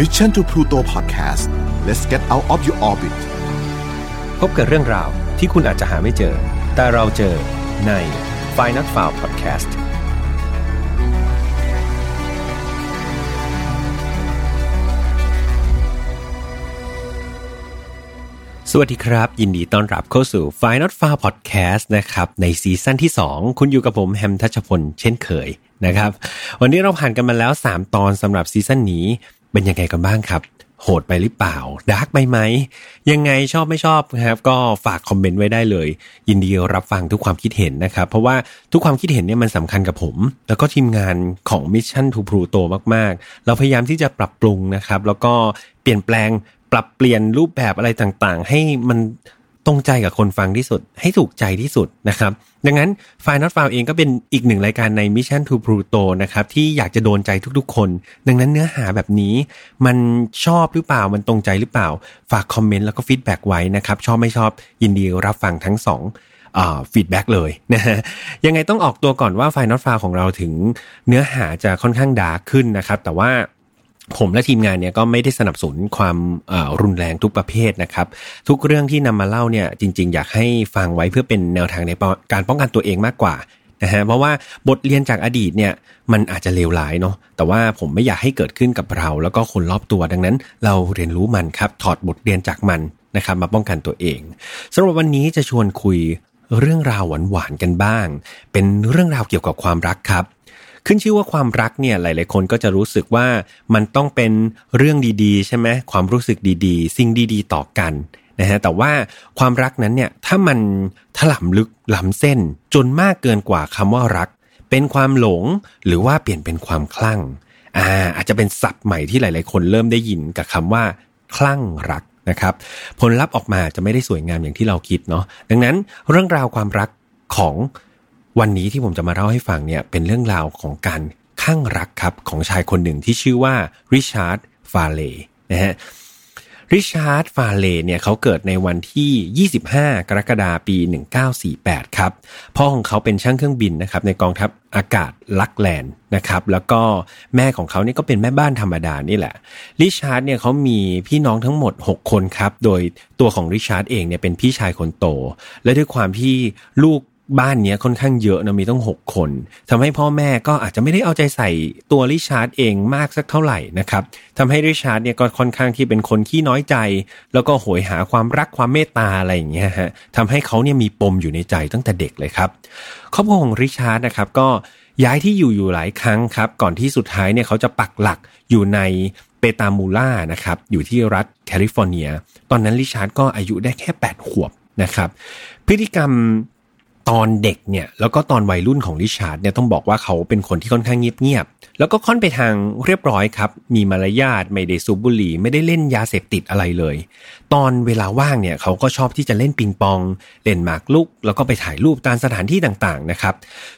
Mission to Pluto Podcast let's get out of your orbit พบกับเรื่องราวที่คุณอาจจะหาไม่เจอ แต่เราเจอใน f i n a l f i l e Podcast สวัสดีครับ ยินดีต้อนรับเข้าสู่ Final f i l e Podcast นะครับในซีซั่นที่ 2 คุณอยู่กับผมแฮมทัชพลเช่นเคยนะครับ วันนี้เราผ่านกันมาแล้ว 3 ตอนสำหรับซีซั่นนี้ เป็นยังไงกันบ้างครับ โหดไปหรือเปล่า dark ไปไหม ยังไงชอบไม่ชอบนะครับ ก็ฝากคอมเมนต์ไว้ได้เลย ยินดีรับฟังทุกความคิดเห็นนะครับ เพราะว่าทุกความคิดเห็นเนี่ยมันสำคัญกับผม แล้วก็ทีมงานของ Mission to Pluto มาก ๆ เราพยายามที่จะปรับปรุงนะครับ แล้วก็เปลี่ยนแปลงปรับเปลี่ยนรูปแบบอะไรต่างๆ ให้มัน ตรงใจกับคนฟังที่สุด ให้ถูกใจที่สุดนะครับ ดังนั้น f i n a l f i l e เองก็เป็นอีกหนึ่งรายการใน Mission to Pluto นะครับที่อยากจะโดนใจทุกๆ คน ดังนั้นเนื้อหาแบบนี้ มันชอบหรือเปล่ามันตรงใจหรือเปล่า ฝากคอมเมนต์แล้วก็ feedback ไว้นะครับชอบไม่ชอบยินดีรับฟังทั้งสอง feedback เลยนะฮะยังไงต้องออกตัวก่อนว่า Final f i l e ของเราถึงเนื้อหาจะค่อนข้าง dark ขึ้นนะครับ แต่ว่า ผมและทีมงานเนี่ยก็ไม่ได้สนับสนุนความรุนแรงทุกประเภทนะครับ ทุกเรื่องที่นำมาเล่าเนี่ยจริง ๆ อยากให้ฟังไว้เพื่อเป็นแนวทางในการป้องกันตัวเองมากกว่านะฮะเพราะว่าบทเรียนจากอดีตเนี่ยมันอาจจะเลวร้ายเนาะแต่ว่าผมไม่อยากให้เกิดขึ้นกับเรา แล้วก็คนรอบตัวดังนั้น เราเรียนรู้มันครับถอดบทเรียนจากมันนะครับมาป้องกันตัวเองสำหรับวันนี้จะชวนคุยเรื่องราวหวานๆกันบ้าง เป็นเรื่องราวเกี่ยวกับความรักครับ ขึ้นชื่อว่าความรักเนี่ยหลาย ๆ คนก็จะรู้สึกว่ามันต้องเป็นเรื่องดีๆ ใช่ไหมความรู้สึกดีๆ สิ่งดีๆ ต่อกันนะฮะแต่ว่าความรักนั้นเนี่ยถ้ามันถล่ำลึกล้ำเส้นจนมากเกินกว่าคำว่ารัก เป็นความหลงหรือว่าเปลี่ยนเป็นความคลั่งอ่าอาจจะเป็นศัพท์ใหม่ที่หลาย ๆ คนเริ่มได้ยินกับคำว่า คลั่งรักนะครับ ผลลัพธ์ออกมาจะไม่ได้สวยงามอย่างที่เราคิดเนาะดังนั้นเรื่องราวความรักของ วันนี้ที่ผมจะมาเล่าให้ฟังเนี่ยเป็นเรื่องราวของการคลั่งรักครับของชายคนหนึ่งที่ชื่อว่าริชาร์ดฟาร์เลย์นะฮะริชาร์ดฟาร์เลย์เนี่ยเขาเกิดในวันที่ 25 กรกฎาคมปี 1948 ครับ พ่อของเขาเป็นช่างเครื่องบินนะครับในกองทัพอากาศแล็กแลนด์นะครับ แล้วก็แม่ของเขาเนี่ยก็เป็นแม่บ้านธรรมดานี่แหละ ริชาร์ดเนี่ยเขามีพี่น้องทั้งหมด 6 คนครับ โดยตัวของริชาร์ดเองเนี่ยเป็นพี่ชายคนโต และด้วยความที่ลูก บ้านเนี้ยค่อนข้างเยอะนะมีตั้งหกคนทำให้พ่อแม่ก็อาจจะไม่ได้เอาใจใส่ตัวริชาร์ดเองมากสักเท่าไหร่นะครับทำให้ริชาร์ดเนี่ยก็ค่อนข้างที่เป็นคนขี้น้อยใจ แล้วก็โหยหาความรักความเมตตาอะไรอย่างเงี้ยฮะทำให้เขาเนี่ยมีปมอยู่ในใจตั้งแต่เด็กเลยครับครอบครัวของริชาร์ดนะครับก็ย้ายที่อยู่อยู่หลายครั้งครับ ก่อนที่สุดท้ายเนี่ยเขาจะปักหลักอยู่ในเปตาลูม่านะครับอยู่ที่รัฐแคลิฟอร์เนีย ตอนนั้นริชาร์ดก็อายุได้แค่ 8 ขวบนะครับ พฤติกรรม ตอนเด็กเนี่ยแล้วก็ตอนวัยรุ่นของริชาร์ดเนี่ยต้องบอกว่าเขาเป็นคนที่ค่อนข้างเงียบๆแล้วก็ค่อนไปทางเรียบร้อยครับ มีมารยาทไม่ได้สูบบุหรี่ไม่ได้เล่นยาเสพติดอะไรเลย ตอนเวลาว่างเนี่ยเขาก็ชอบที่จะเล่นปิงปอง เล่นหมากลุก แล้วก็ไปถ่ายรูปตามสถานที่ต่างๆนะครับ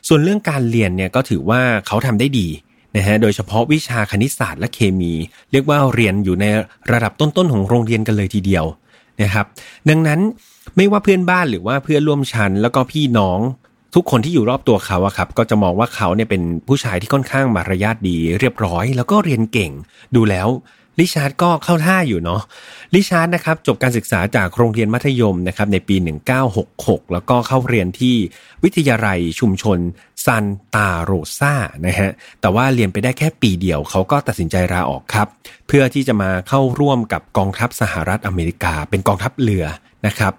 ส่วนเรื่องการเรียนเนี่ยก็ถือว่าเขาทำได้ดีนะฮะโดยเฉพาะวิชาคณิตศาสตร์และเคมี เรียกว่าเรียนอยู่ในระดับต้นๆของโรงเรียนกันเลยทีเดียวนะครับ ดังนั้น ไม่ว่าเพื่อนบ้านหรือว่าเพื่อนร่วมชั้นแล้วก็พี่น้องทุกคนที่อยู่รอบตัวเขาอะครับก็จะมองว่าเขาเนี่ยเป็นผู้ชายที่ค่อนข้างมารยาทดี เรียบร้อย แล้วก็เรียนเก่ง ดูแล้ว ลิชาร์ดก็เข้าท่าอยู่เนาะลิชาร์ดนะครับจบการศึกษาจากโรงเรียนมัธยมนะครับในปี 1966 แล้วก็เข้าเรียนที่วิทยาลัยชุมชนซันตาโรซานะฮะแต่ว่าเรียนไปได้แค่ปีเดียวเขาก็ตัดสินใจลาออกครับ เพื่อที่จะมาเข้าร่วมกับกองทัพสหรัฐอเมริกา เป็นกองทัพเรือนะครับ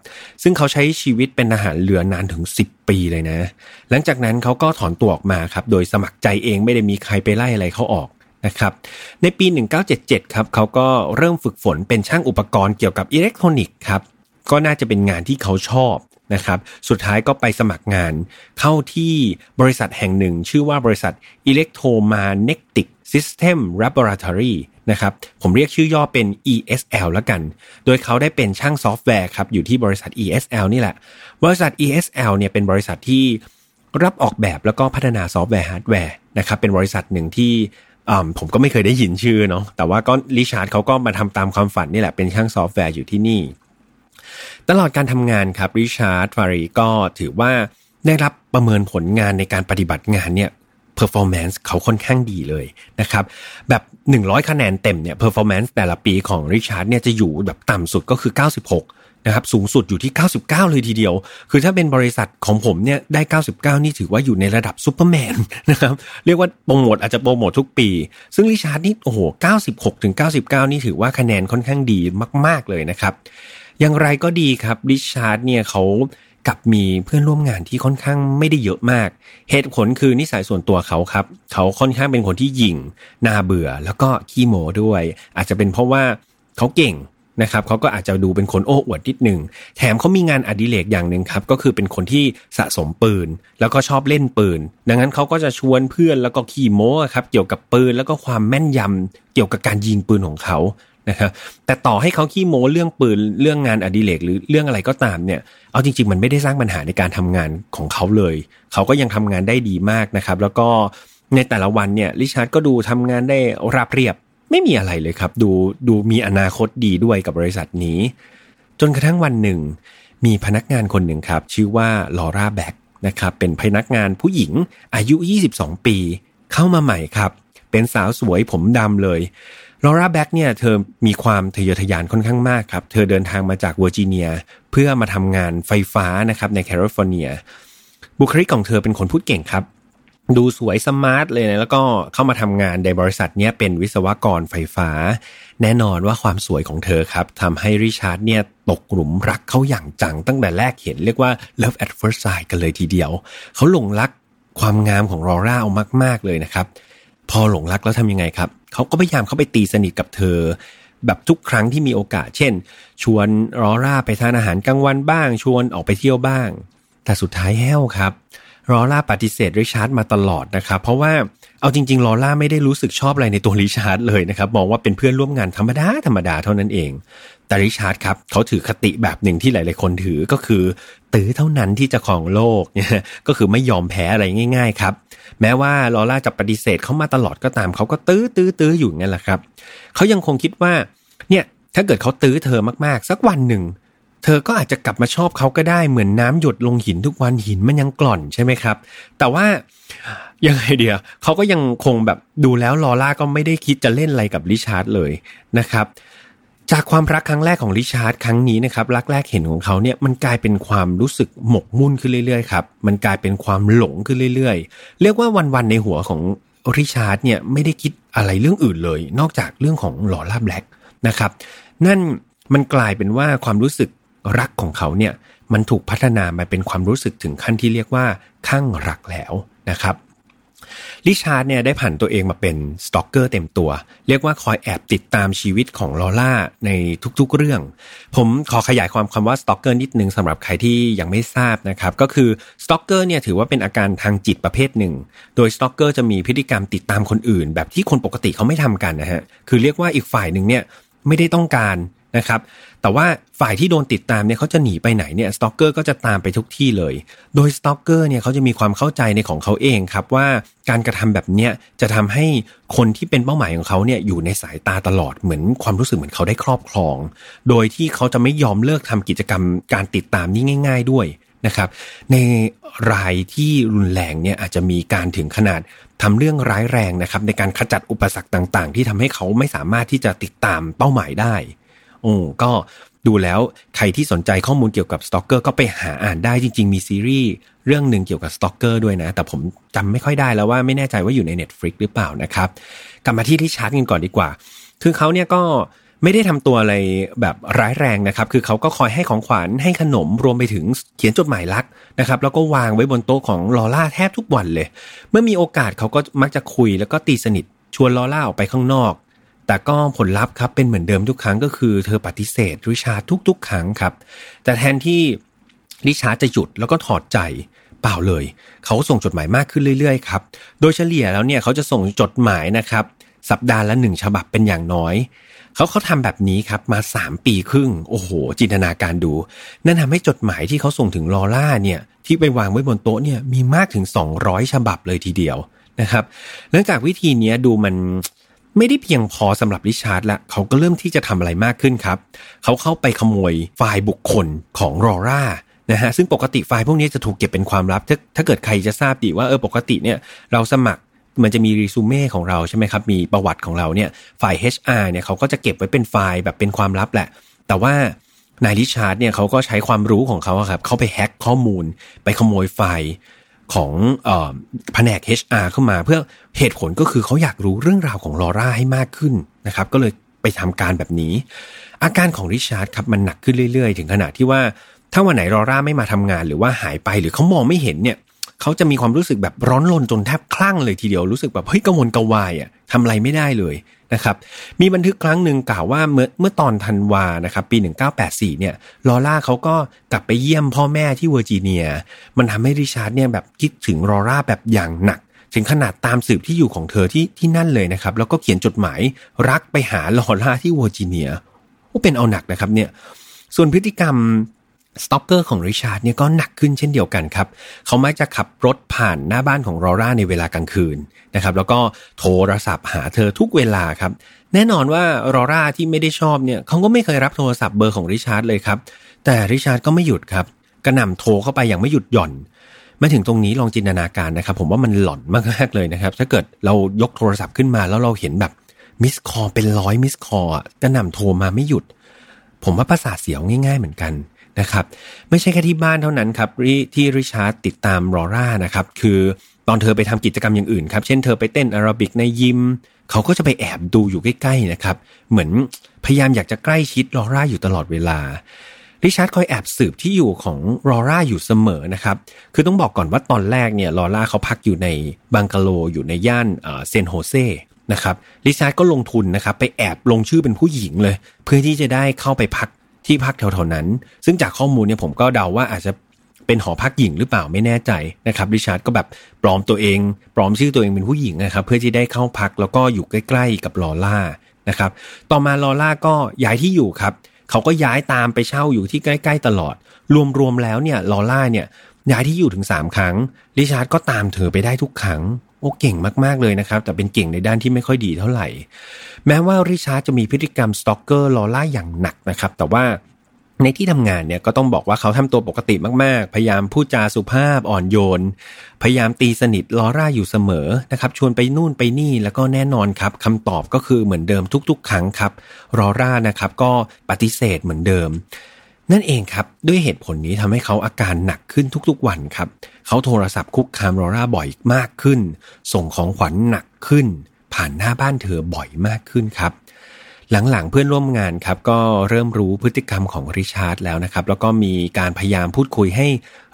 ซึ่งเขาใช้ชีวิตเป็นทหารเรือนานถึง 10 ปีเลยนะ หลังจากนั้นเขาก็ถอนตัวออกมาครับ โดยสมัครใจเองไม่ได้มีใครไปไล่อะไรเขาออก นะครับ ในปี 1977 ครับเขาก็เริ่มฝึกฝนเป็นช่างอุปกรณ์เกี่ยวกับอิเล็กทรอนิกส์ครับ ก็น่าจะเป็นงานที่เขาชอบนะครับ สุดท้ายก็ไปสมัครงานเข้าที่บริษัทแห่งหนึ่ง ชื่อว่าบริษัท Electromagnetic System Laboratory นะครับ ผมเรียกชื่อย่อเป็น ESL แล้วกัน โดยเขาได้เป็นช่างซอฟต์แวร์ครับ อยู่ที่บริษัท ESL นี่แหละ บริษัท ESL เนี่ยเป็นบริษัทที่รับออกแบบแล้วก็พัฒนาซอฟต์แวร์ฮาร์ดแวร์นะครับ เป็นบริษัทหนึ่งที่ ผมก็ไม่เคยได้ยินชื่อเนาะแต่ว่าก็ริชาร์ดเขาก็มาทำตามความฝันนี่แหละเป็นช่างซอฟต์แวร์อยู่ที่นี่ ตลอดการทำงานครับริชาร์ดฟาร์เลย์ก็ถือว่าได้รับประเมินผลงานในการปฏิบัติงานเนี่ย performance เขาค่อนข้างดีเลยนะครับ แบบ 100 คะแนนเต็มเนี่ย performance แต่ละปีของริชาร์ดเนี่ยจะอยู่แบบต่ำสุดก็คือ 96 นะครับสูงสุดอยู่ที่ 99 เลยทีเดียว คือถ้าเป็นบริษัทของผมเนี่ยได้ 99 นี่ถือว่าอยู่ในระดับซูเปอร์แมนนะครับเรียกว่าโปรโมทอาจจะโปรโมททุกปี ซึ่งริชาร์ดนี่โอ้โห 96ถึง99 นี่ถือว่าคะแนนค่อนข้างดีมาก ๆเลยนะครับ อย่างไรก็ดีครับริชาร์ดเนี่ยเขากับมีเพื่อนร่วมงานที่ค่อนข้างไม่ได้เยอะมาก เหตุผลคือนิสัยส่วนตัวเขาครับ เขาค่อนข้างเป็นคนที่หยิ่งน่าเบื่อ แล้วก็ขี้โมด้วย อาจจะเป็นเพราะว่าเขาเก่ง นะครับเขาก็อาจจะดูเป็นคนโอ้อวดนิดหนึ่งแถมเขามีงานอดิเรกอย่างหนึ่งครับก็คือเป็นคนที่สะสมปืน แล้วก็ชอบเล่นปืน ดังนั้นเขาก็จะชวนเพื่อนแล้วก็ขี่โม้ครับเกี่ยวกับปืนแล้วก็ความแม่นยำเกี่ยวกับการยิงปืนของเขานะครับแต่ต่อให้เขาขี้โม้เรื่องปืนเรื่องงานอดิเรกหรือเรื่องอะไรก็ตามเนี่ย เอาจริง ๆ มันไม่ได้สร้างปัญหาในการทำงานของเขาเลย เขาก็ยังทำงานได้ดีมากนะครับ แล้วก็ในแต่ละวันเนี่ยริชาร์ดก็ดูทำงานได้ราบเรียบ ไม่มีอะไรเลยครับ ดูดูมีอนาคตดีด้วยกับบริษัทนี้ จนกระทั่งวันหนึ่ง มีพนักงานคนหนึ่งครับ ชื่อว่าลอร่าแบ็กนะครับเป็นพนักงานผู้หญิงอายุ 22 ปี เข้ามาใหม่ครับ เป็นสาวสวยผมดำเลยลอร่าแบล็กเนี่ยเธอมีความทะเยอทะยานค่อนข้างมากครับ เธอเดินทางมาจากเวอร์จิเนีย เพื่อมาทำงานไฟฟ้านะครับในแคลิฟอร์เนีย บุคลิกของเธอเป็นคนพูดเก่งครับ ดูสวย smart เลยนะแล้วก็เข้ามาทำงานในบริษัทนี้เป็นวิศวกรไฟฟ้า แน่นอนว่าความสวยของเธอครับทำให้ริชาร์ดเนี่ยตกหลุมรักเขาอย่างจังตั้งแต่แรกเห็นเรียกว่า love at first sight กันเลยทีเดียว เขาหลงรักความงามของลอร่าเอามาก ๆ เลยนะครับ พอหลงรักแล้วทำยังไงครับ เขาก็พยายามเข้าไปตีสนิทกับเธอ แบบทุกครั้งที่มีโอกาส เช่น ชวนรอร่าไปทานอาหารกลางวันบ้าง ชวนออกไปเที่ยวบ้าง แต่สุดท้ายแห้วครับ รอร่าปฏิเสธริชาร์ดมาตลอดนะครับเพราะว่าเอาจริงๆลอร่าไม่ได้รู้สึกชอบอะไรในตัวริชาร์ดเลยนะครับมองว่าเป็นเพื่อนร่วมงานธรรมดาธรรมดาเท่านั้นเอง แต่ริชาร์ดครับเขาถือคติแบบหนึ่งที่หลายๆคนถือก็คือ ตื้อเท่านั้นที่จะของโลกเนี่ยก็คือไม่ยอมแพ้อะไรง่าย ๆ ครับ แม้ว่าลอร่าจะปฏิเสธเขามาตลอดก็ตามเขาก็ตื้อตื้อตื้ออยู่งั้นแหละครับเขายังคงคิดว่าเนี่ยถ้าเกิดเขาตื้อเธอมากๆ สักวันหนึ่ง เธอก็อาจจะกลับมาชอบเขาก็ได้เหมือนน้ำหยดลงหินทุกวันหินมันยังกล่อนใช่ไหมครับ แต่ว่ายังไงเดียเขาก็ยังคงแบบดูแล้วลอล่าก็ไม่ได้คิดจะเล่นอะไรกับริชาร์ดเลยนะครับ จากความรักครั้งแรกของริชาร์ดครั้งนี้นะครับรักแรกเห็นของเขาเนี่ยมันกลายเป็นความรู้สึกหมกมุ่นขึ้นเรื่อยๆครับมันกลายเป็นความหลงขึ้นเรื่อยๆ เรียกว่าวันๆในหัวของริชาร์ดเนี่ยไม่ได้คิดอะไรเรื่องอื่นเลย นอกจากเรื่องของลอล่าแบล็กนะครับ นั่นมันกลายเป็นว่าความรู้สึก รักของเขาเนี่ยมันถูกพัฒนามาเป็นความรู้สึกถึงขั้นที่เรียกว่าข้างรักแล้วนะครับริชาร์ดเนี่ยได้ผันตัวเองมาเป็น stalker เต็มตัว เรียกว่าคอยแอบติดตามชีวิตของลอร่าในทุกๆเรื่อง ผมขอขยายความคำว่า stalker นิดนึงสำหรับใครที่ยังไม่ทราบนะครับ ก็คือ stalker เนี่ยถือว่าเป็นอาการทางจิตประเภทหนึ่ง โดย stalker จะมีพฤติกรรมติดตามคนอื่น แบบที่คนปกติเขาไม่ทำกันนะฮะคือเรียกว่าอีกฝ่ายหนึ่งเนี่ยไม่ได้ต้องการ นะครับ แต่ว่าฝ่ายที่โดนติดตามเนี่ยเขาจะหนีไปไหนเนี่ย stalker ก็จะตามไปทุกที่เลย โดยสตอกเกอร์เนี่ยเขาจะมีความเข้าใจในของเขาเองครับว่าการกระทำแบบเนี้ยจะทำให้คนที่เป็นเป้าหมายของเขาเนี่ยอยู่ในสายตาตลอดเหมือนความรู้สึกเหมือนเขาได้ครอบครอง โดยที่เขาจะไม่ยอมเลิกทำกิจกรรมการติดตามนี่ง่าย ๆ ด้วยนะครับในรายที่รุนแรงเนี่ยอาจจะมีการถึงขนาดทำเรื่องร้ายแรงนะครับในการขจัดอุปสรรคต่างๆ ที่ทำให้เขาไม่สามารถที่จะติดตามเป้าหมายได้ โอ้ก็ดูแล้วใครที่สนใจข้อมูลเกี่ยวกับ stalker ก็ไปหาอ่านได้จริง ๆ มีซีรีส์เรื่องหนึ่งเกี่ยวกับ stalker ด้วยนะ แต่ผมจำไม่ค่อยได้แล้วว่าไม่แน่ใจว่าอยู่ใน Netflix หรือเปล่านะครับ กลับมาที่ริชาร์ดกันก่อนดีกว่า คือเขาเนี่ยก็ไม่ได้ทำตัวอะไรแบบร้ายแรงนะครับ คือเขาก็คอยให้ของขวัญให้ขนมรวมไปถึงเขียนจดหมายรักนะครับ แล้วก็วางไว้บนโต๊ะของลอร่าแทบทุกวันเลย เมื่อมีโอกาสเขาก็มักจะคุยแล้วก็ตีสนิทชวนลอล่าออกไปข้างนอก แต่ก็ผลลัพธ์ครับเป็นเหมือนเดิมทุกครั้งก็คือเธอปฏิเสธริชาร์ดทุก ๆ ครั้งครับ แต่แทนที่ริชาร์ดจะหยุดแล้วก็ถอดใจเปล่าเลย เขาส่งจดหมายมากขึ้นเรื่อยๆครับโดยเฉลี่ยแล้วเนี่ยเขาจะส่งจดหมายนะครับ สัปดาห์ละหนึ่งฉบับเป็นอย่างน้อยเขาเขาทำแบบนี้ครับมา 3 ปีครึ่ง โอ้โห จินตนาการดู นั่นทำให้จดหมายที่เขาส่งถึงลอล่าเนี่ยที่ไปวางไว้บนโต๊ะเนี่ยมีมากถึง 200 ฉบับเลยทีเดียวนะครับ เนื่องจากวิธีนี้ดูมัน ไม่ได้เพียงพอสำหรับริชาร์ดละเขาก็เริ่มที่จะทำอะไรมากขึ้นครับ เขาเข้าไปขโมยไฟล์บุคคลของลอร่านะฮะซึ่งปกติไฟล์พวกนี้จะถูกเก็บเป็นความลับ ถ้าถ้าเกิดใครจะทราบดีว่าเออปกติเนี่ยเราสมัครมันจะมีรีซูเม่ของเราใช่ไหมครับ มีประวัติของเราเนี่ยฝ่าย HR เนี่ยเขาก็จะเก็บไว้เป็นไฟล์แบบเป็นความลับแหละ แต่ว่านายริชาร์ดเนี่ยเขาก็ใช้ความรู้ของเขาครับ เขาไปแฮ็กข้อมูล ไปขโมยไฟล์ ของแผนก HR เข้ามา เพื่อเหตุผลก็คือเขาอยากรู้เรื่องราวของลอร่าให้มากขึ้นนะครับ ก็เลยไปทำการแบบนี้ อาการของริชาร์ดครับมันหนักขึ้นเรื่อย ๆ ถึงขนาดที่ว่าถ้าวันไหนลอร่าไม่มาทำงานหรือว่าหายไปหรือเขามองไม่เห็นเนี่ยเขาจะมีความรู้สึกแบบร้อนรนจนแทบคลั่งเลยทีเดียวรู้สึกแบบเฮ้ยกังวลกังวายอะทำอะไรไม่ได้เลย นะครับ มีบันทึกครั้งหนึ่งกล่าวว่าเมื่อเมื่อตอนธันวานะครับปี 1984 เนี่ยลอร่าเขาก็กลับไปเยี่ยมพ่อแม่ที่เวอร์จิเนีย มันทำให้ริชาร์ดเนี่ยแบบคิดถึงลอร่าแบบอย่างหนัก ถึงขนาดตามสืบที่อยู่ของเธอที่ที่นั่นเลยนะครับ แล้วก็เขียนจดหมายรักไปหาลอร่าที่เวอร์จิเนียโอ้เป็นเอาหนักนะครับเนี่ยส่วนพฤติกรรม stalker ของริชาร์ดเนี่ยก็หนักขึ้นเช่นเดียวกันครับ เขามักจะขับรถผ่านหน้าบ้านของลอร่าในเวลากลางคืนนะครับ แล้วก็โทรศัพท์หาเธอทุกเวลาครับ แน่นอนว่าลอร่าที่ไม่ได้ชอบเนี่ยเขาก็ไม่เคยรับโทรศัพท์เบอร์ของริชาร์ดเลยครับ แต่ริชาร์ดก็ไม่หยุดครับ กระหน่ำโทรเข้าไปอย่างไม่หยุดหย่อนมาถึงตรงนี้ลองจินตนาการนะครับ ผมว่ามันหลอนมากๆเลยนะครับ ถ้าเกิดเรายกโทรศัพท์ขึ้นมาแล้วเราเห็นแบบ missed call เป็นร้อย missed call กระหน่ำโทรมาไม่หยุด ผมว่าประสาทเสียง่าย ๆ เหมือนกัน นะครับ ไม่ใช่แค่ที่บ้านเท่านั้นครับที่ริชาร์ดติดตามลอร่านะครับ คือตอนเธอไปทำกิจกรรมอย่างอื่นครับ เช่นเธอไปเต้นแอโรบิกในยิม เขาก็จะไปแอบดูอยู่ใกล้ๆนะครับ เหมือนพยายามอยากจะใกล้ชิดลอร่าอยู่ตลอดเวลาริชาร์ดคอยแอบสืบที่อยู่ของลอร่าอยู่เสมอนะครับ คือต้องบอกก่อนว่าตอนแรกเนี่ยลอร่าเขาพักอยู่ในบังกาโลอยู่ในย่านซานโฮเซนะครับริชาร์ดก็ลงทุนนะครับไปแอบลงชื่อเป็นผู้หญิงเลย เพื่อที่จะได้เข้าไปพัก ที่พักแถวๆนั้น ซึ่งจากข้อมูลเนี่ยผมก็เดาว่าอาจจะเป็นหอพักหญิงหรือเปล่าไม่แน่ใจนะครับริชาร์ดก็แบบปลอมตัวเองปลอมชื่อตัวเองเป็นผู้หญิงนะครับ เพื่อที่ได้เข้าพักแล้วก็อยู่ใกล้ ๆ กับลอล่านะครับ ต่อมาลอล่าก็ย้ายที่อยู่ครับเขาก็ย้ายตามไปเช่าอยู่ที่ใกล้ ๆ ตลอด รวมๆแล้วเนี่ยลอล่าเนี่ยย้ายที่อยู่ถึง 3 ครั้งริชาร์ดก็ตามเธอไปได้ทุกครั้ง โอ้เก่งมาก ๆ เลยนะครับ แต่เป็นเก่งในด้านที่ไม่ค่อยดีเท่าไหร่ แม้ว่าริชาร์ดจะมีพฤติกรรม stalker ลอล่าอย่างหนักนะครับ แต่ว่าในที่ทำงานเนี่ยก็ต้องบอกว่าเขาทำตัวปกติมากๆ พยายามพูดจาสุภาพอ่อนโยน พยายามตีสนิทล้อร่าอยู่เสมอนะครับชวนไปนู่นไปนี่แล้วก็แน่นอนครับคำตอบก็คือเหมือนเดิมทุก ๆ ครั้งครับรอร่านะครับก็ปฏิเสธเหมือนเดิม นั่นเองครับ ด้วยเหตุผลนี้ทำให้เขาอาการหนักขึ้นทุกๆวันครับ เขาโทรศัพท์คุกคามรอร่าบ่อยมากขึ้น ส่งของขวัญหนักขึ้น ผ่านหน้าบ้านเธอบ่อยมากขึ้นครับ หลังๆเพื่อนร่วมงานครับ ก็เริ่มรู้พฤติกรรมของริชาร์ดแล้วนะครับ แล้วก็มีการพยายามพูดคุยให้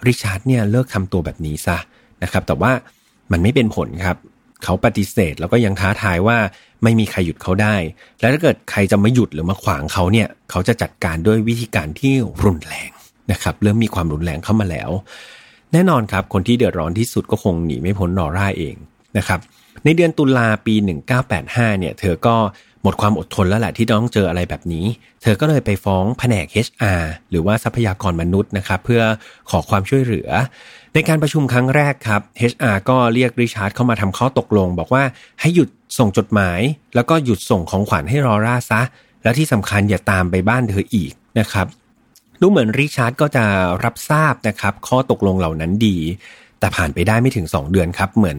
ริชาร์ดเนี่ยเลิกทำตัวแบบนี้ซะนะครับ แต่ว่ามันไม่เป็นผลครับ เขาปฏิเสธ แล้วก็ยังท้าทายว่าไม่มีใครหยุดเขาได้ และถ้าเกิดใครจะมาหยุดหรือมาขวางเขาเนี่ย เขาจะจัดการด้วยวิธีการที่รุนแรงนะครับ เริ่มมีความรุนแรงเข้ามาแล้ว แน่นอนครับ คนที่เดือดร้อนที่สุดก็คงหนีไม่พ้นนอร่าเองนะครับ ในเดือนตุลาปี 1985เนี่ย เธอก็ มดความอดทนแล้วแหละที่ต้องเจออะไรแบบนี้ เธอก็เลยไปฟ้องแผนก HR หรือว่าทรัพยากรมนุษย์นะครับเพื่อขอความช่วยเหลือ ในการประชุมครั้งแรกครับ HR ก็เรียกริชาร์ดเข้ามาทำข้อตกลง บอกว่าให้หยุดส่งจดหมาย แล้วก็หยุดส่งของขวัญให้รอร่าซะ แล้วที่สำคัญอย่าตามไปบ้านเธออีกนะครับดูเหมือนริชาร์ดก็จะรับทราบนะครับข้อตกลงเหล่านั้นดี แต่ผ่านไปได้ไม่ถึง 2 เดือนครับ เหมือน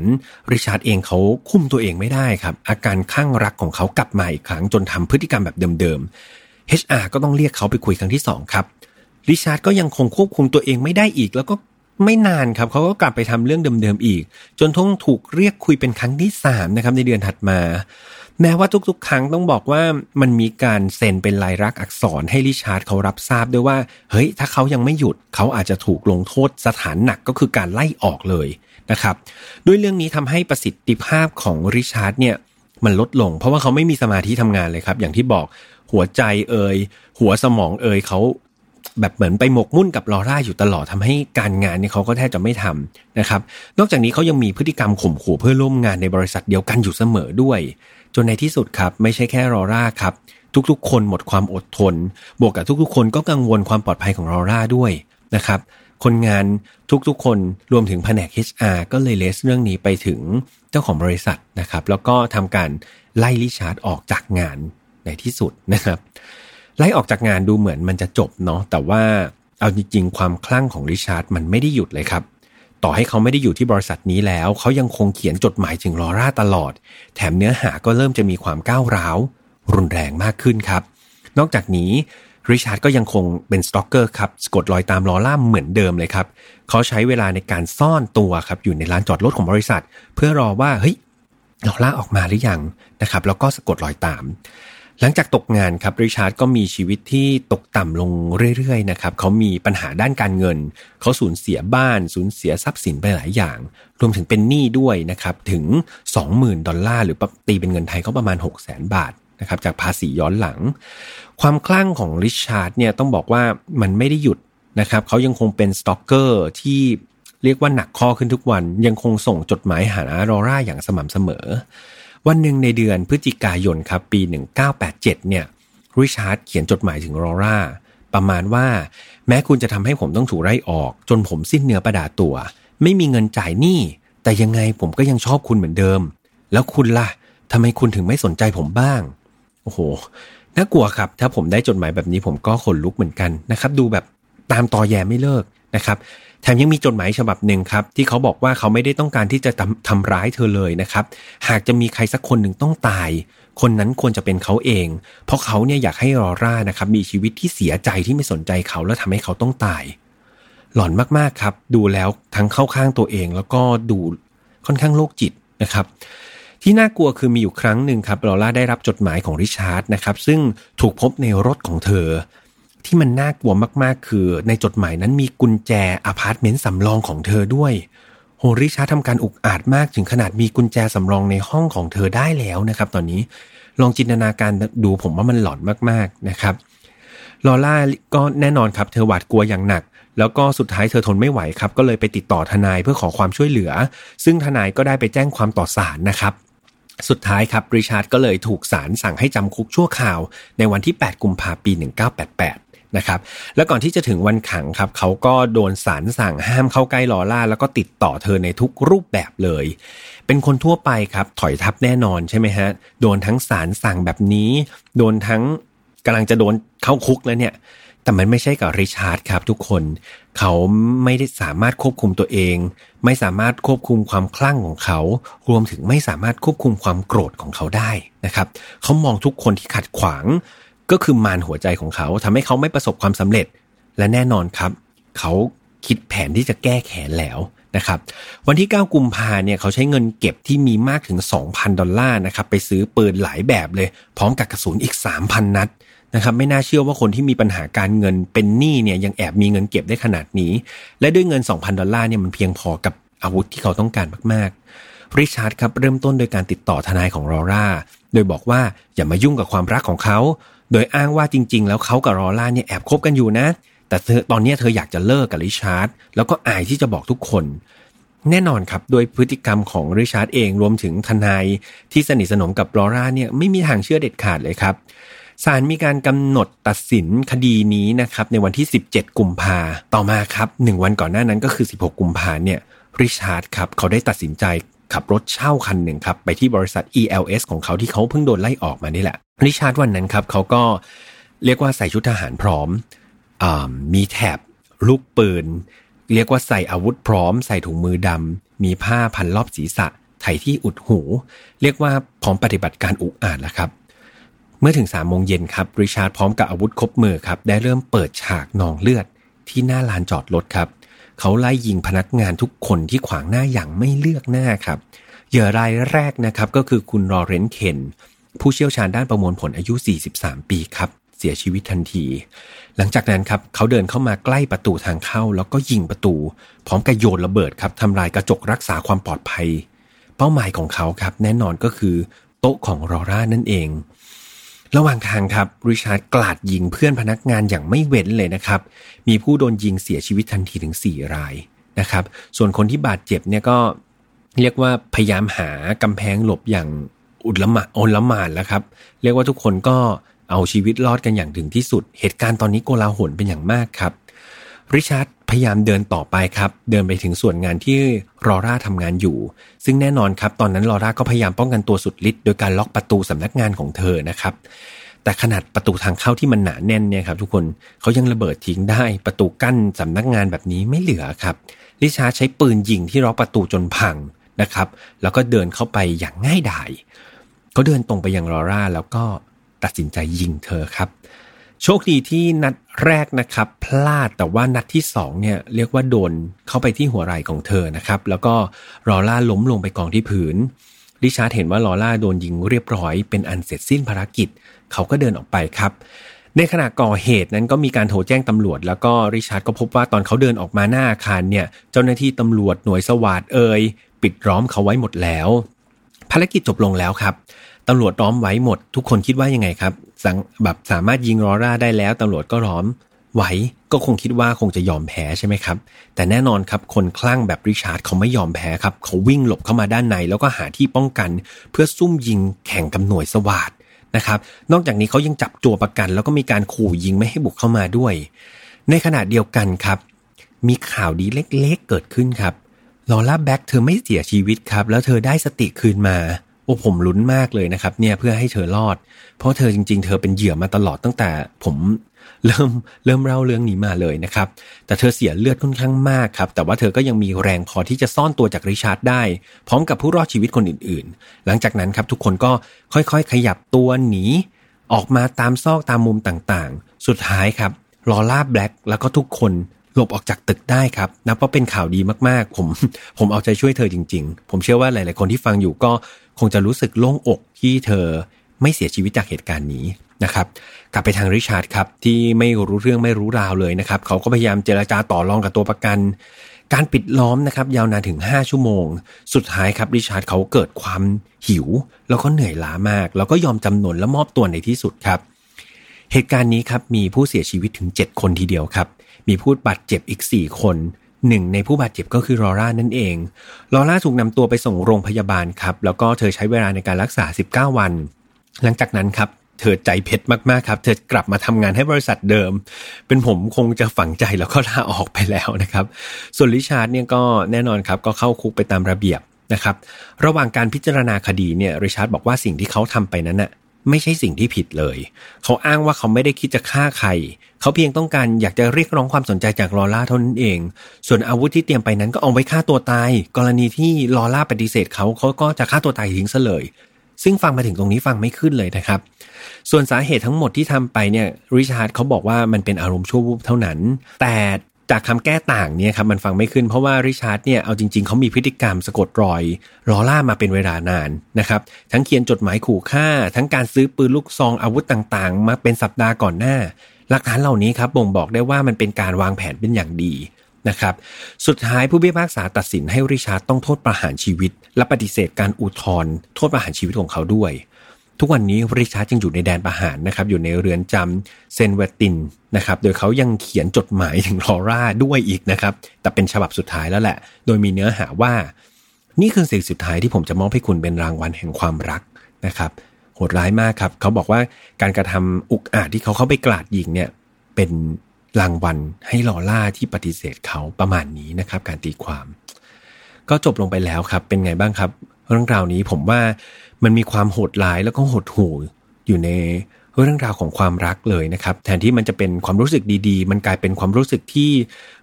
ริชาร์ดเองเขาคุมตัวเองไม่ได้ครับ อาการข้างรักของเขากลับมาอีกครั้งจนทำพฤติกรรมแบบเดิมๆ HR ก็ต้องเรียกเขาไปคุยครั้งที่ 2 ครับริชาร์ดก็ยังคงควบคุมตัวเองไม่ได้อีก แล้วก็ไม่นานครับเขาก็กลับไปทำเรื่องเดิมๆอีก จนต้องถูกเรียกคุยเป็นครั้งที่3นะครับในเดือนถัดมา แม้ว่าทุกๆ ครั้งต้องบอกว่ามันมีการเซ็นเป็นลายลักษณ์อักษรให้ริชาร์ดเขารับทราบด้วยว่า เฮ้ย ถ้าเขายังไม่หยุดเขาอาจจะถูกลงโทษสถานหนักก็คือการไล่ออกเลยนะครับด้วยเรื่องนี้ทำให้ประสิทธิภาพของริชาร์ดเนี่ยมันลดลง เพราะว่าเขาไม่มีสมาธิทำงานเลยครับ อย่างที่บอกหัวใจเอ่ยหัวสมองเอ่ยเขาแบบเหมือนไปหมกมุ่นกับลอร่าอยู่ตลอดทำให้การงานเนี่ยเขาก็แทบจะไม่ทำนะครับ นอกจากนี้เขายังมีพฤติกรรมข่มขู่เพื่อนร่วมงานในบริษัทเดียวกันอยู่เสมอด้วย จนในที่สุดครับ ไม่ใช่แค่ลอร่าครับ ทุกๆ คนหมดความอดทน บวกกับทุกๆ คนก็กังวลความปลอดภัยของรอร่าด้วยนะครับคนงานทุกๆ คนรวมถึงแผนก HR ก็เลยเลสเรื่องนี้ไปถึงเจ้าของบริษัทนะครับ แล้วก็ทำการไล่ลิชาร์ดออกจากงานในที่สุดนะครับ ไล่ออกจากงานดูเหมือนมันจะจบเนาะแต่ว่าเอาจริงๆ ความคลั่งของริชาร์ดมันไม่ได้หยุดเลยครับ ต่อให้เขาไม่ได้อยู่ที่บริษัทนี้แล้ว เขายังคงเขียนจดหมายถึงลอร่าตลอด แถมเนื้อหาก็เริ่มจะมีความก้าวร้าว รุนแรงมากขึ้นครับ นอกจากนี้ริชาร์ดก็ยังคงเป็นสตอกเกอร์ครับสกดรอยตามลอร่าเหมือนเดิมเลยครับ เขาใช้เวลาในการซ่อนตัวครับอยู่ในลานจอดรถของบริษัท เพื่อรอว่าเฮ้ยลอร่าออกมาหรือยังนะครับ แล้วก็สะกดรอยตาม หลังจากตกงานครับริชาร์ดก็มีชีวิตที่ตกต่ำลงเรื่อยๆนะครับเขามีปัญหาด้านการเงิน เขาสูญเสียบ้านสูญเสียทรัพย์สินไปหลายอย่าง รวมถึงเป็นหนี้ด้วยนะครับถึง 20,000 ดอลลาร์หรือตีเป็นเงินไทยก็ประมาณ 6 0 0 0 0 0 บาทนะครับจากภาษีย้อนหลัง ความคลั่งของริชาร์ดเนี่ยต้องบอกว่ามันไม่ได้หยุดนะครับเขายังคงเป็น stalker ที่เรียกว่าหนักข้อขึ้นทุกวัน ยังคงส่งจดหมายหาลอร่าอย่างสม่ำเสมอ วันหนึ่งในเดือนพฤศจิกายนครับปี 1987 เนี่ยริชาร์ดเขียนจดหมายถึงลอร่า ประมาณว่า แม้คุณจะทำให้ผมต้องถูกไล่ออก จนผมสิ้นเนื้อประดาตัว ไม่มีเงินจ่ายหนี้แต่ยังไงผมก็ยังชอบคุณเหมือนเดิม แล้วคุณล่ะทำไมคุณถึงไม่สนใจผมบ้าง โอ้โหน่ากลัวครับ ถ้าผมได้จดหมายแบบนี้ผมก็ขนลุกเหมือนกันนะครับ ดูแบบตามตอแยไม่เลิก นะครับแถมยังมีจดหมายฉบับหนึ่งครับที่เขาบอกว่าเขาไม่ได้ต้องการที่จะทำทำร้ายเธอเลยนะครับ หากจะมีใครสักคนหนึ่งต้องตาย คนนั้นควรจะเป็นเขาเอง เพราะเขาเนี่ยอยากให้ลอร่านะครับมีชีวิตที่เสียใจที่ไม่สนใจเขาแล้วทำให้เขาต้องตาย หลอนมากๆครับ ดูแล้วทั้งเข้าข้างตัวเอง แล้วก็ดูค่อนข้างโรคจิตนะครับที่น่ากลัวคือมีอยู่ครั้งหนึ่งครับลอร่าได้รับจดหมายของริชาร์ดนะครับซึ่งถูกพบในรถของเธอ ที่มันน่ากลัวมากๆ คือในจดหมายนั้นมีกุญแจอพาร์ตเมนต์สำรองของเธอด้วย โหริชาร์ดทำการอุกอาจมากถึงขนาดมีกุญแจสำรองในห้องของเธอได้แล้วนะครับ ตอนนี้ลองจินตนาการดูผมว่ามันหลอนมากๆนะครับลอร่าก็แน่นอนครับเธอหวาดกลัวอย่างหนัก แล้วก็สุดท้ายเธอทนไม่ไหวครับ ก็เลยไปติดต่อทนายเพื่อขอความช่วยเหลือ ซึ่งทนายก็ได้ไปแจ้งความต่อศาลนะครับสุดท้ายครับริชาร์ดก็เลยถูกศาลสั่งให้จำคุกชั่วคราว ในวันที่ 8 กุมภาพันธ์ปี 1988 นะครับแล้วก่อนที่จะถึงวันขังครับเขาก็โดนศาลสั่งห้ามเข้าใกล้ลอล่า แล้วก็ติดต่อเธอในทุกรูปแบบเลย เป็นคนทั่วไปครับถอยทับแน่นอนใช่ไหมฮะโดนทั้งศาลสั่งแบบนี้ โดนทั้งกำลังจะโดนเข้าคุกแล้วเนี่ยแต่มันไม่ใช่กับริชาร์ดครับทุกคน เขาไม่ได้สามารถควบคุมตัวเอง ไม่สามารถควบคุมความคลั่งของเขา รวมถึงไม่สามารถควบคุมความโกรธของเขาได้นะครับ เขามองทุกคนที่ขัดขวาง ก็คือมารหัวใจของเขาทำให้เขาไม่ประสบความสำเร็จ และแน่นอนครับ เขาคิดแผนที่จะแก้แค้นแล้วนะครับวันที่ 9 กุมภาเนี่ยเขาใช้เงินเก็บที่มีมากถึง 2,000 ดอลลาร์นะครับไปซื้อปืนหลายแบบเลย พร้อมกับกระสุนอีก 3,000 นัดนะครับไม่น่าเชื่อว่าคนที่มีปัญหาการเงินเป็นหนี้เนี่ยยังแอบมีเงินเก็บได้ขนาดนี้ และด้วยเงิน 2,000 ดอลลาร์เนี่ยมันเพียงพอกับอาวุธที่เขาต้องการมากๆริชาร์ดครับเริ่มต้นโดยการติดต่อทนายของรอร่าโดยบอกว่าอย่ามายุ่งกับความรักของเขา โดยอ้างว่าจริง ๆ แล้วเขากับรอร่าเนี่ยแอบคบกันอยู่นะ แต่เธอตอนนี้เธออยากจะเลิกกับริชาร์ดแล้วก็อายที่จะบอกทุกคน แน่นอนครับโดยพฤติกรรมของริชาร์ดเองรวมถึงทนายที่สนิทสนมกับลอร่าเนี่ยไม่มีทางเชื่อเด็ดขาดเลยครับศาลมีการกำหนดตัดสินคดีนี้นะครับในวันที่ 17 กุมภาต่อมาครับหนึ่งวันก่อนหน้านั้นก็คือ 16 กุมภาเนี่ยริชาร์ดครับเขาได้ตัดสินใจ ขับรถเช่าคันหนึ่งครับไปที่บริษัท ELS ของเขาที่เขาเพิ่งโดนไล่ออกมานี่แหละริชาร์ดวันนั้นครับเขาก็เรียกว่าใส่ชุดทหารพร้อมมีแถบลูกปืน เรียกว่าใส่อาวุธพร้อม ใส่ถุงมือดำมีผ้าพันรอบศีรษะ ใส่ที่อุดหู เรียกว่าพร้อมปฏิบัติการอุกอาจแล้วครับ เมื่อถึงสามโมงเย็นครับริชาร์ดพร้อมกับอาวุธครบมือครับได้เริ่มเปิดฉากนองเลือดที่หน้าลานจอดรถครับ เขาไล่ยิงพนักงานทุกคนที่ขวางหน้าอย่างไม่เลือกหน้าครับเหยื่อรายแรกนะครับก็คือคุณรอเรนเคนผู้เชี่ยวชาญด้านประมวลผลอายุ 43 ปีครับ เสียชีวิตทันที หลังจากนั้นครับเขาเดินเข้ามาใกล้ประตูทางเข้า แล้วก็ยิงประตู พร้อมกับโยนระเบิดครับทำลายกระจกรักษาความปลอดภัย เป้าหมายของเขาครับ แน่นอนก็คือ โต๊ะของรอร่านั่นเอง ระหว่างทางครับริชาร์ดกลาดยิงเพื่อนพนักงานอย่างไม่เว้นเลยนะครับ มีผู้โดนยิงเสียชีวิตทันทีถึง 4 รายนะครับ ส่วนคนที่บาดเจ็บเนี่ยก็เรียกว่าพยายามหากำแพงหลบอย่างอุดละมาอนละมานแล้วครับ เรียกว่าทุกคนก็เอาชีวิตรอดกันอย่างถึงที่สุด เหตุการณ์ตอนนี้โกลาหลเป็นอย่างมากครับ ริชาร์ดพยายามเดินต่อไปครับ เดินไปถึงส่วนงานที่รอร่าทำงานอยู่ ซึ่งแน่นอนครับ ตอนนั้นรอร่าก็พยายามป้องกันตัวสุดฤทธิ์โดยการล็อกประตูสำนักงานของเธอนะครับ แต่ขนาดประตูทางเข้าที่มันหนาแน่นเนี่ยครับทุกคนเขายังระเบิดทิ้งได้ ประตูกั้นสำนักงานแบบนี้ไม่เหลือครับ ริชาร์ดใช้ปืนยิงที่ล็อกประตูจนพังนะครับ แล้วก็เดินเข้าไปอย่างง่ายดายเขาเดินตรงไปยังลอร่าแล้วก็ตัดสินใจยิงเธอครับ โชคดีที่นัดแรกนะครับพลาดแต่ว่านัดที่สองเนี่ยเรียกว่าโดนเข้าไปที่หัวไหล่ของเธอนะครับ แล้วก็ลอร่าล้มลงไปกองที่ผืนริชาร์ดเห็นว่าลอร่าโดนยิงเรียบร้อยเป็นอันเสร็จสิ้นภารกิจ เขาก็เดินออกไปครับ ในขณะก่อเหตุนั้นก็มีการโทรแจ้งตำรวจ แล้วก็ริชาร์ดก็พบว่าตอนเขาเดินออกมาหน้าอาคารเนี่ยเจ้าหน้าที่ตำรวจหน่วยสวัสดเอ่ยปิดล้อมเขาไว้หมดแล้ว ภารกิจจบลงแล้วครับ ตำรวจล้อมไว้หมด ทุกคนคิดว่ายังไงครับสังแบบสามารถยิงรอร่าได้แล้วตำรวจก็ล้อมไหวก็คงคิดว่าคงจะยอมแพ้ใช่ไหมครับ แต่แน่นอนครับคนคลั่งแบบริชาร์ดเขาไม่ยอมแพ้ครับ เขาวิ่งหลบเข้ามาด้านใน แล้วก็หาที่ป้องกัน เพื่อซุ่มยิงแข่งกับหน่วยสวาดนะครับ นอกจากนี้เขายังจับตัวประกัน แล้วก็มีการขู่ยิงไม่ให้บุกเข้ามาด้วย ในขณะเดียวกันครับ มีข่าวดีเล็กๆเกิดขึ้นครับลอร่าแบล็กเธอไม่เสียชีวิตครับ แล้วเธอได้สติคืนมา โอ้ผมลุ้นมากเลยนะครับ เนี่ยเพื่อให้เธอรอด เพราะเธอจริง ๆ เธอเป็นเหยื่อมาตลอดตั้งแต่ผมเริ่มเริ่มเล่าเรื่องนี้มาเลยนะครับ แต่เธอเสียเลือดค่อนข้างมากครับ แต่ว่าเธอก็ยังมีแรงพอที่จะซ่อนตัวจากริชาร์ดได้ พร้อมกับผู้รอดชีวิตคนอื่นๆ หลังจากนั้นครับทุกคนก็ค่อยๆ ขยับตัวหนี ออกมาตามซอกตามมุมต่างๆ สุดท้ายครับลอล่าแบล็กแล้วก็ทุกคนหลบออกจากตึกได้ครับนับว่าเป็นข่าวดีมากๆ ผม ผมเอาใจช่วยเธอจริง ๆ ผมเชื่อว่าหลาย ๆ คนที่ฟังอยู่ก็ คงจะรู้สึกโล่งอกที่เธอไม่เสียชีวิตจากเหตุการณ์นี้นะครับกลับไปทางริชาร์ดครับที่ไม่รู้เรื่องไม่รู้ราวเลยนะครับ เขาก็พยายามเจราจาต่อรองกับตัวประกัน การปิดล้อมนะครับยาวนานถึง 5 ชั่วโมง สุดท้ายครับริชาร์ดเขาเกิดความหิว แล้วก็เหนื่อยล้ามาก แล้วก็ยอมจำนนและมอบตัวในที่สุดครับ เหตุการณ์นี้ครับมีผู้เสียชีวิตถึง 7 คนทีเดียวครับ มีผู้บาดเจ็บอีก 4 คน หนึ่งในผู้บาดเจ็บก็คือลอร่านั่นเอง ลอร่าถูกนำตัวไปส่งโรงพยาบาลครับ แล้วก็เธอใช้เวลาในการรักษา 19 วัน หลังจากนั้นครับเธอใจเพชรมากๆครับ เธอกลับมาทำงานให้บริษัทเดิม เป็นผมคงจะฝังใจแล้วก็ลาออกไปแล้วนะครับ ส่วนริชาร์ดเนี่ยก็แน่นอนครับก็เข้าคุกไปตามระเบียบนะครับ ระหว่างการพิจารณาคดีเนี่ยริชาร์ดบอกว่าสิ่งที่เขาทำไปนั้นน่ะ ไม่ใช่สิ่งที่ผิดเลย เขาอ้างว่าเขาไม่ได้คิดจะฆ่าใคร เขาเพียงต้องการอยากจะเรียกร้องความสนใจจากลอร่าเท่านั้นเอง ส่วนอาวุธที่เตรียมไปนั้นก็เอาไว้ฆ่าตัวตาย กรณีที่ลอร่าปฏิเสธเขาเขาก็จะฆ่าตัวตายทิ้งซะเลยซึ่งฟังมาถึงตรงนี้ฟังไม่ขึ้นเลยนะครับ ส่วนสาเหตุทั้งหมดที่ทำไปเนี่ยริชาร์ดเขาบอกว่ามันเป็นอารมณ์ชั่ววูบเท่านั้น แต่ จากคำแก้ต่างเนี่ยครับมันฟังไม่ขึ้นเพราะว่าริชาร์ดเนี่ยเอาจริงๆเขามีพฤติกรรมสะกดรอยลอล่ามาเป็นเวลานานนะครับทั้งเขียนจดหมายขู่ฆ่า ทั้งการซื้อปืนลูกซองอาวุธต่างๆ มาเป็นสัปดาห์ก่อนหน้า หลักฐานเหล่านี้ครับบ่งบอกได้ว่ามันเป็นการวางแผนเป็นอย่างดีนะครับสุดท้ายผู้พิพากษาตัดสินให้ริชาร์ดต้องโทษประหารชีวิต และปฏิเสธการอุทธรณ์โทษประหารชีวิตของเขาด้วย ทุกวันนี้ริชาร์ดยังอยู่ในแดนประหารนะครับอยู่ในเรือนจำเซนเวตินนะครับโดยเขายังเขียนจดหมายถึงลอร่าด้วยอีกนะครับแต่เป็นฉบับสุดท้ายแล้วแหละ โดยมีเนื้อหาว่า นี่คือสิ่งสุดท้ายที่ผมจะมอบให้คุณเป็นรางวัลแห่งความรักนะครับโหดร้ายมากครับ เขาบอกว่าการกระทำอุกอาจที่เขาเข้าไปกลาดยิงเนี่ยเป็นรางวัลให้ลอร่าที่ปฏิเสธเขาประมาณนี้นะครับ การตีความ ก็จบลงไปแล้วครับเป็นไงบ้างครับ เรื่องราวนี้ผมว่า มันมีความโหดร้ายแล้วก็หดหู่อยู่ในเรื่องราวของความรักเลยนะครับ แทนที่มันจะเป็นความรู้สึกดีๆ มันกลายเป็นความรู้สึกที่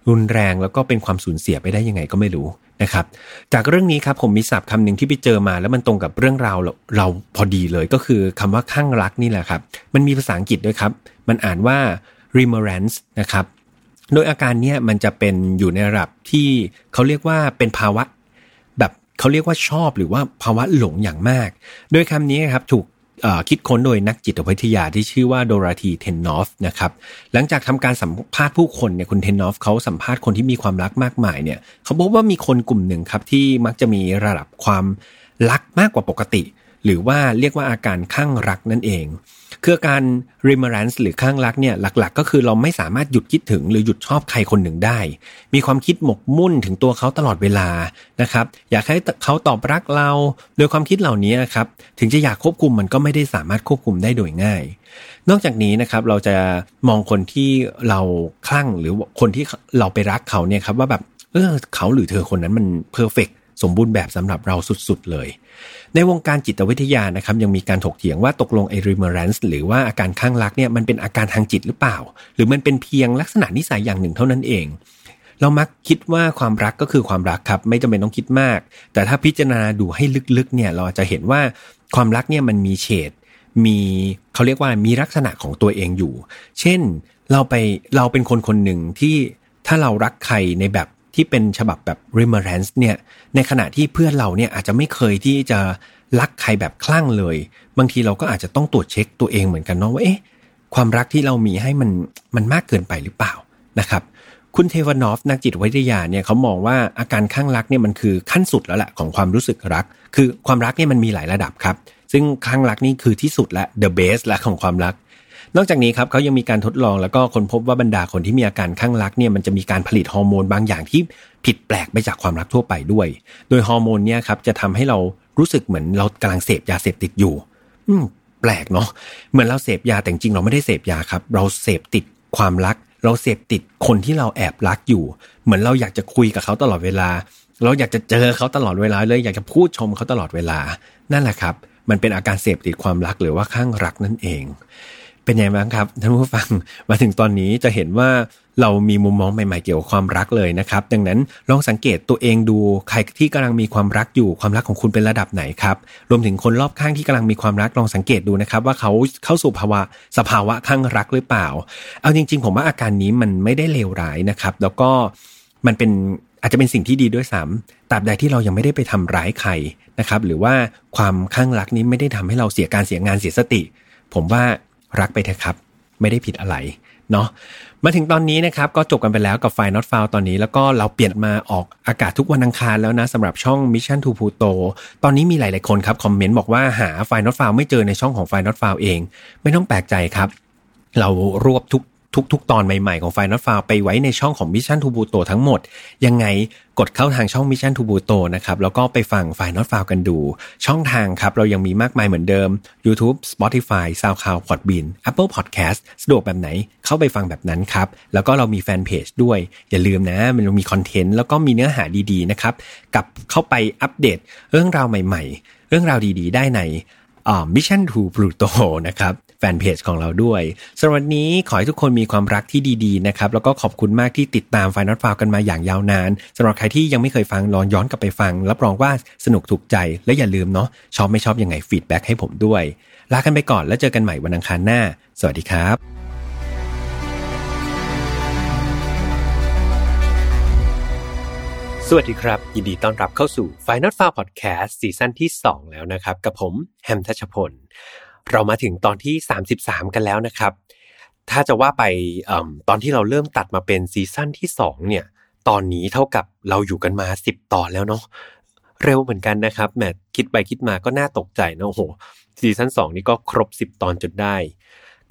รุนแรง แล้วก็เป็นความสูญเสียไปได้ยังไงก็ไม่รู้นะครับ จากเรื่องนี้ครับผมมีศัพท์คำหนึ่งที่ไปเจอมา แล้วมันตรงกับเรื่องราวเราพอดีเลยก็คือคำว่าข้างรักนี่แหละครับ มันมีภาษาอังกฤษด้วยครับ มันอ่านว่า remerence นะครับโดยอาการเนี้ยมันจะเป็นอยู่ในระดับที่เขาเรียกว่าเป็นภาวะ เขาเรียกว่าชอบหรือว่าภาวะหลงอย่างมาก โดยคำนี้ครับถูกคิดค้นโดยนักจิตวิทยาที่ชื่อว่าโดราธีเทนนอฟนะครับหลังจากทำการสัมภาษณ์ผู้คนเนี่ยคุณเทนนอฟเขาสัมภาษณ์คนที่มีความรักมากมายเนี่ยเขาพบว่ามีคนกลุ่มหนึ่งครับที่มักจะมีระดับความรักมากกว่าปกติ หรือว่าเรียกว่าอาการข้างรักนั่นเอง คือการ remembrance หรือข้างรักเนี่ยหลักๆ ก็คือเราไม่สามารถหยุดคิดถึงหรือหยุดชอบใครคนหนึ่งได้ มีความคิดหมกมุ่นถึงตัวเขาตลอดเวลานะครับอยากให้เขาตอบรักเรา โดยความคิดเหล่านี้นะครับถึงจะอยากควบคุมมันก็ไม่ได้สามารถควบคุมได้โดยง่าย นอกจากนี้นะครับเราจะมองคนที่เราคลั่งหรือคนที่เราไปรักเขาเนี่ยครับว่าแบบเออเขาหรือเธอคนนั้นมันเพอร์เฟก สมบูรณ์แบบสำหรับเราสุดๆเลย ในวงการจิตวิทยานะครับยังมีการถกเถียงว่าตกลงไอริมเรนส์หรือว่าอาการข้างรักเนี่ยมันเป็นอาการทางจิตหรือเปล่า หรือมันเป็นเพียงลักษณะนิสัยอย่างหนึ่งเท่านั้นเองเรามักคิดว่าความรักก็คือความรักครับ ไม่จำเป็นต้องคิดมาก แต่ถ้าพิจารณาดูให้ลึกๆเนี่ยเราจะเห็นว่าความรักเนี่ยมันมีเฉดมีเขาเรียกว่ามีลักษณะของตัวเองอยู่ เช่นเราไปเราเป็นคนคนหนึ่งที่ถ้าเรารักใครในแบบ ที่เป็นฉบับแบบ remembrance เนี่ยในขณะที่เพื่อนเราเนี่ยอาจจะไม่เคยที่จะรักใครแบบคลั่งเลย บางทีเราก็อาจจะต้องตรวจเช็คตัวเองเหมือนกันเนาะว่าเอ๊ะความรักที่เรามีให้มันมันมากเกินไปหรือเปล่านะครับคุณเทวานอฟนักจิตวิทยาเนี่ยเขามองว่าอาการข้างรักเนี่ยมันคือขั้นสุดแล้วแหละของความรู้สึกรัก คือความรักเนี่ยมันมีหลายระดับครับ ซึ่งข้างรักนี่คือที่สุดและ the best และของความรัก นอกจากนี้ครับเขายังมีการทดลองแล้วก็คนพบว่าบรรดาคนที่มีอาการข้างรักเนี่ยมันจะมีการผลิตฮอร์โมนบางอย่างที่ผิดแปลกไปจากความรักทั่วไปด้วย โดยฮอร์โมนเนี่ยครับจะทำให้เรารู้สึกเหมือนเรากำลังเสพยาเสพติดอยู่ อืมแปลกเนาะเหมือนเราเสพยาแต่จริงเราไม่ได้เสพยาครับ เราเสพติดความรัก เราเสพติดคนที่เราแอบรักอยู่ เหมือนเราอยากจะคุยกับเขาตลอดเวลา เราอยากจะเจอเขาตลอดเวลาเลยอยากจะพูดชมเขาตลอดเวลานั่นแหละครับมันเป็นอาการเสพติดความรักหรือว่าข้างรักนั่นเอง เป็นยังไงบ้างครับท่านผู้ฟังมาถึงตอนนี้จะเห็นว่าเรามีมุมมองใหม่ๆเกี่ยวกับความรักเลยนะครับ ดังนั้นลองสังเกตตัวเองดูใครที่กำลังมีความรักอยู่ความรักของคุณเป็นระดับไหนครับรวมถึงคนรอบข้างที่กำลังมีความรักลองสังเกตดูนะครับ ว่าเขาเข้าสู่ภาวะสภาวะข้างรักหรือเปล่า เอาจริง ๆ ผมว่าอาการนี้มันไม่ได้เลวร้ายนะครับ แล้วก็มันเป็นอาจจะเป็นสิ่งที่ดีด้วยซ้ำตราบใดที่เรายังไม่ได้ไปทำร้ายใครนะครับ หรือว่าความข้างรักนี้ไม่ได้ทำให้เราเสียการเสียงานเสียสติ ผมว่า รักไปเถอะครับ ไม่ได้ผิดอะไรเนาะมาถึงตอนนี้นะครับก็จบกันไปแล้วกับไฟ Not Found ตอนนี้แล้วก็เราเปลี่ยนมาออกอากาศทุกวันอังคารแล้วนะสำหรับช่อง Mission to Pluto ตอนนี้มีหลาย ๆ คนครับคอมเมนต์บอกว่าหาไฟ Not Found ไม่เจอในช่องของไฟ Not Found เอง ไม่ต้องแปลกใจครับ เรารวบทุก ทุกๆ ตอนใหม่ๆ ของไฟนอตฟาวไปไว้ในช่องของ Mission to Pluto ทั้งหมด ยังไงกดเข้าทางช่อง Mission to Pluto นะครับแล้วก็ไปฟังไฟนอตฟาวกันดู ช่องทางครับ เรายังมีมากมายเหมือนเดิม YouTube Spotify SoundCloud Podbean Apple Podcast สะดวกแบบไหนเข้าไปฟังแบบนั้นครับ แล้วก็เรามีแฟนเพจด้วย อย่าลืมนะมันมีคอนเทนต์แล้วก็มีเนื้อหาดีๆนะครับกับเข้าไปอัปเดตเรื่องราวใหม่ ๆ เรื่องราวดีๆ ได้ใน Mission to Pluto นะครับ นเพจของเราด้วยสำหรับวันนี้ขอให้ทุกคนมีความรักที่ดีๆนะครับแล้วก็ขอบคุณมากที่ติดตามไฟนอตฟาวกันมาอย่างยาวนานสำหรับใครที่ยังไม่เคยฟังลองย้อนกลับไปฟังรับรองว่าสนุกถูกใจและอย่าลืมเนาะชอบไม่ชอบยังไงฟีดแบ็กให้ผมด้วยลากันไปก่อนแล้วเจอกันใหม่วันอังคารหน้า สวัสดีครับสวัสดีครับ ยินดีต้อนรับเข้าสู่ Final f a r Podcast ซีซั่นที่ 2 แล้วนะครับ กับผมแฮมทัชพล เรามาถึงตอนที่ 33 กันแล้วนะครับ ถ้าจะว่าไปตอนที่เราเริ่มตัดมาเป็นซีซั่นที่ 2 เนี่ย ตอนนี้เท่ากับเราอยู่กันมา 10 ตอนแล้วเนาะเร็วเหมือนกันนะครับแหมคิดไปคิดมาก็น่าตกใจนะโอ้โหซีซั่น2 นี่ก็ครบ 10 ตอนจนได้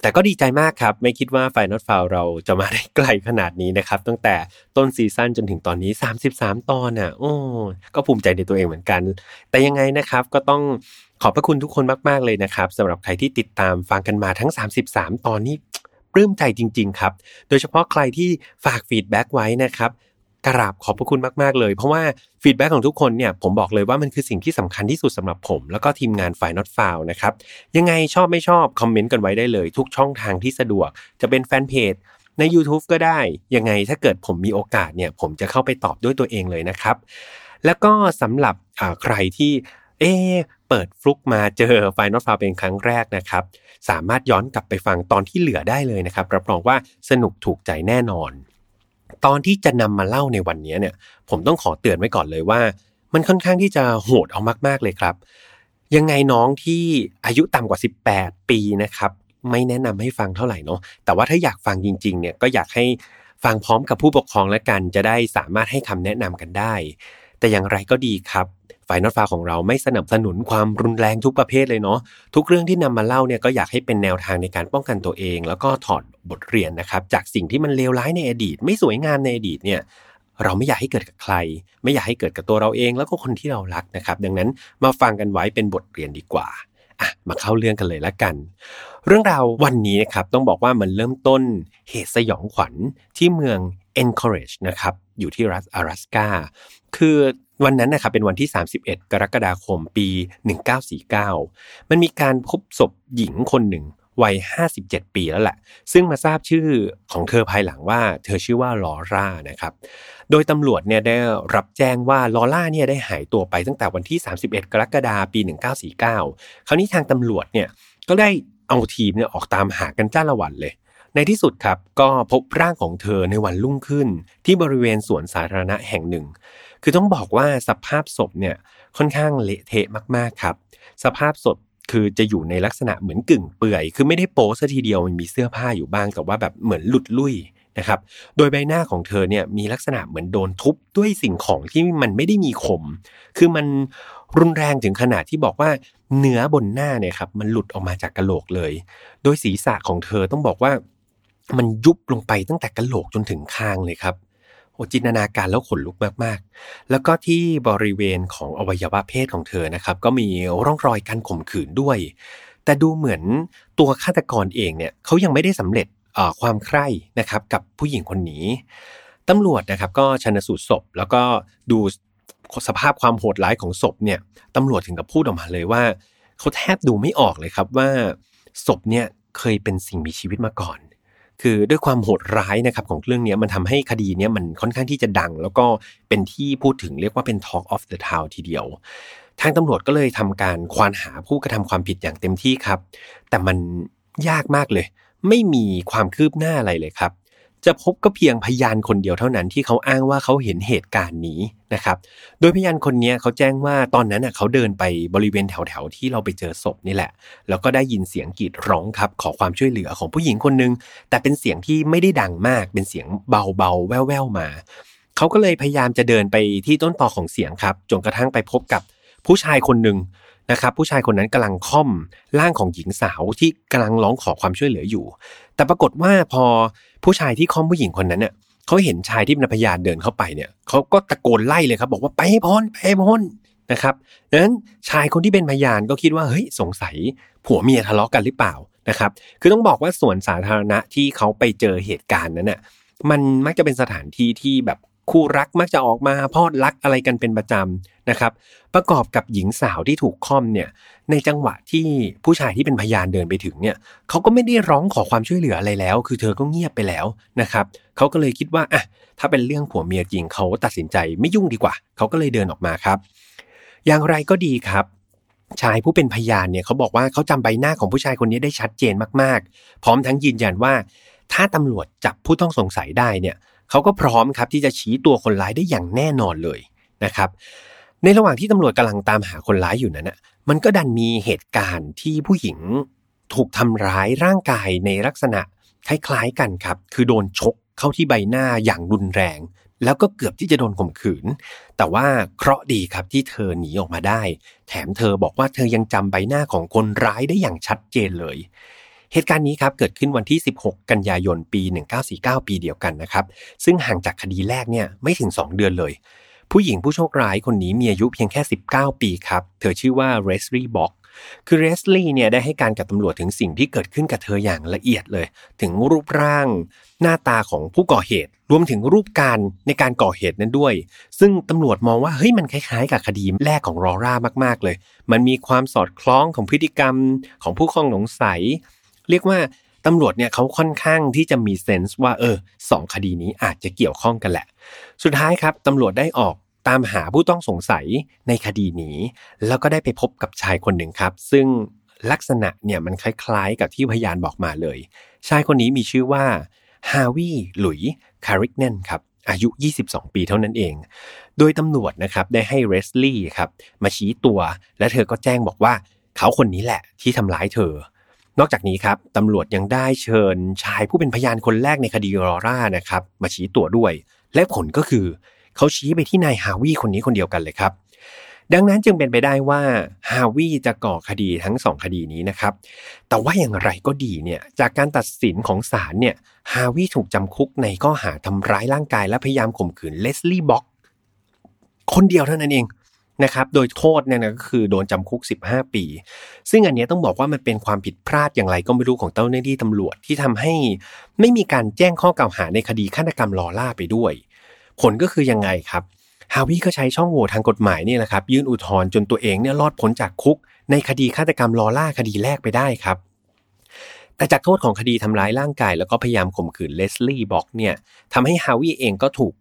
แต่ก็ดีใจมากครับ ไม่คิดว่า File Not Found เราจะมาได้ไกลขนาดนี้นะครับ ตั้งแต่ต้นซีซั่นจนถึงตอนนี้ 33 ตอนอะ โอ้ก็ภูมิใจในตัวเองเหมือนกัน แต่ยังไงนะครับก็ต้อง ขอบพระคุณทุกคนมาก ๆ เลยนะครับสำหรับใครที่ติดตามฟังกันมาทั้ง 33 ตอนนี้ปลื้มใจจริง ๆ ครับ โดยเฉพาะใครที่ฝาก feedback ไว้นะครับกราบขอบพระคุณมาก ๆ เลย เพราะว่า feedback ของทุกคนเนี่ยผมบอกเลยว่ามันคือสิ่งที่สำคัญที่สุดสำหรับผม แล้วก็ทีมงานฝ่าย not f o u นะครับ ยังไงชอบไม่ชอบคอมเมนต์กันไว้ได้เลย ทุกช่องทางที่สะดวก จะเป็นแฟนเพจใน YouTube ก็ได้ ยังไงถ้าเกิดผมมีโอกาสเนี่ยผมจะเข้าไปตอบด้วยตัวเองเลยนะครับ แล้วก็สำหรับใครที่เอ เปิดฟลุกมาเจอไฟนอตฟาวเป็นครั้งแรกนะครับ สามารถย้อนกลับไปฟังตอนที่เหลือได้เลยนะครับ รับรองว่าสนุกถูกใจแน่นอน ตอนที่จะนำมาเล่าในวันนี้เนี่ย ผมต้องขอเตือนไว้ก่อนเลยว่า มันค่อนข้างที่จะโหดเอามาก ๆเลยครับ ยังไงน้องที่อายุต่ำกว่า 18 ปีนะครับ ไม่แนะนำให้ฟังเท่าไหร่เนาะแต่ว่าถ้าอยากฟังจริง ๆ เนี่ยก็อยากให้ฟังพร้อมกับผู้ปกครองและกันจะได้สามารถให้คำแนะนำกันได้ แต่อย่างไรก็ดีครับฝ่ายนอตฟ้าของเราไม่สนับสนุนความรุนแรงทุกประเภทเลยเนาะทุกเรื่องที่นำมาเล่าเนี่ยก็อยากให้เป็นแนวทางในการป้องกันตัวเอง แล้วก็ถอดบทเรียนนะครับ จากสิ่งที่มันเลวร้ายในอดีต ไม่สวยงามในอดีตเนี่ยเราไม่อยากให้เกิดกับใคร ไม่อยากให้เกิดกับตัวเราเอง แล้วก็คนที่เรารักนะครับ ดังนั้นมาฟังกันไว้เป็นบทเรียนดีกว่า อ่ะมาเข้าเรื่องกันเลยละกัน เรื่องราววันนี้นะครับต้องบอกว่ามันเริ่มต้นเหตุสยองขวัญที่เมือง Encourage นะครับอยู่ที่รัฐ阿拉斯กาคือวันนั้นนะครับเป็นวันที่ 31 กรกฎาคมปี 1949 มันมีการพบศพหญิงคนหนึ่ง วัย 57 ปีแล้วแหละ ซึ่งมาทราบชื่อของเธอภายหลังว่า เธอชื่อว่าลอร่านะครับ โดยตำรวจเนี่ยได้รับแจ้งว่าลอร่าเนี่ยได้หายตัวไปตั้งแต่วันที่ 31 กรกฎาคมปี 1949 คราวนี้ทางตำรวจเนี่ยก็ได้เอาทีมเนี่ยออกตามหากันจ้าละวันเลยในที่สุดครับก็พบร่างของเธอในวันรุ่งขึ้น ที่บริเวณสวนสาธารณะแห่งหนึ่ง คือต้องบอกว่าสภาพศพเนี่ยค่อนข้างเละเทะมากๆครับ สภาพศพ คือจะอยู่ในลักษณะเหมือนกึ่งเปื่อย คือไม่ได้โป๊ซะทีเดียวมันมีเสื้อผ้าอยู่บ้างแต่ว่าแบบเหมือนหลุดลุ่ยนะครับ โดยใบหน้าของเธอเนี่ยมีลักษณะเหมือนโดนทุบด้วยสิ่งของที่มันไม่ได้มีคม คือมันรุนแรงถึงขนาดที่บอกว่าเนื้อบนหน้าเนี่ยครับมันหลุดออกมาจากกะโหลกเลย โดยศีรษะของเธอต้องบอกว่ามันยุบลงไปตั้งแต่กะโหลกจนถึงคางเลยครับ โอจินตนาการแล้วขนลุกมากๆ แล้วก็ที่บริเวณของอวัยวะเพศของเธอนะครับ ก็มีร่องรอยการข่มขืนด้วย แต่ดูเหมือนตัวฆาตกรเองเนี่ยเขายังไม่ได้สำเร็จความใคร่นะครับกับผู้หญิงคนนี้ตำรวจนะครับก็ชนสูตรศพ แล้วก็ดูสภาพความโหดร้ายของศพเนี่ยตำรวจถึงกับพูดออกมาเลยว่าเขาแทบดูไม่ออกเลยครับว่าศพเนี่ยเคยเป็นสิ่งมีชีวิตมาก่อน คือด้วยความโหดร้ายนะครับของเรื่องนี้มันทำให้คดีนี้มันค่อนข้างที่จะดัง แล้วก็เป็นที่พูดถึงเรียกว่าเป็น Talk of the Town ทีเดียว ทางตำรวจก็เลยทำการควานหาผู้กระทำความผิดอย่างเต็มที่ครับ แต่มันยากมากเลย ไม่มีความคืบหน้าอะไรเลยครับ จะพบก็เพียงพยานคนเดียวเท่านั้นที่เขาอ้างว่าเขาเห็นเหตุการณ์นี้นะครับโดยพยานคนนี้เขาแจ้งว่าตอนนั้นเขาเดินไปบริเวณแถวๆที่เราไปเจอศพนี่แหละ แล้วก็ได้ยินเสียงกรีดร้องครับ ขอความช่วยเหลือของผู้หญิงคนนึง แต่เป็นเสียงที่ไม่ได้ดังมาก เป็นเสียงเบาๆแว่วๆมาเขาก็เลยพยายามจะเดินไปที่ต้นตอของเสียงครับจนกระทั่งไปพบกับผู้ชายคนหนึ่งนะครับผู้ชายคนนั้นกำลังค่อมร่างของหญิงสาวที่กำลังร้องขอความช่วยเหลืออยู่ แต่ปรากฏว่าพอ ผู้ชายที่ค้อมผู้หญิงคนนั้นเนี่ยเขาเห็นชายที่เป็นพยานเดินเข้าไปเนี่ยเขาก็ตะโกนไล่เลยครับ บอกว่าไปให้พ้นไปให้พ้นนะครับดังนั้นชายคนที่เป็นพยานก็คิดว่าเฮ้ยสงสัยผัวเมียทะเลาะกันหรือเปล่านะครับ คือต้องบอกว่าส่วนสาธารณะที่เขาไปเจอเหตุการณ์นั้นน่ะมันมักจะเป็นสถานที่ที่แบบ คู่รักมักจะออกมาพอดรักอะไรกันเป็นประจำนะครับ ประกอบกับหญิงสาวที่ถูกค่อมเนี่ยในจังหวะที่ผู้ชายที่เป็นพยานเดินไปถึงเนี่ยเขาก็ไม่ได้ร้องขอความช่วยเหลืออะไรแล้ว คือเธอก็เงียบไปแล้วนะครับเขาก็เลยคิดว่าอะถ้าเป็นเรื่องผัวเมียจริงเขาตัดสินใจไม่ยุ่งดีกว่าเขาก็เลยเดินออกมาครับ อย่างไรก็ดีครับชายผู้เป็นพยานเนี่ยเขาบอกว่าเขาจำใบหน้าของผู้ชายคนนี้ได้ชัดเจนมากๆ พร้อมทั้งยืนยันว่า ถ้าตำรวจจับผู้ต้องสงสัยได้เนี่ย เขาก็พร้อมครับที่จะชี้ตัวคนร้ายได้อย่างแน่นอนเลยนะครับ ในระหว่างที่ตำรวจกำลังตามหาคนร้ายอยู่นั้นนะมันก็ดันมีเหตุการณ์ที่ผู้หญิงถูกทำร้ายร่างกายในลักษณะคล้ายๆกันครับ คือโดนชกเข้าที่ใบหน้าอย่างรุนแรง แล้วก็เกือบที่จะโดนข่มขืน แต่ว่าเคราะดีครับที่เธอหนีออกมาได้ แถมเธอบอกว่าเธอยังจำใบหน้าของคนร้ายได้อย่างชัดเจนเลย เหตุการณ์นี้ครับเกิดขึ้นวันที่ 16 กันยายนปี 1949 ปีเดียวกันนะครับซึ่งห่างจากคดีแรกเนี่ยไม่ถึง 2 เดือนเลย ผู้หญิงผู้โชคร้ายคนนี้มีอายุเพียงแค่ 19 ปีครับเธอชื่อว่าเรสลี่บ็อกคือเรสลี่เนี่ยได้ให้การกับตำรวจถึงสิ่งที่เกิดขึ้นกับเธออย่างละเอียดเลย ถึงรูปร่าง หน้าตาของผู้ก่อเหตุ รวมถึงรูปการในการก่อเหตุนั้นด้วย ซึ่งตำรวจมองว่าเฮ้ยมันคล้ายๆ กับคดีแรกของรอร่ามากๆเลย มันมีความสอดคล้องของพฤติกรรมของผู้ข้องสงสัย เรียกว่าตำรวจเนี่ยเขาค่อนข้างที่จะมีเซนส์ว่าเออสองคดีนี้อาจจะเกี่ยวข้องกันแหละ สุดท้ายครับตำรวจได้ออกตามหาผู้ต้องสงสัยในคดีนี้ แล้วก็ได้ไปพบกับชายคนหนึ่งครับ ซึ่งลักษณะเนี่ยมันคล้ายๆ กับที่พยานบอกมาเลย ชายคนนี้มีชื่อว่าฮาวิหลุยคาริกเนนครับอายุ 22 ปีเท่านั้นเอง โดยตำรวจนะครับได้ให้เรสลี่ครับมาชี้ตัว และเธอก็แจ้งบอกว่าเขาคนนี้แหละที่ทำร้ายเธอ นอกจากนี้ครับตำรวจยังได้เชิญชายผู้เป็นพยานคนแรกในคดีรอร่านะครับ มาชี้ตัวด้วย และผลก็คือเขาชี้ไปที่นายฮาวีคนนี้คนเดียวกันเลยครับ ดังนั้นจึงเป็นไปได้ว่าฮาวีจะก่อคดีทั้งสองคดีนี้นะครับ แต่ว่าอย่างไรก็ดีเนี่ยจากการตัดสินของศาลเนี่ยฮาวีถูกจำคุกในข้อหาทำร้ายร่างกายและพยายามข่มขืนเลสลี่บ็อกคนเดียวเท่านั้นเอง นะครับโดยโทษเนี่ยนะก็คือโดนจำคุก 15 ปี ซึ่งอันนี้ต้องบอกว่ามันเป็นความผิดพลาดอย่างไรก็ไม่รู้ของเจ้าหน้าที่ตำรวจที่ทำให้ไม่มีการแจ้งข้อกล่าวหาในคดีฆาตกรรมลอล่าไปด้วย ผลก็คือยังไงครับฮาวิก็ใช้ช่องโหว่ทางกฎหมายนี่แหละครับยื่นอุทธรณ์จนตัวเองเนี่ยรอดพ้นจากคุก ในคดีฆาตกรรมลอล่าคดีแรกไปได้ครับแต่จากโทษของคดีทำร้ายร่างกาย แล้วก็พยายามข่มขืนเลสลี่บอกเนี่ยทำให้ฮาวิเองก็ถูก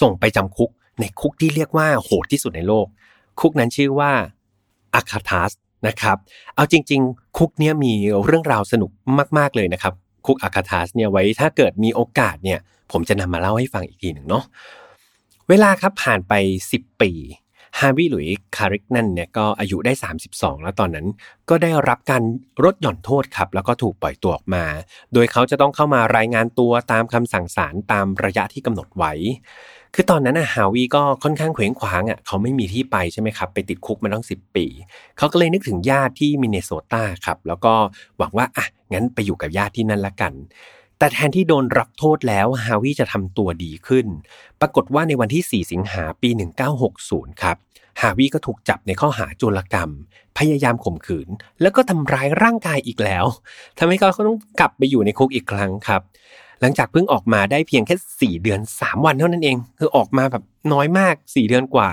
ส่งไปจำคุกในคุกที่เรียกว่าโหดที่สุดในโลก คุกนั้นชื่อว่าอาคาทัสนะครับ เอาจริง ๆ คุกเนี้ยมีเรื่องราวสนุกมากๆเลยนะครับ คุกอาคาทัสเนี่ยไว้ถ้าเกิดมีโอกาสเนี่ย ผมจะนำมาเล่าให้ฟังอีกทีหนึ่งเนาะเวลาครับผ่านไป 10 ปีฮาวิหลุยคาริกนั่นเนี่ยก็อายุได้ 32 แล้วตอนนั้นก็ได้รับการลดหย่อนโทษครับ แล้วก็ถูกปล่อยตัวออกมา โดยเขาจะต้องเข้ามารายงานตัวตามคำสั่งศาลตามระยะที่กำหนดไว้ คือตอนนั้นอะฮาวิก็ค่อนข้างเขวงขวางอะเขาไม่มีที่ไปใช่ไหมครับ ไปติดคุกมาตั้ง10ปี เขาก็เลยนึกถึงญาติที่มินเนโซตาครับ แล้วก็หวังว่าอะงั้นไปอยู่กับญาติที่นั่นละกัน แต่แทนที่โดนรับโทษแล้วฮาวิจะทำตัวดีขึ้น ปรากฏว่าในวันที่ 4 สิงหาปี 1960 ครับฮาวิก็ถูกจับในข้อหาโจรกรรม พยายามข่มขืน แล้วก็ทำร้ายร่างกายอีกแล้วทำให้เขาต้องกลับไปอยู่ในคุกอีกครั้งครับ หลังจากเพิ่งออกมาได้เพียงแค่ 4 เดือน 3 วันเท่านั้นเอง คือออกมาแบบน้อยมาก 4 เดือนกว่า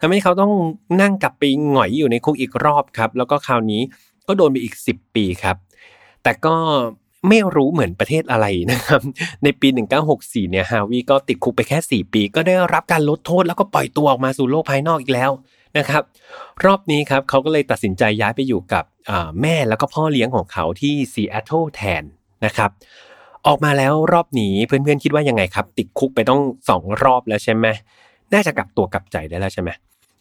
ทำให้เขาต้องนั่งกลับไปหงอยอยู่ในคุกอีกรอบครับ แล้วก็คราวนี้ก็โดนไปอีก 10 ปีครับ แต่ก็ไม่รู้เหมือนประเทศอะไรนะครับ ในปี 1964 เนี่ยฮาวิก็ติดคุกไปแค่ 4 ปี ก็ได้รับการลดโทษแล้วก็ปล่อยตัวออกมาสู่โลกภายนอกอีกแล้วนะครับ รอบนี้ครับเขาก็เลยตัดสินใจย้ายไปอยู่กับแม่แล้วก็พ่อเลี้ยงของเขาที่ซีแอตเทิลแทนนะครับ ออกมาแล้วรอบนี้เพื่อนๆคิดว่ายังไงครับ ติดคุกไปต้องสองรอบแล้วใช่ไหมน่าจะกลับตัวกลับใจได้แล้วใช่ไหม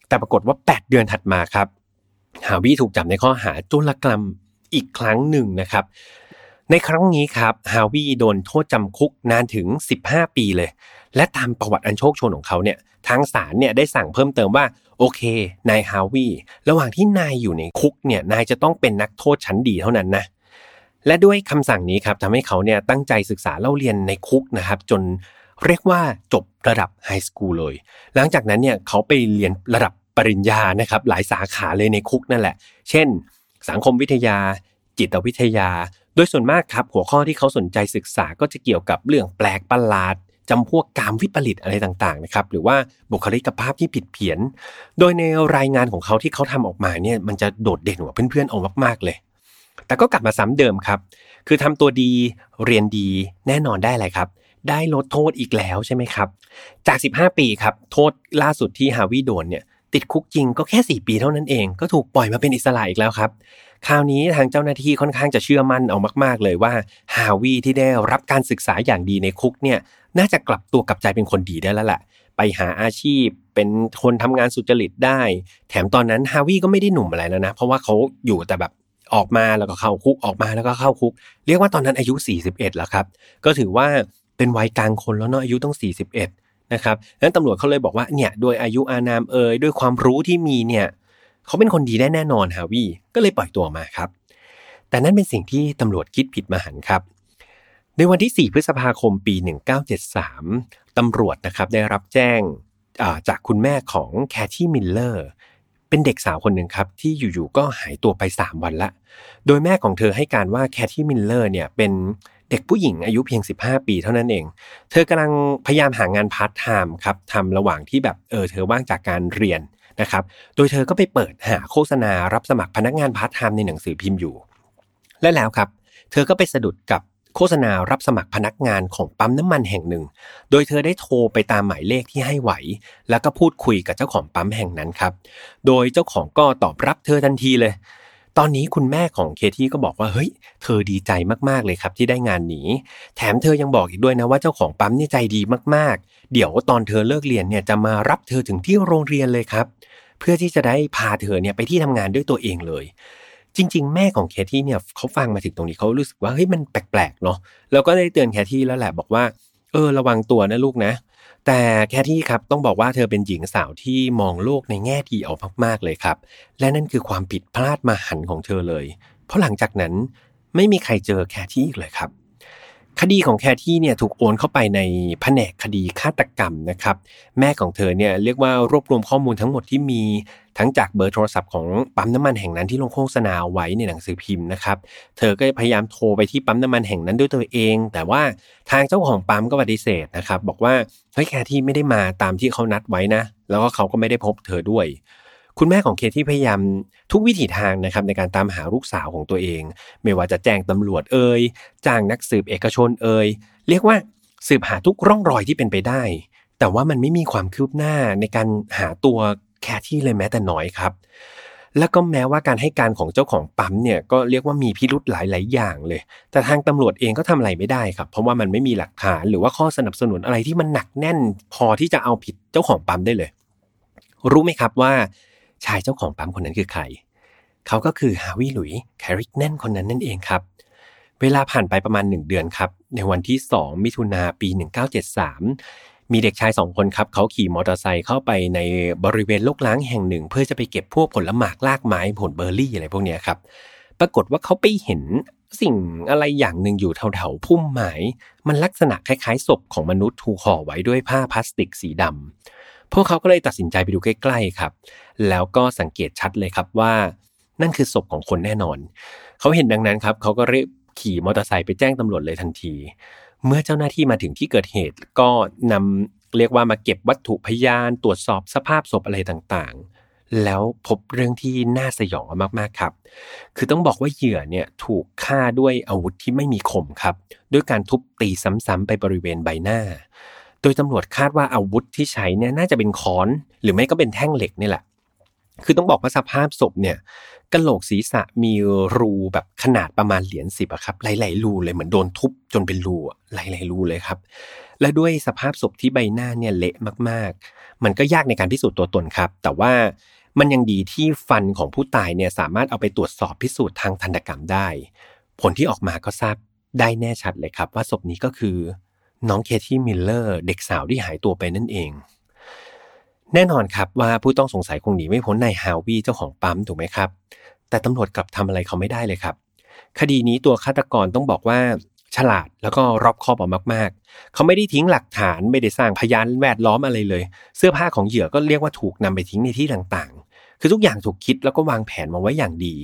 แต่ปรากฏว่า 8 เดือนถัดมาครับฮาวิถูกจับในข้อหาโจรกรรมอีกครั้งหนึ่งนะครับ ในครั้งนี้ครับฮาวิโดนโทษจำคุกนานถึง 15 ปีเลย และตามประวัติอันโชคโชนของเขาเนี่ยทางศาลเนี่ยได้สั่งเพิ่มเติมว่าโอเค นายฮาวิระหว่างที่นายอยู่ในคุกเนี่ยนายจะต้องเป็นนักโทษชั้นดีเท่านั้นนะ และด้วยคำสั่งนี้ครับทำให้เขาเนี่ยตั้งใจศึกษาเล่าเรียนในคุกนะครับ จนเรียกว่าจบระดับไฮสคูลเลย หลังจากนั้นเนี่ยเขาไปเรียนระดับปริญญานะครับ หลายสาขาเลยในคุกนั่นแหละ เช่น สังคมวิทยา จิตวิทยา โดยส่วนมากครับหัวข้อที่เขาสนใจศึกษาก็จะเกี่ยวกับเรื่องแปลกประหลาดจำพวกกามวิปริตอะไรต่างๆนะครับหรือว่าบุคลิกภาพที่ผิดเพี้ยน โดยในรายงานของเขาที่เขาทำออกมาเนี่ยมันจะโดดเด่นกว่าเพื่อนๆออกมากๆเลย แต่ก็กลับมาซ้ำเดิมครับ คือทำตัวดีเรียนดีแน่นอนได้อะไรครับ ได้ลดโทษอีกแล้วใช่ไหมครับ จาก 15 ปีครับ โทษล่าสุดที่ฮาวิโดนเนี่ยติดคุกจริงก็แค่ 4 ปีเท่านั้นเอง ก็ถูกปล่อยมาเป็นอิสระอีกแล้วครับ คราวนี้ทางเจ้าหน้าที่ค่อนข้างจะเชื่อมั่นเอามากๆ เลยว่าฮาวีที่ได้รับการศึกษาอย่างดีในคุกเนี่ยน่าจะกลับตัวกลับใจเป็นคนดีได้แล้วแหละไปหาอาชีพเป็นคนทำงานสุจริตได้ แถมตอนนั้นฮาวีก็ไม่ได้หนุ่มอะไรแล้วนะ เพราะว่าเขาอยู่แต่แบบ ออกมาแล้วก็เข้าคุกออกมาแล้วก็เข้าคุก เรียกว่าตอนนั้นอายุ 41แล้วครับก็ถือว่าเป็นวัยกลางคนแล้วเนาะอายุต้อง 41นะครับนั้นตำรวจเขาเลยบอกว่าเนี่ยโดยอายุอานามเอ่ยด้วยความรู้ที่มีเนี่ยเขาเป็นคนดีได้แน่นอนฮาวีก็เลยปล่อยตัวมาครับ แต่นั่นเป็นสิ่งที่ตำรวจคิดผิดมหันต์ครับ ในวันที่ 4 พฤษภาคมปี 1973ตำรวจนะครับได้รับแจ้งจากคุณแม่ของแคทที่มิลเลอร์ เป็นเด็กสาวคนหนึ่งครับที่อยู่ๆก็หายตัวไป 3 วันละ โดยแม่ของเธอให้การว่าแคทที่มิลเลอร์เนี่ยเป็นเด็กผู้หญิงอายุเพียง 15 ปีเท่านั้นเอง เธอกำลังพยายามหางานพาร์ทไทม์ครับทำระหว่างที่แบบเออเธอว่างจากการเรียนนะครับ โดยเธอก็ไปเปิดหาโฆษณารับสมัครพนักงานพาร์ทไทม์ในหนังสือพิมพ์อยู่ และแล้วครับ เธอก็ไปสะดุดกับ โฆษณารับสมัครพนักงานของปั๊มน้ำมันแห่งหนึ่ง โดยเธอได้โทรไปตามหมายเลขที่ให้ไว้ แล้วก็พูดคุยกับเจ้าของปั๊มแห่งนั้นครับ โดยเจ้าของก็ตอบรับเธอทันทีเลย ตอนนี้คุณแม่ของเคที่ก็บอกว่าเฮ้ย เธอดีใจมากๆเลยครับที่ได้งานนี้ แถมเธอยังบอกอีกด้วยนะว่าเจ้าของปั๊มเนี่ยใจดีมากๆ เดี๋ยวตอนเธอเลิกเรียนเนี่ยจะมารับเธอถึงที่โรงเรียนเลยครับ เพื่อที่จะได้พาเธอเนี่ยไปที่ทำงานด้วยตัวเองเลย จริง ๆ แม่ของแคที่เนี่ยเขาฟังมาถึงตรงนี้เขารู้สึกว่าเฮ้ยมันแปลกๆเนาะแล้วก็ได้เตือนแคที่แล้วแหละบอกว่า เออระวังตัวนะลูกนะ แต่แคที่ครับต้องบอกว่าเธอเป็นหญิงสาวที่มองโลกในแง่ดีออกมากๆเลยครับ และนั่นคือความผิดพลาดมาหันของเธอเลย เพราะหลังจากนั้นไม่มีใครเจอแคที่อีกเลยครับ คดีของแคที่เนี่ยถูกโอนเข้าไปในแผนกคดีฆาตกรรมนะครับแม่ของเธอเนี่ยเรียกว่ารวบรวมข้อมูลทั้งหมดที่มีทั้งจากเบอร์โทรศัพท์ของปั๊มน้ำมันแห่งนั้นที่ลงโฆษณาไว้ในหนังสือพิมพ์นะครับเธอก็พยายามโทรไปที่ปั๊มน้ำมันแห่งนั้นด้วยตัวเอง แต่ว่าทางเจ้าของปั๊มก็ปฏิเสธนะครับบอกว่าเฮ้ยแคที่ไม่ได้มาตามที่เขานัดไว้นะ แล้วก็เขาก็ไม่ได้พบเธอด้วย คุณแม่ของเคที่พยายามทุกวิถีทางนะครับในการตามหาลูกสาวของตัวเอง ไม่ว่าจะแจ้งตำรวจเอ่ยจ้างนักสืบเอกชนเอ่ยเรียกว่าสืบหาทุกร่องรอยที่เป็นไปได้ แต่ว่ามันไม่มีความคืบหน้าในการหาตัวแคที่เลยแม้แต่น้อยครับ แล้วก็แม้ว่าการให้การของเจ้าของปั๊มเนี่ยก็เรียกว่ามีพิรุธหลาย ๆ อย่างเลย แต่ทางตำรวจเองก็ทำอะไรไม่ได้ครับ เพราะว่ามันไม่มีหลักฐานหรือว่าข้อสนับสนุนอะไรที่มันหนักแน่น พอที่จะเอาผิดเจ้าของปั๊มได้เลย รู้ไหมครับว่า ชายเจ้าของปั๊มคนนั้นคือใคร เขาก็คือฮาวิหลุยแคริกแน่นคนนั้นนั่นเองครับ เวลาผ่านไปประมาณ 1 เดือนครับ ในวันที่ 2 มิถุนาปี 1973 มีเด็กชายสองคนครับ เขาขี่มอเตอร์ไซค์เข้าไปในบริเวณโลกล้างแห่งหนึ่ง เพื่อจะไปเก็บพวกผลหมากลากไม้ผลเบอร์รี่อะไรพวกนี้ครับ ปรากฏว่าเขาไปเห็นสิ่งอะไรอย่างหนึ่งอยู่แถวๆพุ่มไม้มันลักษณะคล้ายๆศพของมนุษย์ถูกห่อไว้ด้วยผ้าพลาสติกสีดำ พวกเขาก็เลยตัดสินใจไปดูใกล้ๆครับ แล้วก็สังเกตชัดเลยครับว่า นั่นคือศพของคนแน่นอน เขาเห็นดังนั้นครับเขาก็รีบขี่มอเตอร์ไซค์ไปแจ้งตำรวจเลยทันที เมื่อเจ้าหน้าที่มาถึงที่เกิดเหตุก็นำเรียกว่ามาเก็บวัตถุพยาน ตรวจสอบสภาพศพอะไรต่างๆ แล้วพบเรื่องที่น่าสยองมากๆครับ คือต้องบอกว่าเหยื่อเนี่ยถูกฆ่าด้วยอาวุธที่ไม่มีคมครับ ด้วยการทุบตีซ้ำๆไปบริเวณใบหน้า ดยตำรวจคาดว่าอาวุธที่ใช้เนี่ยน่าจะเป็นค้อน หรือไม่ก็เป็นแท่งเหล็กนี่แหละ คือต้องบอกว่าสภาพศพเนี่ยกระโหลกศีรษะมีรูแบบขนาดประมาณเหรียญสิบอะครับหลายๆรูเลยเหมือนโดนทุบจนเป็นรูหลายๆรูเลยครับ และด้วยสภาพศพที่ใบหน้าเนี่ยเละมากๆ มันก็ยากในการพิสูจน์ตัวตนครับ แต่ว่ามันยังดีที่ฟันของผู้ตายเนี่ยสามารถเอาไปตรวจสอบพิสูจน์ทางทันกรรมได้ ผลที่ออกมาก็ทราบได้แน่ชัดเลยครับ ว่าศพนี้ก็คือ น้องเคที่มิลเลอร์ เด็กสาวที่หายตัวไปนั่นเอง แน่นอนครับว่าผู้ต้องสงสัยคงหนีไม่พ้นนายฮาวีเจ้าของปั๊มถูกไหมครับ แต่ตำรวจกลับทำอะไรเขาไม่ได้เลยครับ คดีนี้ตัวฆาตกรต้องบอกว่าฉลาดแล้วก็รอบคอบออกมาก ๆ เขาไม่ได้ทิ้งหลักฐานไม่ได้สร้างพยานแวดล้อมอะไรเลย เสื้อผ้าของเหยื่อก็เรียกว่าถูกนำไปทิ้งในที่ต่างๆ คือทุกอย่างถูกคิดแล้วก็วางแผนมาไว้อย่างดี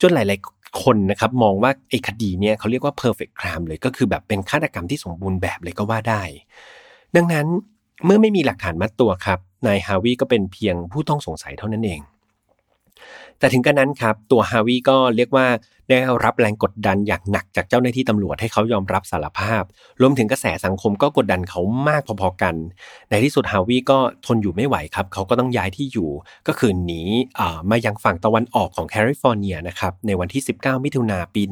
จนหลายๆ คนนะครับมองว่าไอ้คดีเนี่ยเขาเรียกว่า perfect crime เลยก็คือแบบเป็นฆาตกรรมที่สมบูรณ์แบบเลยก็ว่าได้ ดังนั้นเมื่อไม่มีหลักฐานมัดตัวครับนายฮาวีก็เป็นเพียงผู้ต้องสงสัยเท่านั้นเอง แต่ถึงกระนั้นครับตัวฮาวีก็เรียกว่าได้รับแรงกดดันอย่างหนักจากเจ้าหน้าที่ตำรวจให้เขายอมรับสารภาพ รวมถึงกระแสสังคมก็กดดันเขามากพอๆกัน ในที่สุดฮาวีก็ทนอยู่ไม่ไหวครับ เขาก็ต้องย้ายที่อยู่ ก็คือหนีมายังฝั่งตะวันออกของแคลิฟอร์เนียนะครับในวันที่ 19 มิถุนาปี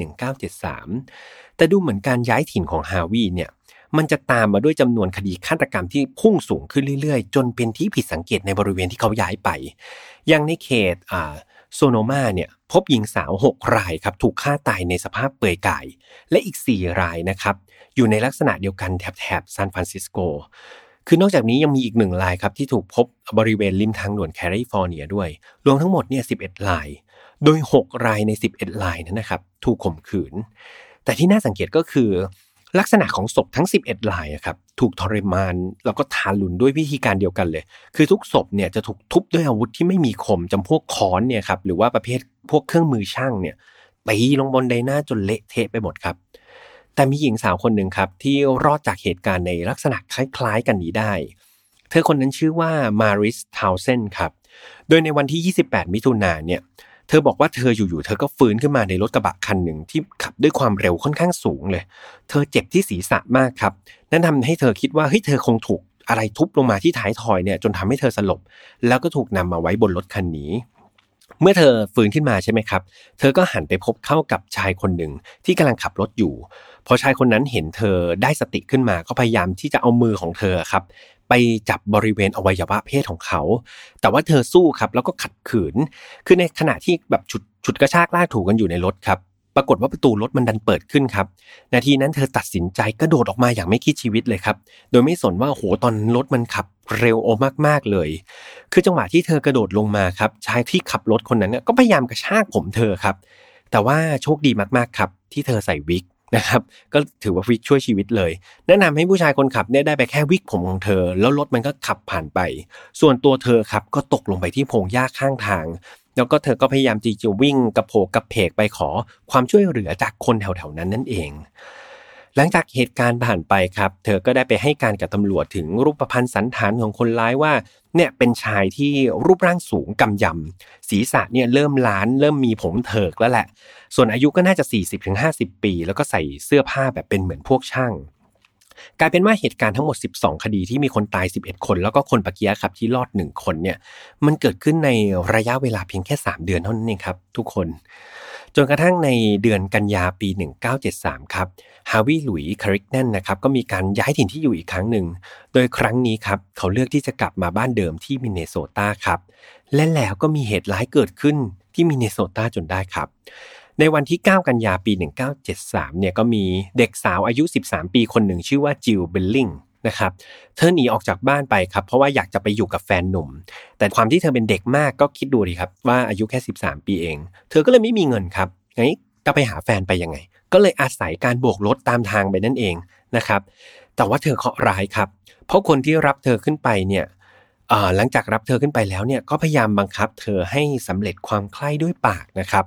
1973 แต่ดูเหมือนการย้ายถิ่นของฮาวีเนี่ยมันจะตามมาด้วยจำนวนคดีฆาตกรรมที่พุ่งสูงขึ้นเรื่อยๆ จนเป็นที่ผิดสังเกตในบริเวณที่เขาย้ายไป อย่างในเขตอ่า โซโนมาเนี่ยพบหญิงสาว 6 รายครับถูกฆ่าตายในสภาพเปลือยกาย และอีก 4 รายนะครับอยู่ในลักษณะเดียวกันแถบแถบซานฟรานซิสโก คือนอกจากนี้ยังมีอีกหนึ่งรายครับที่ถูกพบบริเวณริมทางด่วนแคลิฟอร์เนียด้วย รวมทั้งหมดเนี่ย11 ราย โดย 6 รายใน 11 รายนั้นนะครับถูกข่มขืน แต่ที่น่าสังเกตก็คือ ลักษณะของศพทั้ง 11รายครับถูกทรมานแล้วก็ทารุณด้วยวิธีการเดียวกันเลย คือทุกศพเนี่ยจะถูกทุบด้วยอาวุธที่ไม่มีคมจำพวกค้อนเนี่ยครับหรือว่าประเภทพวกเครื่องมือช่างเนี่ยตีลงบนใบหน้าจนเละเทะไปหมดครับ แต่มีหญิงสาวคนหนึ่งครับที่รอดจากเหตุการณ์ในลักษณะคล้าย ๆ กันนี้ได้ เธอคนนั้นชื่อว่ามาริสทาวเซนครับโดยในวันที่ 28 มิถุนายนเนี่ย เธอบอกว่าเธออยู่ๆเธอก็ฟื้นขึ้นมาในรถกระบะคันหนึ่งที่ขับด้วยความเร็วค่อนข้างสูงเลย เธอเจ็บที่ศีรษะมากครับ นั่นทำให้เธอคิดว่าเฮ้ยเธอคงถูกอะไรทุบลงมาที่ท้ายทอยเนี่ยจนทำให้เธอสลบ แล้วก็ถูกนำมาไว้บนรถคันนี้ เมื่อเธอฟื้นขึ้นมาใช่ไหมครับ เธอก็หันไปพบเข้ากับชายคนหนึ่งที่กำลังขับรถอยู่พอชายคนนั้นเห็นเธอได้สติขึ้นมาก็พยายามที่จะเอามือของเธอครับ ไปจับบริเวณอวัยวะเพศของเขา แต่ว่าเธอสู้ครับแล้วก็ขัดขืน คือในขณะที่แบบฉุดฉุดกระชากลากถูกันอยู่ในรถครับ ปรากฏว่าประตูรถมันดันเปิดขึ้นครับ นาทีนั้นเธอตัดสินใจกระโดดออกมาอย่างไม่คิดชีวิตเลยครับ โดยไม่สนว่าโหตอนรถมันขับเร็วโอมากๆเลย คือจังหวะที่เธอกระโดดลงมาครับชายที่ขับรถคนนั้นก็พยายามกระชากผมเธอครับ แต่ว่าโชคดีมากๆครับ ที่เธอใส่วิก นะครับก็ถือว่าวิกช่วยชีวิตเลย แนะนำให้ผู้ชายคนขับเนี่ยได้ไปแค่วิกผมของเธอ แล้วรถมันก็ขับผ่านไป ส่วนตัวเธอครับก็ตกลงไปที่พงหญ้าข้างทาง แล้วก็เธอก็พยายามจีจะวิ่งกระโผกกระเพกไปขอความช่วยเหลือจากคนแถวๆนั้นนั่นเอง ลังจากเหตุการณ์ผ่านไปครับ เธอก็ได้ไปให้การกับตำรวจถึงรูปพรรณสันฐานของคนร้ายว่าเนี่ยเป็นชายที่รูปร่างสูงกำยำศีรษะเนี่ยเริ่มล้าน เริ่มมีผมเถิกแล้วแหละ ส่วนอายุก็น่าจะ 40-50 ปี แล้วก็ใส่เสื้อผ้าแบบเป็นเหมือนพวกช่างกลายเป็นว่าเหตุการณ์ทั้งหมด 12 คดีที่มีคนตาย 11 คน แล้วก็คนปะเกียครับที่รอด 1 คนเนี่ยมันเกิดขึ้นในระยะเวลาเพียงแค่ 3 เดือนเท่านั้นเองครับ ทุกคน จนกระทั่งในเดือนกันยาปี 1973 ครับฮาวิหลุยคาริกแนนนะครับก็มีการย้ายถิ่นที่อยู่อีกครั้งหนึ่ง โดยครั้งนี้ครับเขาเลือกที่จะกลับมาบ้านเดิมที่มินเนโซตาครับและแล้วก็มีเหตุร้ายเกิดขึ้นที่มินเนโซตาจนได้ครับในวันที่ 9 กันยาปี 1973 เนี่ยก็มีเด็กสาวอายุ 13 ปีคนหนึ่งชื่อว่าจิลเบลลิง นะครับเธอหนีออกจากบ้านไปครับ เพราะว่าอยากจะไปอยู่กับแฟนหนุ่ม แต่ความที่เธอเป็นเด็กมากก็คิดดูดีครับว่าอายุแค่ 13 ปีเอง เธอก็เลยไม่มีเงินครับงั้นจะไปหาแฟนไปยังไง ก็เลยอาศัยการโบกรถตามทางไปนั่นเองนะครับ แต่ว่าเธอเคราะห์ร้ายครับ เพราะคนที่รับเธอขึ้นไปเนี่ยหลังจากรับเธอขึ้นไปแล้วเนี่ยก็พยายามบังคับเธอให้สำเร็จความใคร่ด้วยปากนะครับ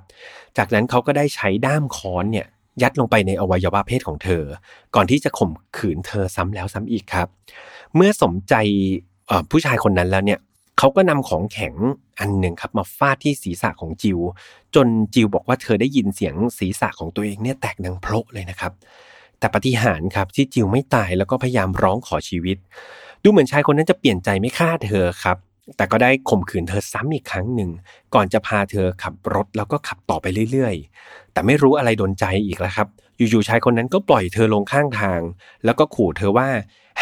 จากนั้นเขาก็ได้ใช้ด้ามค้อนเนี่ย ยัดลงไปในอวัยวะเพศของเธอ ก่อนที่จะข่มขืนเธอซ้ำแล้วซ้ำอีกครับ เมื่อสมใจผู้ชายคนนั้นแล้วเนี่ยเขาก็นำของแข็งอันหนึ่งครับมาฟาดที่ศีรษะของจิว จนจิวบอกว่าเธอได้ยินเสียงศีรษะของตัวเองเนี่ยแตกดังโพลเลยนะครับ แต่ปฏิหารครับที่จิวไม่ตายแล้วก็พยายามร้องขอชีวิต ดูเหมือนชายคนนั้นจะเปลี่ยนใจไม่ฆ่าเธอครับ แต่ก็ได้ข่มขืนเธอซ้ำอีกครั้งหนึ่ง ก่อนจะพาเธอขับรถแล้วก็ขับต่อไปเรื่อยๆ แต่ไม่รู้อะไรโดนใจอีกแล้วครับ อยู่ๆชายคนนั้นก็ปล่อยเธอลงข้างทาง แล้วก็ขู่เธอว่า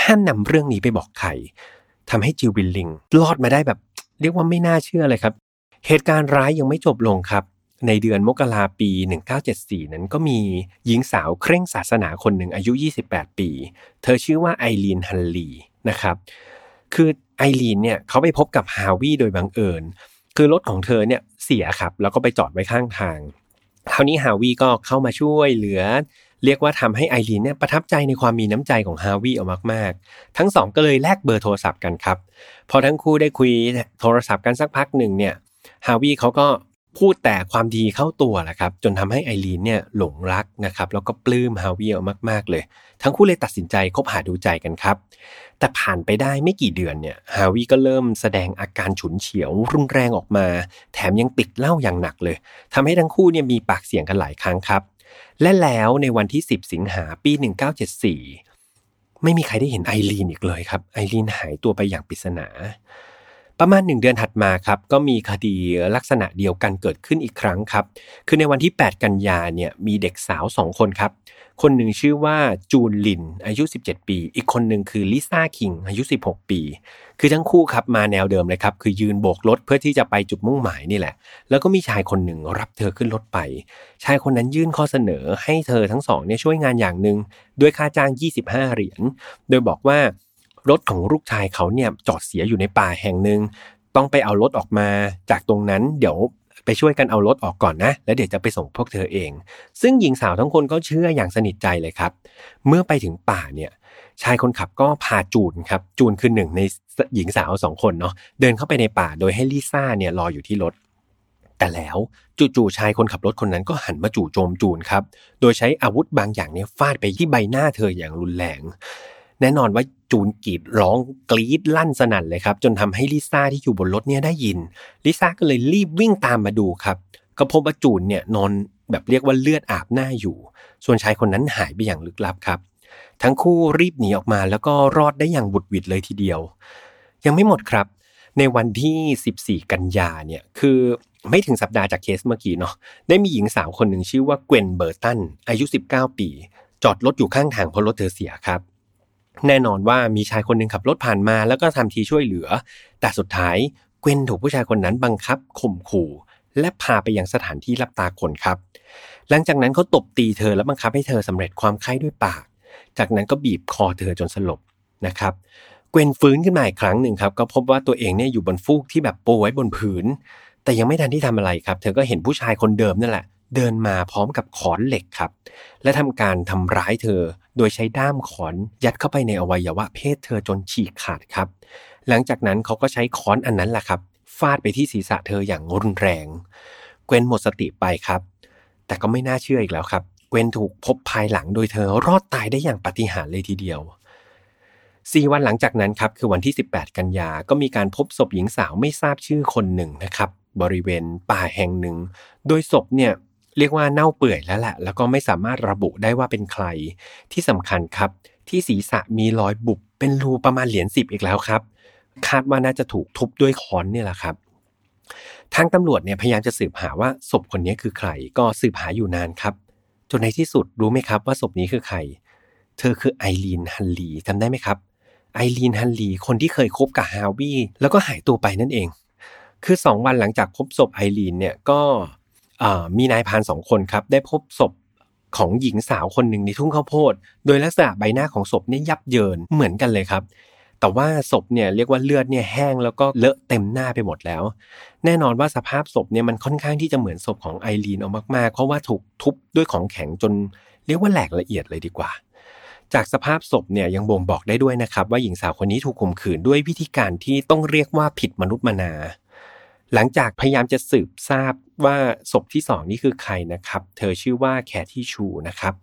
ห้ามนำเรื่องนี้ไปบอกใครทำให้จิวบิลลิงรอดมาได้แบบ เรียกว่าไม่น่าเชื่อเลยครับ เหตุการณ์ร้ายยังไม่จบลงครับ ในเดือนมกราปี 1974 นั้นก็มีหญิงสาวเคร่งศาสนาคนหนึ่งอายุ 28 ปี เธอชื่อว่าไอรีนฮันลีนะครับ คือ ไอรีนเนี่ยเขาไปพบกับฮาวิโดยบังเอิญ คือรถของเธอเนี่ยเสียครับ แล้วก็ไปจอดไว้ข้างทางคราวนี้ฮาวิก็เข้ามาช่วยเหลือ เรียกว่าทำให้ไอรีนเนี่ยประทับใจในความมีน้ำใจของฮาวิออกมากๆ ทั้งสองก็เลยแลกเบอร์โทรศัพท์กันครับ พอทั้งคู่ได้คุยโทรศัพท์กันสักพักหนึ่งเนี่ยฮาวิเขาก็ พูดแต่ความดีเข้าตัวแหละครับ จนทำให้ไอรีนเนี่ยหลงรักนะครับ แล้วก็ปลื้มฮาวิมาก ๆ เลย ทั้งคู่เลยตัดสินใจคบหาดูใจกันครับ แต่ผ่านไปได้ไม่กี่เดือนเนี่ยฮาวิก็เริ่มแสดงอาการฉุนเฉียว รุนแรงออกมา แถมยังติดเหล้าอย่างหนักเลยทำให้ทั้งคู่เนี่ยมีปากเสียงกันหลายครั้งครับ และแล้วในวันที่ 10 สิงหาปี 1974 ไม่มีใครได้เห็นไอรีนอีกเลยครับไอรีนหายตัวไปอย่างปริศนา ประมาณหนึ่งเดือนถัดมาครับก็มีคดีลักษณะเดียวกันเกิดขึ้นอีกครั้งครับ คือในวันที่ 8 กันยาเนี่ยมีเด็กสาว 2 คนครับ คนหนึ่งชื่อว่าจูนลินอายุ 17 ปี อีกคนหนึ่งคือลิซ่าคิงอายุ 16 ปี คือทั้งคู่ครับมาแนวเดิมเลยครับคือยืนโบกรถเพื่อที่จะไปจุดมุ่งหมายนี่แหละ แล้วก็มีชายคนหนึ่งรับเธอขึ้นรถไป ชายคนนั้นยื่นข้อเสนอให้เธอทั้งสองเนี่ยช่วยงานอย่างหนึ่งด้วยค่าจ้าง 25 เหรียญโดยบอกว่า รถของลูกชายเขาเนี่ยจอดเสียอยู่ในป่าแห่งหนึ่งต้องไปเอารถออกมาจากตรงนั้นเดี๋ยวไปช่วยกันเอารถออกก่อนนะ แล้วเดี๋ยวจะไปส่งพวกเธอเอง ซึ่งหญิงสาวทั้งคนก็เชื่ออย่างสนิทใจเลยครับ เมื่อไปถึงป่าเนี่ยชายคนขับก็พาจูนครับ จูนคือหนึ่งในหญิงสาวสองคนเนาะเดินเข้าไปในป่าโดยให้ลิซ่าเนี่ยรออยู่ที่รถ แต่แล้วจู่ๆชายคนขับรถคนนั้นก็หันมาจู่โจมจูนครับ โดยใช้อาวุธบางอย่างเนี่ยฟาดไปที่ใบหน้าเธออย่างรุนแรง แน่นอนว่าจูนกรีดร้องกรีดลั่นสนั่นเลยครับ จนทำให้ลิซ่าที่อยู่บนรถเนี่ยได้ยินลิซ่าก็เลยรีบวิ่งตามมาดูครับ ก็พบว่าจูนเนี่ยนอนแบบเรียกว่าเลือดอาบหน้าอยู่ ส่วนชายคนนั้นหายไปอย่างลึกลับครับ ทั้งคู่รีบหนีออกมาแล้วก็รอดได้อย่างบุดวิดเลยทีเดียว ยังไม่หมดครับ ในวันที่ 14 กันยาเนี่ยคือไม่ถึงสัปดาห์จากเคสเมื่อกี้เนาะได้มีหญิงสาวคนหนึ่งชื่อว่าเกวนเบอร์ตันอายุ 19 ปี จอดรถอยู่ข้างทางเพราะรถเธอเสียครับ แน่นอนว่ามีชายคนหนึ่งขับรถผ่านมา แล้วก็ทำทีช่วยเหลือ แต่สุดท้ายเกวนถูกผู้ชายคนนั้นบังคับข่มขู่ และพาไปยังสถานที่รับตาคนครับ หลังจากนั้นเขาตบตีเธอและบังคับให้เธอสำเร็จความไข้ด้วยปาก จากนั้นก็บีบคอเธอจนสลบนะครับเกวนฟื้นขึ้นมาอีกครั้งหนึ่งครับ ก็พบว่าตัวเองเนี่ยอยู่บนฟูกที่แบบโปไว้บนผืน แต่ยังไม่ทันที่ทำอะไรครับ เธอก็เห็นผู้ชายคนเดิมนั่นแหละ เดินมาพร้อมกับขอนเหล็กครับ และทำการทำร้ายเธอ โดยใช้ด้ามขอนยัดเข้าไปในอวัยวะเพศเธอจนฉีกขาดครับ หลังจากนั้นเขาก็ใช้ค้อนอันนั้นแหละครับฟาดไปที่ศีรษะเธออย่างรุนแรง เกวนหมดสติไปครับ แต่ก็ไม่น่าเชื่ออีกแล้วครับเกวนถูกพบภายหลังโดยเธอรอดตายได้อย่างปาฏิหาริย์เลยทีเดียวสี่วันหลังจากนั้นครับคือวันที่ 18 กันยา ก็มีการพบศพหญิงสาวไม่ทราบชื่อคนหนึ่งนะครับ บริเวณป่าแห่งหนึ่ง โดยศพเนี่ย เรียกว่าเน่าเปื่อยแล้วแหละแล้วก็ไม่สามารถระบุได้ว่าเป็นใคร ที่สำคัญครับ ที่ศีรษะมีรอยบุบเป็นรูประมาณเหรียญสิบอีกแล้วครับ คาดว่าน่าจะถูกทุบด้วยค้อนเนี่ยแหละครับทางตำรวจเนี่ยพยายามจะสืบหาว่าศพคนนี้คือใคร ก็สืบหาอยู่นานครับจนในที่สุดรู้ไหมครับว่าศพนี้คือใคร เธอคือไอรีนฮันลีจำได้ไหมครับ ไอรีนฮันลีคนที่เคยคบกับฮาวิแล้วก็หายตัวไปนั่นเอง คือสองวันหลังจากพบศพไอรีนเนี่ยก็ มีนายพานสองคนครับ ได้พบศพของหญิงสาวคนหนึ่งในทุ่งข้าวโพด โดยลักษณะใบหน้าของศพเนี่ยยับเยินเหมือนกันเลยครับ แต่ว่าศพเนี่ยเรียกว่าเลือดเนี่ยแห้งแล้วก็เลอะเต็มหน้าไปหมดแล้ว แน่นอนว่าสภาพศพเนี่ยมันค่อนข้างที่จะเหมือนศพของไอรีนเอามากๆ เพราะว่าถูกทุบด้วยของแข็งจนเรียกว่าแหลกละเอียดเลยดีกว่า จากสภาพศพเนี่ยยังบ่งบอกได้ด้วยนะครับ ว่าหญิงสาวคนนี้ถูกข่มขืนด้วยวิธีการที่ต้องเรียกว่าผิดมนุษย์มนา หลังจากพยายามจะสืบทราบว่าศพที่สองนี่คือใครนะครับ เธอชื่อว่าแคที่ชูนะครับ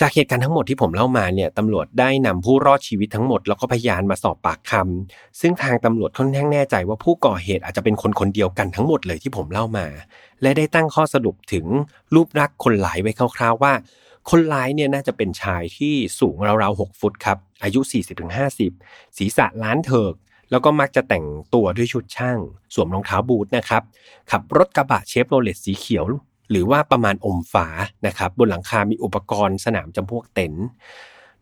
จากเหตุการณ์ทั้งหมดที่ผมเล่ามาเนี่ยตำรวจได้นำผู้รอดชีวิตทั้งหมด แล้วก็พยานมาสอบปากคำซึ่งทางตำรวจค่อนข้างแน่ใจว่าผู้ก่อเหตุอาจจะเป็นคนคนเดียวกันทั้งหมดเลยที่ผมเล่ามา และได้ตั้งข้อสรุปถึงรูปลักษณ์คนร้ายไว้คร่าวๆว่าคนร้ายเนี่ยน่าจะเป็นชายที่สูงราวๆ 6 ฟุตครับ อายุ 40-50 ศีรษะล้านเถิก แล้วก็มักจะแต่งตัวด้วยชุดช่าง สวมรองเท้าบูทนะครับ ขับรถกระบะเชฟโรเลตสีเขียว หรือว่าประมาณอมฟ้านะครับ บนหลังคา มีอุปกรณ์สนามจำพวกเต็นท์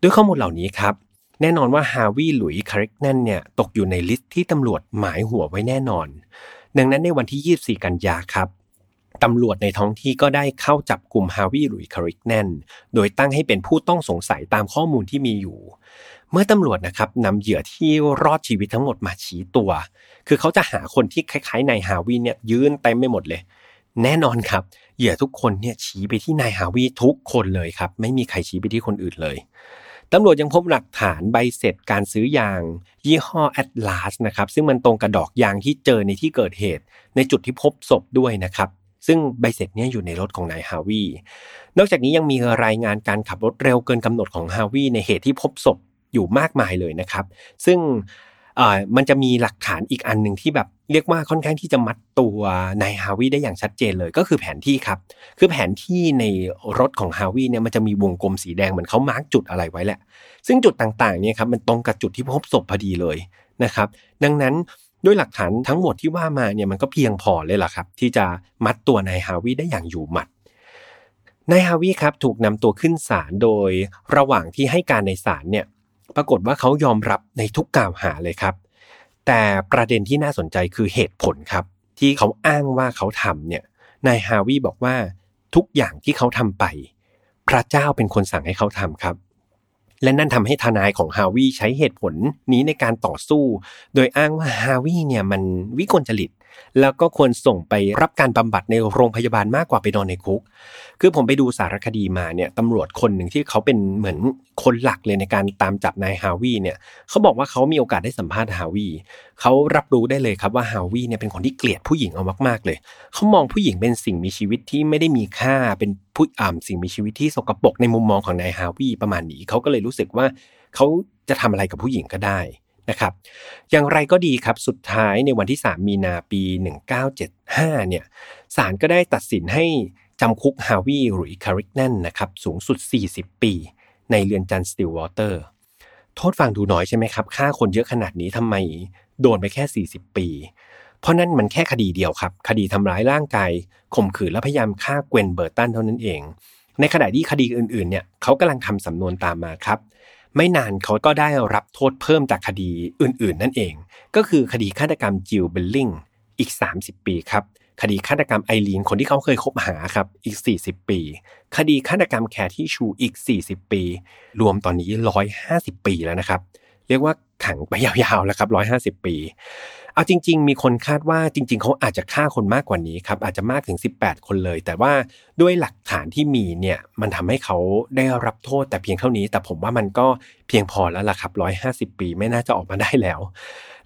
ด้วยข้อมูลเหล่านี้ครับ แน่นอนว่าฮาวิหลุยส์คาริกนันเนี่ยตกอยู่ใน list ที่ตำรวจหมายหัวไว้แน่นอน ดังนั้นในวันที่ 24 กันยาครับตำรวจในท้องที่ก็ได้เข้าจับกลุ่มฮาวิหลุยคาริกแนน โดยตั้งให้เป็นผู้ต้องสงสัยตามข้อมูลที่มีอยู่ เมื่อตำรวจนะครับนำเหยื่อที่รอดชีวิตทั้งหมดมาชี้ตัว คือเขาจะหาคนที่คล้ายๆนายฮาวีเนี่ยยืนเต็มไม่หมดเลย แน่นอนครับ เหยื่อทุกคนเนี่ยชี้ไปที่นายฮาวีทุกคนเลยครับ ไม่มีใครชี้ไปที่คนอื่นเลยตำรวจยังพบหลักฐานใบเสร็จการซื้อยาง ยี่ห้อแอตลาสนะครับซึ่งมันตรงกับดอกยางที่เจอในที่เกิดเหตุ ในจุดที่พบศพด้วยนะครับ ซึ่งใบเสร็จนี้อยู่ในรถของนายฮาวีนอกจากนี้ยังมีรายงานการขับรถเร็วเกินกำหนดของฮาวีในเหตุที่พบศพ อยู่มากมายเลยนะครับ ซึ่งมันจะมีหลักฐานอีกอันหนึ่งที่แบบเรียกว่าค่อนข้างที่จะมัดตัวนายฮาวิได้อย่างชัดเจนเลยก็คือแผนที่ครับ คือแผนที่ในรถของฮาวิเนี่ยมันจะมีวงกลมสีแดงเหมือนเขามาร์กจุดอะไรไว้แหละ ซึ่งจุดต่างๆเนี่ยครับมันตรงกับจุดที่พบศพพอดีเลยนะครับ ดังนั้นด้วยหลักฐานทั้งหมดที่ว่ามาเนี่ยมันก็เพียงพอเลยล่ะครับ ที่จะมัดตัวนายฮาวิได้อย่างอยู่หมัดนายฮาวิครับถูกนำตัวขึ้นศาลโดยระหว่างที่ให้การในศาลเนี่ย ปรากฏว่าเขายอมรับในทุกกล่าวหาเลยครับ แต่ประเด็นที่น่าสนใจคือเหตุผลครับ ที่เขาอ้างว่าเขาทำเนี่ยนายฮาวีบอกว่าทุกอย่างที่เขาทำไป พระเจ้าเป็นคนสั่งให้เขาทำครับ และนั่นทำให้ทนายของฮาวีใช้เหตุผลนี้ในการต่อสู้ โดยอ้างว่าฮาวีเนี่ยมันวิกลจริต แล้วก็ควรส่งไปรับการบำบัดในโรงพยาบาลมากกว่าไปนอนในคุก คือผมไปดูสารคดีมาเนี่ยตำรวจคนหนึ่งที่เขาเป็นเหมือนคนหลักเลยในการตามจับนายฮาวีเนี่ยเขาบอกว่าเขามีโอกาสได้สัมภาษณ์ฮาวีเขารับรู้ได้เลยครับว่าฮาวีเนี่ยเป็นคนที่เกลียดผู้หญิงเอามากๆเลยเขามองผู้หญิงเป็นสิ่งมีชีวิตที่ไม่ได้มีค่าเป็นผู้อ่าสิ่งมีชีวิตที่สกปรกในมุมมองของนายฮาวีประมาณนี้เขาก็เลยรู้สึกว่าเขาจะทำอะไรกับผู้หญิงก็ได้ นะครับ อย่างไรก็ดีครับสุดท้ายในวันที่ 3 มีนาปี 1975 เนี่ยศาลก็ได้ตัดสินให้จำคุกฮาวิหรือคาริกแนนนะครับสูงสุด 40 ปี ในเรือนจำสติลวอเตอร์โทษฟังดูน้อยใช่ไหมครับฆ่าคนเยอะขนาดนี้ทำไมโดนไปแค่ 40 ปี เพราะนั่นมันแค่คดีเดียวครับ คดีทำร้ายร่างกายข่มขืนและพยายามฆ่าเกวนเบอร์ตันเท่านั้นเอง ในขณะที่คดีอื่นๆเนี่ยเขากำลังทำสำนวนตามมาครับ ไม่นานเขาก็ได้รับโทษเพิ่มจากคดีอื่นๆ นั่นเอง ก็คือคดีฆาตกรรมจิลเบลลิงอีก 30 ปีครับคดีฆาตกรรมไอรีนคนที่เขาเคยคบหาครับอีก 40 ปี คดีฆาตกรรมแคที่ชูอีก 40 ปี รวมตอนนี้ 150 ปีแล้วนะครับ เรียกว่าขังไปยาวๆแล้วครับร้อยห้าสิบปี เอาจริง ๆ มีคนคาดว่าจริง ๆเขาอาจจะฆ่าคนมากกว่านี้ครับอาจจะมากถึง 18 คนเลย แต่ว่าด้วยหลักฐานที่มีเนี่ยมันทำให้เขาได้รับโทษแต่เพียงเท่านี้ แต่ผมว่ามันก็เพียงพอแล้วล่ะครับร้อยห้าสิบปีไม่น่าจะออกมาได้แล้ว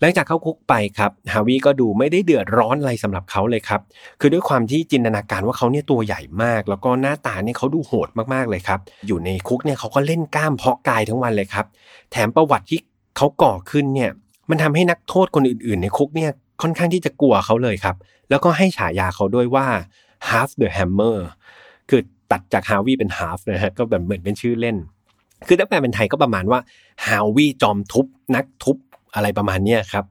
หลังจากเข้าคุกไปครับฮาวิก็ดูไม่ได้เดือดร้อนอะไรสำหรับเขาเลยครับคือด้วยความที่จินตนาการว่าเขาเนี่ยตัวใหญ่มาก แล้วก็หน้าตาเนี่ยเขาดูโหดมากๆเลยครับอยู่ในคุกเนี่ยเขาก็เล่นกล้ามเพาะกายทั้งวันเลยครับแถมประวัติที่เขาก่อขึ้นเนี่ย มันทำให้นักโทษคนอื่นๆ ในคุกเนี่ยค่อนข้างที่จะกลัวเขาเลยครับ แล้วก็ให้ฉายาเขาด้วยว่า half the hammer คือตัดจากฮาวิเป็น half นะฮะก็แบบเหมือนเป็นชื่อเล่น คือถ้าแปลเป็นไทยก็ประมาณว่าฮาวิจอมทุบนักทุบอะไรประมาณเนี้ยครับ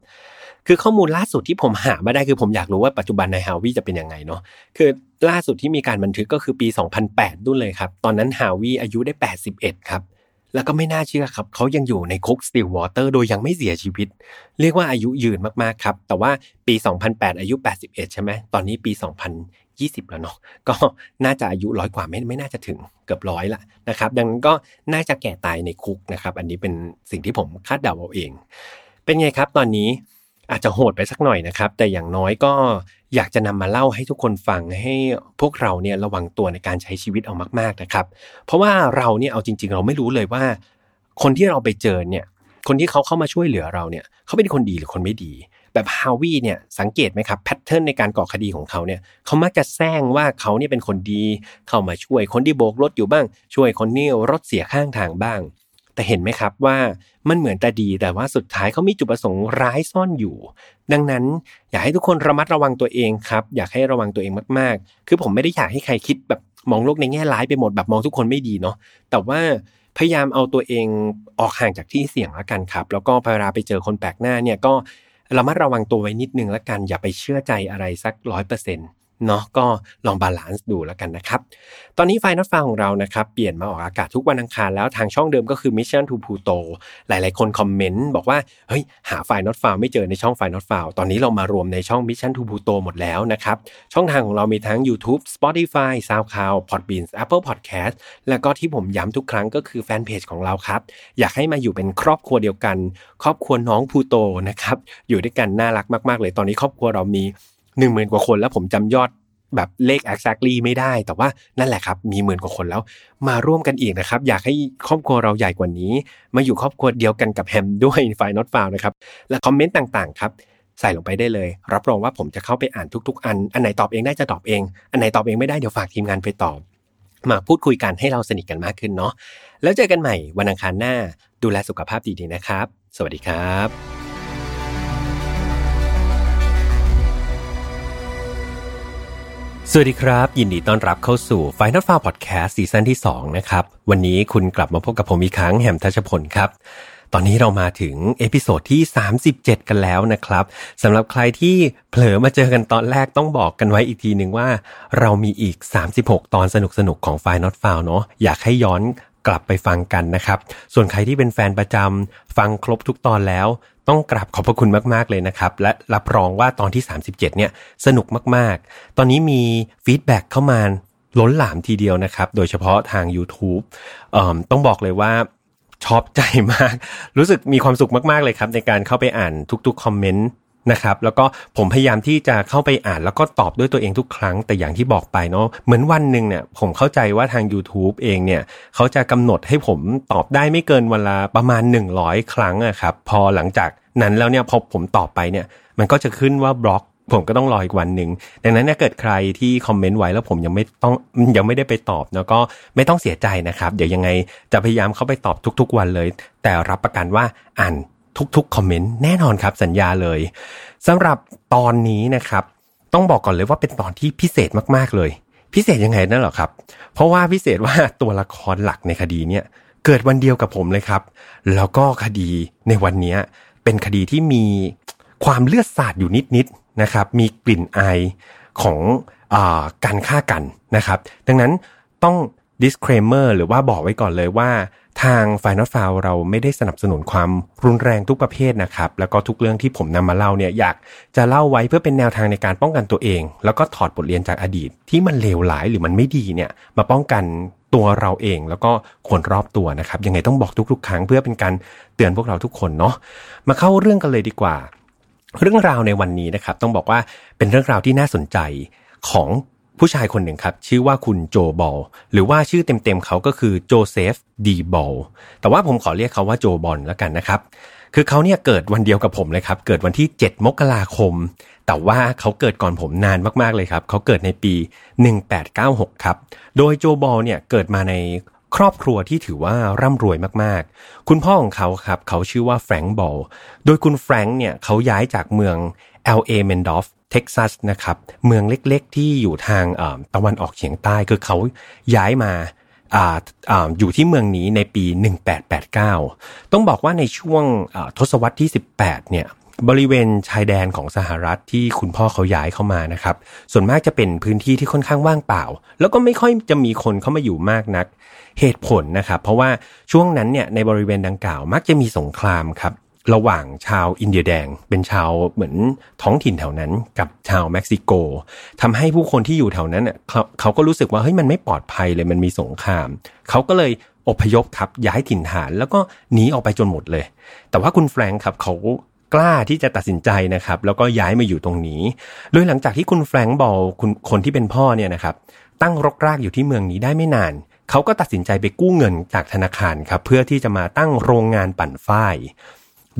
คือข้อมูลล่าสุดที่ผมหามาได้คือผมอยากรู้ว่าปัจจุบันในฮาวิจะเป็นยังไงเนาะคือล่าสุดที่มีการบันทึกก็คือปี 2008ดุ้นเลยครับ ตอนนั้นฮาวิอายุได้ 81 ครับ แล้วก็ไม่น่าเชื่อครับ เขายังอยู่ในคุกสติลวอเตอร์โดยยังไม่เสียชีวิต เรียกว่าอายุยืนมาก ๆ ครับ แต่ว่าปี 2008 อายุ 81 ใช่ไหม ตอนนี้ปี 2020 แล้วเนาะ ก็น่าจะอายุร้อยกว่าไม่ไม่น่าจะถึงเกือบร้อยละนะครับ ดังนั้นก็น่าจะแก่ตายในคุกนะครับ อันนี้เป็นสิ่งที่ผมคาดเดาเอาเอง เป็นไงครับตอนนี้อาจจะโหดไปสักหน่อยนะครับ แต่อย่างน้อยก็ อยากจะนำมาเล่าให้ทุกคนฟังให้พวกเราเนี่ยระวังตัวในการใช้ชีวิตเอามาก ๆนะครับ เพราะว่าเราเนี่ยเอาจริง ๆ เราไม่รู้เลยว่า คนที่เราไปเจอเนี่ย คนที่เขาเข้ามาช่วยเหลือเราเนี่ยเขาเป็นคนดีหรือคนไม่ดี แบบฮาวิเนี่ยสังเกตไหมครับแพทเทิร์นในการก่อคดีของเขาเนี่ยเขามักจะแซงว่าเขาเนี่ยเป็นคนดี เข้ามาช่วยคนที่โบกรถอยู่บ้าง ช่วยคนที่รถเสียข้างทางบ้าง แต่เห็นไหมครับว่ามันเหมือนจะดีแต่ว่าสุดท้ายเขามีจุดประสงค์ร้ายซ่อนอยู่ ดังนั้นอยากให้ทุกคนระมัดระวังตัวเองครับ อยากให้ระวังตัวเองมากๆ คือผมไม่ได้อยากให้ใครคิดแบบมองโลกในแง่ร้ายไปหมดแบบมองทุกคนไม่ดีเนาะแต่ว่าพยายามเอาตัวเองออกห่างจากที่เสี่ยงแล้วกันครับ แล้วก็พเวลาไปเจอคนแปลกหน้าเนี่ยก็ระมัดระวังตัวไว้นิดนึงแล้วกัน อย่าไปเชื่อใจอะไรสักร้อยเปอร์เซ็นต์ เนาะก็ลอง balance ดูแล้วกันนะครับ ตอนนี้ไฟนอตฟาของเรานะครับ เปลี่ยนมาออกอากาศทุกวันอังคารแล้วทางช่องเดิมก็คือ Mission to Pluto หลายๆ คนคอมเมนต์บอกว่า เฮ้ย หาไฟนอตฟาไม่เจอในช่องไฟนอตฟาตอนนี้เรามารวมในช่อง Mission to Pluto หมดแล้วนะครับ ช่องทางของเรามีทั้ง YouTube Spotify SoundCloud Podbean Apple Podcast แล้วก็ที่ผมย้ำทุกครั้งก็คือแฟนเพจของเราครับ อยากให้มาอยู่เป็นครอบครัวเดียวกัน ครอบครัวน้องพูโตนะครับอยู่ด้วยกันน่ารักมาก ๆ เลยตอนนี้ครอบครัวเรามี 1 0,000กว่าคนแล้วผมจำยอดแบบเลข exactly ไม่ได้ แต่ว่านั่นแหละครับ มีหมื่นกว่าคนแล้ว มาร่วมกันอีกนะครับ อยากให้ครอบครัวเราใหญ่กว่านี้ มาอยู่ครอบครัวเดียวกันกับแฮมด้วยไฟนอตฟาวนะครับ และคอมเมนต์ต่างๆ ครับ ใส่ลงไปได้เลย รับรองว่าผมจะเข้าไปอ่านทุก ๆ อัน อันไหนตอบเองได้จะตอบเอง อันไหนตอบเองไม่ได้เดี๋ยวฝากทีมงานไปตอบ มาพูดคุยกันให้เราสนิทกันมากขึ้นเนาะแล้วเจอกันใหม่วันอังคารหน้า ดูแลสุขภาพดีๆนะครับ สวัสดีครับ สวัสดีครับ ยินดีต้อนรับเข้าสู่ Final File Podcast ซีซั่นที่ 2 นะครับ วันนี้คุณกลับมาพบกับผมอีกครั้งแหมทัชพลครับ ตอนนี้เรามาถึง episode ที่ 37 กันแล้วนะครับสำหรับใครที่เผลอมาเจอกันตอนแรกต้องบอกกันไว้อีกทีหนึ่งว่า เรามีอีก 36 ตอนสนุกๆของ f i n a l f i l e เนาะอยากให้ย้อนกลับไปฟังกันนะครับ ส่วนใครที่เป็นแฟนประจำฟังครบทุกตอนแล้ว ต้องกราบขอบพระคุณมาก ๆ เลยนะครับ และรับรองว่าตอนที่ 37 เนี่ยสนุกมาก ๆ ตอนนี้มีฟีดแบ็กเข้ามาล้นหลามทีเดียวนะครับ โดยเฉพาะทาง YouTube เอ่อต้องบอกเลยว่าชอบใจมาก รู้สึกมีความสุขมาก ๆ เลยครับ ในการเข้าไปอ่านทุก ๆ คอมเมนต์ นะครับแล้วก็ผมพยายามที่จะเข้าไปอ่านแล้วก็ตอบด้วยตัวเองทุกครั้ง แต่อย่างที่บอกไปเนาะเหมือนวันหนึ่งเนี่ยผมเข้าใจว่าทาง YouTube เองเนี่ยเขาจะกำหนดให้ผมตอบได้ไม่เกินเวละประมาณ 100 ครั้งอะครับพอหลังจากนั้นแล้วเนี่ยพอผมตอบไปเนี่ยมันก็จะขึ้นว่าบล็อก ผมก็ต้องรออีกวันหนึ่งดังนั้นถ้าเกิดใครที่คอมเมนต์ไว้แล้วผมยังไม่ต้องยังไม่ได้ไปตอบแล้วก็ไม่ต้องเสียใจนะครับ เดี๋ยวยังไงจะพยายามเข้าไปตอบทุก ๆ วันเลย แต่รับประกันว่าอ่าน ทุกๆคอมเมนต์แน่นอนครับสัญญาเลยสำหรับตอนนี้นะครับ ต้องบอกก่อนเลยว่าเป็นตอนที่พิเศษมากๆเลย พิเศษยังไงนั่นหรอครับ เพราะว่าพิเศษว่าตัวละครหลักในคดีเนี่ยเกิดวันเดียวกับผมเลยครับ แล้วก็คดีในวันนี้เป็นคดีที่มีความเลือดสาดอยู่นิดๆนะครับ มีกลิ่นอายของอการฆ่ากันนะครับ ดังนั้นต้อง disclaimer หรือว่าบอกไว้ก่อนเลยว่าทาง Final f i l e เราไม่ได้สนับสนุนความรุนแรงทุกประเภทนะครับ แล้วก็ทุกเรื่องที่ผมนำมาเล่าเนี่ยอยากจะเล่าไว้เพื่อเป็นแนวทางในการป้องกันตัวเอง แล้วก็ถอดบทเรียนจากอดีต ที่มันเลวร้ายหรือมันไม่ดีเนี่ยมาป้องกันตัวเราเองแล้วก็คนรอบตัวนะครับยังไงต้องบอกทุกๆ ครั้งเพื่อเป็นการเตือนพวกเราทุกคนเนาะมาเข้าเรื่องกันเลยดีกว่า เรื่องราวในวันนี้นะครับ ต้องบอกว่าเป็นเรื่องราวที่น่าสนใจของ ผู้ชายคนหนึ่งครับ ชื่อว่าคุณโจบอลหรือว่าชื่อเต็มๆเขาก็คือโจเซฟดีบอลแต่ว่าผมขอเรียกเขาว่าโจบอลแล้วกันนะครับ คือเขาเนี่ยเกิดวันเดียวกับผมเลยครับ เกิดวันที่ 7 มกราคม แต่ว่าเขาเกิดก่อนผมนานมากๆเลยครับ เขาเกิดในปี 1896 ครับ โดยโจบอลเนี่ยเกิดมาในครอบครัวที่ถือว่าร่ำรวยมากๆ คุณพ่อของเขาครับ เขาชื่อว่าแฟรงค์บอล โดยคุณแฟรงค์เนี่ยเขาย้ายจากเมือง L.A. Mendorf เท็กซัสนะครับเมืองเล็กๆ ที่อยู่ทางตะวันออกเฉียงใต้คือเขาย้ายมาออยู่ที่เมืองนี้ในปี 1889 ต้องบอกว่าในช่วงทศวรรษที่ 18 เนี่ยบริเวณชายแดนของสหรัฐที่คุณพ่อเขาย้ายเข้ามานะครับ ส่วนมากจะเป็นพื้นที่ที่ค่อนข้างว่างเปล่า แล้วก็ไม่ค่อยจะมีคนเข้ามาอยู่มากนัก เหตุผลนะครับ เพราะว่าช่วงนั้นเนี่ยในบริเวณดังกล่าวมักจะมีสงครามครับ ระหว่างชาวอินเดียแดง เป็นชาวเหมือนท้องถิ่นแถวนั้นกับชาวเม็กซิโกทำให้ผู้คนที่อยู่แถวนั้นเน่ยเขาเขาก็รู้สึกว่าเฮ้ยมันไม่ปลอดภัยเลยมันมีสงคราม เขาก็เลยอพยพครับย้ายถิ่นฐานแล้วก็หนีออกไปจนหมดเลย แต่ว่าคุณแฟรงค์ครับเขากล้าที่จะตัดสินใจนะครับ แล้วก็ย้ายมาอยู่ตรงนี้ โดยหลังจากที่คุณแฟรงค์บอกคุณคนที่เป็นพ่อเนี่ยนะครับ ตั้งรกรากอยู่ที่เมืองนี้ได้ไม่นาน เขาก็ตัดสินใจไปกู้เงินจากธนาคารครับ เพื่อที่จะมาตั้งโรงงานปั่นฝ้าย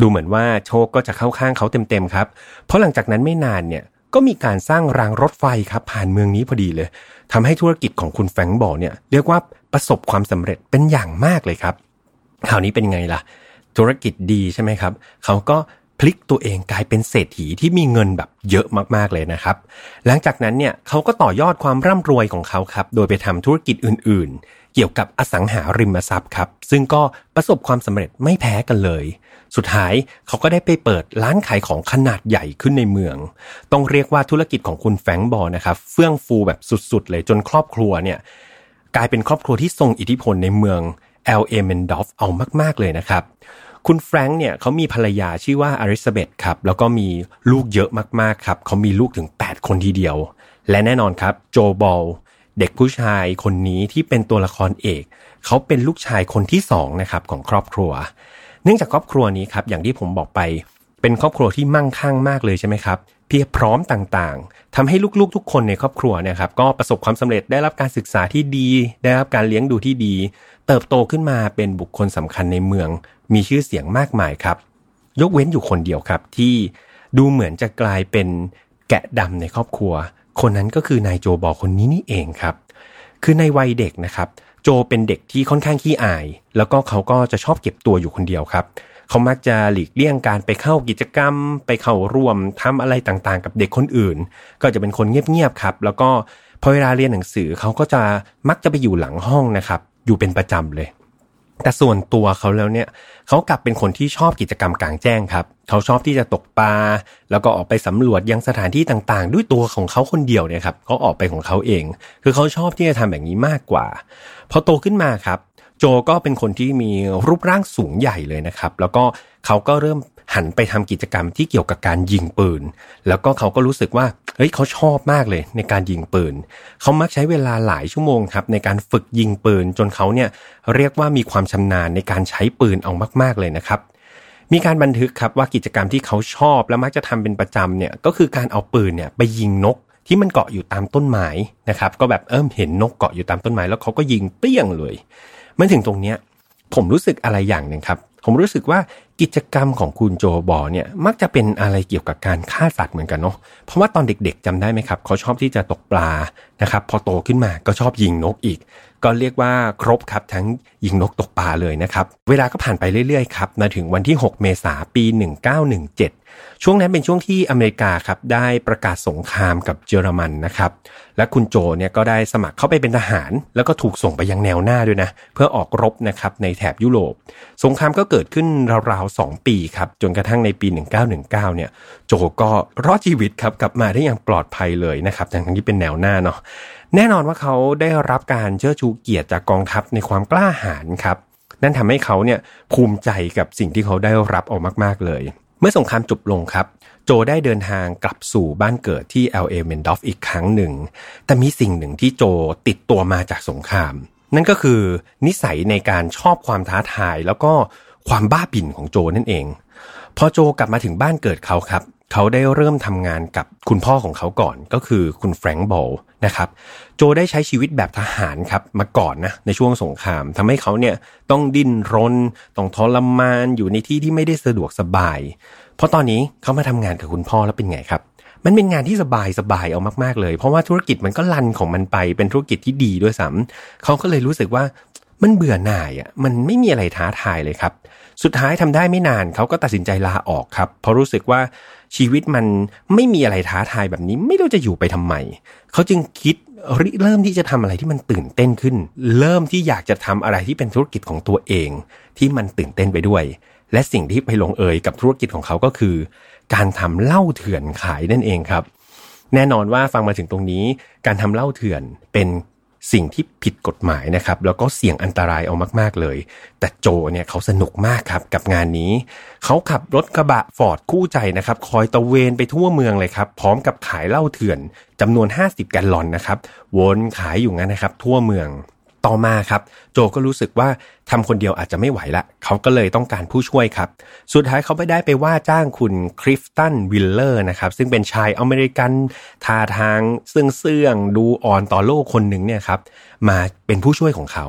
ดูเหมือนว่าโชคก็จะเข้าข้างเขาเต็มๆครับ เพราะหลังจากนั้นไม่นานเนี่ยก็มีการสร้างรางรถไฟครับผ่านเมืองนี้พอดีเลยทำให้ธุรกิจของคุณแฟงบอเนี่ยเรียกว่าประสบความสำเร็จเป็นอย่างมากเลยครับคราวนี้เป็นไงล่ะ ธุรกิจดีใช่ไหมครับ เขาก็พลิกตัวเองกลายเป็นเศรษฐีที่มีเงินแบบเยอะมากๆเลยนะครับ หลังจากนั้นเนี่ยเขาก็ต่อยอดความร่ำรวยของเขาครับ โดยไปทำธุรกิจอื่น ๆ เกี่ยวกับอสังหาริมทรัพย์ครับ ซึ่งก็ประสบความสำเร็จไม่แพ้กันเลย สุดท้ายเขาก็ได้ไปเปิดร้านขายของขนาดใหญ่ขึ้นในเมือง ต้องเรียกว่าธุรกิจของคุณแฟงบอลนะครับเฟื่องฟูแบบสุดๆเลยจนครอบครัวเนี่ยกลายเป็นครอบครัวที่ทรงอิทธิพลในเมือง L.A. Mendorf เอามาก ๆเลยนะครับคุณแฟรงค์เนี่ยเขามีภรรยาชื่อว่าอาริซาเบธครับแล้วก็มีลูกเยอะมากๆครับเขามีลูกถึง 8 คนทีเดียว และแน่นอนครับโจบอลเด็กผู้ชายคนนี้ที่เป็นตัวละครเอก เขาเป็นลูกชายคนที่สองนะครับของครอบครัว เนื่องจากครอบครัวนี้ครับอย่างที่ผมบอกไป เป็นครอบครัวที่มั่งคั่งมากเลยใช่ไหมครับเพียบพร้อมต่างๆทำให้ลูกๆ ทุกคนในครอบครัวเนี่ยครับก็ประสบความสำเร็จได้รับการศึกษาที่ดี ได้รับการเลี้ยงดูที่ดี เติบโตขึ้นมาเป็นบุคคลสำคัญในเมือง มีชื่อเสียงมากมายครับ ยกเว้นอยู่คนเดียวครับที่ดูเหมือนจะกลายเป็นแกะดำในครอบครัว คนนั้นก็คือนายโจบอคนนี้นี่เองครับ คือในวัยเด็กนะครับ โจเป็นเด็กที่ค่อนข้างขี้อาย แล้วก็เขาก็จะชอบเก็บตัวอยู่คนเดียวครับ เขามักจะหลีกเลี่ยงการไปเข้ากิจกรรม ไปเข้าร่วมทำอะไรต่างๆ กับเด็กคนอื่น ก็จะเป็นคนเงียบๆครับ แล้วก็พอเวลาเรียนหนังสือเขาก็จะมักจะไปอยู่หลังห้องนะครับ อยู่เป็นประจำเลย แต่ส่วนตัวเขาแล้วเนี่ยเขากลับเป็นคนที่ชอบกิจกรรมกลางแจ้งครับ เขาชอบที่จะตกปลาแล้วก็ออกไปสำรวจยังสถานที่ต่างๆ ด้วยตัวของเขาคนเดียวเนี่ยครับเขาออกไปของเขาเอง คือเขาชอบที่จะทำแบบนี้มากกว่าพอโตขึ้นมาครับ โจก็เป็นคนที่มีรูปร่างสูงใหญ่เลยนะครับ แล้วก็เขาก็เริ่มหันไปทำกิจกรรมที่เกี่ยวกับการยิงปืน แล้วก็เขาก็รู้สึกว่า เฮ้ยเขาชอบมากเลยในการยิงปืนเขามักใช้เวลาหลายชั่วโมงครับในการฝึกยิงปืนจนเขาเนี่ยเรียกว่ามีความชำนาญในการใช้ปืนเอามาก ๆเลยนะครับ มีการบันทึกครับว่ากิจกรรมที่เขาชอบและมักจะทำเป็นประจำเนี่ยก็คือการเอาปืนเนี่ยไปยิงนกที่มันเกาะอยู่ตามต้นไม้นะครับก็แบบเอิ่มเห็นนกเกาะอยู่ตามต้นไม้แล้วเขาก็ยิงเปี้ยงเลยมาถึงตรงเนี้ยผมรู้สึกอะไรอย่างหนึ่งครับ ผมรู้สึกว่ากิจกรรมของคุณโจบอเนี่ยมักจะเป็นอะไรเกี่ยวกับการฆ่าสัตว์เหมือนกันเนาะเพราะว่าตอนเด็กๆจำได้ไหมครับเขาชอบที่จะตกปลานะครับพอโตขึ้นมาก็ชอบยิงนกอีก ก็เรียกว่าครบครับทั้งยิงนกตกปลาเลยนะครับ เวลาก็ผ่านไปเรื่อยๆครับมาถึงวันที่ 6 เมษายนปี 1917 ช่วงนั้นเป็นช่วงที่อเมริกาครับได้ประกาศสงครามกับเยอรมันนะครับ และคุณโจเนี่ยก็ได้สมัครเข้าไปเป็นทหาร แล้วก็ถูกส่งไปยังแนวหน้าด้วยนะ เพื่อออกรบนะครับในแถบยุโรป สงครามก็เกิดขึ้นราวๆ 2 ปีครับจนกระทั่งในปี 1919 เนี่ยโจก็รอดชีวิตครับกลับมาได้อย่างปลอดภัยเลยนะครับทั้งที่เป็นแนวหน้าเนาะแน่นอนว่าเขาได้รับการเชิดชูเกียรติจากกองทัพในความกล้าหาญครับนั่นทำให้เขาเนี่ยภูมิใจกับสิ่งที่เขาได้รับออกมาก ๆ เลย เมื่อสงครามจบลงครับ โจได้เดินทางกลับสู่บ้านเกิดที่ LA เมนดอฟอีกครั้งหนึ่ง แต่มีสิ่งหนึ่งที่โจติดตัวมาจากสงคราม นั่นก็คือนิสัยในการชอบความท้าทายแล้วก็ความบ้าบิ่นของโจนั่นเอง พอโจกลับมาถึงบ้านเกิดเขาครับ เขาได้เริ่มทำงานกับคุณพ่อของเขาก่อนก็คือคุณแฟรงค์บอลนะครับโจได้ใช้ชีวิตแบบทหารครับมาก่อนนะในช่วงสงครามทำให้เขาเนี่ยต้องดิ้นรน ต้องทรมานอยู่ในที่ที่ไม่ได้สะดวกสบาย เพราะตอนนี้เขามาทำงานกับคุณพ่อแล้วเป็นไงครับมันเป็นงานที่สบายสบายเอามากๆเลย เพราะว่าธุรกิจมันก็ลันของมันไปเป็นธุรกิจที่ดีด้วยซ้ำเขาก็เลยรู้สึกว่ามันเบื่อหน่ายอะมันไม่มีอะไรท้าทายเลยครับ สุดท้ายทำได้ไม่นานเขาก็ตัดสินใจลาออกครับ เพราะรู้สึกว่า ชีวิตมันไม่มีอะไรท้าทายแบบนี้ไม่รู้จะอยู่ไปทำไมเขาจึงคิดริเริ่มที่จะทำอะไรที่มันตื่นเต้นขึ้น เริ่มที่อยากจะทำอะไรที่เป็นธุรกิจของตัวเอง ที่มันตื่นเต้นไปด้วย และสิ่งที่ไปลงเอยกับธุรกิจของเขาก็คือ การทำเหล้าเถื่อนขายนั่นเองครับ แน่นอนว่าฟังมาถึงตรงนี้ การทำเหล้าเถื่อนเป็น สิ่งที่ผิดกฎหมายนะครับ แล้วก็เสี่ยงอันตรายเอามาก ๆเลย แต่โจเนี่ยเขาสนุกมากครับกับงานนี้ เขาขับรถกระบะฟอร์ดคู่ใจนะครับ คอยตระเวนไปทั่วเมืองเลยครับ พร้อมกับขายเหล้าเถื่อนจำนวน 50 แกลลอนนะครับ วนขายอยู่งั้นนะครับ ทั่วเมือง ต่อมาครับ โจก็รู้สึกว่าทำคนเดียวอาจจะไม่ไหวละ เขาก็เลยต้องการผู้ช่วยครับ สุดท้ายเขาไปได้ไปว่าจ้างคุณคริฟตันวิลเลอร์นะครับซึ่งเป็นชายอเมริกันท่าทางเซื่องเซื่องดูอ่อนต่อโลกคนหนึ่งเนี่ยครับมาเป็นผู้ช่วยของเขา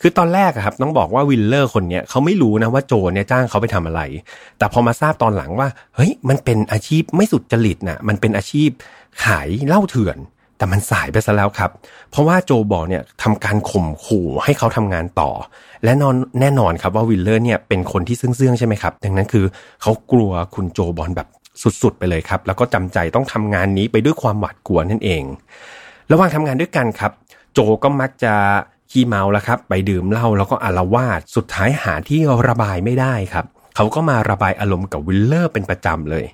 คือตอนแรกครับต้องบอกว่าวิลเลอร์คนเนี้ยเขาไม่รู้นะว่าโจเนี่ยจ้างเขาไปทำอะไร แต่พอมาทราบตอนหลังว่าเฮ้ยมันเป็นอาชีพไม่สุจริตนะมันเป็นอาชีพขายเหล้าเถื่อน แต่มันสายไปซะแล้วครับ เพราะว่าโจบอลเนี่ยทำการข่มขู่ให้เขาทำงานต่อ และนอนแน่นอนครับว่าวิลเลอร์เนี่ยเป็นคนที่เซื่องๆใช่ไหมครับ ดังนั้นคือเขากลัวคุณโจบอลแบบสุดๆ ไปเลยครับ แล้วก็จำใจต้องทำงานนี้ไปด้วยความหวาดกลัวนั่นเอง ระหว่างทำงานด้วยกันครับ โจก็มักจะขี้เมาแล้วครับ ไปดื่มเหล้าแล้วก็อาละวาดสุดท้ายหาที่ระบายไม่ได้ครับ เขาก็มาระบายอารมณ์กับวิลเลอร์เป็นประจำเลย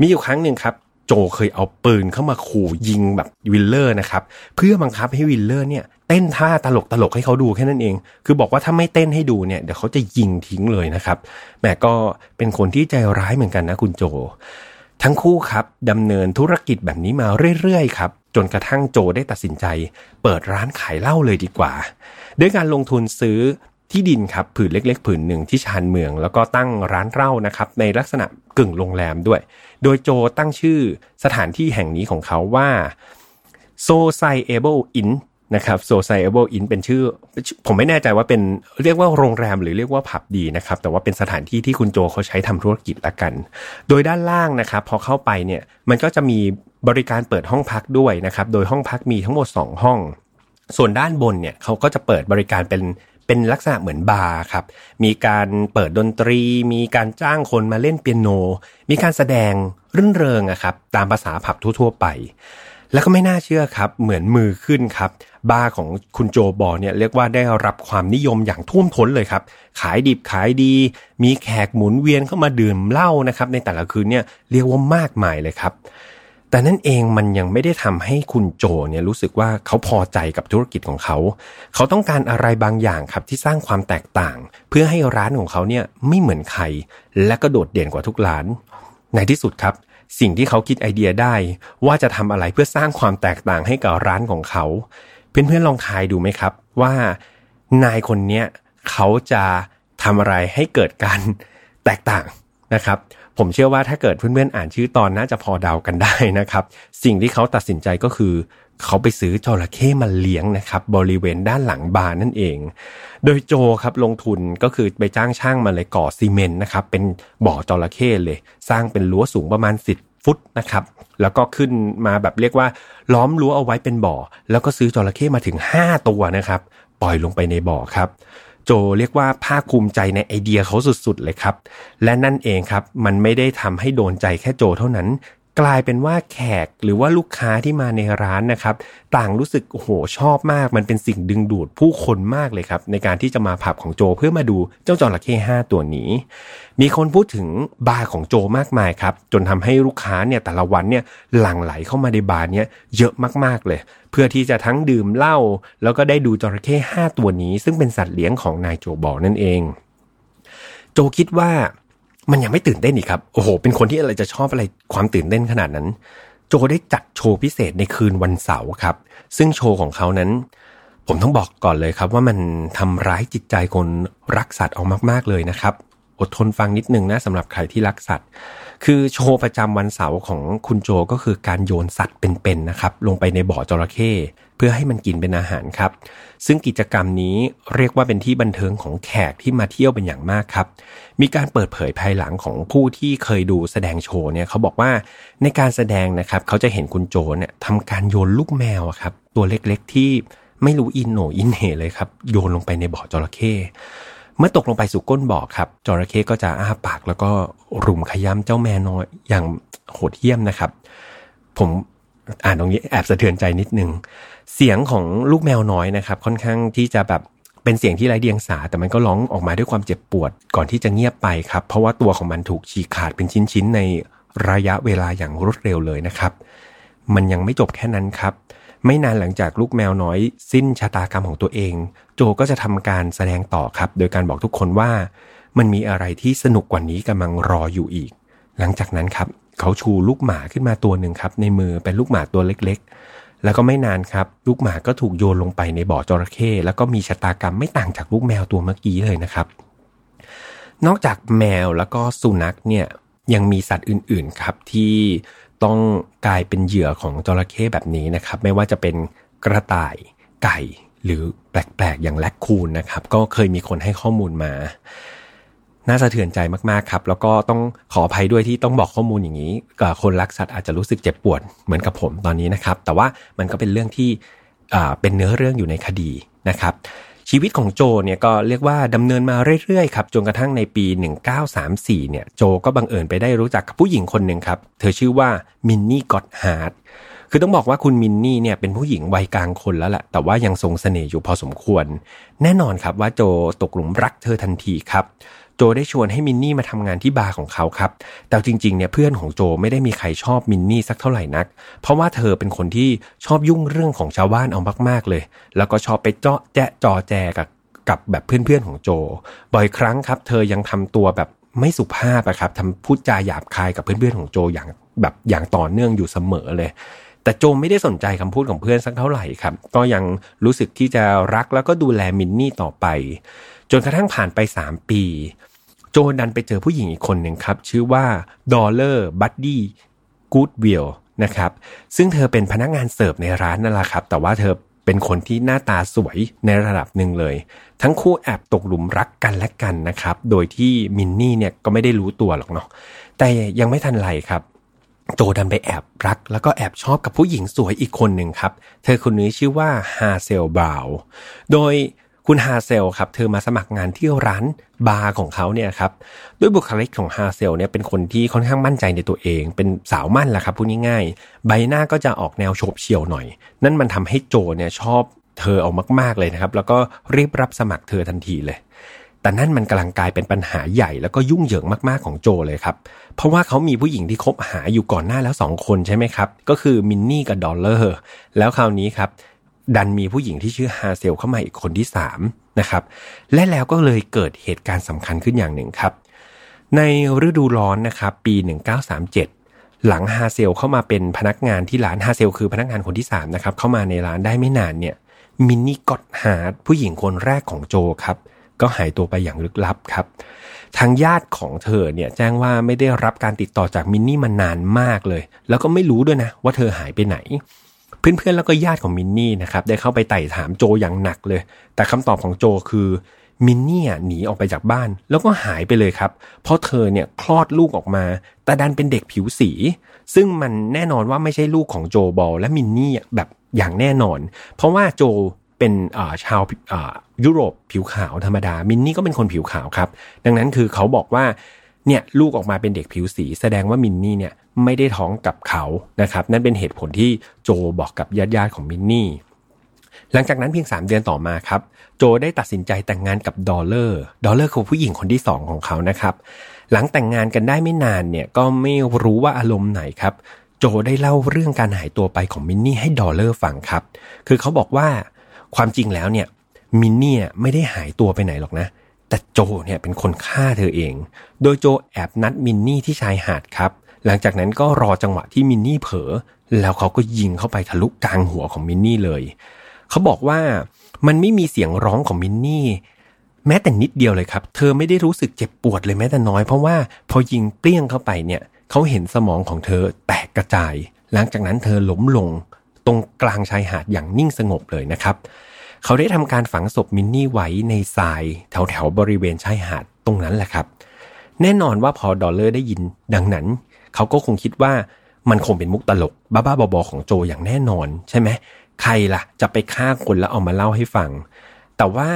มีอยู่ครั้งหนึ่งครับ โจเคยเอาปืนเข้ามาขู่ยิงแบบวิลเลอร์นะครับ เพื่อบังคับให้วิลเลอร์เนี่ยเต้นท่าตลกตลกให้เขาดูแค่นั้นเอง คือบอกว่าถ้าไม่เต้นให้ดูเนี่ยเดี๋ยวเขาจะยิงทิ้งเลยนะครับแหมก็เป็นคนที่ใจร้ายเหมือนกันนะคุณโจ ทั้งคู่ครับดำเนินธุรกิจแบบนี้มาเรื่อยๆครับจนกระทั่งโจได้ตัดสินใจ เปิดร้านขายเหล้าเลยดีกว่า ด้วยการลงทุนซื้อที่ดินครับผืนเล็กๆผืนหนึ่งที่ชานเมือง แล้วก็ตั้งร้านเหล้านะครับในลักษณะกึ่งโรงแรมด้วย โดยโจตั้งชื่อสถานที่แห่งนี้ของเขาว่า Sociable Inn นะครับ Sociable Inn เป็นชื่อ ผมไม่แน่ใจว่าเป็นเรียกว่าโรงแรมหรือเรียกว่าผับดีนะครับ แต่ว่าเป็นสถานที่ที่คุณโจเขาใช้ทำธุรกิจละกัน โดยด้านล่างนะครับ พอเข้าไปเนี่ยมันก็จะมีบริการเปิดห้องพักด้วยนะครับ โดยห้องพักมีทั้งหมด 2 ห้อง ส่วนด้านบนเนี่ยเขาก็จะเปิดบริการเป็น เป็นลักษณะเหมือนบาร์ครับ มีการเปิดดนตรี มีการจ้างคนมาเล่นเปียโน มีการแสดงรื่นเริงอะครับ ตามภาษาผับทั่ว ๆ ไป แล้วก็ไม่น่าเชื่อครับ เหมือนมือขึ้นครับ บาร์ของคุณโจบอลเนี่ยเรียกว่าได้รับความนิยมอย่างท่วมท้นเลยครับ ขายดิบขายดี มีแขกหมุนเวียนเข้ามาดื่มเหล้านะครับ ในแต่ละคืนเนี่ยเรียกว่ามากมายเลยครับ แต่นั่นเองมันยังไม่ได้ทำให้คุณโจเนี่ยรู้สึกว่าเขาพอใจกับธุรกิจของเขา เขาต้องการอะไรบางอย่างครับที่สร้างความแตกต่าง เพื่อให้ร้านของเขาเนี่ยไม่เหมือนใคร และก็โดดเด่นกว่าทุกร้าน ในที่สุดครับ สิ่งที่เขาคิดไอเดียได้ ว่าจะทำอะไรเพื่อสร้างความแตกต่างให้กับร้านของเขา เพื่อนๆลองทายดูไหมครับ ว่านายคนเนี้ยเขาจะทำอะไรให้เกิดการแตกต่างนะครับ ผมเชื่อว่าถ้าเกิดเพื่อนๆอ่านชื่อตอนน่าจะพอเดากันได้นะครับ สิ่งที่เขาตัดสินใจก็คือ เขาไปซื้อจระเข้มาเลี้ยงนะครับ บริเวณด้านหลังบาร์นั่นเอง โดยโจครับลงทุนก็คือไปจ้างช่างมาเลยก่อซีเมนต์นะครับ เป็นบ่อจระเข้เลย สร้างเป็นรั้วสูงประมาณสิบฟุตนะครับ แล้วก็ขึ้นมาแบบเรียกว่า ล้อมรั้วเอาไว้เป็นบ่อ แล้วก็ซื้อจระเข้มาถึง 5 ตัวนะครับ ปล่อยลงไปในบ่อครับ โจเรียกว่าภาคภูมิใจในไอเดียเขาสุดๆเลยครับ และนั่นเองครับ มันไม่ได้ทำให้โดนใจแค่โจเท่านั้น กลายเป็นว่าแขกหรือว่าลูกค้าที่มาในร้านนะครับ ต่างรู้สึกโอ้โหชอบมาก มันเป็นสิ่งดึงดูดผู้คนมากเลยครับ ในการที่จะมาผับของโจเพื่อมาดูเจ้าจระเข้ห้าตัวนี้ มีคนพูดถึงบาร์ของโจมากมายครับ จนทำให้ลูกค้าเนี่ยแต่ละวันเนี่ยหลั่งไหลเข้ามาในบาร์เนี้ยเยอะมากๆเลย เพื่อที่จะทั้งดื่มเหล้าแล้วก็ได้ดูจระเข้ห้าตัวนี้ ซึ่งเป็นสัตว์เลี้ยงของนายโจบอกนั่นเอง โจคิดว่า มันยังไม่ตื่นเต้นอีกครับ โอ้โห เป็นคนที่อะไรจะชอบอะไรความตื่นเต้นขนาดนั้น โจได้จัดโชว์พิเศษในคืนวันเสาร์ครับ ซึ่งโชว์ของเขานั้น ผมต้องบอกก่อนเลยครับว่ามันทำร้ายจิตใจคนรักสัตว์ออกมาก ๆเลยนะครับ อดทนฟังนิดนึงนะสำหรับใครที่รักสัตว์ คือโชว์ประจำวันเสาร์ของคุณโจก็คือการโยนสัตว์เป็นๆนะครับ ลงไปในบ่อจระเข้เพื่อให้มันกินเป็นอาหารครับ ซึ่งกิจกรรมนี้เรียกว่าเป็นที่บันเทิงของแขกที่มาเที่ยวเป็นอย่างมากครับ มีการเปิดเผยภายหลังของผู้ที่เคยดูแสดงโชว์เนี่ยเขาบอกว่าในการแสดงนะครับ เขาจะเห็นคุณโจเนี่ยทำการโยนลูกแมวครับ ตัวเล็กๆที่ไม่รู้อินโหนอินเหเลยครับ โยนลงไปในบ่อจระเข้ เมื่อตกลงไปสู่ก้นบ่อครับจระเข้ก็จะอ้าปากแล้วก็รุมขย้ำเจ้าแม่น้อยอย่างโหดเหี้ยมนะครับ ผมอ่านตรงนี้แอบสะเทือนใจนิดนึง เสียงของลูกแมวน้อยนะครับ ค่อนข้างที่จะแบบเป็นเสียงที่ไร้เดียงสา แต่มันก็ร้องออกมาด้วยความเจ็บปวดก่อนที่จะเงียบไปครับ เพราะว่าตัวของมันถูกฉีกขาดเป็นชิ้นๆในระยะเวลาอย่างรวดเร็วเลยนะครับ มันยังไม่จบแค่นั้นครับ ไม่นานหลังจากลูกแมวน้อย สิ้นชะตากรรมของตัวเอง โจก็จะทำการแสดงต่อครับ โดยการบอกทุกคนว่า มันมีอะไรที่สนุกกว่านี้กำลังรออยู่อีก หลังจากนั้นครับเขาชูลูกหมาขึ้นมาตัวหนึ่งครับ ในมือเป็นลูกหมาตัวเล็กๆ แล้วก็ไม่นานครับ ลูกหมาก็ถูกโยนลงไปในบ่อจระเข้แล้วก็มีชะตากรรมไม่ต่างจากลูกแมวตัวเมื่อกี้เลยนะครับ นอกจากแมวแล้วก็สุนัขเนี่ยยังมีสัตว์อื่นๆครับที่ ต้องกลายเป็นเหยื่อของจระเข้แบบนี้นะครับ ไม่ว่าจะเป็นกระต่ายไก่หรือแปลกๆ อย่างแลคคูนนะครับ ก็เคยมีคนให้ข้อมูลมา น่าสะเทือนใจมากๆครับ แล้วก็ต้องขออภัยด้วยที่ต้องบอกข้อมูลอย่างนี้กับคนรักสัตว์อาจจะรู้สึกเจ็บปวดเหมือนกับผมตอนนี้นะครับ แต่ว่ามันก็เป็นเรื่องที่เป็นเนื้อเรื่องอยู่ในคดีนะครับ ชีวิตของโจเนี่ยก็เรียกว่าดำเนินมาเรื่อยๆครับจนกระทั่งในปี 1934 เนี่ยโจก็บังเอิญไปได้รู้จักกับผู้หญิงคนหนึ่งครับ เธอชื่อว่ามินนี่กอตฮาร์ดคือต้องบอกว่าคุณมินนี่เนี่ยเป็นผู้หญิงวัยกลางคนแล้วแหละแต่ว่ายังทรงเสน่ห์อยู่พอสมควร แน่นอนครับว่าโจตกหลุมรักเธอทันทีครับ โจได้ชวนให้มินนี่มาทำงานที่บาร์ของเขาครับ แต่จริงๆเนี่ยเพื่อนของโจไม่ได้มีใครชอบมินนี่สักเท่าไหร่นัก เพราะว่าเธอเป็นคนที่ชอบยุ่งเรื่องของชาวบ้านเอามากๆเลย แล้วก็ชอบไปเจาะแจ๊ะจอแจกับกับแบบเพื่อนๆของโจ บ่อยครั้งครับ เธอยังทำตัวแบบไม่สุภาพอะครับทำพูดจาหยาบคายกับเพื่อนๆของโจอย่างแบบอย่างต่อเนื่องอยู่เสมอเลยแต่โจไม่ได้สนใจคำพูดของเพื่อนสักเท่าไหร่ครับ ก็ยังรู้สึกที่จะรักแล้วก็ดูแลมินนี่ต่อไป จนกระทั่งผ่านไป 3 ปี โจดันไปเจอผู้หญิงอีกคนหนึ่งครับ ชื่อว่าดอลเลอร์บัดดี้กูดวิลนะครับ ซึ่งเธอเป็นพนักงานเสิร์ฟในร้านนั่นแหละครับ แต่ว่าเธอเป็นคนที่หน้าตาสวยในระดับหนึ่งเลย ทั้งคู่แอบตกหลุมรักกันและกันนะครับ โดยที่มินนี่เนี่ยก็ไม่ได้รู้ตัวหรอกเนาะ แต่ยังไม่ทันไรครับ โจดันไปแอบรัก แล้วก็แอบชอบกับผู้หญิงสวยอีกคนหนึ่งครับ เธอคนนี้ชื่อว่าฮาเซลบราว โดย คุณฮาเซลครับเธอมาสมัครงานที่ร้านบาร์ของเขาเนี่ยครับด้วยบุคลิกของฮาเซลเนี่ยเป็นคนที่ค่อนข้างมั่นใจในตัวเอง เป็นสาวมั่นแหละครับพูดง่ายๆ ใบหน้าก็จะออกแนวโฉบเฉี่ยวหน่อย นั่นมันทำให้โจเนี่ยชอบเธอเอามากๆเลยนะครับ แล้วก็รีบรับสมัครเธอทันทีเลย แต่นั่นมันกำลังกลายเป็นปัญหาใหญ่แล้วก็ยุ่งเหยิงมากๆของโจเลยครับ เพราะว่าเขามีผู้หญิงที่คบหาอยู่ก่อนหน้าแล้วสองคนใช่ไหมครับ ก็คือมินนี่กับดอลเลอร์ แล้วคราวนี้ครับ ดันมีผู้หญิงที่ชื่อฮาเซลเข้ามาอีกคนที่3นะครับและแล้วก็เลยเกิดเหตุการณ์สำคัญขึ้นอย่างหนึ่งครับ ในฤดูร้อนนะครับปี 1937 หลังฮาเซลเข้ามาเป็นพนักงานที่ร้านฮาเซลคือพนักงานคนที่3นะครับเข้ามาในร้านได้ไม่นานเนี่ยมินนี่กอดฮาร์ดผู้หญิงคนแรกของโจครับก็หายตัวไปอย่างลึกลับครับ ทางญาติของเธอเนี่ยแจ้งว่าไม่ได้รับการติดต่อจากมินนี่มานานมากเลย แล้วก็ไม่รู้ด้วยนะว่าเธอหายไปไหน เพื่อนๆแล้วก็ญาติของมินนี่นะครับได้เข้าไปไต่ถามโจอย่างหนักเลย แต่คำตอบของโจคือมินนี่หนีออกไปจากบ้าน แล้วก็หายไปเลยครับ เพราะเธอเนี่ยคลอดลูกออกมา แต่ดันเป็นเด็กผิวสี ซึ่งมันแน่นอนว่าไม่ใช่ลูกของโจบอลและมินนี่แบบอย่างแน่นอน เพราะว่าโจเป็นชาวยุโรปผิวขาวธรรมดา มินนี่ก็เป็นคนผิวขาวครับ ดังนั้นคือเขาบอกว่าเนี่ยลูกออกมาเป็นเด็กผิวสี แสดงว่ามินนี่เนี่ย ไม่ได้ท้องกับเขานะครับ นั่นเป็นเหตุผลที่โจบอกกับญาติญาติของมินนี่ หลังจากนั้นเพียง 3 เดือนต่อมาครับ โจได้ตัดสินใจแต่งงานกับดอลเลอร์ ดอลเลอร์คือผู้หญิงคนที่ 2 ของเขานะครับ หลังแต่งงานกันได้ไม่นานเนี่ยก็ไม่รู้ว่าอารมณ์ไหนครับ โจได้เล่าเรื่องการหายตัวไปของมินนี่ให้ดอลเลอร์ฟังครับ คือเขาบอกว่าความจริงแล้วเนี่ยมินนี่ไม่ได้หายตัวไปไหนหรอกนะ แต่โจเนี่ยเป็นคนฆ่าเธอเอง โดยโจแอบนัดมินนี่ที่ชายหาดครับ หลังจากนั้นก็รอจังหวะที่มินนี่เผลอแล้วเขาก็ยิงเข้าไปทะลุกลางหัวของมินนี่เลย เขาบอกว่ามันไม่มีเสียงร้องของมินนี่แม้แต่นิดเดียวเลยครับ เธอไม่ได้รู้สึกเจ็บปวดเลยแม้แต่น้อย เพราะว่าพอยิงเปรี้ยงเข้าไปเนี่ย เขาเห็นสมองของเธอแตกกระจาย หลังจากนั้นเธอล้มลงตรงกลางชายหาดอย่างนิ่งสงบเลยนะครับ เขาได้ทำการฝังศพมินนี่ไว้ในทรายแถวแถวบริเวณชายหาดตรงนั้นแหละครับ แน่นอนว่าพอดอลเลอร์ได้ยิน ดังนั้น เขาก็คงคิดว่ามันคงเป็นมุกตลก บ้าๆบอๆของโจอย่างแน่นอน ใช่ไหมใครล่ะ จะไปฆ่าคนแล้วเอามาเล่าให้ฟัง แต่ว่า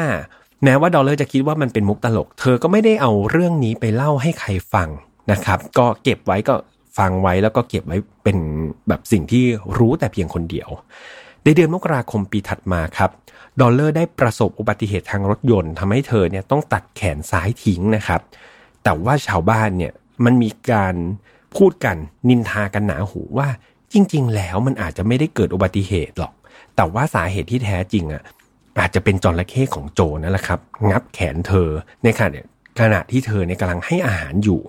แม้ว่าดอลเลอร์จะคิดว่ามันเป็นมุกตลก เธอก็ไม่ได้เอาเรื่องนี้ไปเล่าให้ใครฟังนะครับ ก็เก็บไว้ก็ฟังไว้แล้วก็เก็บไว้เป็นแบบสิ่งที่รู้แต่เพียงคนเดียว ในเดือนมกราคมปีถัดมาครับ ดอลเลอร์ได้ประสบอุบัติเหตุทางรถยนต์ทำให้เธอเนี่ยต้องตัดแขนซ้ายทิ้งนะครับ แต่ว่าชาวบ้านเนี่ยมันมีการ พูดกันนินทากันหนาหูว่าจริง ๆ แล้วมันอาจจะไม่ได้เกิดอุบัติเหตุหรอก แต่ว่าสาเหตุที่แท้จริงอะอาจจะเป็นจระเข้ของโจนั่นแหละครับ งับแขนเธอในขณะขณะที่เธอเนี่ยกำลังให้อาหารอยู่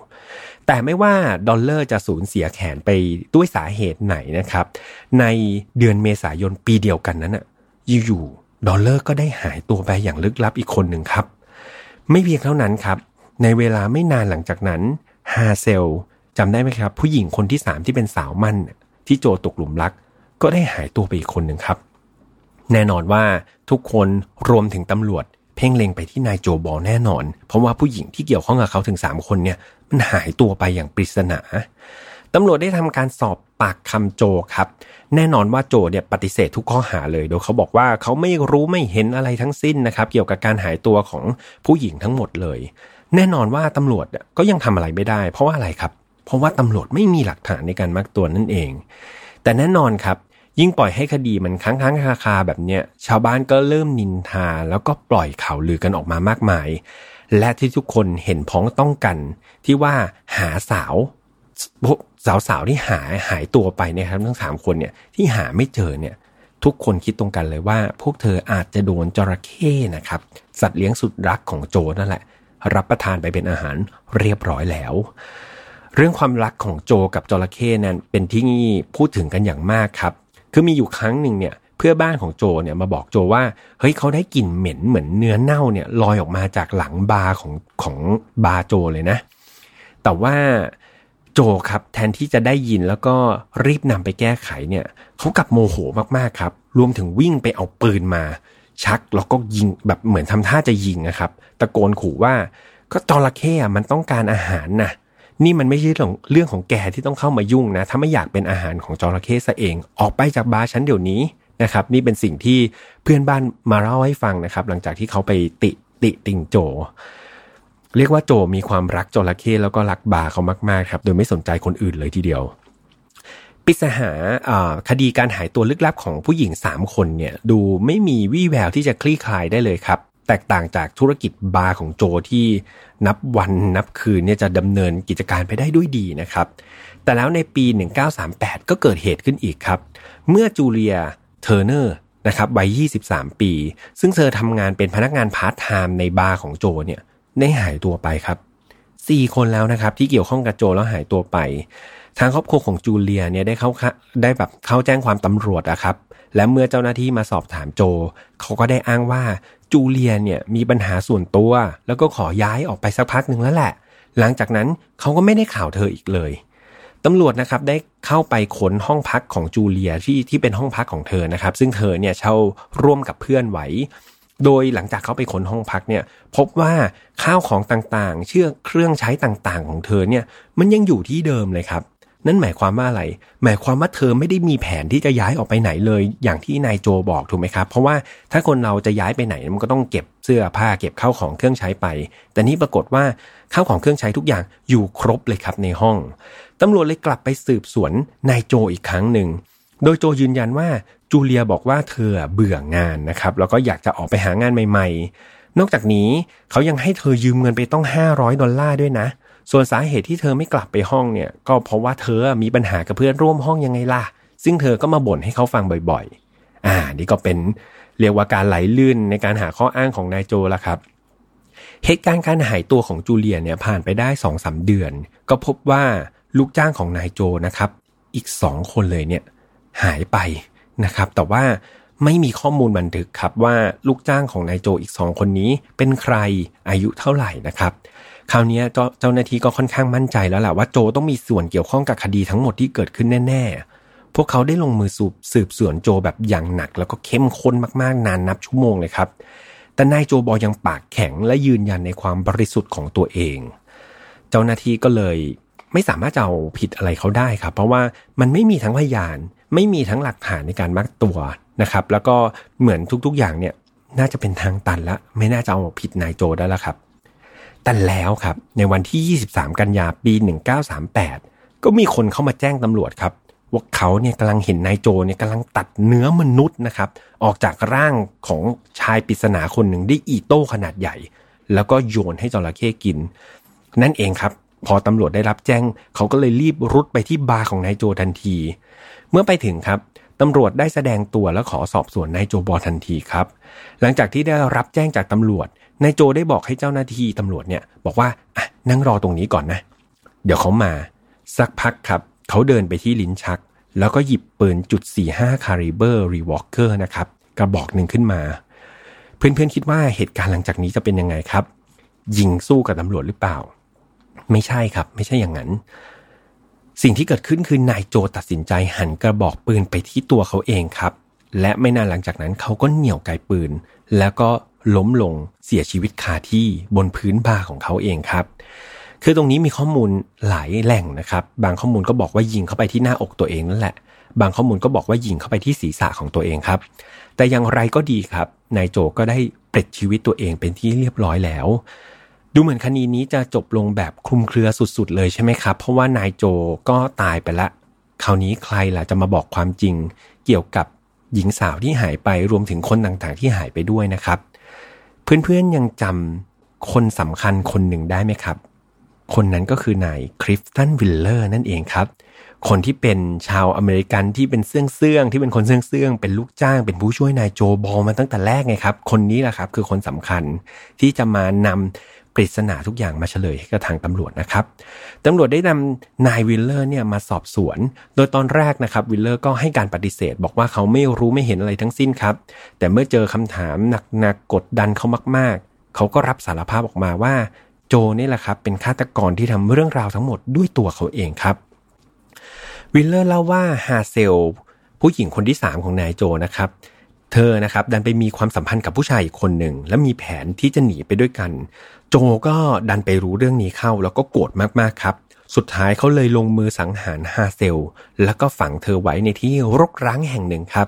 แต่ไม่ว่าดอลเลอร์จะสูญเสียแขนไปด้วยสาเหตุไหนนะครับ ในเดือนเมษายนปีเดียวกันนั้นอะอยู่ๆดอลเลอร์ก็ได้หายตัวไปอย่างลึกลับอีกคนหนึ่งครับ ไม่เพียงเท่านั้นครับ ในเวลาไม่นานหลังจากนั้นฮาเซล จำได้ไหมครับ ผู้หญิงคนที่สามที่เป็นสาวมั่น ที่โจตกหลุมรัก ก็ได้หายตัวไปอีกคนหนึ่งครับ แน่นอนว่าทุกคนรวมถึงตำรวจ เพ่งเล็งไปที่นายโจบอลแน่นอน เพราะว่าผู้หญิงที่เกี่ยวข้องกับเขาถึงสามคนเนี่ยมันหายตัวไปอย่างปริศนาตำรวจได้ทำการสอบปากคำโจครับ แน่นอนว่าโจเนี่ยปฏิเสธทุกข้อหาเลย โดยเขาบอกว่าเขาไม่รู้ไม่เห็นอะไรทั้งสิ้นนะครับ เกี่ยวกับการหายตัวของผู้หญิงทั้งหมดเลย แน่นอนว่าตำรวจก็ยังทำอะไรไม่ได้ เพราะว่าอะไรครับ เพราะว่าตำรวจไม่มีหลักฐานในการมักตัวนั่นเอง แต่แน่นอนครับ ยิ่งปล่อยให้คดีมันค้างค้างคาคาแบบเนี้ยชาวบ้านก็เริ่มนินทาแล้วก็ปล่อยข่าวลือกันออกมามากมาย และที่ทุกคนเห็นพ้องต้องกัน ที่ว่าหาสาวสาวๆที่หายหายตัวไปนะครับทั้งสามคนเนี่ยที่หาไม่เจอเนี่ยทุกคนคิดตรงกันเลยว่า พวกเธออาจจะโดนจระเข้นะครับ สัตว์เลี้ยงสุดรักของโจนั่นแหละ รับประทานไปเป็นอาหารเรียบร้อยแล้ว เรื่องความรักของโจกับจระเข้นั้นเป็นที่พูดถึงกันอย่างมากครับ คือมีอยู่ครั้งหนึ่งเนี่ยเพื่อบ้านของโจเนี่ยมาบอกโจว่าเฮ้ยเขาได้กลิ่นเหม็นเหมือนเนื้อเน่าเนี่ยลอยออกมาจากหลังบาร์ของของบาร์โจเลยนะ แต่ว่าโจครับแทนที่จะได้ยินแล้วก็รีบนำไปแก้ไขเนี่ยเขากลับโมโหมากๆครับ รวมถึงวิ่งไปเอาปืนมา ชักแล้วก็ยิงแบบเหมือนทำท่าจะยิงนะครับ ตะโกนขู่ว่าก็จระเข้มันต้องการอาหารนะ นี่มันไม่ใช่เรื่องของแกที่ต้องเข้ามายุ่งนะ ถ้าไม่อยากเป็นอาหารของจระเข้ซะเอง ออกไปจากบาร์ฉันเดี๋ยวนี้นะครับ นี่เป็นสิ่งที่เพื่อนบ้านมาเล่าให้ฟังนะครับ หลังจากที่เขาไปติติติงโจ เรียกว่าโจมีความรักจระเข้แล้วก็รักบาเขามากๆครับ โดยไม่สนใจคนอื่นเลยทีเดียวปิศหาคดีการหายตัวลึกลับของผู้หญิงสามคนเนี่ยดูไม่มีวี่แววที่จะคลี่คลายได้เลยครับ ตกต่างจากธุรกิจบาร์ของโจที่นับวันนับคืนเนี่ยจะดำเนินกิจการไปได้ด้วยดีนะครับ แต่แล้วในปี 1938 ก็เกิดเหตุขึ้นอีกครับ เมื่อจูเลียเทอร์เนอร์นะครับวัย 23 ปี ซึ่งเธอทำงานเป็นพนักงานพาร์ทไทม์ในบาร์ของโจเนี่ยได้หายตัวไปครับสี่คนแล้วนะครับที่เกี่ยวข้องกับโจแล้วหายตัวไป ทางครอบครัวของจูเลียเนี่ยได้เข้าได้แบบเข้าแจ้งความตำรวจอะครับ และเมื่อเจ้าหน้าที่มาสอบถามโจ เขาก็ได้อ้างว่า จูเลียเนี่ยมีปัญหาส่วนตัว แล้วก็ขอย้ายออกไปสักพักหนึ่งแล้วแหละ หลังจากนั้นเขาก็ไม่ได้ข่าวเธออีกเลยตำรวจนะครับได้เข้าไปค้นห้องพักของจูเลียที่ที่เป็นห้องพักของเธอนะครับ ซึ่งเธอเนี่ยเช่าร่วมกับเพื่อนไว้โดยหลังจากเขาไปค้นห้องพักเนี่ย พบว่าข้าวของต่างๆ เชื่อเครื่องใช้ต่างๆ ของเธอเนี่ย มันยังอยู่ที่เดิมเลยครับ นั่นหมายความว่าอะไร หมายความว่าเธอไม่ได้มีแผนที่จะย้ายออกไปไหนเลย อย่างที่นายโจบอกถูกไหมครับ เพราะว่าถ้าคนเราจะย้ายไปไหนมันก็ต้องเก็บเสื้อผ้าเก็บข้าวของเครื่องใช้ไป แต่นี่ปรากฏว่าข้าวของเครื่องใช้ทุกอย่างอยู่ครบเลยครับในห้องตำรวจเลยกลับไปสืบสวนนายโจอีกครั้งหนึ่ง โดยโจยืนยันว่าจูเลียบอกว่าเธอเบื่องานนะครับแล้วก็อยากจะออกไปหางานใหม่ ๆ นอกจากนี้เขายังให้เธอยืมเงินไปต้อง 500 ดอลลาร์ด้วยนะ ส่วนสาเหตุที่เธอไม่กลับไปห้องเนี่ย ก็เพราะว่าเธอมีปัญหากับเพื่อนร่วมห้องยังไงล่ะ ซึ่งเธอก็มาบ่นให้เขาฟังบ่อยๆ อ่า นี่ก็เป็นเรียกว่าการไหลลื่นในการหาข้ออ้างของนายโจละครับ เหตุการณ์การหายตัวของจูเลียเนี่ยผ่านไปได้สองสาเดือน ก็พบว่าลูกจ้างของนายโจนะครับ อีกสองคนเลยเนี่ยหายไปนะครับ แต่ว่าไม่มีข้อมูลบันทึกครับว่าลูกจ้างของนายโจอีกสองคนนี้เป็นใครอายุเท่าไหร่นะครับ คราวนี้เจ้าหน้าที่ก็ค่อนข้างมั่นใจแล้วแหละว่าโจต้องมีส่วนเกี่ยวข้องกับคดีทั้งหมดที่เกิดขึ้นแน่ ๆ พวกเขาได้ลงมือสืบสืบสวนโจแบบอย่างหนัก แล้วก็เข้มข้นมากๆ นานนับชั่วโมงเลยครับ แต่นายโจบอยังปากแข็งและยืนยันในความบริสุทธิ์ของตัวเอง เจ้าหน้าที่ก็เลยไม่สามารถจะเอาผิดอะไรเขาได้ครับ เพราะว่ามันไม่มีทั้งพยาน ไม่มีทั้งหลักฐานในการมัดตัวนะครับ แล้วก็เหมือนทุกๆอย่างเนี่ยน่าจะเป็นทางตันละไม่น่าจะเอาผิดนายโจได้แล้วครับ แต่แล้วครับในวันที่ 23 กันยาปี 1938 ก็มีคนเข้ามาแจ้งตำรวจครับว่าเขาเนี่ยกำลังเห็นนายโจเนี่ยกำลังตัดเนื้อมนุษย์นะครับ ออกจากร่างของชายปริศนาคนหนึ่งได้อีโต้ขนาดใหญ่ แล้วก็โยนให้จระเข้กิน นั่นเองครับ พอตำรวจได้รับแจ้ง เขาก็เลยรีบรุดไปที่บาร์ของนายโจทันที เมื่อไปถึงครับตำรวจได้แสดงตัวและขอสอบสวนนายโจบอทันทีครับ หลังจากที่ได้รับแจ้งจากตำรวจ นายโจได้บอกให้เจ้าหน้าที่ตำรวจเนี่ย บอกว่าอะนั่งรอตรงนี้ก่อนนะ เดี๋ยวเขามา สักพักครับ เขาเดินไปที่ลิ้นชัก แล้วก็หยิบปืนจุด45 caliber revolver นะครับกระบอกหนึ่งขึ้นมา เพื่อนๆคิดว่าเหตุการณ์หลังจากนี้จะเป็นยังไงครับ ยิงสู้กับตำรวจหรือเปล่า ไม่ใช่ครับ ไม่ใช่อย่างนั้น สิ่งที่เกิดขึ้นคือนายโจตัดสินใจหันกระบอกปืนไปที่ตัวเขาเองครับ และไม่นานหลังจากนั้นเขาก็เหนี่ยวไกปืน แล้วก็ ล้มลงเสียชีวิตคาที่บนพื้นบาของเขาเองครับ คือตรงนี้มีข้อมูลหลายแหล่งนะครับ บางข้อมูลก็บอกว่ายิงเข้าไปที่หน้าอกตัวเองนั่นแหละ บางข้อมูลก็บอกว่ายิงเข้าไปที่ศีรษะของตัวเองครับ แต่อย่างไรก็ดีครับ นายโจก็ได้ปลิดชีวิตตัวเองเป็นที่เรียบร้อยแล้ว ดูเหมือนคดีนี้จะจบลงแบบคลุมเครือสุดๆเลยใช่ไหมครับ เพราะว่านายโจก็ตายไปละ คราวนี้ใครล่ะจะมาบอกความจริง เกี่ยวกับหญิงสาวที่หายไปรวมถึงคนต่างๆที่หายไปด้วยนะครับ เพื่อนๆยังจำคนสำคัญคนหนึ่งได้ไหมครับ คนนั้นก็คือนายคลิฟตันวิลเลอร์นั่นเองครับ คนที่เป็นชาวอเมริกันที่เป็นเสื่องเสื่องที่เป็นคนเสื่องเสื่องเป็นลูกจ้าง เป็นผู้ช่วยนายโจบอลมาตั้งแต่แรกไงครับ คนนี้แหละครับ คือคนสำคัญที่จะมานำ ปริศนาทุกอย่างมาเฉลยให้กับทางตำรวจนะครับตำรวจได้นำนายวิลเลอร์เนี่ยมาสอบสวน โดยตอนแรกนะครับวิลเลอร์ก็ให้การปฏิเสธ บอกว่าเขาไม่รู้ไม่เห็นอะไรทั้งสิ้นครับ แต่เมื่อเจอคำถามหนักๆกดดันเขามากๆ เขาก็รับสารภาพออกมาว่า โจนี่แหละครับเป็นฆาตกรที่ทำเรื่องราวทั้งหมดด้วยตัวเขาเองครับวิลเลอร์เล่าว่าฮาเซลผู้หญิงคนที่ 3 ของนายโจนะครับเธอนะครับดันไปมีความสัมพันธ์กับผู้ชายอีกคนหนึ่ง และมีแผนที่จะหนีไปด้วยกัน โจก็ดันไปรู้เรื่องนี้เข้าแล้วก็โกรธมากๆครับ สุดท้ายเขาเลยลงมือสังหารฮาเซล แล้วก็ฝังเธอไว้ในที่รกร้างแห่งหนึ่งครับ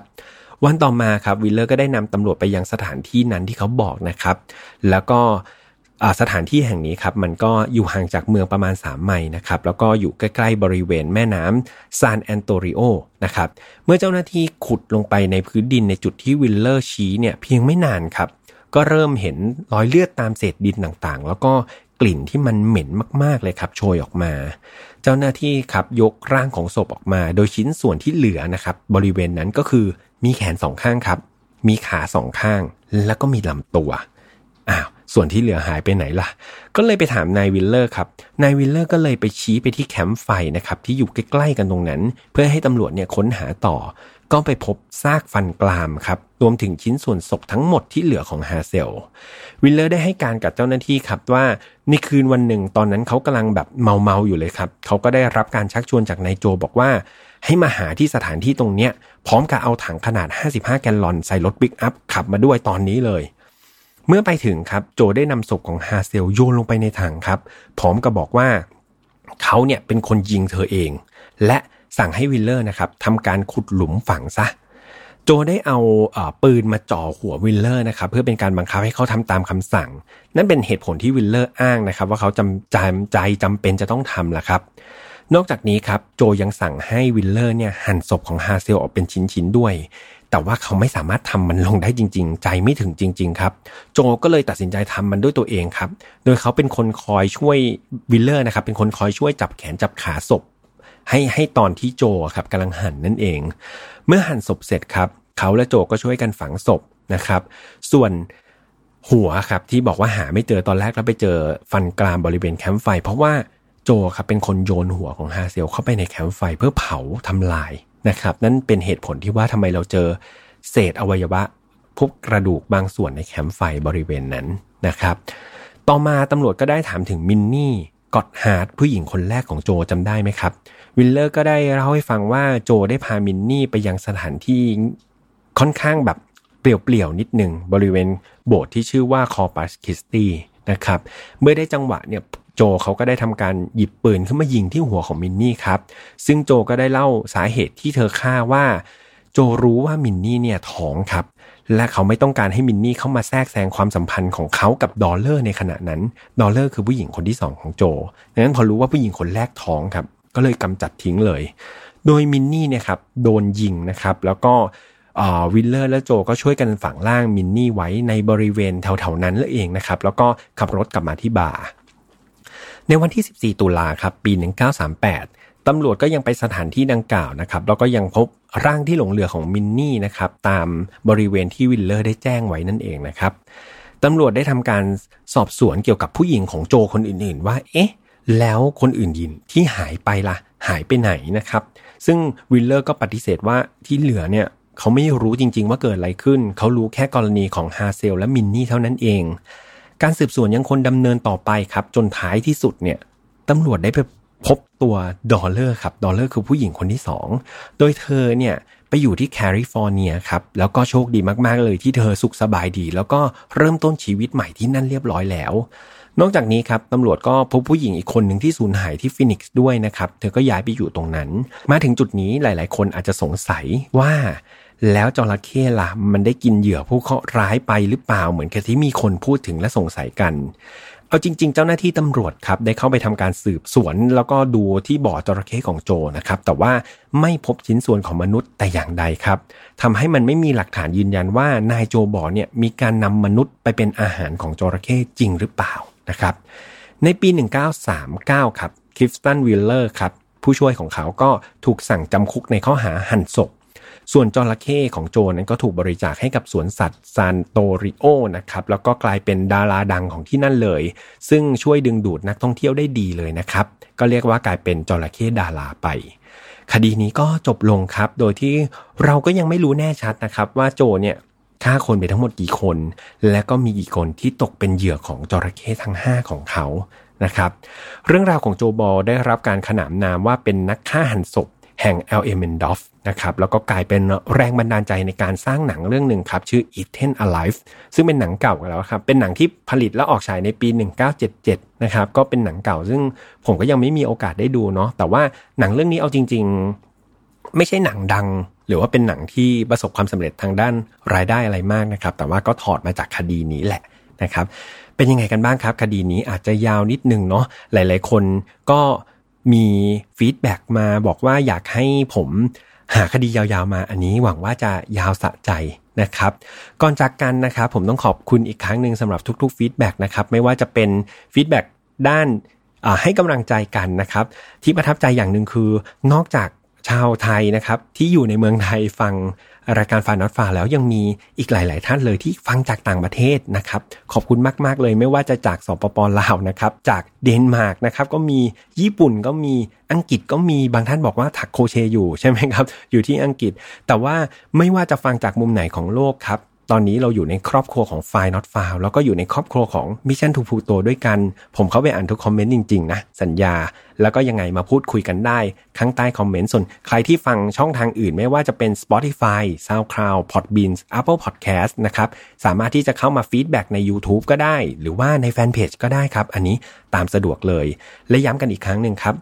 วันต่อมาครับวิลเลอร์ก็ได้นำตำรวจไปยังสถานที่นั้นที่เขาบอกนะครับ แล้วก็สถานที่แห่งนี้ครับมันก็อยู่ห่างจากเมืองประมาณ 3 ไมล์นะครับแล้วก็อยู่ใกล้ๆบริเวณแม่น้ำซานแอนโตนิโอนะครับเมื่อเจ้าหน้าที่ขุดลงไปในพื้นดินในจุดที่วิลเลอร์ชี้เนี่ยเพียงไม่นานครับ ก็เริ่มเห็นรอยเลือดตามเศษดินต่างๆ แล้วก็กลิ่นที่มันเหม็นมากๆเลยครับ โชยออกมา เจ้าหน้าที่ครับยกร่างของศพออกมา โดยชิ้นส่วนที่เหลือนะครับ บริเวณนั้นก็คือมีแขนสองข้างครับ มีขาสองข้าง แล้วก็มีลำตัวอ้าวส่วนที่เหลือหายไปไหนล่ะ ก็เลยไปถามนายวิลเลอร์ครับ นายวิลเลอร์ก็เลยไปชี้ไปที่แคมป์ไฟนะครับที่อยู่ใกล้ๆกันตรงนั้น เพื่อให้ตำรวจเนี่ยค้นหาต่อ ก็ไปพบซากฟันกรามครับ รวมถึงชิ้นส่วนศพทั้งหมดที่เหลือของฮาเซล วิลเลอร์ได้ให้การกับเจ้าหน้าที่ครับว่าในคืนวันหนึ่งตอนนั้นเขากำลังแบบเมาๆอยู่เลยครับ เขาก็ได้รับการชักชวนจากนายโจบอกว่า ให้มาหาที่สถานที่ตรงเนี้ย พร้อมกับเอาถังขนาด 55 แกลลอนใส่รถปิกอัพขับมาด้วยตอนนี้เลย เมื่อไปถึงครับโจได้นำศพของฮาเซลโยนลงไปในถังครับ พร้อมกับบอกว่าเขาเนี่ยเป็นคนยิงเธอเอง และ สั่งให้วิลเลอร์นะครับทำการขุดหลุมฝังซะโจได้เอาปืนมาจ่อหัววิลเลอร์นะครับเพื่อเป็นการบังคับให้เขาทำตามคำสั่ง นั่นเป็นเหตุผลที่วิลเลอร์อ้างนะครับ ว่าเขาจำจำใจจำเป็นจะต้องทำแหละครับ นอกจากนี้ครับโจยังสั่งให้วิลเลอร์เนี่ยหั่นศพของฮาเซลออกเป็นชิ้นๆด้วย แต่ว่าเขาไม่สามารถทำมันลงได้จริง ๆ ใจไม่ถึงจริง ๆ ครับ โจก็เลยตัดสินใจทำมันด้วยตัวเองครับ โดยเขาเป็นคนคอยช่วยวิลเลอร์นะครับเป็นคนคอยช่วยจับแขนจับขาศพ ให้ให้ตอนที่โจครับกำลังหั่นนั่นเอง เมื่อหั่นศพเสร็จครับ เขาและโจก็ช่วยกันฝังศพนะครับ ส่วนหัวครับที่บอกว่าหาไม่เจอตอนแรกแล้วไปเจอฟันกรามบริเวณแคมป์ไฟ เพราะว่าโจครับเป็นคนโยนหัวของฮาเซลเข้าไปในแคมป์ไฟเพื่อเผาทำลายนะครับ นั่นเป็นเหตุผลที่ว่าทำไมเราเจอเศษอวัยวะพบกระดูกบางส่วนในแคมป์ไฟบริเวณนั้นนะครับ ต่อมาตำรวจก็ได้ถามถึงมินนี่ กอดฮาร์ดผู้หญิงคนแรกของโจจำได้ไหมครับ วิลเลอร์ก็ได้เล่าให้ฟังว่าโจได้พามินนี่ไปยังสถานที่ค่อนข้างแบบเปลี่ยวๆนิดหนึ่งบริเวณโบสถ์ที่ชื่อว่าคอร์ปัสคริสตีนะครับเมื่อได้จังหวะเนี่ยโจเขาก็ได้ทำการหยิบปืนขึ้นมายิงที่หัวของมินนี่ครับ ซึ่งโจก็ได้เล่าสาเหตุที่เธอฆ่าว่า โจรู้ว่ามินนี่เนี่ยท้องครับ และเขาไม่ต้องการให้มินนี่เข้ามาแทรกแซงความสัมพันธ์ของเขากับดอลเลอร์ในขณะนั้น ดอลเลอร์คือผู้หญิงคนที่สองของโจดังนั้นพอรู้ว่าผู้หญิงคนแรกท้องครับ ก็เลยกำจัดทิ้งเลย โดยมินนี่เนี่ยครับโดนยิงนะครับ แล้วก็วิลเลอร์และโจก็ช่วยกันฝังร่างมินนี่ไว้ในบริเวณแถวๆนั้นเองนะครับ แล้วก็ขับรถกลับมาที่บาร์ในวันที่ 14 ตุลาครับปี 1938ตำรวจก็ยังไปสถานที่ดังกล่าวนะครับแล้วก็ยังพบ ร่างที่หลงเหลือของมินนี่นะครับตามบริเวณที่วิลเลอร์ได้แจ้งไว้นั่นเองนะครับตำรวจได้ทำการสอบสวนเกี่ยวกับผู้หญิงของโจคนอื่นๆ ว่า เอ๊ะ แล้วคนอื่นอีกที่หายไปล่ะ หายไปไหนนะครับ ซึ่งวิลเลอร์ก็ปฏิเสธว่าที่เหลือเนี่ยเขาไม่รู้จริง ๆ ว่าเกิดอะไรขึ้น เขารู้แค่กรณีของฮาเซลและมินนี่เท่านั้นเอง การสืบสวนยังคงดำเนินต่อไปครับ จนท้ายที่สุดเนี่ยตำรวจได้ไป พบตัวดอลเลอร์ครับ ดอลเลอร์คือผู้หญิงคนที่สอง โดยเธอเนี่ยไปอยู่ที่แคลิฟอร์เนียครับ แล้วก็โชคดีมากๆเลยที่เธอสุขสบายดี แล้วก็เริ่มต้นชีวิตใหม่ที่นั่นเรียบร้อยแล้ว นอกจากนี้ครับตำรวจก็พบผู้หญิงอีกคนหนึ่งที่สูญหายที่ฟินิกซ์ด้วยนะครับ เธอก็ย้ายไปอยู่ตรงนั้น มาถึงจุดนี้หลาย ๆ คนอาจจะสงสัยว่าแล้วจระเข้ล่ะมันได้กินเหยื่อผู้เคราะห์ร้ายไปหรือเปล่าเหมือนกับที่มีคนพูดถึงและสงสัยกัน เอาจริง ๆ เจ้าหน้าที่ตำรวจครับได้เข้าไปทำการสืบสวน แล้วก็ดูที่บ่อจระเข้ของโจนะครับ แต่ว่าไม่พบชิ้นส่วนของมนุษย์แต่อย่างใดครับทำให้มันไม่มีหลักฐานยืนยันว่านายโจบอลเนี่ยมีการนำมนุษย์ไปเป็นอาหารของจระเข้จริงหรือเปล่านะครับ ในปี 1939 ครับคลิฟตันวีลเลอร์ครับผู้ช่วยของเขาก็ถูกสั่งจำคุกในข้อหาหั่นศพ ส่วนจระเข้ของโจนั้นก็ถูกบริจาคให้กับสวนสัตว์ซานอันโตนิโอนะครับแล้วก็กลายเป็นดาราดังของที่นั่นเลย ซึ่งช่วยดึงดูดนักท่องเที่ยวได้ดีเลยนะครับก็เรียกว่ากลายเป็นจระเข้ดาราไปคดีนี้ก็จบลงครับ โดยที่เราก็ยังไม่รู้แน่ชัดนะครับ ว่าโจเนี่ยฆ่าคนไปทั้งหมดกี่คน และก็มีกี่คนที่ตกเป็นเหยื่อของจระเข้ทั้ง 5 ของเขานะครับ เรื่องราวของโจบอลได้รับการขนานนามว่าเป็นนักฆ่าหันศพ แห่ง L.A. Mendorf นะครับแล้วก็กลายเป็นแรงบันดาลใจในการสร้างหนังเรื่องหนึ่งครับ ชื่อ Eaten Alive ซึ่งเป็นหนังเก่าแล้วครับ เป็นหนังที่ผลิตและออกฉายในปี 1977 นะครับก็เป็นหนังเก่าซึ่งผมก็ยังไม่มีโอกาสได้ดูเนาะแต่ว่าหนังเรื่องนี้เอาจริง ๆ ไม่ใช่หนังดังหรือว่าเป็นหนังที่ประสบความสำเร็จทางด้านรายได้อะไรมากนะครับ แต่ว่าก็ถอดมาจากคดีนี้แหละนะครับ เป็นยังไงกันบ้างครับ คดีนี้อาจจะยาวนิดนึงเนาะหลาย ๆ คนก็ มี feedback มาบอกว่าอยากให้ผมหาคดียาวๆมาอันนี้หวังว่าจะยาวสะใจนะครับ ก่อนจากกันนะครับผมต้องขอบคุณอีกครั้งหนึ่งสำหรับทุกๆ feedback นะครับไม่ว่าจะเป็น feedback ด้านให้กำลังใจกันนะครับ ที่ประทับใจอย่างหนึ่งคือนอกจากชาวไทยนะครับที่อยู่ในเมืองไทยฟัง รายการ File Not Found แล้วยังมีอีกหลาย ๆ ท่านเลยที่ฟังจากต่างประเทศนะครับ ขอบคุณมาก ๆ เลยไม่ว่าจะจากสปปลาวนะครับ จากเดนมาร์กนะครับ ก็มีญี่ปุ่นก็มีอังกฤษก็มีบางท่านบอกว่าถักโคเชอยู่ใช่ไหมครับ อยู่ที่อังกฤษ แต่ว่าไม่ว่าจะฟังจากมุมไหนของโลกครับ ตอนนี้เราอยู่ในครอบครัวของ f i Not f i l e แล้วก็อยู่ในครอบครัวของ Mission to Pluto ด้วยกัน ผมเข้าไปอ่านทุกคอมเมนต์จริง ๆ นะ สัญญา แล้วก็ยังไงมาพูดคุยกันได้ข้างใต้คอมเมนต์ส่วนใครที่ฟังช่องทางอื่นไม่ว่าจะเป็น Spotify SoundCloud Podbeans Apple Podcast นะครับสามารถที่จะเข้ามา feedback ใน YouTube ก็ได้ หรือว่าในแฟนเพจก็ได้ครับ อันนี้ตามสะดวกเลย และย้ำกันอีกครั้งหนึ่งครับ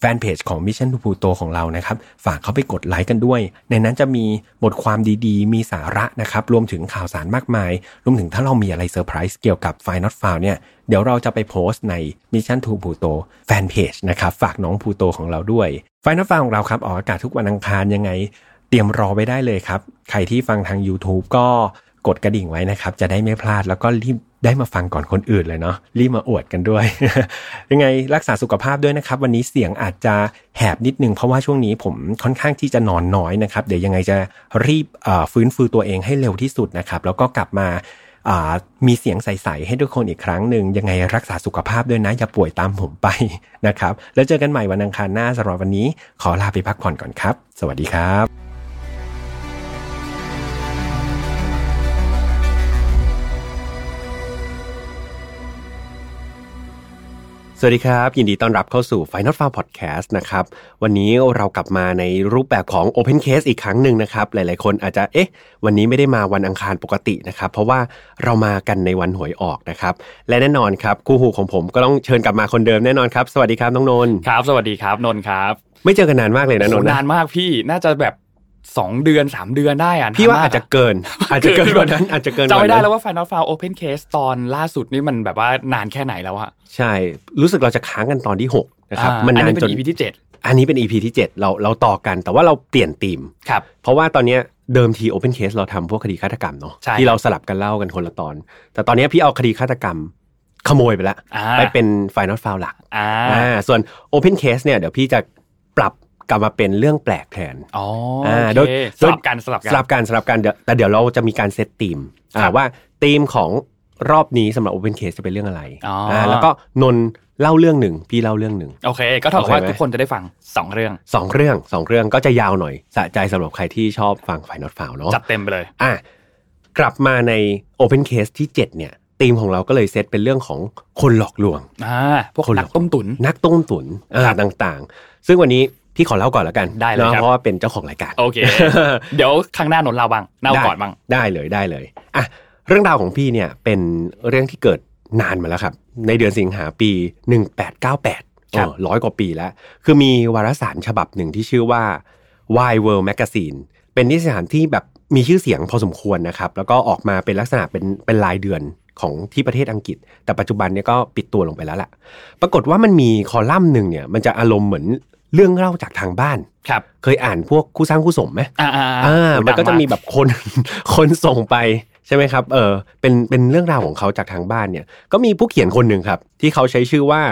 แฟนเพจของ Mission to Pluto ของเรานะครับ ฝากเข้าไปกดไลค์กันด้วย ในนั้นจะมีบทความดีๆ มีสาระนะครับ รวมถึงข่าวสารมากมาย รวมถึงถ้าเรามีอะไรเซอร์ไพรส์เกี่ยวกับ f i Not f o u n เนี่ยเดี๋ยวเราจะไปโพสต์ใน Mission to Pluto แฟนเพจนะครับ ฝากน้องพลูโตของเราด้วย f i Not f o u n ของเราครับออกอากาศทุกวันอังคารยังไง เตรียมรอไว้ได้เลยครับ ใครที่ฟังทาง YouTube ก็ กดกระดิ่งไว้นะครับ จะได้ไม่พลาดแล้วก็รีบได้มาฟังก่อนคนอื่นเลยเนาะรีบมาอวดกันด้วย ยังไงรักษาสุขภาพด้วยนะครับ วันนี้เสียงอาจจะแหบนิดนึง เพราะว่าช่วงนี้ผมค่อนข้างที่จะนอนน้อยนะครับ เดี๋ยวยังไงจะรีบฟื้นฟูตัวเองให้เร็วที่สุดนะครับ แล้วก็กลับมามีเสียงใส ๆ ให้ทุกคนอีกครั้งหนึ่งยังไงรักษาสุขภาพด้วยนะ อย่าป่วยตามผมไปนะครับ แล้วเจอกันใหม่วันอังคารหน้าสำหรับวันนี้ ขอลาไปพักผ่อนก่อนครับ สวัสดีครับ วัสดีครับ ยินดีต้อนรับเข้าสู่ Final f a r Podcast นะครับ วันนี้เรากลับมาในรูปแบบของ Open Case อีกครั้งหนึ่งนะครับ หลายๆคนอาจจะเอ๊ะ วันนี้ไม่ได้มาวันอังคารปกตินะครับ เพราะว่าเรามากันในวันหวยออกนะครับ และแน่นอนครับคู่หูของผมก็ต้องเชิญกลับมาคนเดิมแน่นอนครับ สวัสดีครับน้องนนท์ครับ สวัสดีครับนนท์ครับ ไม่เจอกันนานมากเลยนะนนท์โหนะนานมากพี่น่าจะแบบ สองเดือนสามเดือนได้อะพี่ว่านนมอาจจะเกิน อาจจะเกินกว่านั้นอาจจะเกินกจำว่าไม่ได้นั้นแล้วว่า Final f i l e Open Case ตอนล่าสุดนี่มันแบบว่านานแค่ไหนแล้วอะใช่ รู้สึกเราจะค้างกันตอนที่หกนะครับอ่ามันอันนานนี้เป็จนน EP ที่เจ็ดอันนี้เป็น EP ที่ 7 เราเราต่อกันแต่ว่าเราเปลี่ยนธีมครับเพราะว่าตอนเนี้ยเดิมที Open Case เราทำพวกคดีฆาตกรรมเนาะใช่ที่เราสลับกันเล่ากันคนละตอน แต่ตอนเนี้ยพี่เอาคดีฆาตกรรมขโมยไปแล้วอ่าไปเป็น Final f i l e หลักอ่าอ่าส่วน Open Case เนี่ยเดี๋ยวพี่จะปรับ กลับมาเป็นเรื่องแปลกแทนอ๋ออ่าโอโดยเคโดสยลับกันสลับกัสลับกันสลับกันเดี๋ยวแต่เดี๋ยวเราจะมีการเซตธีมอ่าครับว่าธีมของรอบนี้สำหรับ Open Case จะเป็นเรื่องอะไรอ๋ออ่าแล้วก็นนท์เล่าเรื่องหนึ่งพี่เล่าเรื่องหนึ่งโอเค ก็เท่ากับว่าโอเคไหมทุกคนจะได้ฟังสองเรื่องสองเรื่องสองเรื่องก็จะยาวหน่อยสะใจสำหรับใครที่ชอบฟังฝ่ายนอตฟาวเนาะจัดเต็มไปเลยอะกลับมาใน Open Case ที่ 7 เนี่ยธีมของเราก็เลยเซตเป็นเรื่องของคนหลอกลวงอ่าพวกคนหลนัอกกต้มตุ๋นนักต้มตุ๋นอ่าครับต่างๆ ซึ่งวันนี้ พี่ขอเล่าก่อนแล้วกันได้เลยนาะครับเพราะว่าเป็นเจ้าของรายการโอเค เดี๋ยวข้างหน้านนท์เล่าบ้างเล่าก่อนบ้างได้เลยได้เลยอะเรื่องราวของพี่เนี่ยเป็นเรื่องที่เกิดนานมาแล้วครับ ในเดือนสิงหาปี 1898ครับร้อยกว่าปีแล้ว คือมีวารสารฉบับหนึ่งที่ชื่อว่า Why World Magazine เป็นนิตยสารที่แบบมีชื่อเสียงพอสมควรนะครับ แล้วก็ออกมาเป็นลักษณะเป็นเป็นรายเดือนของที่ประเทศอังกฤษ แต่ปัจจุบันเนี่ยก็ปิดตัวลงไปแล้วแหละปรากฏว่ามันมีคอลัมน์หนึ่งเนี่ยมันจะอารมณ์เหมือน เรื่องเล่าจากทางบ้านครับ เคยอ่านพวกคู่สร้างคู่สมไหมอ่าอ่าอ่าโอ้มันก็ดัจะงามีแบบคนคนส่งไปใช่ไหมครับเออเป็นเป็นเรื่องราวของเขาจากทางบ้านเนี่ย ก็มีผู้เขียนคนหนึ่งครับ ที่เขาใช้ชื่อว่า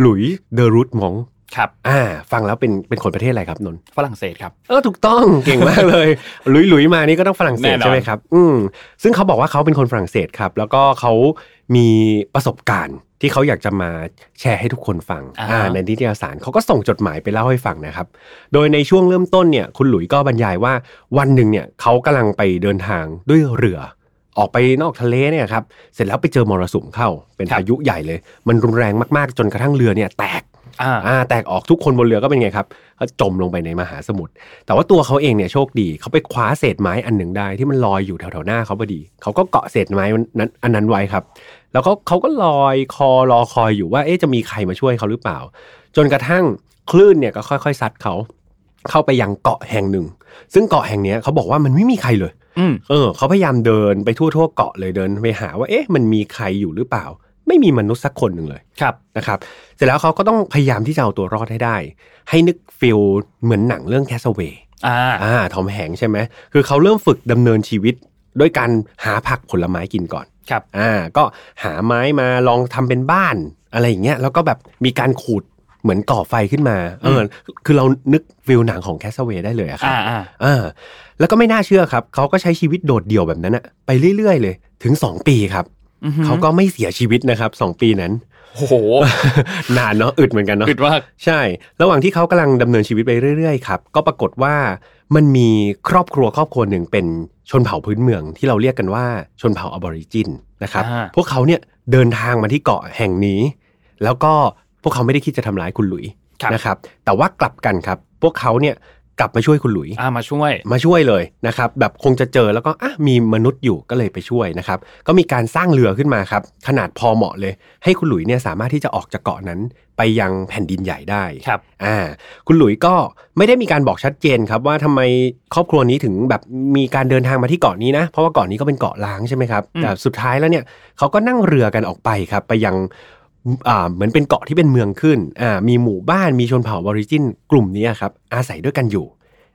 หลุยเดอรูทมอง ครับอ่าฟังแล้วเป็นเป็นคนประเทศอะไรครับนนท์ฝรั่งเศสครับเออถูกต้องเก่งมากเลยหลุยหลุยมานี่ก็ต้องฝรั่งเศสแน่นอนใช่ไหมครับอืมซึ่งเขาบอกว่าเขาเป็นคนฝรั่งเศสครับ แล้วก็เขามีประสบการณ์ที่เขาอยากจะมาแชร์ให้ทุกคนฟังอ่าในนิตยสารเขาก็ส่งจดหมายไปเล่าให้ฟังนะครับ โดยในช่วงเริ่มต้นเนี่ย คุณหลุยก็บรรยายว่าวันหนึ่งเนี่ยเขากำลังไปเดินทางด้วยเรือออกไปนอกทะเลเนี่ยครับ เสร็จแล้วไปเจอมรสุมเข้า เป็นครับพายุใหญ่เลย มันรุนแรงมากๆ จนกระทั่งเรือเนี่ยแตก อ่าอ่าแตกออกทุกคนบนเรือก็เป็นไงครับก็จมลงไปในมหาสมุทรแต่ว่าตัวเขาเองเนี่ยโชคดีเขาไปคว้าเศษไม้อันหนึ่งได้ที่มันลอยอยู่แถวๆหน้าเขาพอดีเขาก็เกาะเศษไม้นั้นอันนั้นไว้ครับ แล้วก็เขาก็ลอยคอรอคอยอยู่ว่าเอ๊ะจะมีใครมาช่วยเขาหรือเปล่า จนกระทั่งคลื่นเนี่ยก็ค่อยๆซัดเขาเข้าไปยังเกาะแห่งหนึ่ง ซึ่งเกาะแห่งเนี้ยเขาบอกว่ามันไม่มีใครเลยอืมเออเขาพยายามเดินไปทั่วๆเกาะเลยเดินไปหาว่าเอ๊ะมันมีใครอยู่หรือเปล่า ไม่มีมนุษย์สักคนหนึ่งเลยครับนะครับเสร็จแล้วเขาก็ต้องพยายามที่จะเอาตัวรอดให้ได้ ให้นึก feel เหมือนหนังเรื่อง Cast Away อ่าอ่าทอมแฮงส์ใช่ไหมคือเขาเริ่มฝึกดำเนินชีวิตด้วยการหาผักผลไม้กินก่อนครับอ่าก็หาไม้มาลองทำเป็นบ้านอะไรอย่างเงี้ยแล้วก็แบบมีการขูดเหมือนก่อไฟขึ้นมาเออคือเรานึกฟิลหนังของแคสเวย์ได้เลยอะครับอ่าอ่าอ่าแล้วก็ไม่น่าเชื่อครับ เขาก็ใช้ชีวิตโดดเดี่ยวแบบนั้นอะไปเรื่อยๆเลย ถึง 2 ปีครับอือหือ เขาก็ไม่เสียชีวิตนะครับสองปีนั้นโอ้โหนานเนาะอึดเหมือนกันเนาะอึดมากใช่ ระหว่างที่เขากำลังดำเนินชีวิตไปเรื่อยๆครับก็ปรากฏว่ามันมีครอบครัวครอบครัวหนึ่งเป็นชนเผ่าพื้นเมืองที่เราเรียกกันว่าชนเผ่าอบอริจินนะครับอ่าพวกเขาเนี่ยเดินทางมาที่เกาะแห่งนี้ แล้วก็พวกเขาไม่ได้คิดจะทำร้ายคุณหลุยครับนะครับ แต่ว่ากลับกันครับ พวกเขาเนี่ย กลับมาช่วยคุณหลุยอ่ามาช่วย มาช่วยเลยนะครับแบบคงจะเจอแล้วก็อะมีมนุษย์อยู่ก็เลยไปช่วยนะครับก็มีการสร้างเรือขึ้นมาครับขนาดพอเหมาะเลย ให้คุณหลุยเนี่ยสามารถที่จะออกจากเกาะนั้นไปยังแผ่นดินใหญ่ได้ครับอ่าคุณหลุยก็ไม่ได้มีการบอกชัดเจนครับว่าทำไมครอบครัวนี้ถึงแบบมีการเดินทางมาที่เกาะนี้นะ เพราะว่าเกาะนี้ก็เป็นเกาะล้างใช่ไหมครับอืมแต่สุดท้ายแล้วเนี่ยเขาก็นั่งเรือกันออกไปครับไปยัง อ่าเหมือนเป็นเกาะที่เป็นเมืองขึ้นอ่ามีหมู่บ้านมีชนเผ่าบอริจินกลุ่มนี้ครับอาศัยด้วยกันอยู่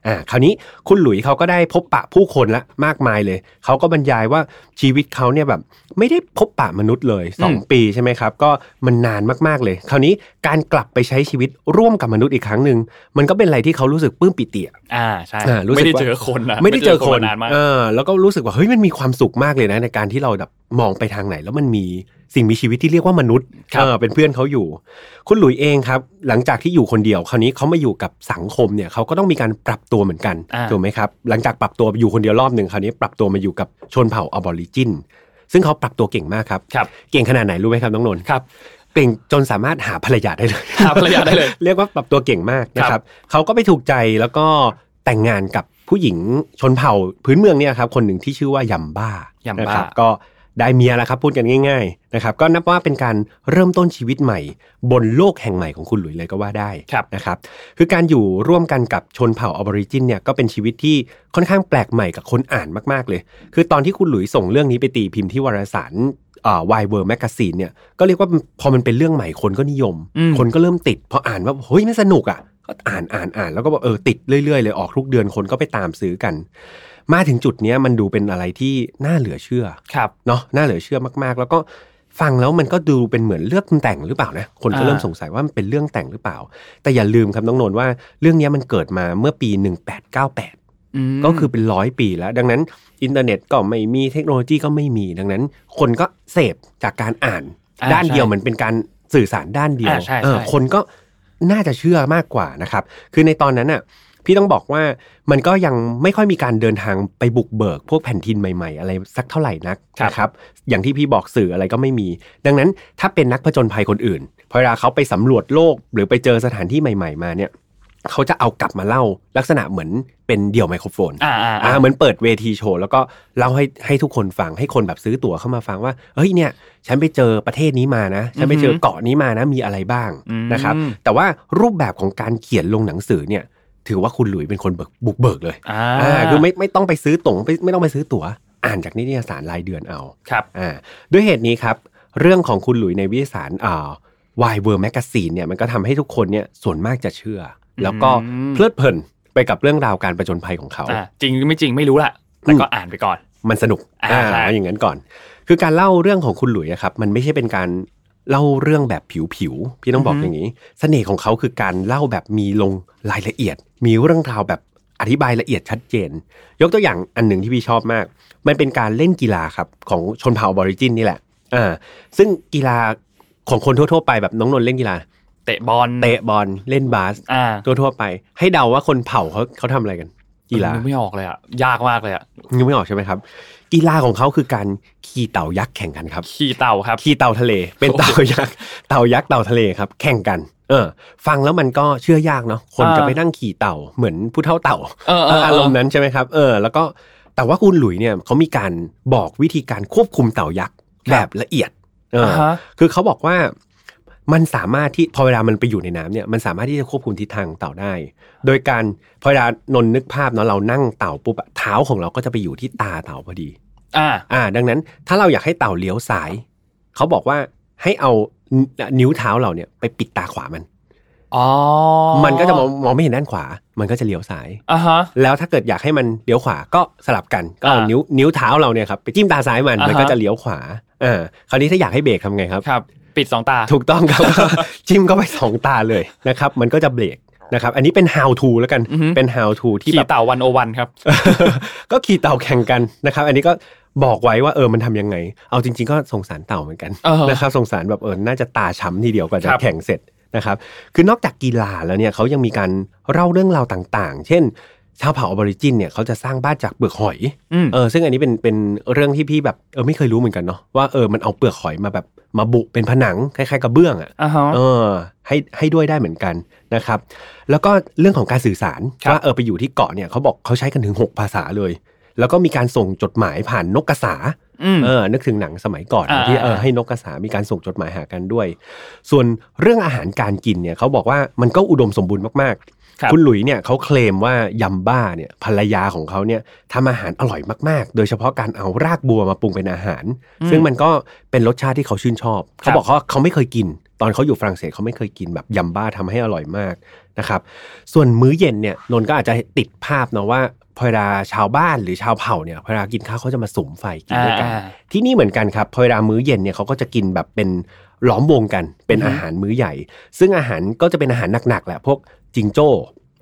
อ่าคราวนี้คุณหลุยเขาก็ได้พบปะผู้คนละมากมายเลย เขาก็บรรยายว่าชีวิตเขาเนี่ยแบบไม่ได้พบปะมนุษย์เลยอืม2ปีใช่ไหมครับ ก็มันนานมากๆเลย คราวนี้การกลับไปใช้ชีวิตร่วมกับมนุษย์อีกครั้งหนึ่งมันก็เป็นอะไรที่เขารู้สึกปลื้มปิติอะอ่าใช่อ่ารู้สึกไม่ได้ว่าเจอคนนะไม่ได้เจอคนมานานมากเออแล้วก็รู้สึกว่าเฮ้ยมันมีความสุขมากเลยนะในการที่เราแบบมองไปทางไหน แล้วมันมีสิ่งมีชีวิตที่เรียกว่ามนุษย์ครับเออเป็นเพื่อนเขาอยู่ คุณหลุยเองครับ หลังจากที่อยู่คนเดียว คราวนี้เขามาอยู่กับสังคมเนี่ยเขาก็ต้องมีการปรับตัวเหมือนกันอ่าถูกไหมครับ หลังจากปรับตัวอยู่คนเดียวรอบหนึ่งคราวนี้ ปรับตัวมาอยู่กับชนเผ่าอบอริจิน ซึ่งเขาปรับตัวเก่งมากครับครับเก่งขนาดไหนรู้ไหมครับน้องนนท์ครับเก่งจนสามารถหาภรรยาได้เลยหาภรรยาได้เลย เรียกว่าปรับตัวเก่งมากนะคครัรับบเขาก็ไปถูกใจแล้วก็แต่งงานกับผู้หญิงชนเผ่าพื้นเมืองเนี่ยครับคนหนึ่งที่ชื่อว่ายัมบ้ายัมบ้านะครับก็ ได้เมียแล้วครับพูดกันง่ายๆนะครับก็นับว่าเป็นการเริ่มต้นชีวิตใหม่ บนโลกแห่งใหม่ของคุณหลุยเลยก็ว่าได้ครับนะครับคือการอยู่ร่วมกันกับชนเผ่าอะบอริจินเนี่ยก็เป็นชีวิตที่ค่อนข้างแปลกใหม่กับคนอ่านมากๆเลย คือตอนที่คุณหลุยส่งเรื่องนี้ไปตีพิมพ์ที่วารสาร Wide World Magazine เนี่ยก็เรียกว่าพอมันเป็นเรื่องใหม่คนก็นิยมอืมคนก็เริ่มติดพออ่านว่าเฮ้ยมันสนุกอะก็อ่านอ่านอ่านแล้วก็บอกเออติดเรื่อยๆเลยออกทุกเดือนคนก็ไปตามซื้อกัน มาถึงจุดเนี้ยมันดูเป็นอะไรที่น่าเหลือเชื่อครับเนาะน่าเหลือเชื่อมากๆ แล้วก็ฟังแล้วมันก็ดูเป็นเหมือนเรื่องแต่งหรือเปล่านะคนก็อ่าเริ่มสงสัยว่ามันเป็นเรื่องแต่งหรือเปล่า แต่อย่าลืมครับน้องนนท์ว่าเรื่องเนี้ยมันเกิดมาเมื่อปี 1898มก็คือเป็นร้อยปีแล้ว ดังนั้นอินเทอร์เน็ตก็ไม่มีเทคโนโลยีก็ไม่มีดังนั้น คนก็เสพจากการอ่านอ่าด้านเดียวใช่เหมือนเป็นการสื่อสารด้านเดียวอ่าใช่เออใช่คนก็น่าจะเชื่อมากกว่านะครับ คือในตอนนั้นอะ พี่ต้องบอกว่ามันก็ยังไม่ค่อยมีการเดินทางไปบุกเบิก พวกแผ่นดินใหม่ๆ อะไรสักเท่าไหร่นักนะครับ อย่างที่พี่บอกสื่ออะไรก็ไม่มี ดังนั้นถ้าเป็นนักผจญภัยคนอื่นพอเวลาเขาไปสำรวจโลกหรือไปเจอสถานที่ใหม่ ๆ มาเนี่ยเขาจะเอากลับมาเล่าลักษณะเหมือนเป็นเดี่ยวไมโครโฟน อ่าอ่าอ่าเหมือนเปิดเวทีโชว์แล้วก็เล่าให้ให้ทุกคนฟังให้คนแบบซื้อตั๋วเข้ามาฟังว่าเฮ้ยเนี่ย ฉันไปเจอประเทศนี้มานะ ฉันไปเจอเกาะนี้มานะมีอะไรบ้างอืมนะครับ แต่ว่ารูปแบบของการเขียนลงหนังสือเนี่ย ถือว่าคุณหลุยเป็นคนเบิกบุกเบิกเลยอ่าอ่าคือไม่ไม่ต้องไปซื้อตั๋วไม่ไม่ต้องไปซื้อตั๋ว อ่านจากนิตยสารรายเดือนเอาครับอ่าด้วยเหตุนี้ครับ เรื่องของคุณหลุยในวิทยาสารอ่า Wide World Magazine เนี่ยมันก็ทำให้ทุกคนเนี่ยส่วนมากจะเชื่อ แล้วก็อืมเพลิดเพลินไปกับเรื่องราวการประจนภัยของเขาอ่าจริงหรือไม่จริงไม่รู้ละแต่ก็อ่านไปก่อน มันสนุกอ่าอ่าใช่เอาอย่างนั้นก่อน คือการเล่าเรื่องของคุณหลุยส์อะครับ มันไม่ใช่เป็นการ เล่าเรื่องแบบผิวๆพี่ต้องบอกอย่างนี้ เสน่ห์ของเขาคือการเล่าแบบมีลงรายละเอียด มีเรื่องราวแบบอธิบายละเอียดชัดเจน ยกตัวอย่างอันหนึ่งที่พี่ชอบมาก มันเป็นการเล่นกีฬาครับของชนเผ่าบอริจินนี่แหละอ่าซึ่งกีฬาของคนทั่วๆไปแบบน้องนนท์เล่นกีฬาเตะบอลเตะบอลเล่นบาสอ่าทั่วๆไป ให้เดาว่าคนเผ่าเขาเขาทำอะไรกันกีฬานึไม่ออกเลยอะยากมากเลยอะยังไม่ออกใช่ไหมครับ กีฬาของเขาคือการขี่เต่ายักษ์แข่งกันครับ ขี่เต่าครับ ขี่เต่าทะเล เป็นเต่ายักษ์ เต่ายักษ์เต่าทะเลครับ แข่งกัน เออ ฟังแล้วมันก็เชื่อยากเนาะ คนอ่าจะไปนั่งขี่เต่าเหมือนผู้เท่าเต่าเออเออเอออารมณ์นั้นใช่ไหมครับ เออ แล้วก็ แต่ว่าคุณหลุยเนี่ยเขามีการบอกวิธีการควบคุมเต่ายักษ์แบบละเอียด เอออ่าฮะคือเขาบอกว่า มันสามารถที่พอเวลามันไปอยู่ในน้ำเนี่ยมันสามารถที่จะควบคุมทิศทางของเต่าได้ โดยการพอเวลานนนึกภาพเนาะเรานั่งเต่าปุ๊บอะเท้าของเราก็จะไปอยู่ที่ตาเต่าพอดี อ่า อ่า ดังนั้นถ้าเราอยากให้เต่าเลี้ยวซ้ายเขาบอกว่าให้เอานิ้วเท้าเราเนี่ยไปปิดตาขวามันอ๋อมันก็จะมองมองไม่เห็นด้านขวา มันก็จะเลี้ยวซ้ายอ่าฮะ แล้วถ้าเกิดอยากให้มันเลี้ยวขวาก็สลับกัน ก็เอาอ่านิ้นิ้วนิ้วเท้าเราเนี่ยครับไปจิ้มตาซ้ายมันอ่าฮะมันก็จะเลี้ยวขวาอ่าคราวนี้ถ้าอยากให้เบรกทำไงครับครับ ปิดสองตา ถูกต้องครับจิ้มเข้าไปสองตาเลยนะครับ มันก็จะเบรกนะครับ อันนี้เป็น how to แล้วกันอือฮึเป็น how to ที่ขี่แบบเต่าวันโอวันครับ ก็ขี่เต่าแข่งกันนะครับ อันนี้ก็บอกไว้ว่าเออมันทำยังไง เอาจริง ๆ ก็สงสารเต่าเหมือนกันเออนะครับ สงสารแบบเออ น่าจะตาช้ำทีเดียวกว่าจะครับแข่งเสร็จนะครับ คือนอกจากกีฬาแล้วเนี่ยเขายังมีการเล่าเรื่องราวต่าง ๆ เช่น ชาวเผ่าออบอริจินเนี่ยเขาจะสร้างบ้านจากเปลือกหอยอืมเออซึ่งอันนี้เป็นเป็นเรื่องที่พี่แบบเออไม่เคยรู้เหมือนกันเนาะว่าเออมันเอาเปลือกหอยมาแบบมาบุเป็นผนังคล้ายๆกระเบื้องอะอ่าฮะเออให้ให้ด้วยได้เหมือนกันนะครับ แล้วก็เรื่องของการสื่อสารครับว่าเออไปอยู่ที่เกาะเนี่ยเขาบอกเขาใช้กันถึง 6 ภาษาเลย แล้วก็มีการส่งจดหมายผ่านนกกระสาอืมเออนึกถึงหนังสมัยก่อนอ่าที่เอออ่าให้นกกระสามีการส่งจดหมายหากันด้วย ส่วนเรื่องอาหารการกินเนี่ยเขาบอกว่ามันก็อุดมสมบูรณ์มากๆ ครับคุณหลุยเนี่ยเขาเคลมว่ายัมบ้าเนี่ยภรรยาของเขาเนี่ยทำอาหารอร่อยมากๆ โดยเฉพาะการเอารากบัวมาปรุงเป็นอาหาร ซึ่งมันก็เป็นรสชาติที่เขาชื่นชอบ เขาบอกเขาเขาไม่เคยกิน ตอนเขาอยู่ฝรั่งเศสเขาไม่เคยกินแบบยัมบ้าทำให้อร่อยมากนะครับ ส่วนมื้อเย็นเนี่ยนนท์ก็อาจจะติดภาพเนาะว่าพอเวลาชาวบ้านหรือชาวเผ่าเนี่ยพอเวลากินข้าวเขาจะมาสุมไฟกินด้วยกันอ่าที่นี่เหมือนกันครับพอเวลามื้อเย็นเนี่ยเขาก็จะกินแบบเป็นล้อมวงกันเป็นอือฮึอาหารมื้อใหญ่ ซึ่งอาหารก็จะเป็นอาหารหนักๆแหละพวก จิงโจ้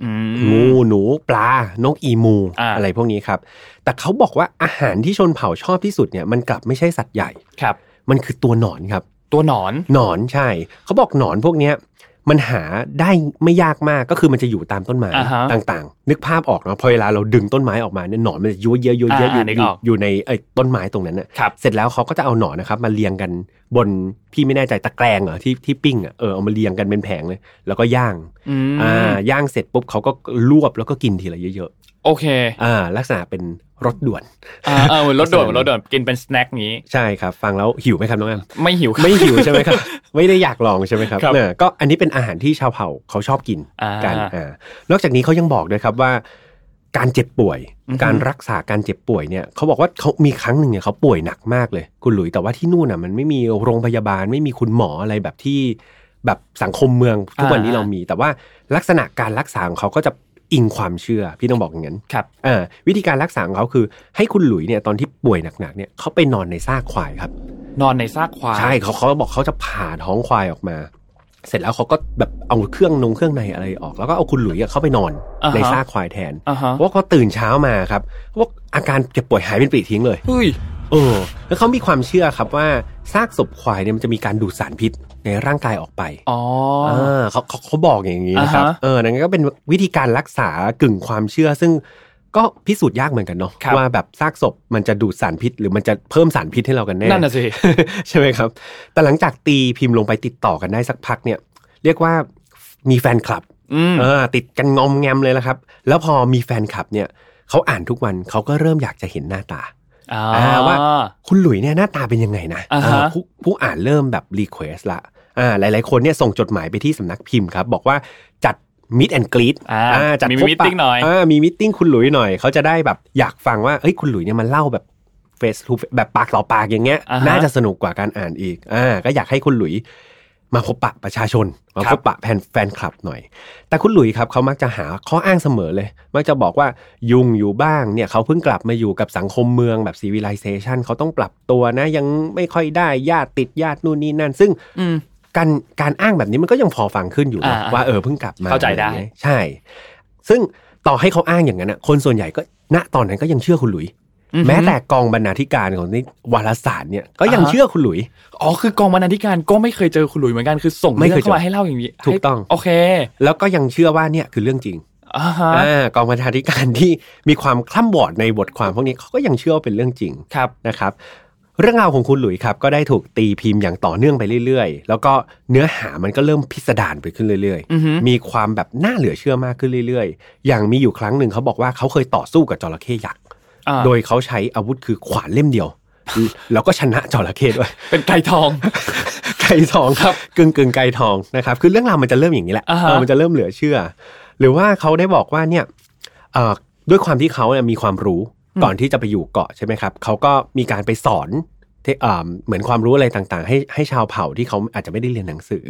อืมงูหนูปลานกอีมูอ่าอะไรพวกนี้ครับ แต่เขาบอกว่าอาหารที่ชนเผ่าชอบที่สุดเนี่ยมันกลับไม่ใช่สัตว์ใหญ่ครับ มันคือตัวหนอนครับ ตัวหนอนหนอนใช่ เขาบอกหนอนพวกเนี้ย มันหาได้ไม่ยากมากก็คือมันจะอยู่ตามต้นไม้อ่าฮะต่างๆ นึกภาพออกเนาะพอเวลาเราดึงต้นไม้ออกมาเนี่ยหนอนมันจะยั่วเยอะยั่วเยอะออ่ายู่นึกอยู่ออกอยู่ในไอ้ต้นไม้ตรงนั้นน่ะครับเสร็จแล้วเขาก็จะเอาหนอนนะครับมาเรียงกันบนพี่ไม่แน่ใจตะแกรงเหรอที่ที่ปิ้งอะเออเอามาเรียงกันเป็นแผงเลย แล้วก็ย่างอืมอ่าย่างเสร็จปุ๊บเขาก็ลวบแล้วก็กินทีละเยอะโอเคๆอ่าลักษณะเป็น รสด่วนอ่าเออเหมือนรถด่วนเหมือนรถด่วนกินเป็นสแน็คนี้ใช่ครับ ฟังแล้วหิวไหมครับน้องแอมไม่หิวครับไม่หิวใช่ไหมครับ ไม่ได้อยากลองใช่ไหมครับครับเออก็อันนี้เป็นอาหารที่ชาวเผ่าเขาชอบกินอ่ากันอ่านอกจากนี้เขายังบอกด้วยครับว่า การเจ็บป่วยอือฮึการรักษาการเจ็บป่วยเนี่ยเขาบอกว่าเขามีครั้งหนึ่งเนี่ยเขาป่วยหนักมากเลย คุณหลุยแต่ว่าที่นู่นน่ะมันไม่มีโรงพยาบาลไม่มีคุณหมออะไรแบบที่แบบสังคมเมืองทุกวันนี้เรามี แต่ว่าลักษณะการรักษาของเขาก็จะ อิงความเชื่อพี่ต้องบอกอย่างนั้นครับอ่าวิธีการรักษาของเขาคือ ให้คุณหลุยเนี่ยตอนที่ป่วยหนักๆเนี่ยเขาไปนอนในซากควายครับ นอนในซากควายใช่เขาเขาบอกเขาจะผ่าท้องควายออกมา เสร็จแล้วเขาก็แบบเอาเครื่องนงเครื่องในอะไรออก แล้วก็เอาคุณหลุยอะเข้าไปนอนอ่าฮะในซากควายแทนอ่าฮะเพราะเขาตื่นเช้ามาครับว่าอาการเจ็บป่วยหายเป็นปลีทิ้งเลยเฮ้ย เออ แล้วเขามีความเชื่อครับว่าซากศพควายเนี่ยมันจะมีการดูดสารพิษในร่างกายออกไปอ๋อเออเขาเขาเขาบอกอย่างนี้นะครับอ่าฮะเออนั่นก็เป็นวิธีการรักษากึ่งความเชื่อ ซึ่งก็พิสูจน์ยากเหมือนกันเนาะครับว่าแบบซากศพมันจะดูดสารพิษ หรือมันจะเพิ่มสารพิษให้เรากันแน่นั่นน่ะสิใช่ไหมครับ แต่หลังจากตีพิมพ์ลงไปติดต่อกันได้สักพักเนี่ย เรียกว่ามีแฟนคลับอืมเออติดกันงอมแงมเลยละครับ แล้วพอมีแฟนคลับเนี่ยเขาอ่านทุกวันเขาก็เริ่มอยากจะเห็นหน้าตาอ่าอ่า ว่าคุณหลุยเนี่ยหน้าตาเป็นยังไงนะอ่าฮะเออผู้ผู้อ่านเริ่มแบบ request ละอ่าหลาย ๆ คนเนี่ยส่งจดหมายไปที่สำนักพิมพ์ครับ บอกว่าจัด meet and greet อ่าจัดมีพบปะ meeting หน่อยอ่ามี meeting คุณหลุยหน่อย เขาจะได้แบบอยากฟังว่าเอ้ยคุณหลุยเนี่ยมันเล่าแบบ face to แบบปากต่อปากอย่างเงี้ยอ่าฮะน่าจะสนุกกว่าการอ่านอีกอ่าก็อยากให้คุณหลุย มาพบปะประชาชน มาครับพบปะแฟนแฟนคลับหน่อย แต่คุณหลุยครับเขามักจะหาข้ออ้างเสมอเลย มักจะบอกว่ายุงอยู่บ้างเนี่ยเขาเพิ่งกลับมาอยู่กับสังคมเมืองแบบ civilization เขาต้องปรับตัวนะ ยังไม่ค่อยได้ญาติติดญาตินู่นนี่นั่น ซึ่งอืมการการอ้างแบบนี้มันก็ยังพอฟังขึ้นอยู่นะอ่าว่าเออเพิ่งกลับมาเข้าใจได้อะรงี้ยใช่ ซึ่งต่อให้เขาอ้างอย่างนั้นนะคนส่วนใหญ่ก็ณตอนนั้นก็ยังเชื่อคุณหลุยอือฮึ แม้แต่กองบรรณาธิการของนี่วารสารเนี่ยก็ยังอ่าฮะเชื่อคุณหลุย อ๋อคือกองบรรณาธิการก็ไม่เคยเจอคุณหลุยเหมือนกันคือส่งไม่เรื่เคอยงเจอเข้ามาให้เล่าอย่างนี้ถูกต้องโอเค แล้วก็ยังเชื่อว่าเนี่ยคือเรื่องจริงอ่าฮะอ่ากองบรรณาธิการที่มีความคล่ำวอดในบทความพวกนี้เขาก็ยังเชื่อว่าเป็นเรื่องจริงครับนะครับ เรื่องราวของคุณหลุยครับก็ได้ถูกตีพิมพ์อย่างต่อเนื่องไปเรื่อยๆ แล้วก็เนื้อหามันก็เริ่มพิสดารไปขึ้นเรื่อยอือฮึมีความแบบน่าเหลือเชื่อมากขึ้นเรื่อยๆ อย่างมีอยู่ครั้งหนึ่งเขาบอกว่าเขาเคยต่อสู้กับจระเข้ยักษ์อ่า โดยเขาใช้อาวุธคือขวานเล่มเดียว แล้วก็ชนะจระเข้ด้วย เป็นไก่ทอง ไก่ทองครับกึ่งกึ่งๆไก่ทองนะครับ คือเรื่องราวมันจะเริ่มอย่างนี้แหละอ่าฮะเออมันจะเริ่มเหลือเชื่อ หรือว่าเขาได้บอกว่าเนี่ยเอ่อด้วยความที่เขาเนี่ยมีความรู้ก่อนที่จะไปอยู่เกาะใช่ไหมครับเขาก็มีการไปสอนเทเอ่อเหมือนความรู้อะไรต่างๆ ให้ให้ชาวเผ่าที่เขาอาจจะไม่ได้เรียนหนังสือ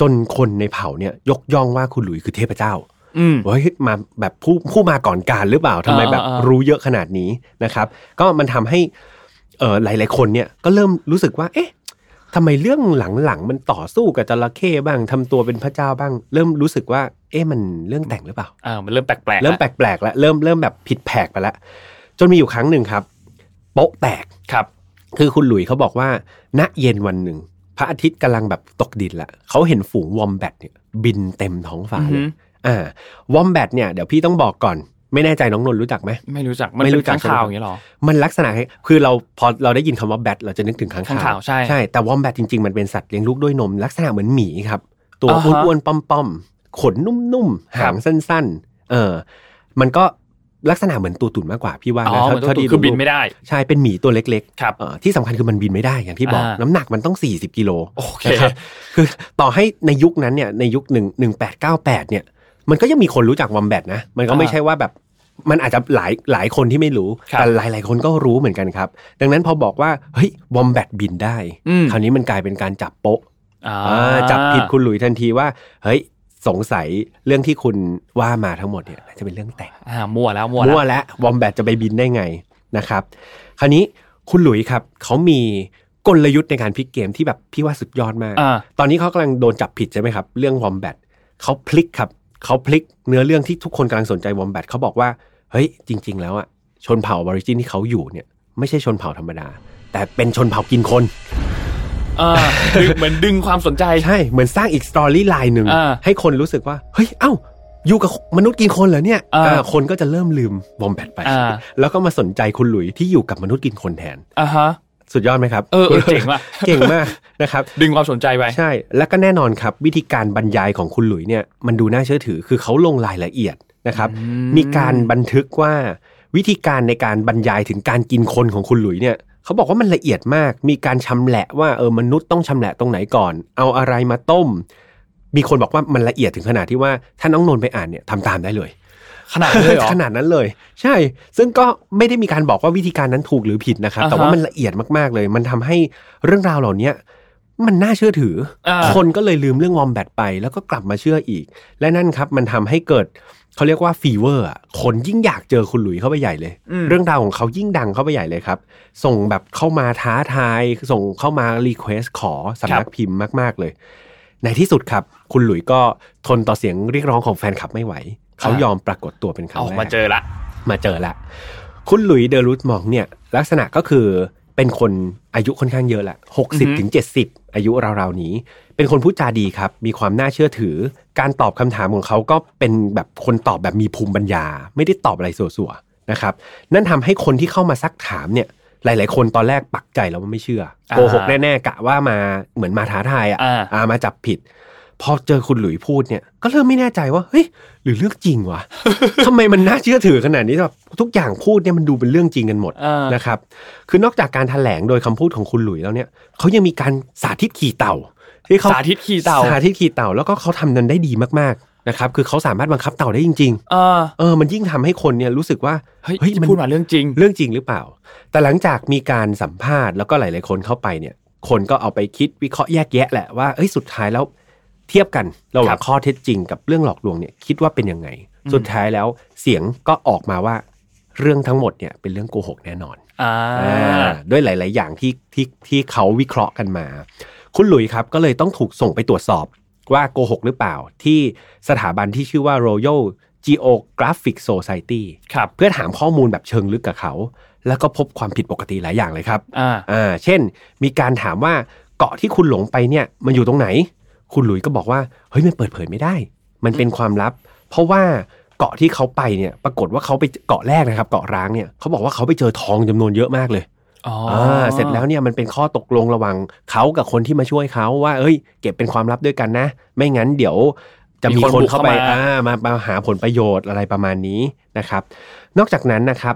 จนคนในเผ่าเนี่ยยกย่องว่าคุณหลุยคือเทพเจ้า อืมเฮ้ยมาแบบผู้ผู้มาก่อนการหรือเปล่าทำไมแบบอ่าอ่ารู้เยอะขนาดนี้นะครับ ก็มันทำให้เออหลาย ๆ คนเนี่ยก็เริ่มรู้สึกว่า เอ๊ะทำไมเรื่องหลังๆมันต่อสู้กับจระเข้บ้างทำตัวเป็นพระเจ้าบ้าง เริ่มรู้สึกว่า เอ๊ะมันเรื่องแต่งหรือเปล่าอ่ามันเริ่มแปลกๆเริ่มแปล้วลกๆแล้วเริ่มเริ่มแบบผิดแผกไปแล้วจนมีอยู่ครั้งหนึ่งครับโป๊ะแตกครับ คือคุณหลุยเขาบอกว่า ณเย็นวันหนึ่งพระอาทิตย์กำลังแบบตกดินละเขาเห็นฝูงวอมแบตเนี่ยบินเต็มท้องฟ้าเลอืย อฮึอ่าวอมแบตเนี่ยเดี๋ยวพี่ต้องบอกก่อน ไม่แน่ใจน้องนนท์รู้จักไหมไม่รู้จักมันไม่เป็นรู้จักข้างข่าวอย่างนี้หรอมันลักษณะให้คือเราพอเราได้ยินคำว่าแบทเราจะนึกถึงค้างค้างคาคาววใช่ใช่แต่วอมแบตจริงๆมันเป็นสัตว์เลี้ยงลูกด้วยนม ลักษณะเหมือนหมีครับ ตัวอ่าฮะอ้วนๆป้อมๆขนนุ่มๆครัหาบงสั้น ๆ เออ มันก็ลักษณะเหมือนตัวตุ่นมากกว่าพี่ว่าอ๋อนะเหมือนตัวเท่าตุ่นที่คือบินไม่ได้ ใช่เป็นหมีตัวเล็กครับๆเออที่สำคัญคือมันบินไม่ได้อย่างที่บอกอ่าน้ำหนักมันต้อง 40 กิโลโอเคนะครับคือต่อให้ในยุคนั้นเนี่ยในยุคหนึ่งหนึ่งแปดเก้าแปดเนี่ย มันก็ยังมีคนรู้จักวอมแบตนะ มันก็ไม่อ่าใช่ว่าแบบมันอาจจะหลายหลายคนที่ไม่รู้ครับแต่หลายหลายๆคนก็รู้เหมือนกันครับ ดังนั้นพอบอกว่าเฮ้ยวอมแบตบินได้อืมคราวนี้มันกลายเป็นการจับโป๊ะอ่าอ่าจับผิดคุณหลุยทันทีว่า เฮ้ยสงสัยเรื่องที่คุณว่ามาทั้งหมดเนี่ยน่าจะเป็นเรื่องแต่งอ่ามั่วแล้วมั่วมั่วแล้วแล้ววอมแบตจะไปบินได้ไงนะครับ คราวนี้คุณหลุยครับเขามีกลยุทธ์ในการพลิกเกมที่แบบพี่ว่าสุดยอดมากอ่าตอนนี้เขากำลังโดนจับผิดใช่ไหมครับ เรื่องวอมแบตเขาพลิกครับ เขาพลิกเนื้อเรื่องที่ทุกคนกำลังสนใจวอมแบตเขาบอกว่า เฮ้ย จริง ๆ แล้วอะชนเผ่าอะบอริจินที่เขาอยู่เนี่ย ไม่ใช่ชนเผ่าธรรมดา แต่เป็นชนเผ่ากินคนอ่าดึงเหมือนดึงความสนใจ ใช่ เหมือนสร้างอีก storyline หนึ่งอ่าให้คนรู้สึกว่า เฮ้ย เอ้า อยู่กับมนุษย์กินคนเหรอเนี่ยอ่าอ่าคนก็จะเริ่มลืมวอมแบทไปอ่าแล้วก็มาสนใจคุณหลุยที่อยู่กับมนุษย์กินคนแทนอ่าฮะสุดยอดไหมครับ เออเออเจ๋งว่ะเก่งมาก นะครับดึงความสนใจไปใช่ แล้วก็แน่นอนครับ วิธีการบรรยายของคุณหลุยเนี่ยมันดูน่าเชื่อถือคือเขาลงรายละเอียดนะครับ มีการบันทึกว่าวิธีการในการบรรยายถึงการกินคนของคุณหลุยเนี่ยเขาบอกว่ามันละเอียดมาก มีการชำแหละว่าเออมนุษย์ต้องชำแหละตรงไหนก่อน เอาอะไรมาต้ม มีคนบอกว่ามันละเอียดถึงขนาดที่ว่าถ้าน้องนนท์ไปอ่านเนี่ยทำตามได้เลย ขนาดนั้นเลยเหรอ ขนาดนั้นเลย ใช่ ซึ่งก็ไม่ได้มีการบอกว่าวิธีการนั้นถูกหรือผิดนะครับอ่าฮะแต่ว่ามันละเอียดมากๆเลย มันทำให้เรื่องราวเหล่าเนี้ย มันน่าเชื่อถืออ่าคนก็เลยลืมเรื่องวอมแบตไป แล้วก็กลับมาเชื่ออีก และนั่นครับ มันทำให้เกิดเขาเรียกว่า fever อะคนยิ่งอยากเจอคุณหลุยเข้าไปใหญ่เลย เรื่องราวของเขายิ่งดังเข้าไปใหญ่เลยครับ ส่งแบบเข้ามาท้าทาย ส่งเข้ามา request ขอสำนักพิมพ์มากๆเลย ในที่สุดครับ คุณหลุยก็ทนต่อเสียงเรียกร้องของแฟนคลับไม่ไหว เขายอมปรากฏตัวเป็นครั้งออกแรกมาเจอละมาเจอละ คุณหลุยเดอรูทมองเนี่ย ลักษณะก็คือเป็นคนอายุค่อนข้างเยอะละหกสิบถึงเจ็ดสิบ อายุราวๆนี้ เป็นคนพูดจาดีครับ มีความน่าเชื่อถือ การตอบคำถามของเขาก็เป็นแบบคนตอบแบบมีภูมิปัญญา ไม่ได้ตอบอะไรสัวๆนะครับ นั่นทำให้คนที่เข้ามาซักถามเนี่ยหลาย ๆ คนตอนแรกปักใจแล้วว่าไม่เชื่อโกหกแน่ๆกะว่ามาเหมือนมาท้าทายอะอ่าอ่ามาจับผิด พอเจอคุณหลุยพูดเนี่ย ก็เริ่มไม่แน่ใจว่าเฮ้ย หรือเรื่องจริงวะทำไมมันน่าเชื่อถือขนาดนี้แบบทุกอย่างพูดเนี่ยมันดูเป็นเรื่องจริงกันหมดอ่านนะครับ คือนอกจากการแถลงโดยคำพูดของคุณหลุยแล้วเนี่ยเขายังมีการสาธิตขี่เต่า ที่เขาสาธิตขี่เต่าสาธิตขี่เต่าแล้วก็เขาทำนั้นได้ดีมากๆนะครับ คือเขาสามารถบังคับเต่าได้จริงเออๆเออ มันยิ่งทำให้คนเนี่ยรู้สึกว่าเฮ้ยเฮ้ยที่มันพูดมาเรื่องจริง เรื่องจริงหรือเปล่า แต่หลังจากมีการสัมภาษณ์แล้วก็หลาย ๆ คนเข้าไปเนี่ย คนก็เอาไปคิดวิเคราะห์แยกแยะแหละว่าเอ้ยสุดท้ายแล้ว เทียบกันระหว่าครังบข้อเท็จจริงกับเรื่องหลอกลวงเนี่ยคิดว่าเป็นยังไง สุดท้ายแล้วเสียงก็ออกมาว่าเรื่องทั้งหมดเนี่ยเป็นเรื่องโกหกแน่นอนอ่าอ่าด้วยหลาย ๆ อย่างที่ที่ที่เขาวิเคราะห์กันมา คุณหลุยส์ครับก็เลยต้องถูกส่งไปตรวจสอบว่าโกหกหรือเปล่า ที่สถาบันที่ชื่อว่า Royal Geographic Society ครับเพื่อถามข้อมูลแบบเชิงลึกกับเขา แล้วก็พบความผิดปกติหลายอย่างเลยครับอ่าอ่าเช่น มีการถามว่าเกาะที่คุณหลงไปเนี่ยมันอยู่ตรงไหน คุณหลุยส์ก็บอกว่าเฮ้ยมันเปิดเผยไม่ได้ มันเป็นความลับ เพราะว่าเกาะที่เขาไปเนี่ยปรากฏว่าเขาไปเกาะแรกนะครับ เกาะร้างเนี่ยเขาบอกว่าเขาไปเจอทองจำนวนเยอะมากเลยอ๋ออ่าเสร็จแล้วเนี่ยมันเป็นข้อตกลงระหว่างเขากับคนที่มาช่วยเขาว่า เอ้ย เก็บเป็นความลับด้วยกันนะ ไม่งั้นเดี๋ยวจะมีคนเข้าไปอ่ามามาหาผลประโยชน์อะไรประมาณนี้นะครับ นอกจากนั้นนะครับ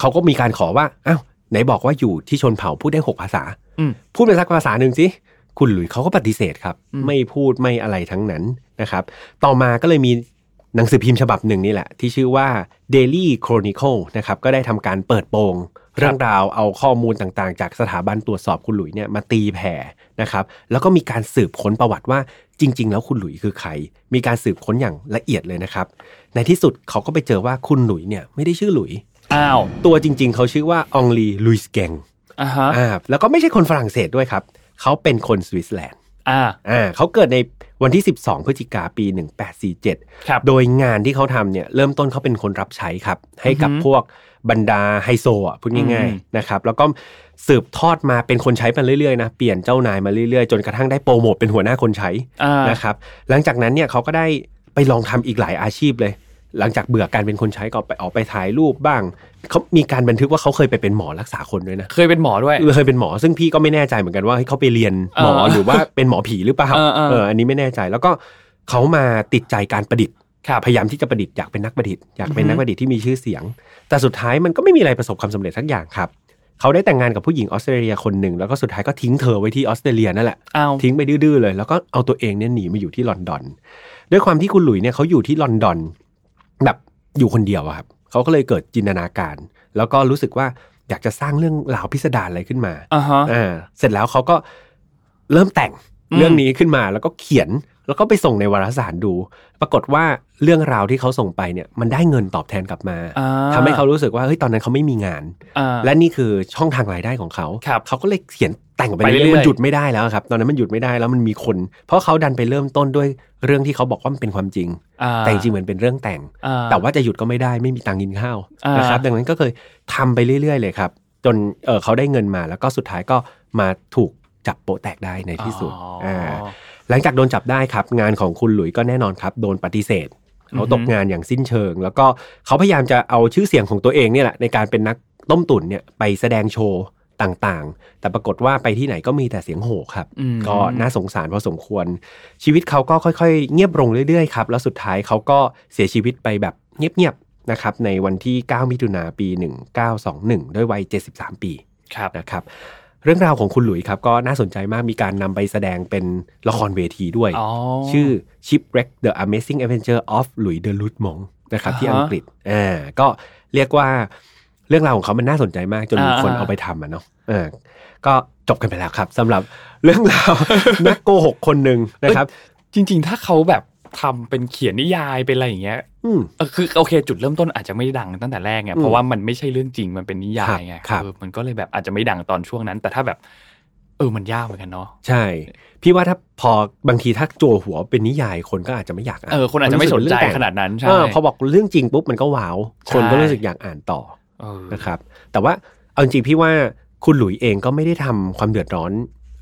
เขาก็มีการขอว่าอ้าวไหนบอกว่าอยู่ที่ชนเผ่าพูดได้หกภาษาอืมพูดเป็นสักภาษาหนึ่งสิ คุณหลุยส์เขาก็ปฏิเสธครับอืมไม่พูดไม่อะไรทั้งนั้นนะครับ ต่อมาก็เลยมีหนังสือพิมพ์ฉบับหนึ่งนี่แหละ ที่ชื่อว่า Daily Chronicle นะครับก็ได้ทำการเปิดโปงเรื่องราวเอาข้อมูลต่างๆ จากสถาบันตรวจสอบคุณหลุยเนี่ยมาตีแผ่นะครับ แล้วก็มีการสืบค้นประวัติว่าจริง ๆ แล้วคุณหลุยคือใคร มีการสืบค้นอย่างละเอียดเลยนะครับ ในที่สุดเขาก็ไปเจอว่าคุณหลุยเนี่ยไม่ได้ชื่อหลุยอ้าวตัวจริง ๆ เขาชื่อว่าอองรีหลุยส์แกรงอ่าฮะอ่าแล้วก็ไม่ใช่คนฝรั่งเศสด้วยครับ เขาเป็นคนสวิตเซอร์แลนด์อ่าอ่าเขาเกิดในวันที่ 12 พฤศจิกาปี 1847ครับโดยงานที่เขาทำเนี่ยเริ่มต้นเขาเป็นคนรับใช้ครับ ให้กับอือฮึพวกบรรดาไฮโซอะพูดง่ายอืมๆนะครับแล้วก็สืบทอดมาเป็นคนใช้มาเรื่อยๆนะเปลี่ยนเจ้านายมาเรื่อยๆ จนกระทั่งได้โปรโมทเป็นหัวหน้าคนใช้อ่านะครับหลังจากนั้นเนี่ยเขาก็ได้ไปลองทำอีกหลายอาชีพเลย หลังจากเบื่อการเป็นคนใช้ก็ไปออกไปถ่ายรูปบ้างเขามีการบันทึกว่าเขาเคยไปเป็นหมอรักษาคนด้วยนะเคยเป็นหมอด้วยเคยเป็นหมอซึ่งพี่ก็ไม่แน่ใจเหมือนกันว่าเฮ้ยเขาไปเรียนหมอเออหรือว่าเป็นหมอผีหรือเปล่าเออเออเอออันนี้ไม่แน่ใจแล้วก็เขามาติดใจการประดิษฐ์ครับพยายามที่จะประดิษฐ์อยากเป็นนักประดิษฐ์อยากเป็นอือฮึนักประดิษฐ์ที่มีชื่อเสียง แต่สุดท้ายมันก็ไม่มีอะไรประสบความสำเร็จสักอย่างครับเขาได้แต่งงานกับผู้หญิงออสเตรเลียคนหนึ่งแล้วก็สุดท้ายก็ทิ้งเธอไว้ที่ออสเตรเลียนั่นแหละอ้าวทิ้งไปดื้อๆเลย แล้วก็เอาตัวเองเนี่ยหนีมาอยู่ที่ลอนดอน ด้วยความที่คุณหลุยเนี่ยเขาอยู่ที่ลอนดอน แบบอยู่คนเดียวอะครับเขาก็เลยเกิดจินตนาการ แล้วก็รู้สึกว่าอยากจะสร้างเรื่องราวพิสดารอะไรขึ้นมาอ่าฮะอ่าเสร็จแล้วเขาก็เริ่มแต่งอืมเรื่องนี้ขึ้นมาแล้วก็เขียน แล้วก็ไปส่งในวารสารดู ปรากฏว่าเรื่องราวที่เขาส่งไปเนี่ยมันได้เงินตอบแทนกลับมาอ่าทำให้เขารู้สึกว่าเฮ้ยตอนนั้นเขาไม่มีงานอ่าและนี่คือช่องทางรายได้ของเขาครับเขาก็เลยเขียนแต่งไปไปเรื่เรื่ออยยๆมันหยุดไม่ได้แล้วครับ ตอนนั้นมันหยุดไม่ได้แล้วมันมีคน เพราะเขาดันไปเริ่มต้นด้วยเรื่องที่เขาบอกว่ามันเป็นความจริงอ่าแต่จริงๆเหมือนเป็นเรื่องแต่งอ่าแต่ว่าจะหยุดก็ไม่ได้ไม่มีตังค์กินข้าวอ่านนะครับดังนั้นก็เคยทำไปเรื่อยๆเลยครับ จนเออเขาได้เงินมาแล้วก็สุดท้ายก็มาถูกจับโปะแตกได้ในที่สุดอ๋ออ่า หลังจากโดนจับได้ครับ งานของคุณหลุยก็แน่นอนครับ โดนปฏิเสธเขาตกงานอย่างสิ้นเชิง แล้วก็เขาพยายามจะเอาชื่อเสียงของตัวเองเนี่ยแหละในการเป็นนักต้มตุ๋นเนี่ยไปแสดงโชว์ต่างๆ แต่ปรากฏว่าไปที่ไหนก็มีแต่เสียงโห่ครับอืมก็น่าสงสารพอสมควร ชีวิตเขาก็ค่อยๆ เงียบลงเรื่อยๆครับ แล้วสุดท้ายเขาก็เสียชีวิตไปแบบเงียบๆนะครับ ในวันที่ 9 มิถุนาปี 1921 ด้วยวัย 73 ปีครับนะครับ เรื่องราวของคุณหลุยส์ครับก็น่าสนใจมากมีการนำไปแสดงเป็นละครเวทีด้วย อ๋อ ชื่อ Shipwreck the Amazing Adventure of Louis de Lutmong นะครับที่อ่าฮะอังกฤษอ่าก็เรียกว่าเรื่องราวของเขามันน่าสนใจมากจนมีอ่าคนเอาไปทำอะเนาะเออก็จบกันไปแล้วครับสำหรับเรื่องราว นักโกหกคนหนึ่งนะครับ จริง ๆ ถ้าเขาแบบทำเป็นเขียนนิยายเป็นอะไรอย่างเงี้ยอืมเออ คือโอเค จุดเริ่มต้นอาจจะไม่ดังตั้งแต่แรกไงอืมเพราะว่ามันไม่ใช่เรื่องจริงมันเป็นนิยายไงครับเออมันก็เลยแบบอาจจะไม่ดังตอนช่วงนั้น แต่ถ้าแบบ เออมันยากเหมือนกันเนาะใช่ พี่ว่าถ้าพอบางทีถ้าจั่วหัวเป็นนิยายคนก็อาจจะไม่อยากอ่านเออคนอาจจะไม่สนใจเรื่องแต่งขนาดนั้นใช่เออพอบอกเรื่องจริงปุ๊บมันก็ว้าว คนก็ใช่รู้สึกอยากอ่านต่อเออนะครับ แต่ว่าเอาจริงๆพี่ว่าคุณหลุยเองก็ไม่ได้ทำความเดือดร้อน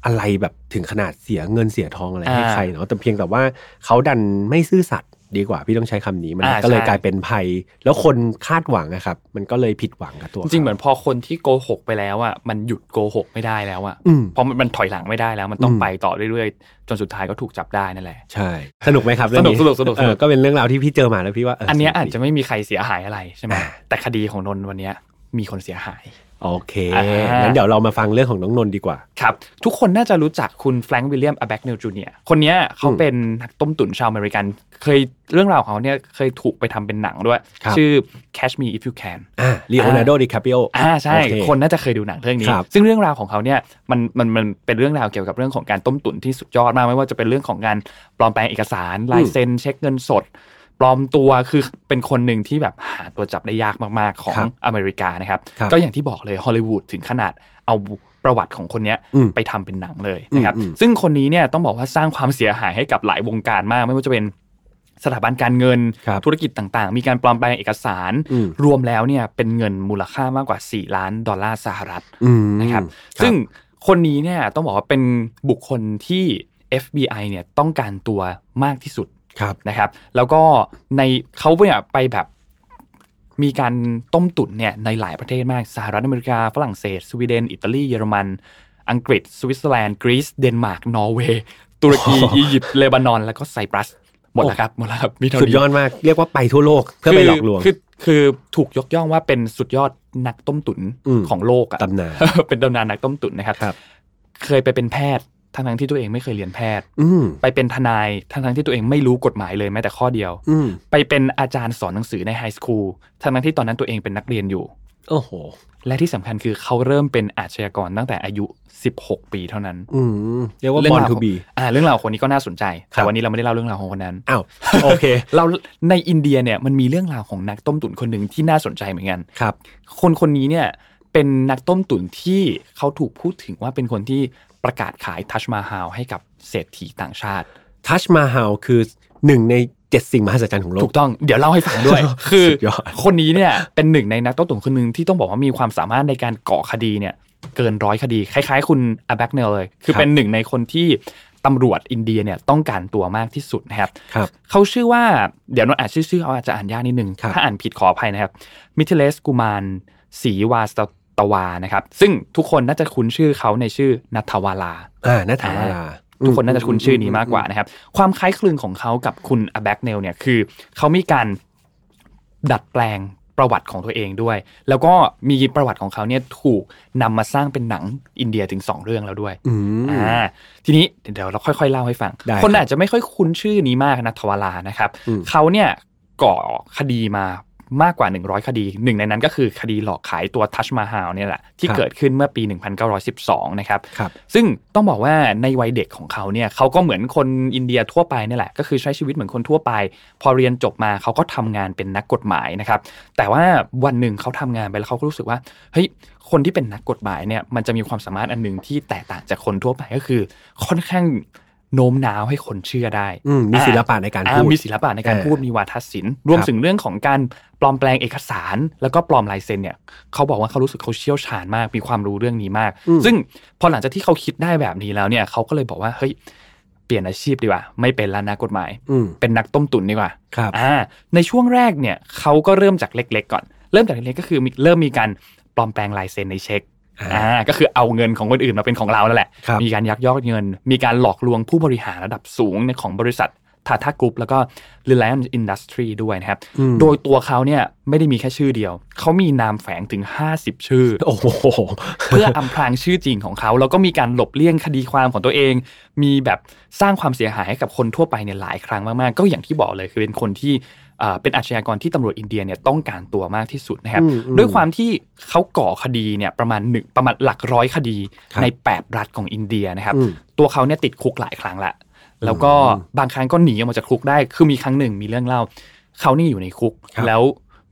อะไรแบบถึงขนาดเสียเงินเสียทองอะไรให้อ่าใครเนาะแต่เพียงแต่ว่าเขาดันไม่ซื่อสัตย์ ดีกว่าพี่ต้องใช้คำนี้มันอ่าก็เลยใช่กลายเป็นภัย แล้วคนคาดหวังนะครับ มันก็เลยผิดหวังกับตัวจริงๆเหขามือนพอคนที่โกหกไปแล้วอะมันหยุดโกหกไม่ได้แล้วอะอืมเพราะมันมันถอยหลังไม่ได้แล้ว มันต้องอืมไปต่อเรื่อยๆ จนสุดท้ายก็ถูกจับได้นั่นแหละใช่สนุกไหมครับเรื่องนี้สนุกสนุกสนุกเออก็เป็นเรื่องราวที่พี่เจอมาแล้วพี่ว่าเอันเนี้ยสกอาจดีจะไม่มีใครเสียหายอะไรใช่ไหมอ่าแต่คดีของนนท์วันเนี้ยมีคนเสียหาย โอเคอ่างั้งั้นเดี๋ยวเรามาฟังเรื่องของน้องนนท์ดีกว่า ครับ ทุกคนน่าจะรู้จักคุณแฟรงค์วิลเลียมอบาเนลจูเนียร์คนเนี้ยเขาอืมเป็นนักต้มตุ๋นชาวอเมริกัน เคยเรื่องราวของเขาเนี่ยเคยถูกไปทำเป็นหนังด้วยครับชื่อ Catch Me If You Can อ่าเลโอนาร์โดดิคาปริโออ่าใช่โอเคคนน่าจะเคยดูหนังเรื่องนี้ครับซึ่งเรื่องราวของเขาเนี่ยมันมันมันเป็นเรื่องราวเกี่ยวกับเรื่องของการต้มตุ๋นที่สุดยอดมากไม่ว่าจะเป็นเรื่องของการปลอมแปลงเอกสารลายเซ็นเช็คเงินสด ปลอมตัวคือเป็นคนหนึ่งที่แบบหาตัวจับได้ยากมาก ๆ ของครับอเมริกานะครับครับ ก็อย่างที่บอกเลยฮอลลีวูดถึงขนาดเอาประวัติของคนเนี้ยอืมไปทำเป็นหนังเลยนะครับอืมอืมซึ่งคนนี้เนี่ยต้องบอกว่าสร้างความเสียหายให้กับหลายวงการมาก ไม่ว่าจะเป็นสถาบันการเงินครับธุรกิจต่างๆ มีการปลอมแปลงเอกสารอืมรวมแล้วเนี่ยเป็นเงินมูลค่ามากกว่า 4 ล้านดอลลาร์สหรัฐอืมนะครับครับซึ่งคนนี้เนี่ยต้องบอกว่าเป็นบุคคลที่ FBI เนี่ยต้องการตัวมากที่สุด ครับนะครับ แล้วก็ในเขาเนี่ยไปแบบมีการต้มตุ๋นเนี่ยในหลายประเทศมากสหรัฐอเมริกา ฝรั่งเศส สวีเดน อิตาลี เยอรมัน อังกฤษ สวิตเซอร์แลนด์ กรีซ เดนมาร์ก นอร์เวย์ ตุรกี อียิปต์ เลบานอน แล้วก็ไซปรัส หมดแล้วครับ หมดแล้วครับ มีเท่านี้สุดยอดมาก เรียกว่าไปทั่วโลก เพื่อไปหลอกลวง คือ คือถูกยกย่องว่าเป็นสุดยอดนักต้มตุ๋นอืมของโลกอะตำนาน เป็นตำนานนักต้มตุ๋นนะครับครับเคยไปเป็นแพทย์ ทั้งทั้งๆที่ตัวเองไม่เคยเรียนแพทย์ อืมไปเป็นทนายทั้งทั้งๆที่ตัวเองไม่รู้กฎหมายเลยแม้แต่ข้อเดียว อืมไปเป็นอาจารย์สอนหนังสือใน high schoolทั้งทั้งๆที่ตอนนั้นตัวเองเป็นนักเรียนอยู่ โอ้โห และที่สำคัญคือเขาเริ่มเป็นอาชญากรตั้งแต่อายุ 16 ปีเท่านั้น อืมเรียกว่าเรื่บอลราวทูของบีอ่า เรื่องราวของคนนี้ก็น่าสนใจครัแต่บวันนี้เราไม่ได้เล่าเรื่องราวของคนนั้น อ้าว โอเค เราในอินเดียเนี่ยมันมีเรื่องราวของนักต้มตุ๋นคนหนึ่งที่น่าสนใจเหมือนกัน ครับ คนคนนี้เนี่ยเป็นนักต้มตุ๋นที่เขาถูกพูดถึงว่าเป็นคนที่ ประกาศขายทัชมาฮาลให้กับเศรษฐีต่างชาติ ทัชมาฮาลคือหนึ่งในเจ็ดสิ่งมหัศจรรย์ของโลถูกกต้องเดี๋ยวเล่าให้ฟังด้วย คือสุดยอดคนนี้เนี่ยเป็นหนึ่งในนักต้มตุ๋นคนหนึ่งที่ต้องบอกว่ามีความสามารถในการเกาะคดีเนี่ยเกินร้อยคดี คล้ายๆ คุณอาแบกเนลเลย คือเป็นหนึ่งในคนที่ตำรวจอินเดียเนี่ยต้องการตัวมากที่สุดนะครับครับ เขาชื่อว่าเดี๋ยวนนอ่านชื่อชื่อเขาอาจจะอ่านยากนิดนึงครับถ้าอ่านผิดขออภัยนะครับมิเทเลสกุมารศรีวาส ตวานะครับ ซึ่งทุกคนน่าจะคุ้นชื่อเขาในชื่อนัทวาลาอ่านาถาวาลาทุกคนน่าจะคุ้นชื่อนี้มากกว่านะครับ ความคล้ายคลึงของเขากับคุณอแบกเนลเนี่ยคือเขามีการดัดแปลงประวัติของตัวเองด้วย แล้วก็มีประวัติของเขาเนี่ยถูกนำมาสร้างเป็นหนังอินเดียถึงสองเรื่องแล้วด้วยอืมอ่าทีนี้เดี๋ยวเราค่อยๆเล่าให้ฟังได้คนครับอาจจะไม่ค่อยคุ้นชื่อนี้มากนะทวาลานะครับอืมเขาเนี่ยก่อคดีมา มากกว่า 100 คดี หนึ่งในนั้นก็คือคดีหลอกขายตัวทัชมาฮาลเนี่ยแหละ ที่เกิดขึ้นเมื่อปี 1912 นะครับครับซึ่งต้องบอกว่าในวัยเด็กของเขาเนี่ยเขาก็เหมือนคนอินเดียทั่วไปนี่แหละ ก็คือใช้ชีวิตเหมือนคนทั่วไป พอเรียนจบมาเขาก็ทำงานเป็นนักกฎหมายนะครับ แต่ว่าวันหนึ่งเขาทำงานไปแล้วเขาก็รู้สึกว่าเฮ้ยคนที่เป็นนักกฎหมายเนี่ยมันจะมีความสามารถอันหนึ่งที่แตกต่างจากคนทั่วไปก็คือ ค่อนข้าง โน้มน้าวให้คนเชื่อได้อืมมีศิลปะในการอ่พูดมีศิลปะในการอ่าพูดมีวาทศิลป์รวมครับถึงเรื่องของการปลอมแปลงเอกสาร แล้วก็ปลอมลายเซ็นเนี่ยเขาบอกว่าเขารู้สึกเขาเชี่ยวชาญมากมีความรู้เรื่องนี้มาก ซึ่งพอหลังจากที่เขาคิดได้แบบนี้แล้วเนี่ยเขาก็เลยบอกว่าเฮ้ยเปลี่ยนอาชีพดีกว่า ไม่เป็นแล้วนักกฎหมายอืมเป็นนักต้มตุ๋นดีกว่าครับอ่าในช่วงแรกเนี่ยเขาก็เริ่มจากเล็ก ๆ ก่อน เริ่มจากเล็กๆก็คือมีเริ่มมีการปลอมแปลงลายเซ็นในเช็ค อ่าอ่าก็คือเอาเงินของคนอื่นมาเป็นของเราแล้วแหละครับมีการยักยอกเงิน มีการหลอกลวงผู้บริหารระดับสูงในของบริษัททาทากรุ๊ปแล้วก็ Reliance Industry ด้วยนะครับ โดยตัวเขาเนี่ยไม่ได้มีแค่ชื่อเดียว เขามีนามแฝงถึง 50 ชื่อ โอ้โห เพื่ออำพรางชื่อจริงของเขา แล้วก็มีการหลบเลี่ยงคดีความของตัวเอง มีแบบสร้างความเสียหายให้กับคนทั่วไปเนี่ยหลายครั้งมาก ๆ ก็อย่างที่บอกเลยคือเป็นคนที่ เอ่อเป็นอาชญากรที่ตำรวจอินเดียเนี่ยต้องการตัวมากที่สุดนะครับอืมอืมด้วยความที่เขาก่อคดีเนี่ยประมาณหนึ่งประมาณหลักร้อยคดีครับใน 8 รัฐของอินเดียนะครับอืมตัวเขาเนี่ยติดคุกหลายครั้งละ แล้วก็บางครั้งก็หนีออกมาจากคุกได้ คือมีครั้งหนึ่งมีเรื่องเล่า เขานี่อยู่ในคุกครับแล้ว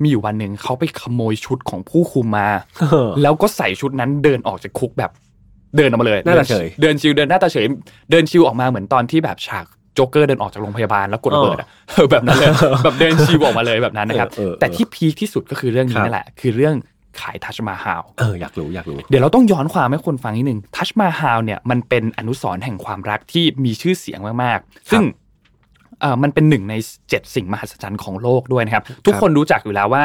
มีอยู่วันหนึ่งเขาไปขโมยชุดของผู้คุมมาเออแล้วก็ใส่ชุดนั้นเดินออกจากคุกแบบเดินออกมาเลยหน้าตาเฉย เดินชิวเดินหน้าตาเฉย เดินชิวออกมาเหมือนตอนที่แบบฉากโจ๊กเกอร์เดินออกจากโรงพยาบาลแล้วกดระเบิดอะเออแบบนั้นเลยแบบเดินชิวออกมาเลยแบบนั้นนะครับเออเออแต่ที่พีคที่สุดก็คือเรื่องนี้ครับนั่นแหละ คือเรื่องขายทัชมาฮาลเอออยากรู้อยากรู้ เดี๋ยวเราต้องย้อนความให้คนฟังนิดนึงทัชมาฮาลเนี่ยมันเป็นอนุสรณ์แห่งความรักที่มีชื่อเสียงมากๆ ซึ่งเอ่อมันเป็นหนึ่งในเจ็ดสิ่งมหัศจรรย์ของโลกด้วยนะครับ ทุกคนรู้จักอยู่แล้วว่า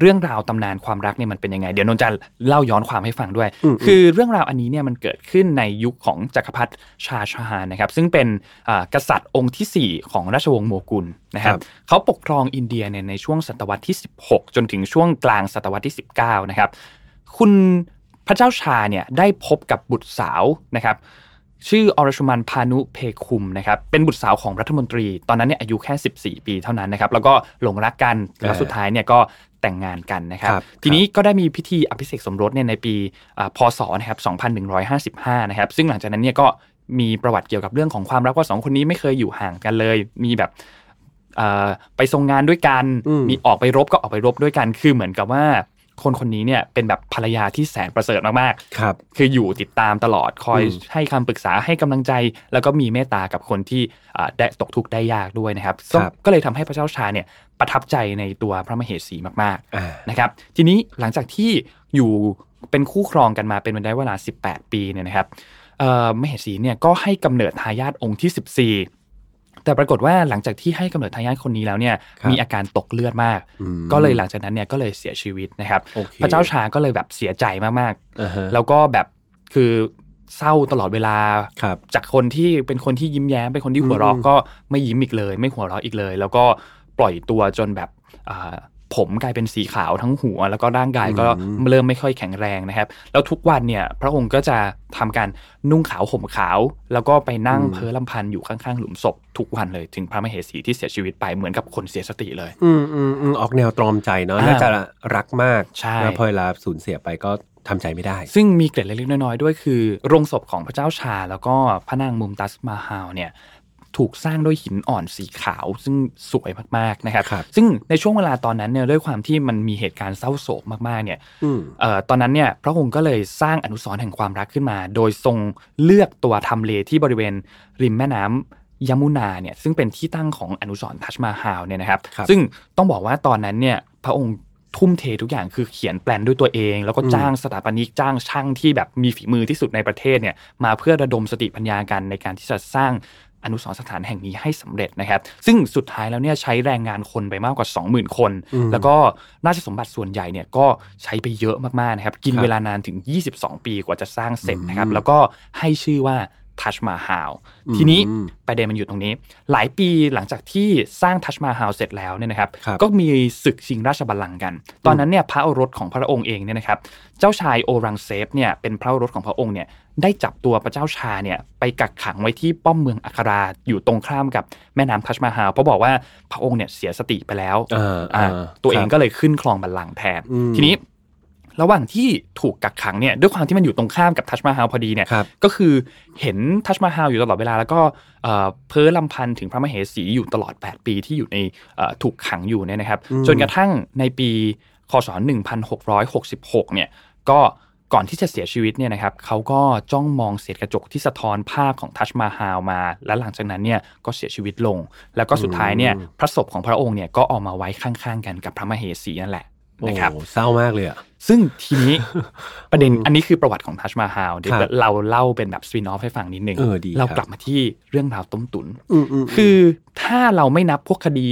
เรื่องราวตำนานความรักเนี่ยมันเป็นยังไง เดี๋ยวนนท์จะเล่าย้อนความให้ฟังด้วย คือเรื่องราวอันนี้เนี่ยมันเกิดขึ้นในยุคของจักรพรรดิชาชาฮานนะครับ ซึ่งเป็นอ่ากษัตริย์องค์ที่ 4 ของราชวงศ์โมกุลนะครับครับเขาปกครองอินเดียเนี่ยในช่วงศตวรรษที่ 16 จนถึงช่วงกลางศตวรรษที่ 19 นะครับ คุณพระเจ้าชาเนี่ยได้พบกับบุตรสาวนะครับชื่ออรชุมันพานุเพคุมนะครับเป็นบุตรสาวของรัฐมนตรี ตอนนั้นเนี่ยอายุแค่ 14 ปีเท่านั้นนะครับแล้วก็หลงรักกันแล้วสุดท้ายเนี่ยก็ แต่งงานกันนะครับครับ ทีนี้ก็ได้มีพิธีอภิเษกสมรสเนี่ยในปีอ่าพศนะครับ2155นะครับซึ่งหลังจากนั้นเนี่ยก็มีประวัติเกี่ยวกับเรื่องของความรักว่าสองคนนี้ไม่เคยอยู่ห่างกันเลย มีแบบเอ่อไปทรงงานด้วยกันอืมมีออกไปรบก็ออกไปรบด้วยกัน คือเหมือนกับว่า คนคนนี้เนี่ยเป็นแบบภรรยาที่แสนประเสริฐมากครับๆคืออยู่ติดตามตลอดคอยอืมให้คำปรึกษาให้กำลังใจ แล้วก็มีเมตตากับคนที่อ่าได้ตกทุกข์ได้ยากด้วยนะครับก็ครับ ก็เลยทำให้พระเจ้าชาเนี่ยประทับใจในตัวพระมเหสีมากอ่าๆนะครับ ทีนี้หลังจากที่อยู่เป็นคู่ครองกันมาเป็นเวลาเวลา 18 ปีเนี่ยนะครับเอ่อมเหสีเนี่ยก็ให้กำเนิดทายาทองค์ที่ 14 แต่ปรากฏว่าหลังจากที่ให้กำเนิดทายาทคนนี้แล้วเนี่ยครับมีอาการตกเลือดมากอืมก็เลยหลังจากนั้นเนี่ยก็เลยเสียชีวิตนะครับโอเคพระเจ้าชาก็เลยแบบเสียใจมากอ่าฮะๆแล้วก็แบบคือเศร้าตลอดเวลาครับจากคนที่เป็นคนที่ยิ้มแย้มเป็นคนที่หัวเราะอืมก็ไม่ยิ้มอีกเลย ไม่หัวเราะอีกเลย แล้วก็ปล่อยตัวจนแบบอ่า ผมกลายเป็นสีขาวทั้งหัว แล้วก็ร่างกายก็เริ่มไม่ค่อยแข็งแรงนะครับ แล้วทุกวันเนี่ยพระองค์ก็จะทำการนุ่งขาวห่มขาว แล้วก็ไปนั่งเพ้อลำพันอยู่ข้างๆ หลุมศพทุกวันเลยถึงพระมเหสีที่เสียชีวิตไปเหมือนกับคนเสียสติเลย อืมอืมอืมออกแนวตรอมใจเนาะอ่าน่าจะรักมากใช่แล้วพอเวลาสูญเสียไปก็ทำใจไม่ได้ ซึ่งมีเกร็ดเล็กๆน้อยๆด้วยคือ โรงศพของพระเจ้าชา แล้วก็พระนางมุมตัสมาฮาลเนี่ย ถูกสร้างด้วยหินอ่อนสีขาว ซึ่งสวยมากๆนะครับครับซึ่งในช่วงเวลาตอนนั้นเนี่ยด้วยความที่มันมีเหตุการณ์เศร้าโศกมากๆเนี่ยอืมเอ่อตอนนั้นเนี่ยพระองค์ก็เลยสร้างอนุสรณ์แห่งความรักขึ้นมา โดยทรงเลือกตัวทำเลที่บริเวณริมแม่น้ำยมุนาเนี่ยซึ่งเป็นที่ตั้งของอนุสรณ์ทัชมาฮาลเนี่ยนะครับครับซึ่งต้องบอกว่าตอนนั้นเนี่ยพระองค์ทุ่มเททุกอย่างคือเขียนแปลนด้วยตัวเอง แล้วก็จ้างสถาปนิกจ้างช่างที่แบบมีฝีมือที่สุดในประเทศเนี่ยมาเพื่อระดมสติปัญญากันในการที่จะสร้าง อนุสรณ์สถานแห่งนี้ให้สำเร็จนะครับ ซึ่งสุดท้ายแล้วเนี่ยใช้แรงงานคนไปมากกว่า 20,000 คน แล้วก็ราชสมบัติส่วนใหญ่เนี่ยก็ใช้ไปเยอะมากๆนะครับ กินครับเวลานานถึง 22 ปีกว่าจะสร้างเสร็จนะครับ แล้วก็ให้ชื่อว่า ทัชมาฮาลทีนี้อืมประเด็นมันอยู่ตรงนี้ หลายปีหลังจากที่สร้างทัชมาฮาลเสร็จแล้วเนี่ยนะครับครับ ก็มีศึกชิงราชบัลลังก์กัน ตอนนั้นเนี่ยพระโอรสของพระองค์เองเนี่ยนะครับ เจ้าชายโอรังเซฟเนี่ยเป็นพระโอรสของพระองค์เนี่ยได้จับตัวพระเจ้าชาเนี่ยไปกักขังไว้ที่ป้อมเมืองอัคราอยู่ตรงข้ามกับแม่น้ำทัชมาฮาลเพราะบอกว่าพระองค์เนี่ยเสียสติไปแล้วอ่าอ่าอ่าตัวเองครับก็เลยขึ้นครองบัลลังก์แทนอืมทีนี้ ระหว่างที่ถูกกักขังเนี่ยด้วยความที่มันอยู่ตรงข้ามกับทัชมาฮาลพอดีเนี่ยครับก็คือเห็นทัชมาฮาลอยู่ตลอดเวลา แล้วก็เอ่อเพ้อลำพันถึงพระมเหสีอยู่ตลอด 8 ปีที่อยู่ในเอ่อถูกขังอยู่เนี่ยนะครับ จนกระทั่งในปีคศ 1666 เนี่ยก็ก่อนที่จะเสียชีวิตเนี่ยนะครับเขาก็จ้องมองเศษกระจกที่สะท้อนภาพของทัชมาฮาลมา และหลังจากนั้นเนี่ยก็เสียชีวิตลง แล้วก็สุดท้ายเนี่ยพระศพของพระองค์เนี่ยก็เอามาไว้ข้างๆ กันกับพระมเหสีนั่นแหละโอ้ นะครับเศร้ามากเลยอะซึ่งทีนี้ประเด็นอันนี้คือประวัติของทัชมาฮาลเดี๋ยวครับเราเล่าเป็นแบบสปินออฟให้ฟังนิดนึงเออดีเราครับกลับมาที่เรื่องราวต้มตุนอืมอืมคือถ้าเราไม่นับพวกคดี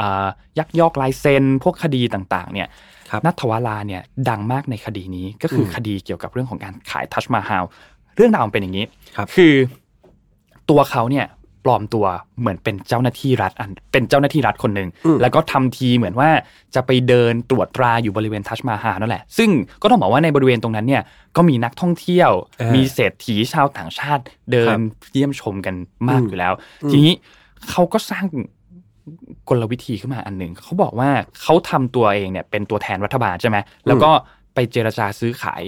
อ่ายักยอกลายเซ็นพวกคดีต่างๆ เนี่ยครับนัทวราเนี่ยดังมากในคดีนี้ก็คืออมคดีเกี่ยวกับเรื่องของการขายทัชมาฮาลเรื่องราวมันเป็นอย่างนี้ครับคือตัวเขาเนี่ย ปลอมตัวเหมือนเป็นเจ้าหน้าที่รัฐอันเป็นเจ้าหน้าที่รัฐคนหนึ่งแล้วก็ทำทีเหมือนว่าจะไปเดินตรวจตราอยู่บริเวณทัชมาฮาลนั่นแหละ ซึ่งก็ต้องบอกว่าในบริเวณตรงนั้นเนี่ยก็มีนักท่องเที่ยวเออมีเศรษฐีชาวต่างชาติเดิครันบเยี่ยมชมกันมากอืมอยู่แล้วอืมทีนี้เขาก็สร้างกลวิธีขึ้นมาอันหนึ่งเขาบอกว่าเขาทำตัวเองเนี่ยเป็นตัวแทนรัฐบาลใช่ไหมแล้วก็ไปเจรจาซื้อขาย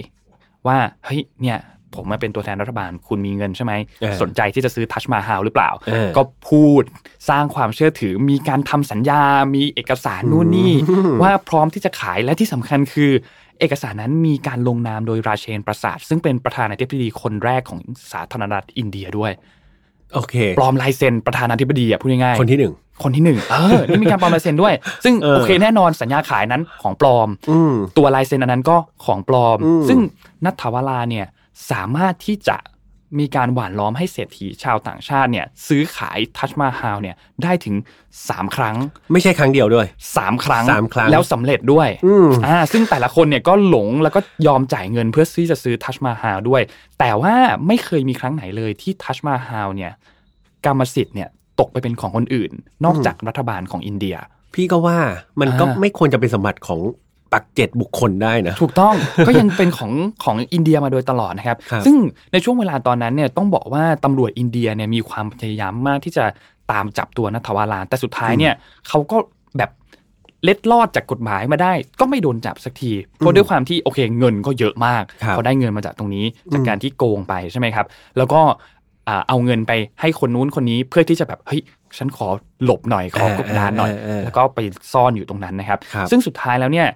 ว่าเฮ้ยเนี่ย ผมมาเป็นตัวแทนรัฐบาล คุณมีเงินใช่ไหมเออสนใจที่จะซื้อทัชมาฮาลหรือเปล่าเออก็พูดสร้างความเชื่อถือ มีการทำสัญญา มีเอกสารนู่นนี่อืมว่าพร้อมที่จะขายและที่สำคัญคือ เอกสารนั้นมีการลงนามโดยราเชนประสาท ซึ่งเป็นประธานาธิบดีคนแรกของสาธารณรัฐอินเดียด้วยโอเคปลอมลายเซ็นประธานาธิบดีอะพูดง่ายๆคนที่หนึ่งคนที่หนึ่งเออนี่มีการปลอมลายเซ็นด้วย ซึ่งเออโอเคแน่นอนสัญญาขายนั้นของปลอมอืมตัวลายเซ็นอันนั้นก็ของปลอมอืมซึ่งนัทธวราเนี่ย สามารถที่จะมีการหว่านล้อมให้เศรษฐีชาวต่างชาติเนี่ย ซื้อขายทัชมาฮาลเนี่ยได้ถึง 3 ครั้ง ไม่ใช่ครั้งเดียวด้วย 3 ครั้งสามครั้ง แล้วสำเร็จด้วยอืมอ่าซึ่งแต่ละคนเนี่ยก็หลงแล้วก็ยอมจ่ายเงินเพื่อที่จะซื้อทัชมาฮาลด้วย แต่ว่าไม่เคยมีครั้งไหนเลยที่ทัชมาฮาลเนี่ยกรรมสิทธิ์เนี่ยตกไปเป็นของคนอื่น นอกจากรัฐบาลของอินเดีย พี่ก็ว่ามันก็อ่าไม่ควรจะเป็นสมบัติของ ปักเจ็ดบุคคลได้นะ ถูกต้องก็ยังเป็นของของอินเดียมาโดยตลอดนะครับครับซึ่งในช่วงเวลาตอนนั้นเนี่ยต้องบอกว่าตำรวจอินเดียเนี่ยมีความพยายามมากที่จะตามจับตัวนัทวารานแต่สุดท้ายเนี่ยเขาก็แบบเล็ดลอดจากกฎหมายมาได้ ก็ไม่โดนจับสักทีเพราะด้วยความที่โอเคเงินก็เยอะมากครับเขาได้เงินมาจากตรงนี้จากการที่โกงไปใช่ไหมครับ แล้วก็อ่าเอาเงินไปให้คนนู้นคนนี้เพื่อที่จะแบบเฮ้ยฉันขอหลบหน่อยขอกบดานหน่อยเออเออเออแล้วก็ไปซ่อนอยู่ตรงนั้นนะครับครับซึ่งสุดท้ายแล้วเนี่ย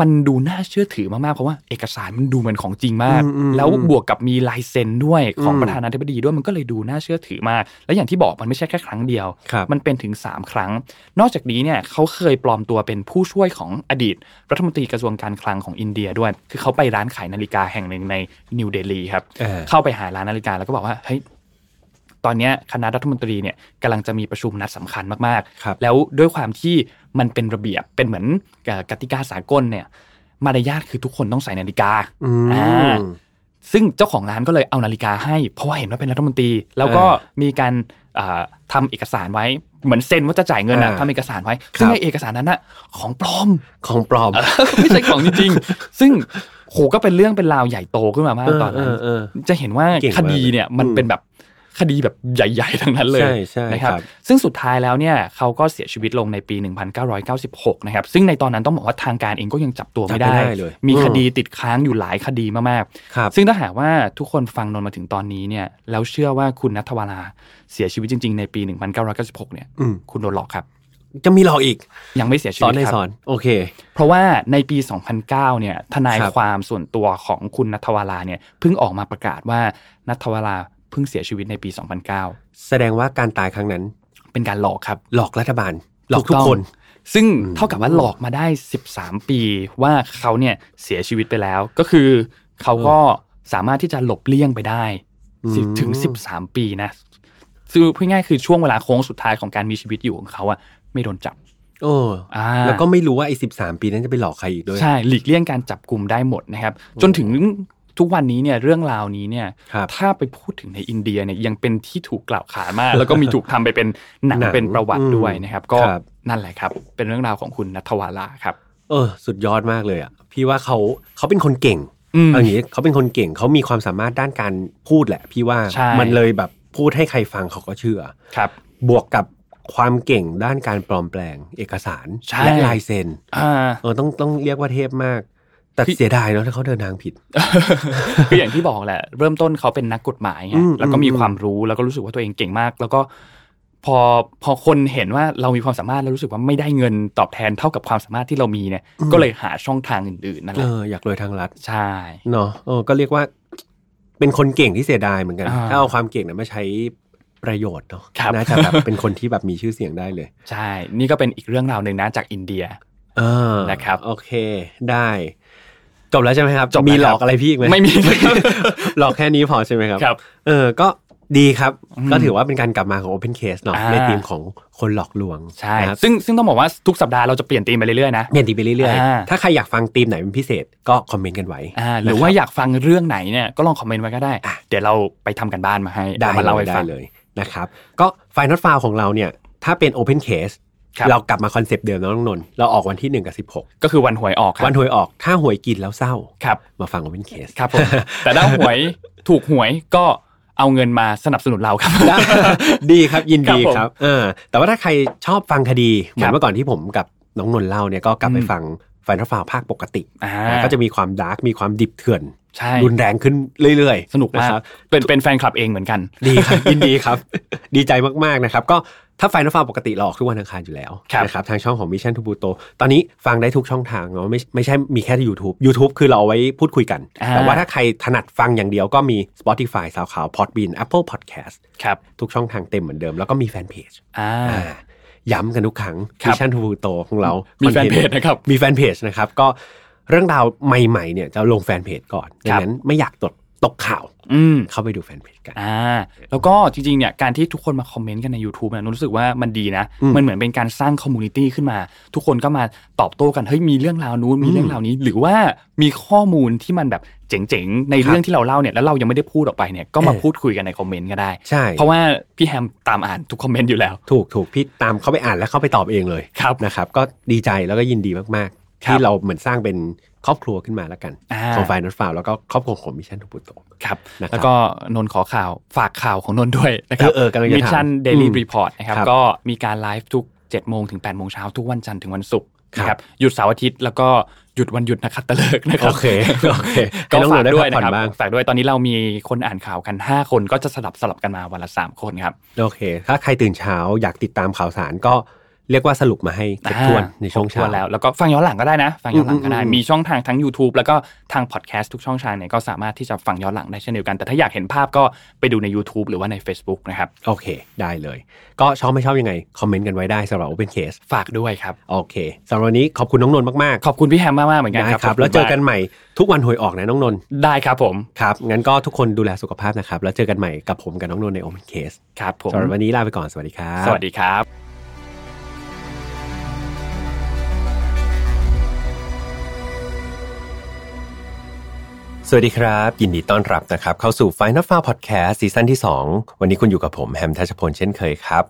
มันดูน่าเชื่อถือมากๆ เพราะว่าเอกสารมันดูเหมือนของจริงมากอืมอืมแล้วบวกกับมีลายเซ็นด้วยของอืมประธานาธิบดีด้วยมันก็เลยดูน่าเชื่อถือมาก และอย่างที่บอกมันไม่ใช่แค่ครั้งเดียวครับมันเป็นถึง 3 ครั้ง นอกจากนี้เนี่ยเขาเคยปลอมตัวเป็นผู้ช่วยของอดีต รัฐมนตรีกระทรวงการคลังของอินเดียด้วย คือเขาไปร้านขายนาฬิกาแห่งหนึ่งในนิวเดลีครับเออเข้าไปหาร้านนาฬิกาแล้วก็บอกว่าเฮ้ย ตอนเนี้ยคณะรัฐมนตรีเนี่ยกำลังจะมีประชุมนัดสำคัญมากครับๆแล้วด้วยความที่มันเป็นระเบียบเป็นเหมือนเอ่อกติกาสากลเนี่ยมารยาทคือทุกคนต้องใส่นาฬิกาอืมอ่าซึ่งเจ้าของร้านก็เลยเอานาฬิกาให้ เพราะว่าเห็นว่าเป็นรัฐมนตรี แล้วก็เออมีการอ่าทำเอกสารไว้เหมือนเซ็นว่าจะจ่ายเงินอะเออทำเอกสารไว้ครับซึ่งในเอกสารนั้นอะของปลอมของปลอม ไม่ใช่ของจริงๆซึ่งโหก็เป็นเรื่องเป็นราวใหญ่โตขึ้นมามากตอนนั้นเออเออเออจะเห็นว่าเก่งมากคดีเนี่ยมันอืมเป็นแบบ คดีแบบใหญ่ ๆ ทั้งนั้นเลยใช่ใช่นะครับครับซึ่งสุดท้ายแล้วเนี่ยเขาก็เสียชีวิตลงในปี 1996 นะครับ ซึ่งในตอนนั้นต้องบอกว่าทางการเองก็ยังจับตัวไม่ได้จับไม่ได้เลยมีอืมคดีติดค้างอยู่หลายคดีมากครับๆซึ่งถ้าหากว่าทุกคนฟังนนท์มาถึงตอนนี้เนี่ยแล้วเชื่อว่าคุณนัทวราเสียชีวิตจริง ๆ ในปี 1996 เนี่ยอืมคุณโดนหลอกครับจะมีหลอกอีกยังไม่เสียชีสอวินตในครัสบอนโอเค เพราะว่าในปี 2009 เนี่ยทนายครับความส่วนตัวของคุณนัทวราเนี่ยเพิ่งออกมาประกาศว่านัทวราเพิ่งเสียชีวิตในปี 2009 แสดงว่าการตายครั้งนั้น เป็นการหลอกครับ หลอกรัฐบาล หลอกทุกต้งคน ซึ่งเท่ากับว่าหลอกมาได้ 13 ปีว่าเขาเนี่ยเสียชีวิตไปแล้ว ก็คือเขาก็สามารถที่จะหลบเลี่ยงไปได้สิบอืมถึง 13 ปีนะซึ่งพูดง่ายๆคือช่วงเวลาโค้งสุดท้ายของการมีชีวิตอยู่ของเขาอะไม่โดนจับโอ้อ่าแล้วก็ไม่รู้ว่าไอ้สิบสามปีนั้นจะไปหลอกใครอีกด้วย ใช่ หลีกเลี่ยงการจับกลุ่มได้หมดนะครับ จนถึง ทุกวันนี้เนี่ยเรื่องราวนี้เนี่ยครับถ้าไปพูดถึงในอินเดียเนี่ยยังเป็นที่ถูกกล่าวขานมาก แล้วก็มีถูกทำไปเป็นหนังหนังเป็นประวัติอืมด้วยนะครับ ก็ครับนั่นแหละครับ เป็นเรื่องราวของคุณนัทวาลาครับ เออ สุดยอดมากเลยอะพี่ว่าเขาเขาเป็นคนเก่งอืมเอาอย่างนี้เขาเป็นคนเก่งเขามีความสามารถด้านการพูดแหละ พี่ว่าใช่มันเลยแบบพูดให้ใครฟังเขาก็เชื่อครับ บวกกับความเก่งด้านการปลอมแปลงเอกสารใช่และลายเซ็นอ่าเออต้องต้องเรียกว่าเทพมาก แต่คือเสียดายเนาะถ้าเขาเดินทางผิดคืออย่างที่บอกแหละ เริ่มต้นเขาเป็นนักกฎหมายไงอืมแล้วก็มีอืมความรู้แล้วก็รู้สึกว่าตัวเองเก่งมาก แล้วก็พอพอคนเห็นว่าเรามีความสามารถแล้วรู้สึกว่าไม่ได้เงินตอบแทนเท่ากับความสามารถที่เรามีเนี่ย ก็เลยหาช่องทางอื่นๆนั่นแหเอละออยากรวยทางรัฐใช่เนาะเออก็เรียกว่า เป็นคนเก่งที่เสียดายเหมือนกันอ่าถ้าเอาความเก่งนั้นมาใช้ประโยชน์เนาะครับน่าจะแบบเป็นคนที่แบบมีชื่อเสียงได้เลย ใช่ นี่ก็เป็นอีกเรื่องราวหนึ่งนะจากอินเดียเออนะครับโอเคได้ จบแล้วใช่ไหมครับจบแล้วมีหลครัอบกอะไรพี่อีกไหมไม่มีหลอกแค่นี้พอใช่ไหมครับครับ เออก็ดีครับอืมก็ถือว่าเป็นการกลับมาของ Open Case เนาะอ่าในทีมของคนหลอกลวงใช่นะครับซึ่งซึ่งต้องบอกว่าทุกสัปดาห์เราจะเปลี่ยนธีมไปเรื่อยๆนะเปลี่ยนทีมไปเรื่อยอ่าๆถ้าใครอยากฟังทีมไหนเป็นพิเศษก็คอมเมนต์กันไว้อ่าหรือว่าอยากฟังเรื่องไหนเนี่ยก็ลองคอมเมนต์ไว้ก็ได้อะเดี๋ยวเราไปทำกันบ้านมาให้ได้มาเลเล่ายให้ได้ฟังเลยนะครับก็ Final File ของเราเนี่ยถ้าเป็น Open Case ครับ เรากลับมาคอนเซปต์เดิมแล้วน้องนนท์เราออกวันที่1กับก็คือวันหวยออกค 16 วันหวยออก ครับถ้าหวยกินแล้วเศร้าครับมาฟัง Open Case ครับผมแต่ถ้าหวยถูกหวยก็เอาเงินมาสนับสนุนเราครับได้ดีครับยินดีครับผมครับเออแต่ว่าถ้าใครชอบฟังคดีเหมือนเมื่อก่อน ครับที่ผมกับน้องนนท์เล่าเนี่ยก็กลับไปอืมฟัง Final File ภาคปกติอ่าก็จะมีความ dark มีความดิบเถื่อนใช่รุนแรงขึ้นเรื่อยๆ สนุกมากะครับเป็นเป็นแฟนคลับเองเหมือนกัน ดีครับยินดีครับ ดีใจมากๆนะครับ ก็ ถ้า Final File ปกติเราออกทุกวันอังคารอยู่แล้วครับนะครับทางช่องของ Mission to Pluto ตอนนี้ฟังได้ทุกช่องทางเนาะไม่ไม่ใช่มีแค่ที่ YouTube YouTube คือเราเอาไว้พูดคุยกันอ่าแต่ว่าถ้าใครถนัดฟังอย่างเดียวก็มี Spotify SoundCloud Podbean Apple Podcast ครับทุกช่องทางเต็มเหมือนเดิมแล้วก็มีแฟนเพจอ่าอ่าย้ำกันทุกครั้งครับ Mission to Pluto ของเรามีมีแฟนเพจนะครับ มีแฟนเพจนะครับ ก็เรื่องราวใหม่ๆเนี่ยจะลงแฟนเพจก่อนดังนั้น ครับไม่อยากตก ตกข่าว อืมเข้าไปดูแฟนเพจกันอ่าแล้วก็จริงๆเนี่ยการที่ทุกคนมาคอมเมนต์กันใน YouTube เนี่ยนนท์รู้สึกว่ามันดีนะอืมมันเหมือนเป็นการสร้างคอมมูนิตี้ขึ้นมา ทุกคนก็มาตอบโต้กันเฮ้ยมีเรื่องราวนู้นมีเรื่องราวนี้ หรือว่ามีข้อมูลที่มันแบบเจ๋งๆ ในเรื่องที่เราเล่าเนี่ยแล้วเรายังไม่ได้พูดออกไปเนี่ยก็มาเออพูดคุยกันในคอมเมนต์ก็ได้ใช่เพราะว่าพี่แฮมตามอ่านทุกคอมเมนต์อยู่แล้ว ถูกถูกพี่ตามเข้าไปอ่านแล้วเข้าไปตอบเองเลยครับนะครับก็ดีใจแล้วก็ยินดีมากๆครับที่เราเหมือนสร้างเป็น ครอบครัวขึ้นมาแล้วกันอ่าของ Final File แล้วก็ครอบครัวของ Mission to Pluto ครับนะครับแล้วก็นนท์ขอข่าวฝากข่าวของนนท์ด้วยนะครับเออเออกำลังจะถามมิชชั่นเดลี่อืม Report นะครับครับก็มีการไลฟ์ทุก7โมงถึง8โมงเช้าทุกวันจันทร์ถึงวันศุกร์นะคครับหยุดเสาร์อาทิตย์แล้วก็หยุดวันหยุดนักขัตฤกษ์นะครับโอเคโอเคก็ให้น้องฝากๆด้วยพักนะครับผ่อนบ้างฝากด้วยตอนนี้เรามีคนอ่านข่าวกัน 5 คนก็จะสลับสลับกันมาวันละ3คนครับโอเค ถ้าใครตื่นเช้าอยากติดตามข่าวสารก็ เรียกว่าสรุปมาให้ครบถ้วนในช่วงครบเช้าถ้แล้ว แล้วก็ฟังย้อนหลังก็ได้นะ ฟังย้อนหลังก็ได้อืมอืมอืมมีช่องทางทั้ง YouTube แล้วก็ทางพอดแคสต์ทุกช่องทางเนี่ยก็สามารถที่จะฟังย้อนหลังได้เช่นเดียวกัน แต่ถ้าอยากเห็นภาพก็ไปดูใน YouTube หรือว่าใน Facebook นะครับ โอเค ได้เลย ก็ชอบไม่ชอบยังไง คอมเมนต์กันไว้ได้สำหรับ Open Case ฝากด้วยครับ โอเคสำหรับวันนี้ขอบคุณน้องนนท์มากขอบคุณพี่แฮมมากๆเหมือนๆกันได้ครับครับขบแล้วคุณเจอกันมากใหม่ทุกวันหวยออกนะน้องนนท์ได้ครับผม ครับ งั้นก็ทุกคนดูแลสุขภาพนะครับ แล้วเจอกันใหม่กับผมกับน้องนนท์ใน Open Case ครับผมสำหรับวันนี้ลาไปก่อนสวัสดีครับ สวัสดีครับ สวัสดีครับ ยินดีต้อนรับนะครับ เข้าสู่ Final f i l e Podcast ซีซั่นที่ 2 วันนี้คุณอยู่กับผมแฮมทัชพลเช่นเคยครับ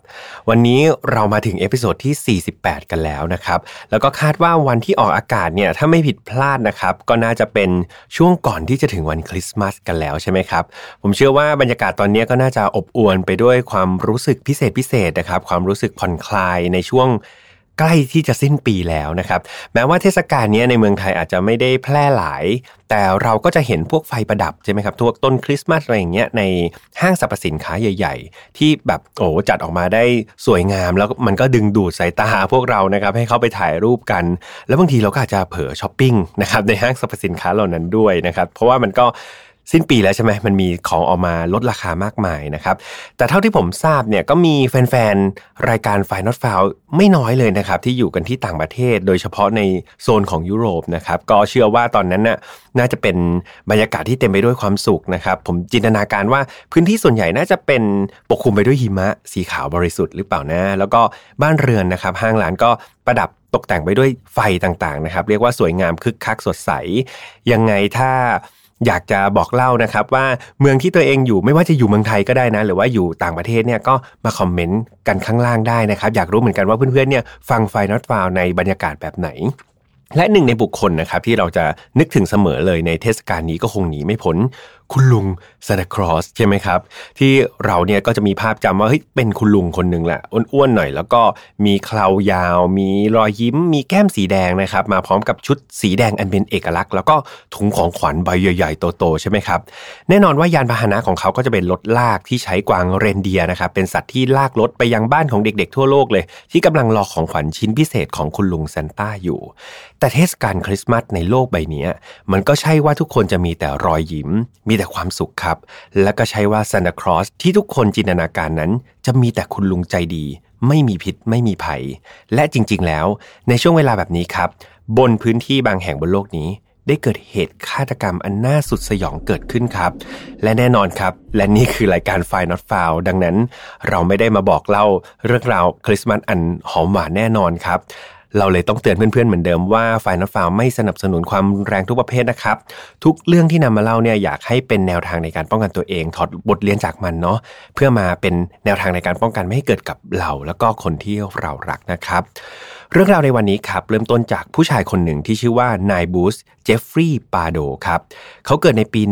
วันนี้เรามาถึง episode ที่ 48 กันแล้วนะครับ แล้วก็คาดว่าวันที่ออกอากาศเนี่ย ถ้าไม่ผิดพลาดนะครับ ก็น่าจะเป็นช่วงก่อนที่จะถึงวันคริสต์มาสกันแล้วใช่ไหมครับ ผมเชื่อว่าบรรยากาศตอนนี้ก็น่าจะอบอวลไปด้วยความรู้สึกพิเศษพิเศษนะครับความรู้สึกผ่อนคลายในช่วง ใกล้ที่จะสิ้นปีแล้วนะครับ แม้ว่าเทศกาลนี้ในเมืองไทยอาจจะไม่ได้แพร่หลาย แต่เราก็จะเห็นพวกไฟประดับใช่ไหมครับพวกต้นคริสต์มาสอะไรอย่างเงี้ยในห้างสรรพสินค้าใหญ่ ๆ ที่แบบโอ้จัดออกมาได้สวยงาม แล้วมันก็ดึงดูดสายตาพวกเรานะครับให้เข้าไปถ่ายรูปกัน แล้วบางทีเราก็อาจจะเผลอช้อปปิ้งนะครับในห้างสรรพสินค้าเหล่านั้นด้วยนะครับ เพราะว่ามันก็ สิ้นปีแล้วใช่ไหมมันมีของออกมาลดราคามากมายนะครับ แต่เท่าที่ผมทราบเนี่ยก็มีแฟนๆ รายการ f i n a l f i l e ไม่น้อยเลยนะครับ ที่อยู่กันที่ต่างประเทศ โดยเฉพาะในโซนของยุโรปนะครับ ก็เชื่อว่าตอนนั้นน่ะน่าจะเป็นบรรยากาศที่เต็มไปด้วยความสุขนะครับ ผมจินตนาการว่าพื้นที่ส่วนใหญ่น่าจะเป็นปกคลุมไปด้วยหิมะสีขาวบริสุทธิ์หรือเปล่านะ แล้วก็บ้านเรือนนะครับ ห้างร้านก็ประดับตกแต่งไปด้วยไฟต่างๆนะครับ เรียกว่าสวยงามคึกคักสดใส ยังไงถ้า อยากจะบอกเล่านะครับว่าเมืองที่ตัวเองอยู่ไม่ว่าจะอยู่เมืองไทยก็ได้นะ หรือว่าอยู่ต่างประเทศเนี่ยก็มาคอมเมนต์กันข้างล่างได้นะครับ อยากรู้เหมือนกันว่าเพื่อนๆเนี่ยฟังไฟนอตฟาวในบรรยากาศแบบไหน และหนึ่งในบุคคลนะครับที่เราจะนึกถึงเสมอเลยในเทศกาลนี้ก็คงหนีไม่พ้นคุณลุงซานตาคลอสใช่ไหมครับ ที่เราเนี่ยก็จะมีภาพจำว่าเฮ้ยเป็นคุณลุงคนหนึ่งแหละอ้วนๆหน่อย แล้วก็มีเครายาว มีรอยยิ้ม มีแก้มสีแดงนะครับ มาพร้อมกับชุดสีแดงอันเป็นเอกลักษณ์ แล้วก็ถุงของขวัญใบใหญ่ๆโตๆใช่ไหมครับ แน่นอนว่ายานพาหนะของเขาก็จะเป็นรถลากที่ใช้กวางเรนเดียนะครับเป็นสัตว์ที่ลากรถไปยังบ้านของเด็กๆ ทั่วโลกเลย ที่กำลังรอของขวัญชิ้นพิเศษของคุณลุงซานต้าอยู่ แต่เทศกาลคริสต์มาสในโลกใบนี้มันก็ใช่ว่าทุกคนจะมีแต่รอยยิ้มมีีแต่ความสุขครับ และก็ใช่ว่าซานตาคลอสที่ทุกคนจินตนาการนั้น จะมีแต่คุณลุงใจดี ไม่มีพิษไม่มีภัย และจริงๆแล้ว ในช่วงเวลาแบบนี้ครับ บนพื้นที่บางแห่งบนโลกนี้ ได้เกิดเหตุฆาตกรรมอันน่าสุดสยองเกิดขึ้นครับ และแน่นอนครับ และนี่คือรายการ f i Not f o u l ดังนั้น เราไม่ได้มาบอกเล่าเรื่องราวคริสต์มาสอันหอมหวานแน่นอนครับ เราเลยต้องเตือนเพื่อนๆ เหมือนเดิมว่า Final File ไม่สนับสนุนความรุนแรงทุกประเภทนะครับ ทุกเรื่องที่นำมาเล่าเนี่ยอยากให้เป็นแนวทางในการป้องกันตัวเอง ถอดบทเรียนจากมันเนาะเพื่อมาเป็นแนวทางในการป้องกันไม่ให้เกิดกับเรา แล้วก็คนที่เรารักนะครับ เรื่องราวในวันนี้ครับเริ่มต้นจากผู้ชายคนหนึ่งที่ชื่อว่านายบรูซเจฟฟรีย์ปาโดครับเขาเกิดในปี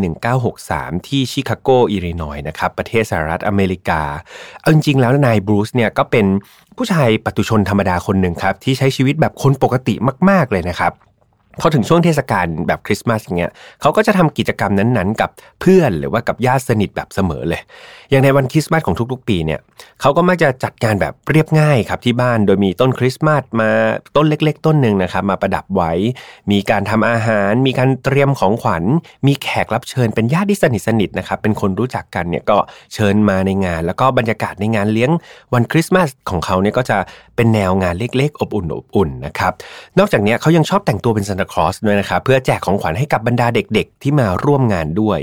1963 ที่ชิคาโกอิลลินอยนะครับประเทศสหรัฐอเมริกา เอาจริงๆแล้วนายบูสเนี่ยก็เป็นผู้ชายปัตุชนธรรมดาคนหนึ่งครับที่ใช้ชีวิตแบบคนปกติมาก ๆเลยนะครับพอถึงช่วงเทศกาลแบบคริสต์มาสอย่างเงี้ยเขาก็จะทำกิจกรรมนั้นๆ กับเพื่อนหรือว่ากับญาติสนิทแบบเสมอเลย อย่างในวันคริสต์มาสของทุกๆ ปีเนี่ยเขาก็มักจะจัดการแบบเรียบง่ายครับที่บ้านโดยมีต้นคริสต์มาสมาต้นเล็ก ๆ ต้นหนึ่งนะครับมาประดับไว้ มีการทำอาหาร มีการเตรียมของขวัญ มีแขกรับเชิญเป็นญาติที่สนิทสนิทนะครับเป็นคนรู้จักกันเนี่ยก็เชิญมาในงาน แล้วก็บรรยากาศในงานเลี้ยงวันคริสต์มาสของเขาเนี่ยก็จะเป็นแนวงานเล็ก ๆ อบอุ่นอบอุ่นนะครับนอกจากนี้เขายังชอบแต่งตัวเป็นซานตาคลอสด้วยนะครับเพื่อแจกของขวัญให้กับบรรดาเด็ก ๆ ที่มาร่วมงานด้วย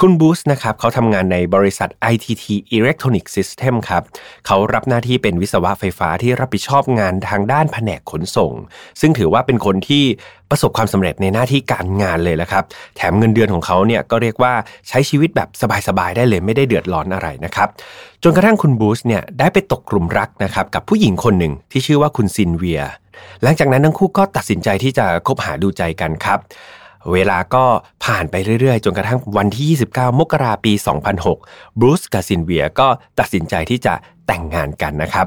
คุณบูสนะครับเขาทำงานในบริษัท ITT Electronic System ครับ เขารับหน้าที่เป็นวิศวะไฟฟ้าที่รับผิดชอบงานทางด้านแผนกขนส่ง ซึ่งถือว่าเป็นคนที่ประสบความสำเร็จในหน้าที่การงานเลยละครับ แถมเงินเดือนของเขาเนี่ยก็เรียกว่าใช้ชีวิตแบบสบายๆได้เลยไม่ได้เดือดร้อนอะไรนะครับ จนกระทั่งคุณบรูซเนี่ยได้ไปตกหลุมรักนะครับกับผู้หญิงคนหนึ่งที่ชื่อว่าคุณซินเวีย หลังจากนั้นทั้งคู่ก็ตัดสินใจที่จะคบหาดูใจกันครับ เวลาก็ผ่านไปเรื่อยๆ จนกระทั่งวันที่ 29 มกราปี 2006 บรูซกับซินเวียก็ตัดสินใจที่จะแต่งงานกันนะครับ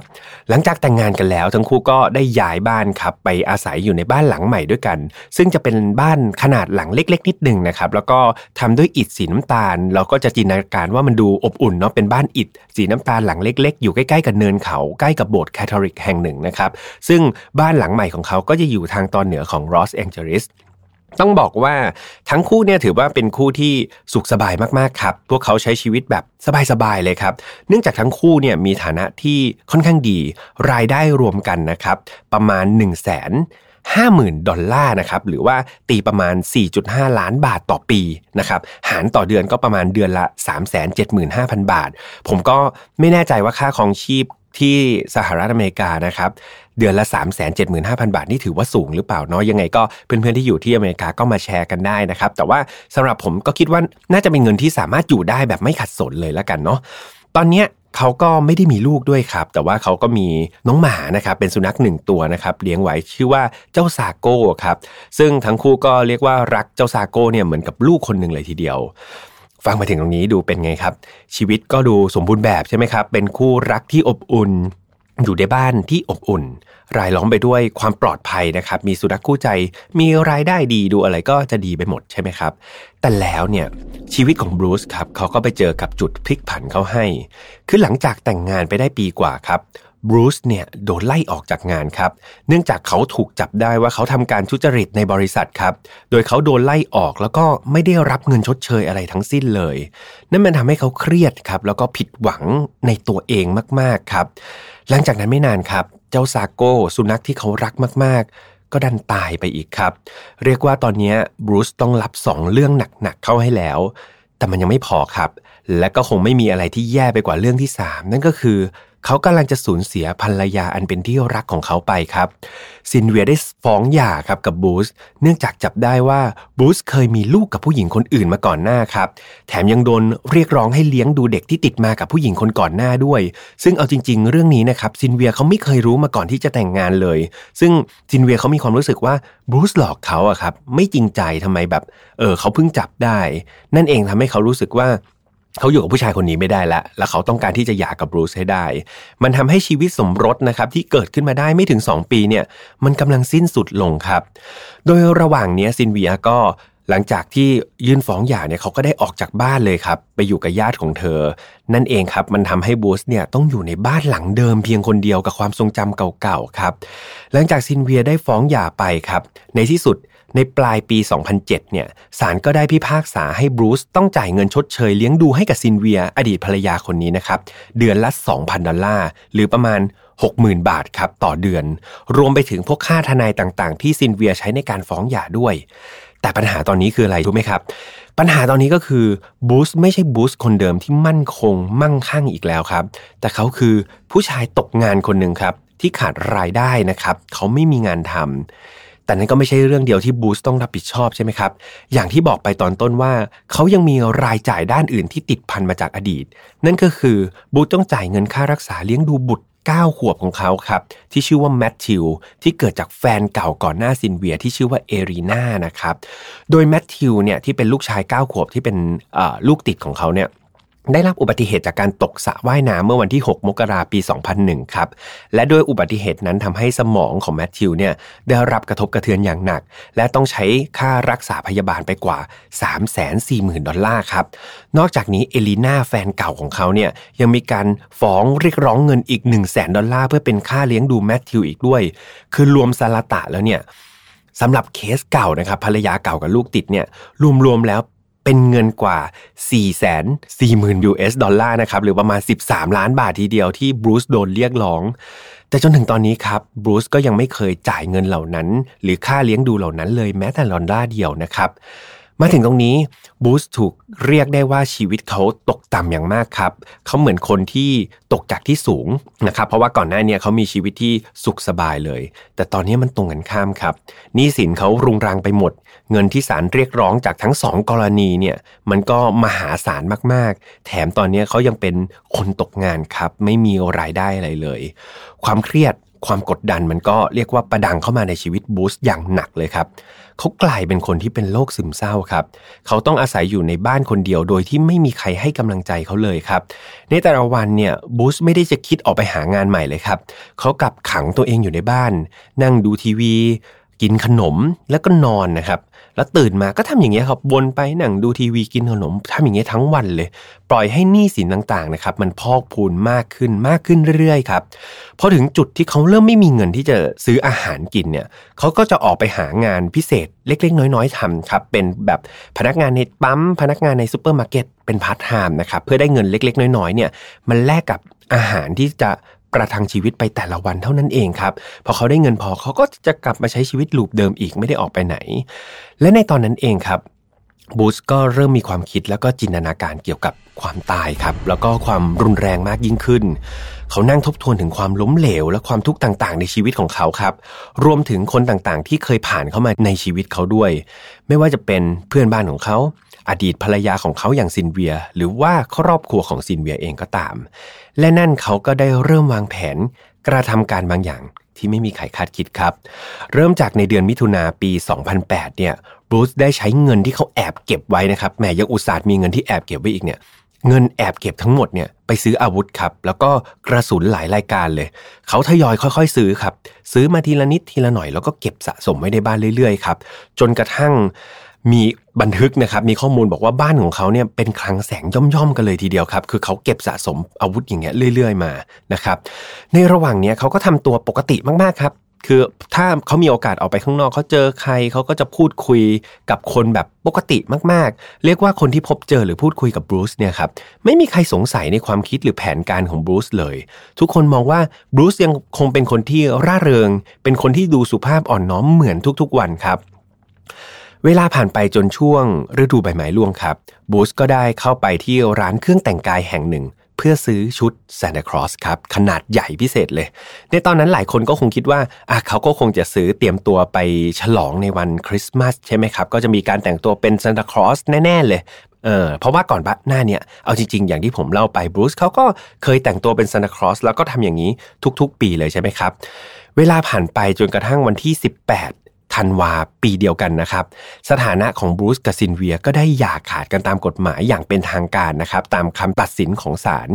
หลังจากแต่งงานกันแล้ว ทั้งคู่ก็ได้ย้ายบ้านครับไปอาศัยอยู่ในบ้านหลังใหม่ด้วยกัน ซึ่งจะเป็นบ้านขนาดหลังเล็ก ๆ นิดหนึ่งนะครับ แล้วก็ทำด้วยอิฐสีน้ำตาล เราก็จะจินตนาการว่ามันดูอบอุ่นเนาะเป็นบ้านอิฐสีน้ำตาลหลังเล็ก ๆ อยู่ใกล้ๆกับเนินเขาใกล้กับโบสถ์แคทอลิกแห่งหนึ่งนะครับ ซึ่งบ้านหลังใหม่ของเขาก็จะอยู่ทางตอนเหนือของลอสแองเจลิส ต้องบอกว่าทั้งคู่เนี่ยถือว่าเป็นคู่ที่สุขสบายมากๆครับ พวกเขาใช้ชีวิตแบบสบายๆเลยครับ เนื่องจากทั้งคู่เนี่ยมีฐานะที่ค่อนข้างดี รายได้รวมกันนะครับ ประมาณ 1 0 0 0 0แสน50,000 ดอลลาร์นะครับหรือว่าตีประมาณ 4.5 ล้านบาทต่อปีนะครับหารต่อเดือนก็ประมาณเดือนละ 375,000 บาท ผมก็ไม่แน่ใจว่าค่าครองชีพ ที่สหรัฐอเมริกานะครับเดือนละ 375,000 บาท นี่ถือว่าสูงหรือเปล่าเนาะยังไงก็เพื่อนๆที่อยู่ที่อเมริกาก็มาแชร์กันได้นะครับ แต่ว่าสำหรับผมก็คิดว่าน่าจะเป็นเงินที่สามารถอยู่ได้แบบไม่ขัดสนเลยแล้วกันเนาะตอนเนี้ยเขาก็ไม่ได้มีลูกด้วยครับ แต่ว่าเขาก็มีน้องหมานะครับเป็นสุนัขหนึ่งตัวนะครับเลี้ยงไว้ชื่อว่าเจ้าซาโก้ครับซึ่งทั้งคู่ก็เรียกว่ารักเจ้าซาโก้เนี่ยเหมือนกับลูกคนหนึ่งเลยทีเดียว ฟังมาถึงตรงนี้ดูเป็นไงครับ ชีวิตก็ดูสมบูรณ์แบบใช่ไหมครับ เป็นคู่รักที่อบอุ่น อยู่ในบ้านที่อบอุ่น รายล้อมไปด้วยความปลอดภัยนะครับ มีสุนัขคู่ใจ มีรายได้ดีดูอะไรก็จะดีไปหมดใช่ไหมครับ แต่แล้วเนี่ยชีวิตของบรูซครับเขาก็ไปเจอกับจุดพลิกผันเขาให้ คือหลังจากแต่งงานไปได้ปีกว่าครับ บรูซเนี่ยโดนไล่ออกจากงานครับ เนื่องจากเขาถูกจับได้ว่าเขาทำการทุจริตในบริษัทครับ โดยเขาโดนไล่ออกแล้วก็ไม่ได้รับเงินชดเชยอะไรทั้งสิ้นเลย นั่นมันทำให้เขาเครียดครับ แล้วก็ผิดหวังในตัวเองมากๆครับ หลังจากนั้นไม่นานครับ เจ้าซาโก้สุนัขที่เขารักมากๆก็ดันตายไปอีกครับ เรียกว่าตอนนี้บรูซต้องรับสองเรื่องหนักๆเข้าให้แล้ว แต่มันยังไม่พอครับ และก็คงไม่มีอะไรที่แย่ไปกว่าเรื่องที่ 3 นั่นก็คือ เขากำลังจะสูญเสียภรรยาอันเป็นที่รักของเขาไปครับ ซินเวียได้ฟ้องหย่าครับกับบูสเนื่องจากจับได้ว่าบูสเคยมีลูกกับผู้หญิงคนอื่นมาก่อนหน้าครับ แถมยังโดนเรียกร้องให้เลี้ยงดูเด็กที่ติดมากับผู้หญิงคนก่อนหน้าด้วย ซึ่งเอาจริง ๆ เรื่องนี้นะครับซินเวียเขาไม่เคยรู้มาก่อนที่จะแต่งงานเลย ซึ่งซินเวียเขามีความรู้สึกว่าบูสหลอกเขาอะครับไม่จริงใจทำไมแบบเออเขาเพิ่งจับได้ นั่นเองทำให้เขารู้สึกว่า เขาอยู่กับผู้ชายคนนี้ไม่ได้ละแล้วเขาต้องการที่จะหย่ากับบรูซให้ได้ มันทำให้ชีวิตสมรสนะครับที่เกิดขึ้นมาได้ไม่ถึง 2 ปีเนี่ย มันกำลังสิ้นสุดลงครับ โดยระหว่างนี้ซินเวียก็หลังจากที่ยื่นฟ้องหย่าเนี่ยเขาก็ได้ออกจากบ้านเลยครับ ไปอยู่กับญาติของเธอ นั่นเองครับมันทำให้บรูซเนี่ยต้องอยู่ในบ้านหลังเดิมเพียงคนเดียวกับความทรงจำเก่าๆครับ หลังจากซินเวียได้ฟ้องหย่าไปครับ ในที่สุด ในปลายปี 2007 เนี่ยศาลก็ได้พิพากษาให้บรูซต้องจ่ายเงินชดเชยเลี้ยงดูให้กับซินเวีย อดีตภรรยาคนนี้นะครับ เดือนละ 2,000 ดอลลาร์ หรือประมาณ 60,000 บาทครับต่อเดือน รวมไปถึงพวกค่าทนายต่างๆ ที่ซินเวียใช้ในการฟ้องหย่าด้วย แต่ปัญหาตอนนี้คืออะไรรู้ไหมครับ ปัญหาตอนนี้ก็คือบูสไม่ใช่บูสคนเดิมที่มั่นคงมั่งคั่งอีกแล้วครับ แต่เขาคือผู้ชายตกงานคนหนึ่งครับที่ขาดรายได้นะครับ เขาไม่มีงานทำ แต่นั้นก็ไม่ใช่เรื่องเดียวที่บูสต้องรับผิดชอบใช่ไหมครับ อย่างที่บอกไปตอนต้นว่า เขายังมีรายจ่ายด้านอื่นที่ติดพันมาจากอดีต นั่นก็คือบูสต้องจ่ายเงินค่ารักษาเลี้ยงดูบุตร9 ขวบของเขาครับ ที่ชื่อว่าแมทธิวที่เกิดจากแฟนเก่าก่อนหน้าซินเวียที่ชื่อว่าเอรีนานะครับ โดยแมทธิวเนี่ยที่เป็นลูกชาย 9 ขวบที่เป็นลูกติดของเขาเนี่ย ได้รับอุบัติเหตุจากการตกสระว่ายน้ำเมื่อวันที่ 6 มกราปี 2001 ครับ และด้วยอุบัติเหตุนั้นทำให้สมองของแมทธิวเนี่ยได้รับกระทบกระเทือนอย่างหนัก และต้องใช้ค่ารักษาพยาบาลไปกว่า 340,000 ดอลลาร์ครับ นอกจากนี้เอลีนาแฟนเก่าของเขาเนี่ยยังมีการฟ้องเรียกร้องเงินอีก 1 0 0 0 0แดอลลาร์เพื่อเป็นค่าเลี้ยงดูแมทธิวอีกด้วย คือรวมสลาตะแล้วเนี่ยสำหรับเคสเก่านะครับภรรยาเก่ากับลูกติดเนี่ยรวมๆแล้ว เป็นเงินกว่า 4 4 0 0 0 0 US ดอลลาร์นะครับหรือประมาณ 13 ล้านบาททีเดียวที่บรูซโดนเรียกร้อง แต่จนถึงตอนนี้ครับบรูซก็ยังไม่เคยจ่ายเงินเหล่านั้น หรือค่าเลี้ยงดูเหล่านั้นเลยแม้แต่ลอนด้าเดียวนะครับ มาถึงตรงนี้บูสถูกเรียกได้ว่าชีวิตเขาตกต่ำอย่างมากครับ เขาเหมือนคนที่ตกจากที่สูงนะครับเพราะว่าก่อนหน้านี้เขามีชีวิตที่สุขสบายเลย แต่ตอนนี้มันตรงกันข้ามครับหนี้สินเขารุงรังไปหมด เงินที่ศาลเรียกร้องจากทั้งสองกรณีเนี่ยมันก็มหาศาลมากๆ แถมตอนนี้เขายังเป็นคนตกงานครับ ไม่มีรายได้อะไรเลย ความเครียดความกดดันมันก็เรียกว่าประดังเข้ามาในชีวิตบูสอย่างหนักเลยครับ เขากลายเป็นคนที่เป็นโรคซึมเศร้าครับ เขาต้องอาศัยอยู่ในบ้านคนเดียวโดยที่ไม่มีใครให้กำลังใจเขาเลยครับ ในแต่ละวันเนี่ยบูสไม่ได้จะคิดออกไปหางานใหม่เลยครับ เขากลับขังตัวเองอยู่ในบ้าน นั่งดูทีวี กินขนมแล้วก็นอนนะครับ แล้วตื่นมาก็ทำอย่างเงี้ยครับวนไปหนังดูทีวีกินขนมทำอย่างเงี้ยทั้งวันเลย ปล่อยให้หนี้สินต่างๆนะครับมันพอกพูนมากขึ้นมากขึ้นเรื่อยๆครับพอถึงจุดที่เขาเริ่มไม่มีเงินที่จะซื้ออาหารกินเนี่ยเขาก็จะออกไปหางานพิเศษเล็กๆ น้อยๆทำครับเป็นแบบพนักงานในปั๊มพนักงานในซูเปอร์มาร์เก็ตเป็นพาร์ทไทม์นะครับเพื่อได้เงินเล็ก ๆ น้อยๆเนี่ยมันแลกกับอาหารที่จะ ประทังชีวิตไปแต่ละวันเท่านั้นเองครับ พอเขาได้เงินพอเขาก็จะกลับมาใช้ชีวิต loop เดิมอีกไม่ได้ออกไปไหน และในตอนนั้นเองครับบรูซก็เริ่มมีความคิดแล้วก็จินตนาการเกี่ยวกับความตายครับ แล้วก็ความรุนแรงมากยิ่งขึ้น เขานั่งทบทวนถึงความล้มเหลว และความทุกข์ต่างๆ ในชีวิตของเขาครับ รวมถึงคนต่างๆ ที่เคยผ่านเข้ามาในชีวิตเขาด้วย ไม่ว่าจะเป็นเพื่อนบ้านของเขา อดีตภรรยาของเขาอย่างซินเวีย หรือว่าครอบครัวของซินเวียเองก็ตาม และนั่นเขาก็ได้เริ่มวางแผนกระทำการบางอย่างที่ไม่มีใครคาดคิดครับ เริ่มจากในเดือนมิถุนาปี 2008 เนี่ยบรูซได้ใช้เงินที่เขาแอบเก็บไว้นะครับแหมยังอุตส่าห์มีเงินที่แอบเก็บไว้อีกเนี่ยเงินแอบเก็บทั้งหมดเนี่ยไปซื้ออาวุธครับ แล้วก็กระสุนหลายรายการเลย เขาทยอยค่อยๆ ซื้อครับ ซื้อมาทีละนิดทีละหน่อยแล้วก็เก็บสะสมไว้ในบ้านเรื่อยๆครับ จนกระทั่ง มีบันทึกนะครับมีข้อมูลบอกว่าบ้านของเขาเนี่ยเป็นคลังแสงย่อมๆกันเลยทีเดียวครับ คือเขาเก็บสะสมอาวุธอย่างเงี้ยเรื่อย ๆ มานะครับในระหว่างเนี้ยเขาก็ทำตัวปกติมากๆครับ คือถ้าเขามีโอกาสออกไปข้างนอกเขาเจอใครเขาก็จะพูดคุยกับคนแบบปกติมากๆ เรียกว่าคนที่พบเจอหรือพูดคุยกับบรูซเนี่ยครับไม่มีใครสงสัยในความคิดหรือแผนการของบรูซเลย ทุกคนมองว่าบรูซยังคงเป็นคนที่ร่าเริง เป็นคนที่ดูสุภาพอ่อนน้อมเหมือนทุกๆวันครับ เวลาผ่านไปจนช่วงฤดูใบไม้ร่วงครับบูสก็ได้เข้าไปที่ร้านเครื่องแต่งกายแห่งหนึ่ง เพื่อซื้อชุดซานตาคลอสครับ ขนาดใหญ่พิเศษเลย ในตอนนั้นหลายคนก็คงคิดว่าอะเขาก็คงจะซื้อเตรียมตัวไปฉลองในวันคริสต์มาสใช่ไหมครับ ก็จะมีการแต่งตัวเป็นซานตาคลอสแน่ ๆ เลยเออเพราะว่าก่อนหน้าเนี่ยเอาจริง ๆ อย่างที่ผมเล่าไปบรูซเขาก็เคยแต่งตัวเป็นซานตาคลอสแล้วก็ทำอย่างนี้ทุก ๆ ปีเลยใช่ไหมครับ เวลาผ่านไปจนกระทั่งวันที่ 18 ธันวาปีเดียวกันนะครับ สถานะของบรูซกับซินเวียก็ได้หย่าขาดกันตามกฎหมายอย่างเป็นทางการนะครับ ตามคำตัดสินของศาล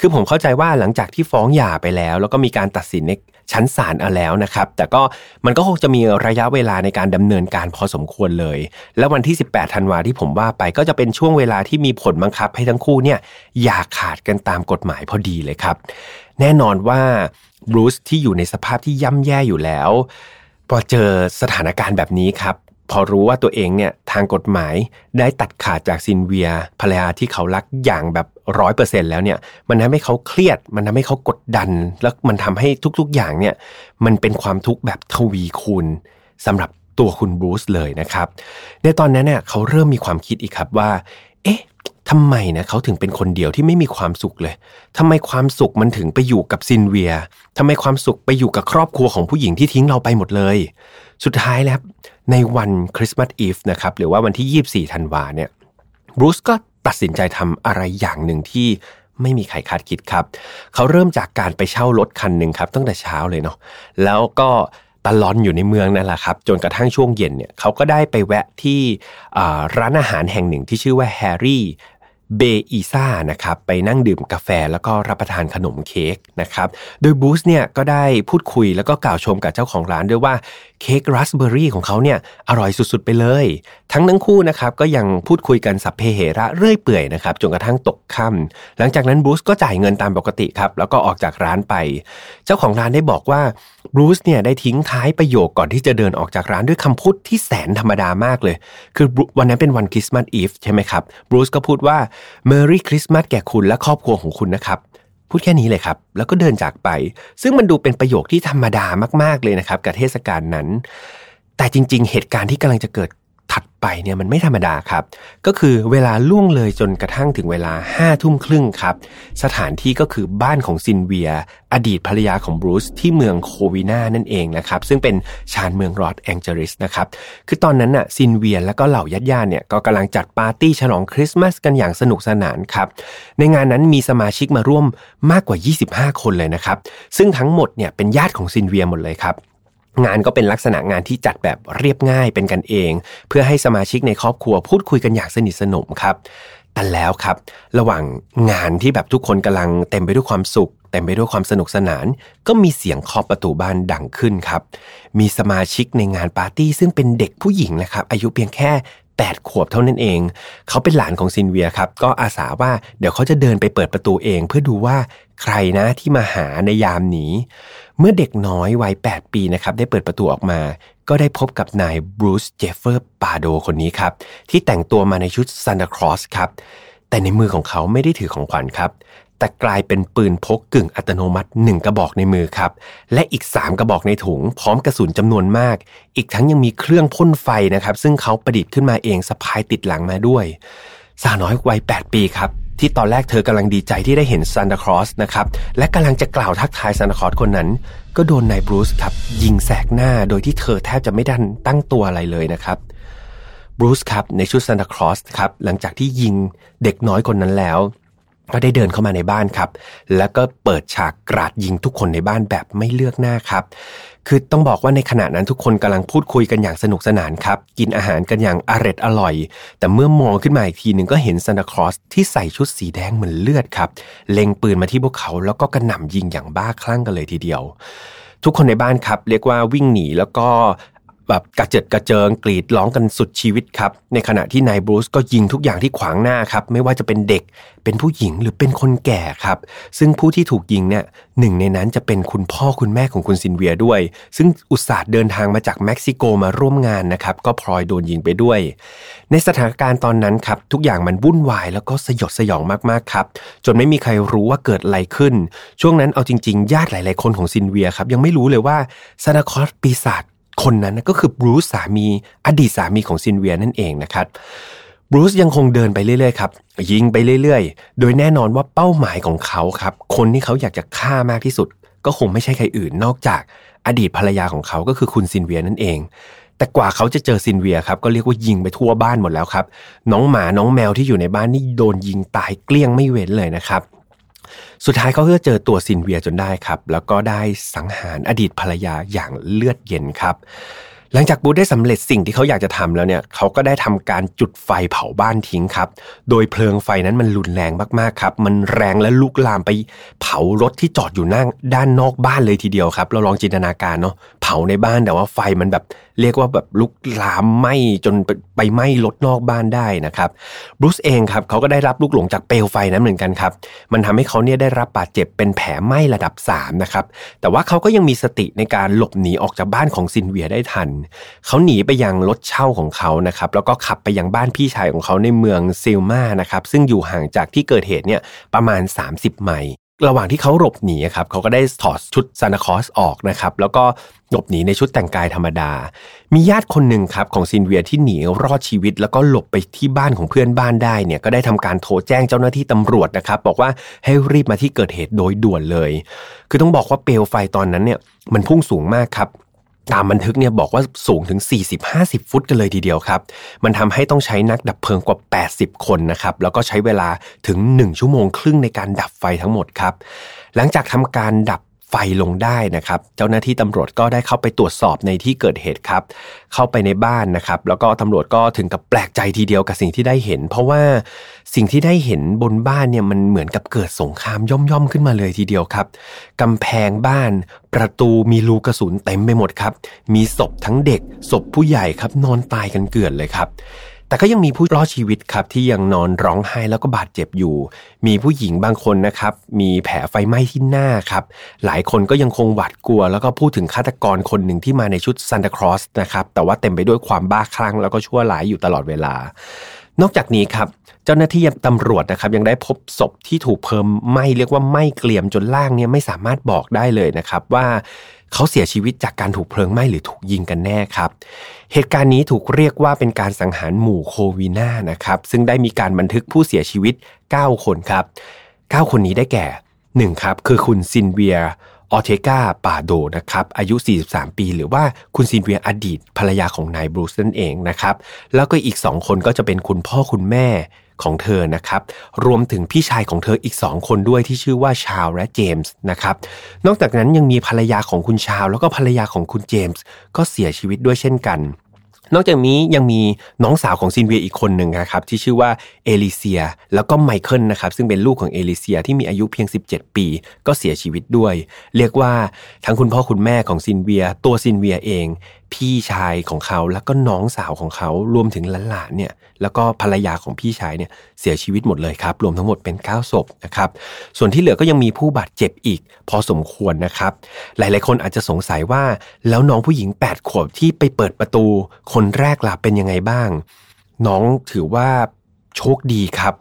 คือผมเข้าใจว่าหลังจากที่ฟ้องหย่าไปแล้ว แล้วก็มีการตัดสินในชั้นศาลเอาแล้วนะครับ แต่ก็มันก็คงจะมีระยะเวลาในการดำเนินการพอสมควรเลย แล้ววันที่ 18 ธันวาที่ผมว่าไปก็จะเป็นช่วงเวลาที่มีผลบังคับให้ทั้งคู่เนี่ยหย่าขาดกันตามกฎหมายพอดีเลยครับ แน่นอนว่าบรูซที่อยู่ในสภาพที่ย่ำแย่อยู่แล้ว พอเจอสถานการณ์แบบนี้ครับ พอรู้ว่าตัวเองเนี่ยทางกฎหมายได้ตัดขาดจากซินเวียภรรยาที่เขารักอย่างแบบร้อยเปอร์เซ็นแล้วเนี่ยมันทำให้เขาเครียด มันทำให้เขากดดัน แล้วมันทำให้ทุกๆอย่างเนี่ยมันเป็นความทุกข์แบบทวีคูณสำหรับตัวคุณบรูซเลยนะครับ ในตอนนั้นเนี่ยเขาเริ่มมีความคิดอีกครับว่า เอ๊ะ ทำไมนะเขาถึงเป็นคนเดียวที่ไม่มีความสุขเลยทำไมความสุขมันถึงไปอยู่กับซินเวียทำไมความสุขไปอยู่กับครอบครัวของผู้หญิงที่ทิ้งเราไปหมดเลย สุดท้ายแล้วในวันคริสต์มาสอีฟนะครับหรือว่าวันที่ 24ธันวาเนี่ยบรูซก็ตัดสินใจทำอะไรอย่างหนึ่งที่ไม่มีใครคาดคิดครับ เขาเริ่มจากการไปเช่ารถคันหนึ่งครับตั้งแต่เช้าเลยเนาะแล้วก็ตลอนอยู่ในเมืองนั่นแหละครับจนกระทั่งช่วงเย็นเนี่ยเขาก็ได้ไปแวะที่ร้านอาหารแห่งหนึ่งที่ชื่อว่าแฮร์รี่ เบอีซ่านะครับไปนั่งดื่มกาแฟแล้วก็รับประทานขนมเค้กนะครับโดยบูสเนี่ยก็ได้พูดคุยแล้วก็กล่าวชมกับเจ้าของร้านด้วยว่าเค้กราสเบอร์รี่ของเขาเนี่ยอร่อยสุดๆไปเลย ทั้งทั้งคู่นะครับก็ยังพูดคุยกันสัพเพเหระเรื่อยเปื่อยนะครับจนกระทั่งตกค่ำหลังจากนั้นบูสก็จ่ายเงินตามปกติครับแล้วก็ออกจากร้านไป เจ้าของร้านได้บอกว่า บรูซเนี่ยได้ทิ้งท้ายประโยคก่อนที่จะเดินออกจากร้านด้วยคำพูดที่แสนธรรมดามากเลย คือวันนั้นเป็นวันคริสต์มาสอีฟใช่ไหมครับบรูซก็พูดว่า Merry Christmas แก่คุณและครอบครัวของคุณนะครับพูดแค่นี้เลยครับ แล้วก็เดินจากไป ซึ่งมันดูเป็นประโยคที่ธรรมดามากๆเลยนะครับกับเทศกาลนั้น แต่จริง ๆ เหตุการณ์ที่กำลังจะเกิด ถัดไปเนี่ยมันไม่ธรรมดาครับ ก็คือเวลาล่วงเลยจนกระทั่งถึงเวลาห้าทุ่มครึ่งครับ สถานที่ก็คือบ้านของซินเวีย อดีตภรรยาของบรูซที่เมืองโควินานั่นเองนะครับ ซึ่งเป็นชานเมืองลอสแองเจลิสนะครับ คือตอนนั้นน่ะซินเวียและก็เหล่าญาติญาติเนี่ยก็กำลังจัดปาร์ตี้ฉลองคริสต์มาสกันอย่างสนุกสนานครับ ในงานนั้นมีสมาชิกมาร่วมมากกว่า 25 คนเลยนะครับ ซึ่งทั้งหมดเนี่ยเป็นญาติของซินเวียหมดเลยครับ งานก็เป็นลักษณะงานที่จัดแบบเรียบง่ายเป็นกันเอง เพื่อให้สมาชิกในครอบครัวพูดคุยกันอย่างสนิทสนมครับแต่แล้วครับ ระหว่างงานที่แบบทุกคนกำลังเต็มไปด้วยความสุขเต็มไปด้วยความสนุกสนาน ก็มีเสียงเคาะประตูบ้านดังขึ้นครับ มีสมาชิกในงานปาร์ตี้ซึ่งเป็นเด็กผู้หญิงนะครับ อายุเพียงแค่ 8 ขวบเท่านั้นเอง เขาเป็นหลานของซินเวียครับ ก็อาสาว่าเดี๋ยวเขาจะเดินไปเปิดประตูเอง เพื่อดูว่า ใครนะที่มาหาในยามนี้ เมื่อเด็กน้อยวัย 8 ปีนะครับได้เปิดประตูออกมา ก็ได้พบกับนายบรูซเจฟเฟอร์ปาโดคนนี้ครับ ที่แต่งตัวมาในชุดซานตาคลอสครับ แต่ในมือของเขาไม่ได้ถือของขวัญครับ แต่กลายเป็นปืนพกกึ่งอัตโนมัติหนึ่งกระบอกในมือครับ และอีก 3 กระบอกในถุง พร้อมกระสุนจำนวนมาก อีกทั้งยังมีเครื่องพ่นไฟนะครับ ซึ่งเขาประดิษฐ์ขึ้นมาเองสะพายติดหลังมาด้วย สาวน้อยวัย 8 ปีครับ ที่ตอนแรกเธอกำลังดีใจที่ได้เห็นซานตาคลอสนะครับและกำลังจะกล่าวทักทายซานตาคลอสคนนั้น ก็โดนนายบรูซครับยิงแสกหน้าโดยที่เธอแทบจะไม่ดันตั้งตัวอะไรเลยนะครับบรูซครับในชุดซานตาคลอสครับหลังจากที่ยิงเด็กน้อยคนนั้นแล้ว ก็ได้เดินเข้ามาในบ้านครับ แล้วก็เปิดฉากกราดยิงทุกคนในบ้านแบบไม่เลือกหน้าครับ คือต้องบอกว่าในขณะนั้นทุกคนกำลังพูดคุยกันอย่างสนุกสนานครับ กินอาหารกันอย่างอร็ดอร่อย แต่เมื่อมองขึ้นมาอีกทีหนึ่งก็เห็นซานตาคลอสที่ใส่ชุดสีแดงเหมือนเลือดครับ เล็งปืนมาที่พวกเขาแล้วก็กระหน่ำยิงอย่างบ้าคลั่งกันเลยทีเดียว ทุกคนในบ้านครับ เรียกว่าวิ่งหนีแล้วก็ แบบกระเจิดกระเจิงกรีดร้องกันสุดชีวิตครับ ในขณะที่นายบรูซก็ยิงทุกอย่างที่ขวางหน้าครับ ไม่ว่าจะเป็นเด็ก เป็นผู้หญิงหรือเป็นคนแก่ครับ ซึ่งผู้ที่ถูกยิงเนี่ยหนึ่งในนั้นจะเป็นคุณพ่อคุณแม่ของคุณซินเวียด้วย ซึ่งอุตส่าห์เดินทางมาจากเม็กซิโกมาร่วมงานนะครับ ก็พลอยโดนยิงไปด้วย ในสถานการณ์ตอนนั้นครับทุกอย่างมันวุ่นวายแล้วก็สยดสยองมากๆครับ จนไม่มีใครรู้ว่าเกิดอะไรขึ้น ช่วงนั้นเอาจริงๆ ญาติหลาย ๆ คนของซินเวียครับยังไม่รู้เลยว่าซานตาคลอสปีศาจ คนนั้นก็คือบรูซสามีอดีตสามีของซินเวียนั่นเองนะครับบรูซยังคงเดินไปเรื่อยๆครับยิงไปเรื่อยๆ โดยแน่นอนว่าเป้าหมายของเขาครับ คนที่เขาอยากจะฆ่ามากที่สุด ก็คงไม่ใช่ใครอื่นนอกจากอดีตภรรยาของเขาก็คือคุณซินเวียนั่นเอง แต่กว่าเขาจะเจอซินเวียครับก็เรียกว่ายิงไปทั่วบ้านหมดแล้วครับ น้องหมาน้องแมวที่อยู่ในบ้านนี่โดนยิงตายเกลี้ยงไม่เว้นเลยนะครับ สุดท้ายเขาก็เจอตัวซินเวียจนได้ครับ แล้วก็ได้สังหารอดีตภรรยาอย่างเลือดเย็นครับ หลังจากบูธได้สำเร็จสิ่งที่เขาอยากจะทำแล้วเนี่ยเขาก็ได้ทำการจุดไฟเผาบ้านทิ้งครับ โดยเพลิงไฟนั้นมันรุนแรงมากๆครับ มันแรงและลุกลามไปเผารถที่จอดอยู่นั่งด้านนอกบ้านเลยทีเดียวครับ เราลองจินตนาการเนาะเผาในบ้านแต่ว่าไฟมันแบบเรียกว่าแบบลุกลามไหม้จนไปไหม้รถนอกบ้านได้นะครับบรูซเองครับเขาก็ได้รับลูกหลงจากเปลวไฟนั้นเหมือนกันครับ มันทำให้เขาเนี่ยได้รับบาดเจ็บเป็นแผลไหม้ระดับ3นะครับแต่ว่าเขาก็ยังมีสติในการหลบหนีออกจากบ้านของซินเวียได้ทันเขาหนีไปยังรถเช่าของเขานะครับแล้วก็ขับไปยังบ้านพี่ชายของเขาในเมืองซิลมานะครับซึ่งอยู่ห่างจากที่เกิดเหตุเนี่ยประมาณ 30 ไมล์ระหว่างที่เขาหลบหนีครับเขาก็ได้ถอดชุดซานตาคอสออกนะครับแล้วก็หลบหนีในชุดแต่งกายธรรมดา มีญาติคนหนึ่งครับของซินเวียที่หนีรอดชีวิต แล้วก็หลบไปที่บ้านของเพื่อนบ้านได้เนี่ยก็ได้ทำการโทรแจ้งเจ้าหน้าที่ตำรวจนะครับบอกว่าให้รีบมาที่เกิดเหตุโดยด่วนเลย คือต้องบอกว่าเปลวไฟตอนนั้นเนี่ยมันพุ่งสูงมากครับ ตามบันทึกเนี่ยบอกว่าสูงถึง 40-50 ฟุตกันเลยทีเดียวครับ มันทำให้ต้องใช้นักดับเพลิงกว่า 80 คนนะครับ แล้วก็ใช้เวลาถึง 1 ชั่วโมงครึ่งในการดับไฟทั้งหมดครับ หลังจากทำการดับ ฟลงได้นะครับ เจ้าหน้าที่ตำรวจก็ได้เข้าไปตรวจสอบในที่เกิดเหตุครับ เข้าไปในบ้านนะครับ แล้วก็ตำรวจก็ถึงกับแปลกใจทีเดียวกับสิ่งที่ได้เห็น เพราะว่าสิ่งที่ได้เห็นบนบ้านเนี่ยมันเหมือนกับเกิดสงครามย่อมๆขึ้นมาเลยทีเดียวครับกำแพงบ้านประตูมีรูกระสุนเต็มไปหมดครับ มีศพทั้งเด็กศพผู้ใหญ่ครับนอนตายกันเกลื่อนเลยครับ แต่ก็ยังมีผู้รอดชีวิตครับที่ยังนอนร้องไห้แล้วก็บาดเจ็บอยู่ มีผู้หญิงบางคนนะครับ มีแผลไฟไหม้ที่หน้าครับ หลายคนก็ยังคงหวาดกลัว แล้วก็พูดถึงฆาตกรคนหนึ่งที่มาในชุดซันตาคลอสนะครับ แต่ว่าเต็มไปด้วยความบ้าคลั่งแล้วก็ชั่วร้ายอยู่ตลอดเวลา นอกจากนี้ครับเจ้าหน้าที่ตำรวจนะครับ ยังได้พบศพที่ถูกเพิ่มไหม้เรียกว่าไหม้เกลียมจนล่างเนี่ยไม่สามารถบอกได้เลยนะครับว่า เขาเสียชีวิตจากการถูกเพลิงไหม้หรือถูกยิงกันแน่ครับ เหตุการณ์นี้ถูกเรียกว่าเป็นการสังหารหมู่โควินานะครับ ซึ่งได้มีการบันทึกผู้เสียชีวิต 9 คนครับ 9 คนนี้ได้แก่1ครับคือคุณซินเวียออเทกาปาโดนะครับอายุ 43 ปี หรือว่าคุณซินเวียอดีตภรรยาของนายบรูซนั่นเองนะครับแล้วก็อีก 2 คนก็จะเป็นคุณพ่อคุณแม่ ของเธอนะครับ รวมถึงพี่ชายของเธออีก 2 คนด้วยที่ชื่อว่าชาวและเจมส์นะครับ นอกจากนั้นยังมีภรรยาของคุณชาว แล้วก็ภรรยาของคุณเจมส์ก็เสียชีวิตด้วยเช่นกันนอกจากนี้ยังมีน้องสาวของซินเวียอีกคนหนึ่งนะครับที่ชื่อว่าเอลิเซีย แล้วก็ไมเคิลนะครับซึ่งเป็นลูกของเอลิเซียที่มีอายุเพียง 17 ปี ก็เสียชีวิตด้วย เรียกว่าทั้งคุณพ่อคุณแม่ของซินเวีย ตัวซินเวียเองพี่ชายของเขาแล้วก็น้องสาวของเขารวมถึงหลานๆเนี่ยแล้วก็ภรรยาของพี่ชายเนี่ยเสียชีวิตหมดเลยครับ รวมทั้งหมดเป็น 9 ศพนะครับส่วนที่เหลือก็ยังมีผู้บาดเจ็บอีก พอสมควรนะครับ หลายๆคนอาจจะสงสัยว่าแล้วน้องผู้หญิง 8 ขวบที่ไปเปิดประตู คนแรกล่ะเป็นยังไงบ้าง น้องถือว่าโชคดีครับ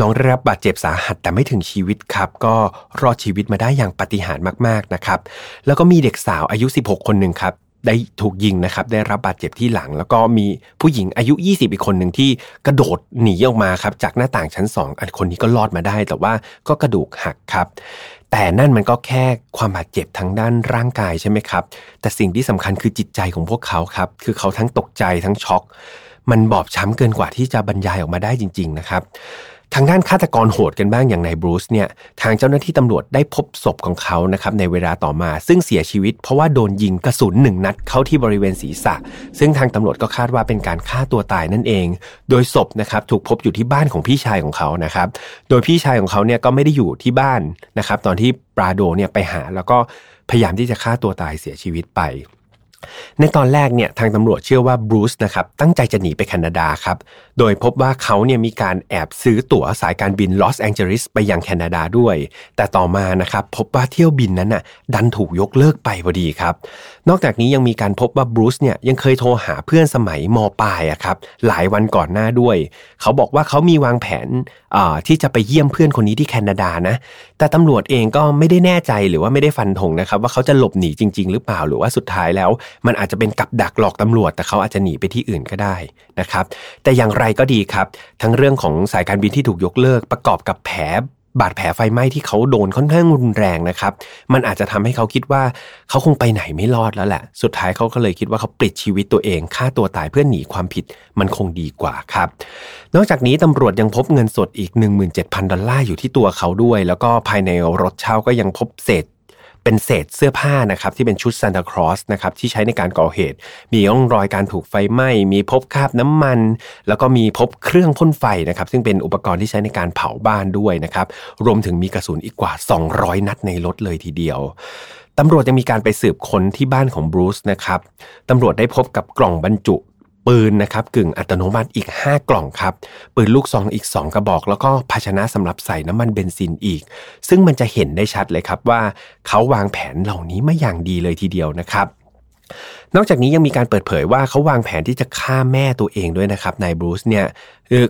น้องได้รับบาดเจ็บสาหัสแต่ไม่ถึงชีวิตครับก็รอดชีวิตมาได้อย่างปาฏิหาริย์มากๆนะครับ แล้วก็มีเด็กสาวอายุ 16 คนหนึ่งครับ ได้ถูกยิงนะครับ ได้รับบาดเจ็บที่หลัง แล้วก็มีผู้หญิงอายุ 20 อีกคนหนึ่งที่กระโดดหนีออกมาครับจากหน้าต่างชั้น 2 อันคนนี้ก็รอดมาได้ แต่ว่าก็กระดูกหักครับ แต่นั่นมันก็แค่ความบาดเจ็บทางด้านร่างกายใช่ไหมครับ แต่สิ่งที่สำคัญคือจิตใจของพวกเขาครับ คือเขาทั้งตกใจทั้งช็อก มันบอบช้ำเกินกว่าที่จะบรรยายออกมาได้จริง ๆ นะครับ ทางด้านฆาตกรโหดกันบ้างอย่างนายบรูซเนี่ยทางเจ้าหน้าที่ตำรวจได้พบศพของเขานะครับในเวลาต่อมา ซึ่งเสียชีวิตเพราะว่าโดนยิงกระสุนหนึ่งนัดเข้าที่บริเวณศีรษะ ซึ่งทางตำรวจก็คาดว่าเป็นการฆ่าตัวตายนั่นเอง โดยศพนะครับถูกพบอยู่ที่บ้านของพี่ชายของเขานะครับโดยพี่ชายของเขาเนี่ยก็ไม่ได้อยู่ที่บ้านนะครับตอนที่ปราโดเนี่ยไปหาแล้วก็พยายามที่จะฆ่าตัวตายเสียชีวิตไป ในตอนแรกเนี่ยทางตำรวจเชื่อว่าบรูซนะครับตั้งใจจะหนีไปแคนาดาครับโดยพบว่าเขาเนี่ยมีการแอบซื้อตั๋วสายการบินลอสแองเจลิสไปยังแคนาดาด้วย แต่ต่อมานะครับพบว่าเที่ยวบินนั้นน่ะดันถูกยกเลิกไปพอดีครับ นอกจากนี้ยังมีการพบว่าบรูซเนี่ยยังเคยโทรหาเพื่อนสมัยมปลายอะครับหลายวันก่อนหน้าด้วย เขาบอกว่าเขามีวางแผน ที่จะไปเยี่ยมเพื่อนคนนี้ที่แคนาดานะ แต่ตำรวจเองก็ไม่ได้แน่ใจหรือว่าไม่ได้ฟันธงนะครับ ว่าเขาจะหลบหนีจริง ๆ หรือเปล่าหรือว่าสุดท้ายแล้ว มันอาจจะเป็นกับดักหลอกตำรวจ แต่เขาอาจจะหนีไปที่อื่นก็ได้นะครับ แต่อย่างไรก็ดีครับ ทั้งเรื่องของสายการบินที่ถูกยกเลิกประกอบกับแผล บาดแผลไฟไหม้ที่เขาโดนค่อนข้างรุนแรงนะครับ มันอาจจะทำให้เขาคิดว่าเขาคงไปไหนไม่รอดแล้วแหละ สุดท้ายเขาก็เลยคิดว่าเขาปลิดชีวิตตัวเองฆ่าตัวตายเพื่อหนีความผิดมันคงดีกว่าครับ นอกจากนี้ตำรวจยังพบเงินสดอีก 17,000 ดอลลาร์อยู่ที่ตัวเขาด้วย แล้วก็ภายในรถเช่าก็ยังพบเศษ เป็นเศษเสื้อผ้านะครับที่เป็นชุดซานตาครอสนะครับที่ใช้ในการก่อเหตุ มีร่องรอยการถูกไฟไหม้ มีพบคราบน้ำมัน แล้วก็มีพบเครื่องพ่นไฟนะครับซึ่งเป็นอุปกรณ์ที่ใช้ในการเผาบ้านด้วยนะครับรวมถึงมีกระสุนอีกกว่า 200 นัดในรถเลยทีเดียวตำรวจยังมีการไปสืบค้นที่บ้านของบรูซนะครับ ตำรวจได้พบกับกล่องบรรจุ ปืนนะครับกึ่งอัตโนมัติอีก 5 กล่องครับ ปืนลูกซองอีก 2 กระบอก แล้วก็ภาชนะสำหรับใส่น้ำมันเบนซินอีก ซึ่งมันจะเห็นได้ชัดเลยครับว่าเขาวางแผนเหล่านี้มาอย่างดีเลยทีเดียวนะครับ นอกจากนี้ยังมีการเปิดเผยว่าเขาวางแผนที่จะฆ่าแม่ตัวเองด้วยนะครับนายบรูซเนี่ย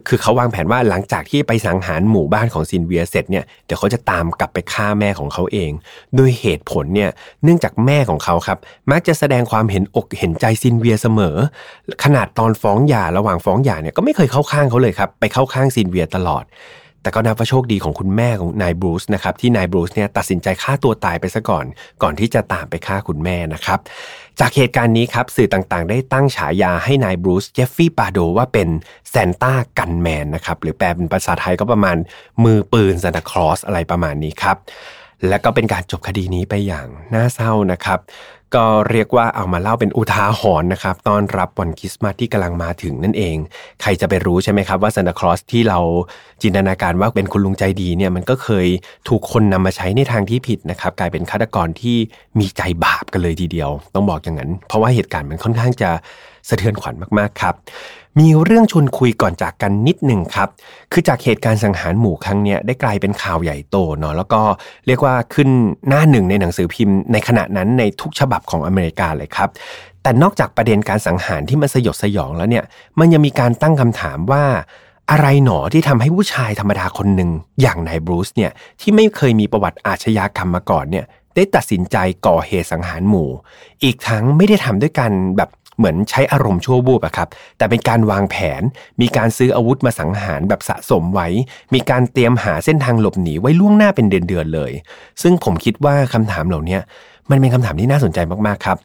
คือเขาวางแผนว่าหลังจากที่ไปสังหารหมู่บ้านของซินเวียเสร็จเนี่ยเดี๋ยวเขาจะตามกลับไปฆ่าแม่ของเขาเอง โดยเหตุผลเนี่ยเนื่องจากแม่ของเขาครับมักจะแสดงความเห็นอกเห็นใจซินเวียเสมอ ขนาดตอนฟ้องหย่าระหว่างฟ้องหย่าเนี่ยก็ไม่เคยเข้าข้างเขาเลยครับไปเข้าข้างซินเวียตลอด แต่ก็นับว่าโชคดีของคุณแม่ของนายบรูซนะครับที่นายบรูซเนี่ยตัดสินใจฆ่าตัวตายไปซะก่อน ก่อนที่จะตามไปฆ่าคุณแม่นะครับจากเหตุการณ์นี้ครับสื่อต่างๆ ได้ตั้งฉายาให้นายบรูซเจฟฟี่ปาโดว่าเป็น Santa Gunman นะครับหรือแปลเป็นภาษาไทยก็ประมาณมือปืนซานตาคลอสอะไรประมาณนี้ครับและก็เป็นการจบคดีนี้ไปอย่างน่าเศร้านะครับ ก็เรียกว่าเอามาเล่าเป็นอุทาหรณ์นะครับต้อนรับวันคริสต์มาสที่กำลังมาถึงนั่นเอง ใครจะไปรู้ใช่ไหมครับว่าซานตาคลอสที่เราจินตนาการว่าเป็นคุณลุงใจดีเนี่ยมันก็เคยถูกคนนำมาใช้ในทางที่ผิดนะครับ กลายเป็นฆาตกรที่มีใจบาปกันเลยทีเดียว ต้องบอกอย่างนั้น เพราะว่าเหตุการณ์มันค่อนข้างจะสะเทือนขวัญมากๆครับ มีเรื่องชวนคุยก่อนจากกันนิดหนึ่งครับ คือจากเหตุการณ์สังหารหมู่ครั้งนี้ได้กลายเป็นข่าวใหญ่โตเนาะแล้วก็เรียกว่าขึ้นหน้าหนึ่งในหนังสือพิมพ์ในขณะนั้นในทุกฉบับของอเมริกาเลยครับ แต่นอกจากประเด็นการสังหารที่มันสยดสยองแล้วเนี่ย มันยังมีการตั้งคำถามว่าอะไรหนอที่ทำให้ผู้ชายธรรมดาคนหนึ่งอย่างนายบรูซเนี่ยที่ไม่เคยมีประวัติอาชญากรรมมาก่อนเนี่ยได้ตัดสินใจก่อเหตุสังหารหมู่ อีกทั้งไม่ได้ทำด้วยกันแบบ เหมือนใช้อารมณ์ชั่ววูบอะครับแต่เป็นการวางแผน มีการซื้ออาวุธมาสังหารแบบสะสมไว้ มีการเตรียมหาเส้นทางหลบหนีไว้ล่วงหน้าเป็นเดือนๆเลย ซึ่งผมคิดว่าคำถามเหล่านี้มันเป็นคำถามที่น่าสนใจมากๆครับ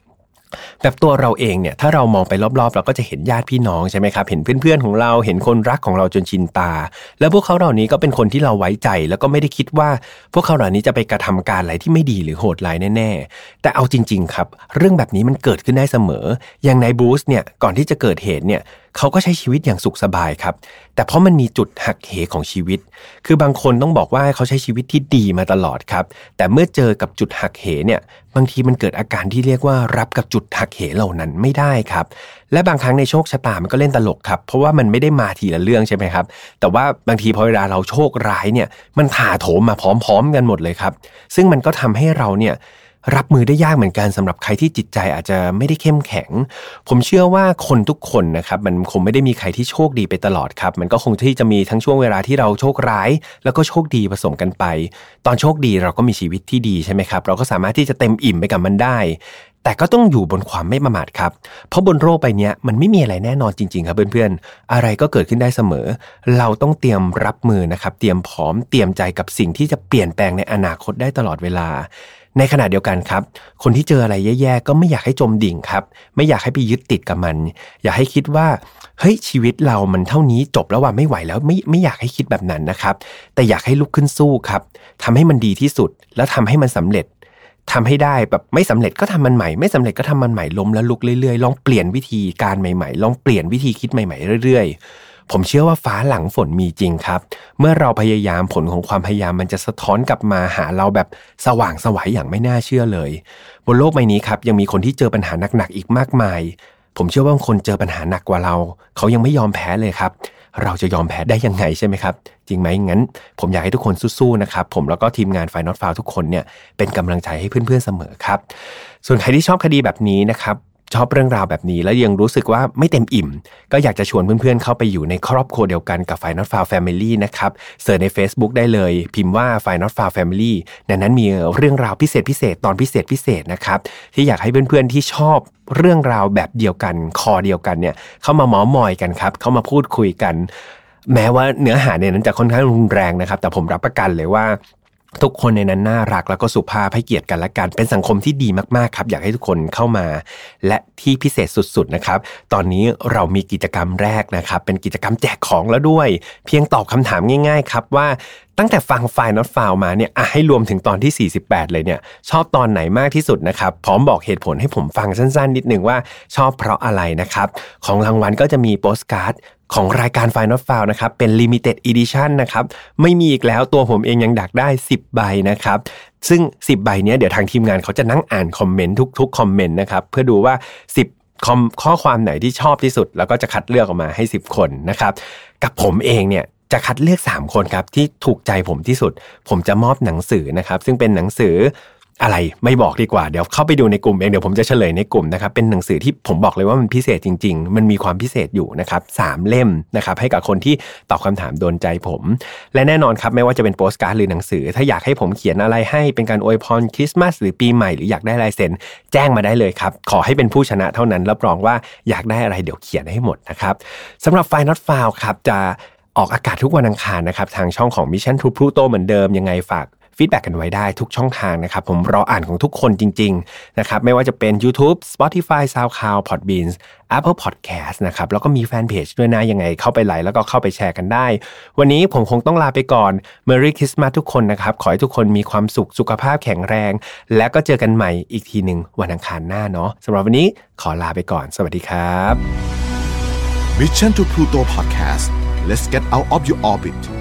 แบบตัวเราเองเนี่ยถ้าเรามองไปรอบๆ เราก็จะเห็นญาติพี่น้องใช่ไหมครับเห็นเพื่อนๆของเราเห็นคนรักของเราจนชินตา แล้วพวกเขาเหล่านี้ก็เป็นคนที่เราไว้ใจ แล้วก็ไม่ได้คิดว่า พวกเขาเหล่านี้จะไปกระทำการอะไรที่ไม่ดีหรือโหดร้ายแน่ๆแต่เอาจริง ๆ ครับ เรื่องแบบนี้มันเกิดขึ้นได้เสมอ อย่างนายบรูซเนี่ยก่อนที่จะเกิดเหตุเนี่ย เขาก็ใช้ชีวิตอย่างสุขสบายครับ แต่เพราะมันมีจุดหักเหของชีวิต คือบางคนต้องบอกว่าเขาใช้ชีวิตที่ดีมาตลอดครับ แต่เมื่อเจอกับจุดหักเหเนี่ยบางทีมันเกิดอาการที่เรียกว่ารับกับจุดหักเหเหล่านั้นไม่ได้ครับ และบางครั้งในโชคชะตามันก็เล่นตลกครับ เพราะว่ามันไม่ได้มาทีละเรื่องใช่ไหมครับ แต่ว่าบางทีพอเวลาเราโชคร้ายเนี่ยมันถาโถมมาพร้อม ๆ กันหมดเลยครับ ซึ่งมันก็ทำให้เราเนี่ย รับมือได้ยากเหมือนกันสำหรับใครที่จิตใจอาจจะไม่ได้เข้มแข็ง ผมเชื่อว่าคนทุกคนนะครับมันคงไม่ได้มีใครที่โชคดีไปตลอดครับ มันก็คงที่จะมีทั้งช่วงเวลาที่เราโชคร้าย แล้วก็โชคดีผสมกันไป ตอนโชคดีเราก็มีชีวิตที่ดีใช่ไหมครับ เราก็สามารถที่จะเต็มอิ่มไปกับมันได้ แต่ก็ต้องอยู่บนความไม่ประมาทครับ เพราะบนโลกใบนี้มันไม่มีอะไรแน่นอนจริง ๆ ครับเพื่อนๆ อะไรก็เกิดขึ้นได้เสมอ เราต้องเตรียมรับมือนะครับ เตรียมพร้อม เตรียมใจกับสิ่งที่จะเปลี่ยนแปลงในอนาคตได้ตลอดเวลา ในขณะเดียวกันครับ คนที่เจออะไรแย่ๆ ก็ไม่อยากให้จมดิ่งครับ ไม่อยากให้ไปยึดติดกับมัน อยากให้คิดว่าเฮ้ยชีวิตเรามันเท่านี้จบแล้วว่าไม่ไหวแล้วไม่ไม่อยากให้คิดแบบนั้นนะครับ แต่อยากให้ลุกขึ้นสู้ครับทำให้มันดีที่สุด แล้วทำให้มันสำเร็จทำให้ได้แบบไม่สำเร็จก็ทำมันใหม่ ไม่สำเร็จก็ทำมันใหม่ล้มแล้วลุกเรื่อยๆ ลองเปลี่ยนวิธีการใหม่ๆ ลองเปลี่ยนวิธีคิดใหม่ๆเรื่อยๆ ผมเชื่อว่าฟ้าหลังฝนมีจริงครับ เมื่อเราพยายามผลของความพยายามมันจะสะท้อนกลับมาหาเราแบบสว่างสวัยอย่างไม่น่าเชื่อเลย บนโลกใบนี้ครับยังมีคนที่เจอปัญหาหนักๆอีกมากมาย ผมเชื่อว่าคนเจอปัญหาหนักกว่าเรา เขายังไม่ยอมแพ้เลยครับ เราจะยอมแพ้ได้ยังไงใช่ไหมครับ จริงไหมงั้น ผมอยากให้ทุกคนสู้ๆนะครับผมแล้วก็ทีมงานไฟนอตฟาวทุกคนเนี่ยเป็นกำลังใจให้เพื่อนๆเสมอครับ ส่วนใครที่ชอบคดีแบบนี้นะครับ ชอบเรื่องราวแบบนี้ แล้วยังรู้สึกว่าไม่เต็มอิ่ม ก็อยากจะชวนเพื่อนๆ เข้าไปอยู่ในครอบครัวเดียวกันกับ f i n a l f a r Family นะครับเสิร์ชใน Facebook ได้เลย พิมพ์ว่า f i n a l f a r Family ในนั้นมีเรื่องราวพิเศษพิเศษตอนพิเศษพิเศษนะครับที่อยากให้เพื่อนๆที่ชอบเรื่องราวแบบเดียวกันคอเดียวกันเนี่ยเข้ามาหมอมอยกันครับเข้ามาพูดคุยกัน แม้ว่าเนื้อหาในนั้นจะค่อนข้างรุนแรงนะครับ แต่ผมรับประกันเลยว่า ทุกคนในนั้นน่ารักแล้วก็สุภาพให้เกียรติกันและกัน เป็นสังคมที่ดีมากๆครับ อยากให้ทุกคนเข้ามา และที่พิเศษสุดๆนะครับ ตอนนี้เรามีกิจกรรมแรกนะครับ เป็นกิจกรรมแจกของแล้วด้วย เพียงตอบคำถามง่ายๆครับว่าตั้งแต่ฟังไฟล์ not f าวมาเนี่ยอะให้รวมถึงตอนที่ 48 เลยเนี่ย ชอบตอนไหนมากที่สุดนะครับ พร้อมบอกเหตุผลให้ผมฟังสั้นๆ นิดนึงว่าชอบเพราะอะไรนะครับ ของรางวัลก็จะมีโปสการ์ด ของรายการ Final f i l e นะครับเป็น Limited Edition นะครับไม่มีอีกแล้วตัวผมเองยังดักได้ 10 ใบนะครับซึ่ง 10 ใบเนี้ยเดี๋ยวทางทีมงานเขาจะนั่งอ่านคอมเมนต์ทุกๆคอมเมนต์นะครับเพื่อดูว่า 10คอมข้อความไหนที่ชอบที่สุด แล้วก็จะคัดเลือกออกมาให้ 10 คนนะครับกับผมเองเนี่ยจะคัดเลือก 3 คนครับที่ถูกใจผมที่สุด ผมจะมอบหนังสือนะครับซึ่งเป็นหนังสือ อะไรไม่บอกดีกว่าเดี๋ยวเข้าไปดูในกลุ่มเองเดี๋ยวผมจะเฉลยในกลุ่มนะครับเป็นหนังสือที่ผมบอกเลยว่ามันพิเศษจริง ๆ มันมีความพิเศษอยู่นะครับสามเล่มนะครับให้กับคนที่ตอบคำถามโดนใจผม และแน่นอนครับไม่ว่าจะเป็นโปสการ์ดหรือหนังสือ ถ้าอยากให้ผมเขียนอะไรให้เป็นการอวยพรคริสต์มาสหรือปีใหม่หรืออยากได้ลายเซ็นแจ้งมาได้เลยครับขอให้เป็นผู้ชนะเท่านั้นรับรองว่าอยากได้อะไรเดี๋ยวเขียนให้หมดนะครับสำหรับไฟล์ not file ครับจะออกอากาศทุกวันอังคารนะครับทางช่องของ Mission to Pluto เหมือนเดิมยังไงฝาก feedback กันไว้ได้ทุกช่องทางนะครับ ผมรออ่านของทุกคนจริง ๆ นะครับ ไม่ว่าจะเป็น YouTube Spotify SoundCloud Podbeans Apple Podcast นะครับ แล้วก็มีแฟนเพจด้วยนะ ยังไงเข้าไปไลค์แล้วก็เข้าไปแชร์กันได้ วันนี้ผมคงต้องลาไปก่อน Merry Christmas ทุกคนนะครับ ขอให้ทุกคนมีความสุขสุขภาพแข็งแรง และก็เจอกันใหม่อีกทีหนึ่งวันอังคารหน้าเนาะสำหรับวันนี้ขอลาไปก่อน สวัสดีครับ Mission to Pluto Podcast let's get out of your orbit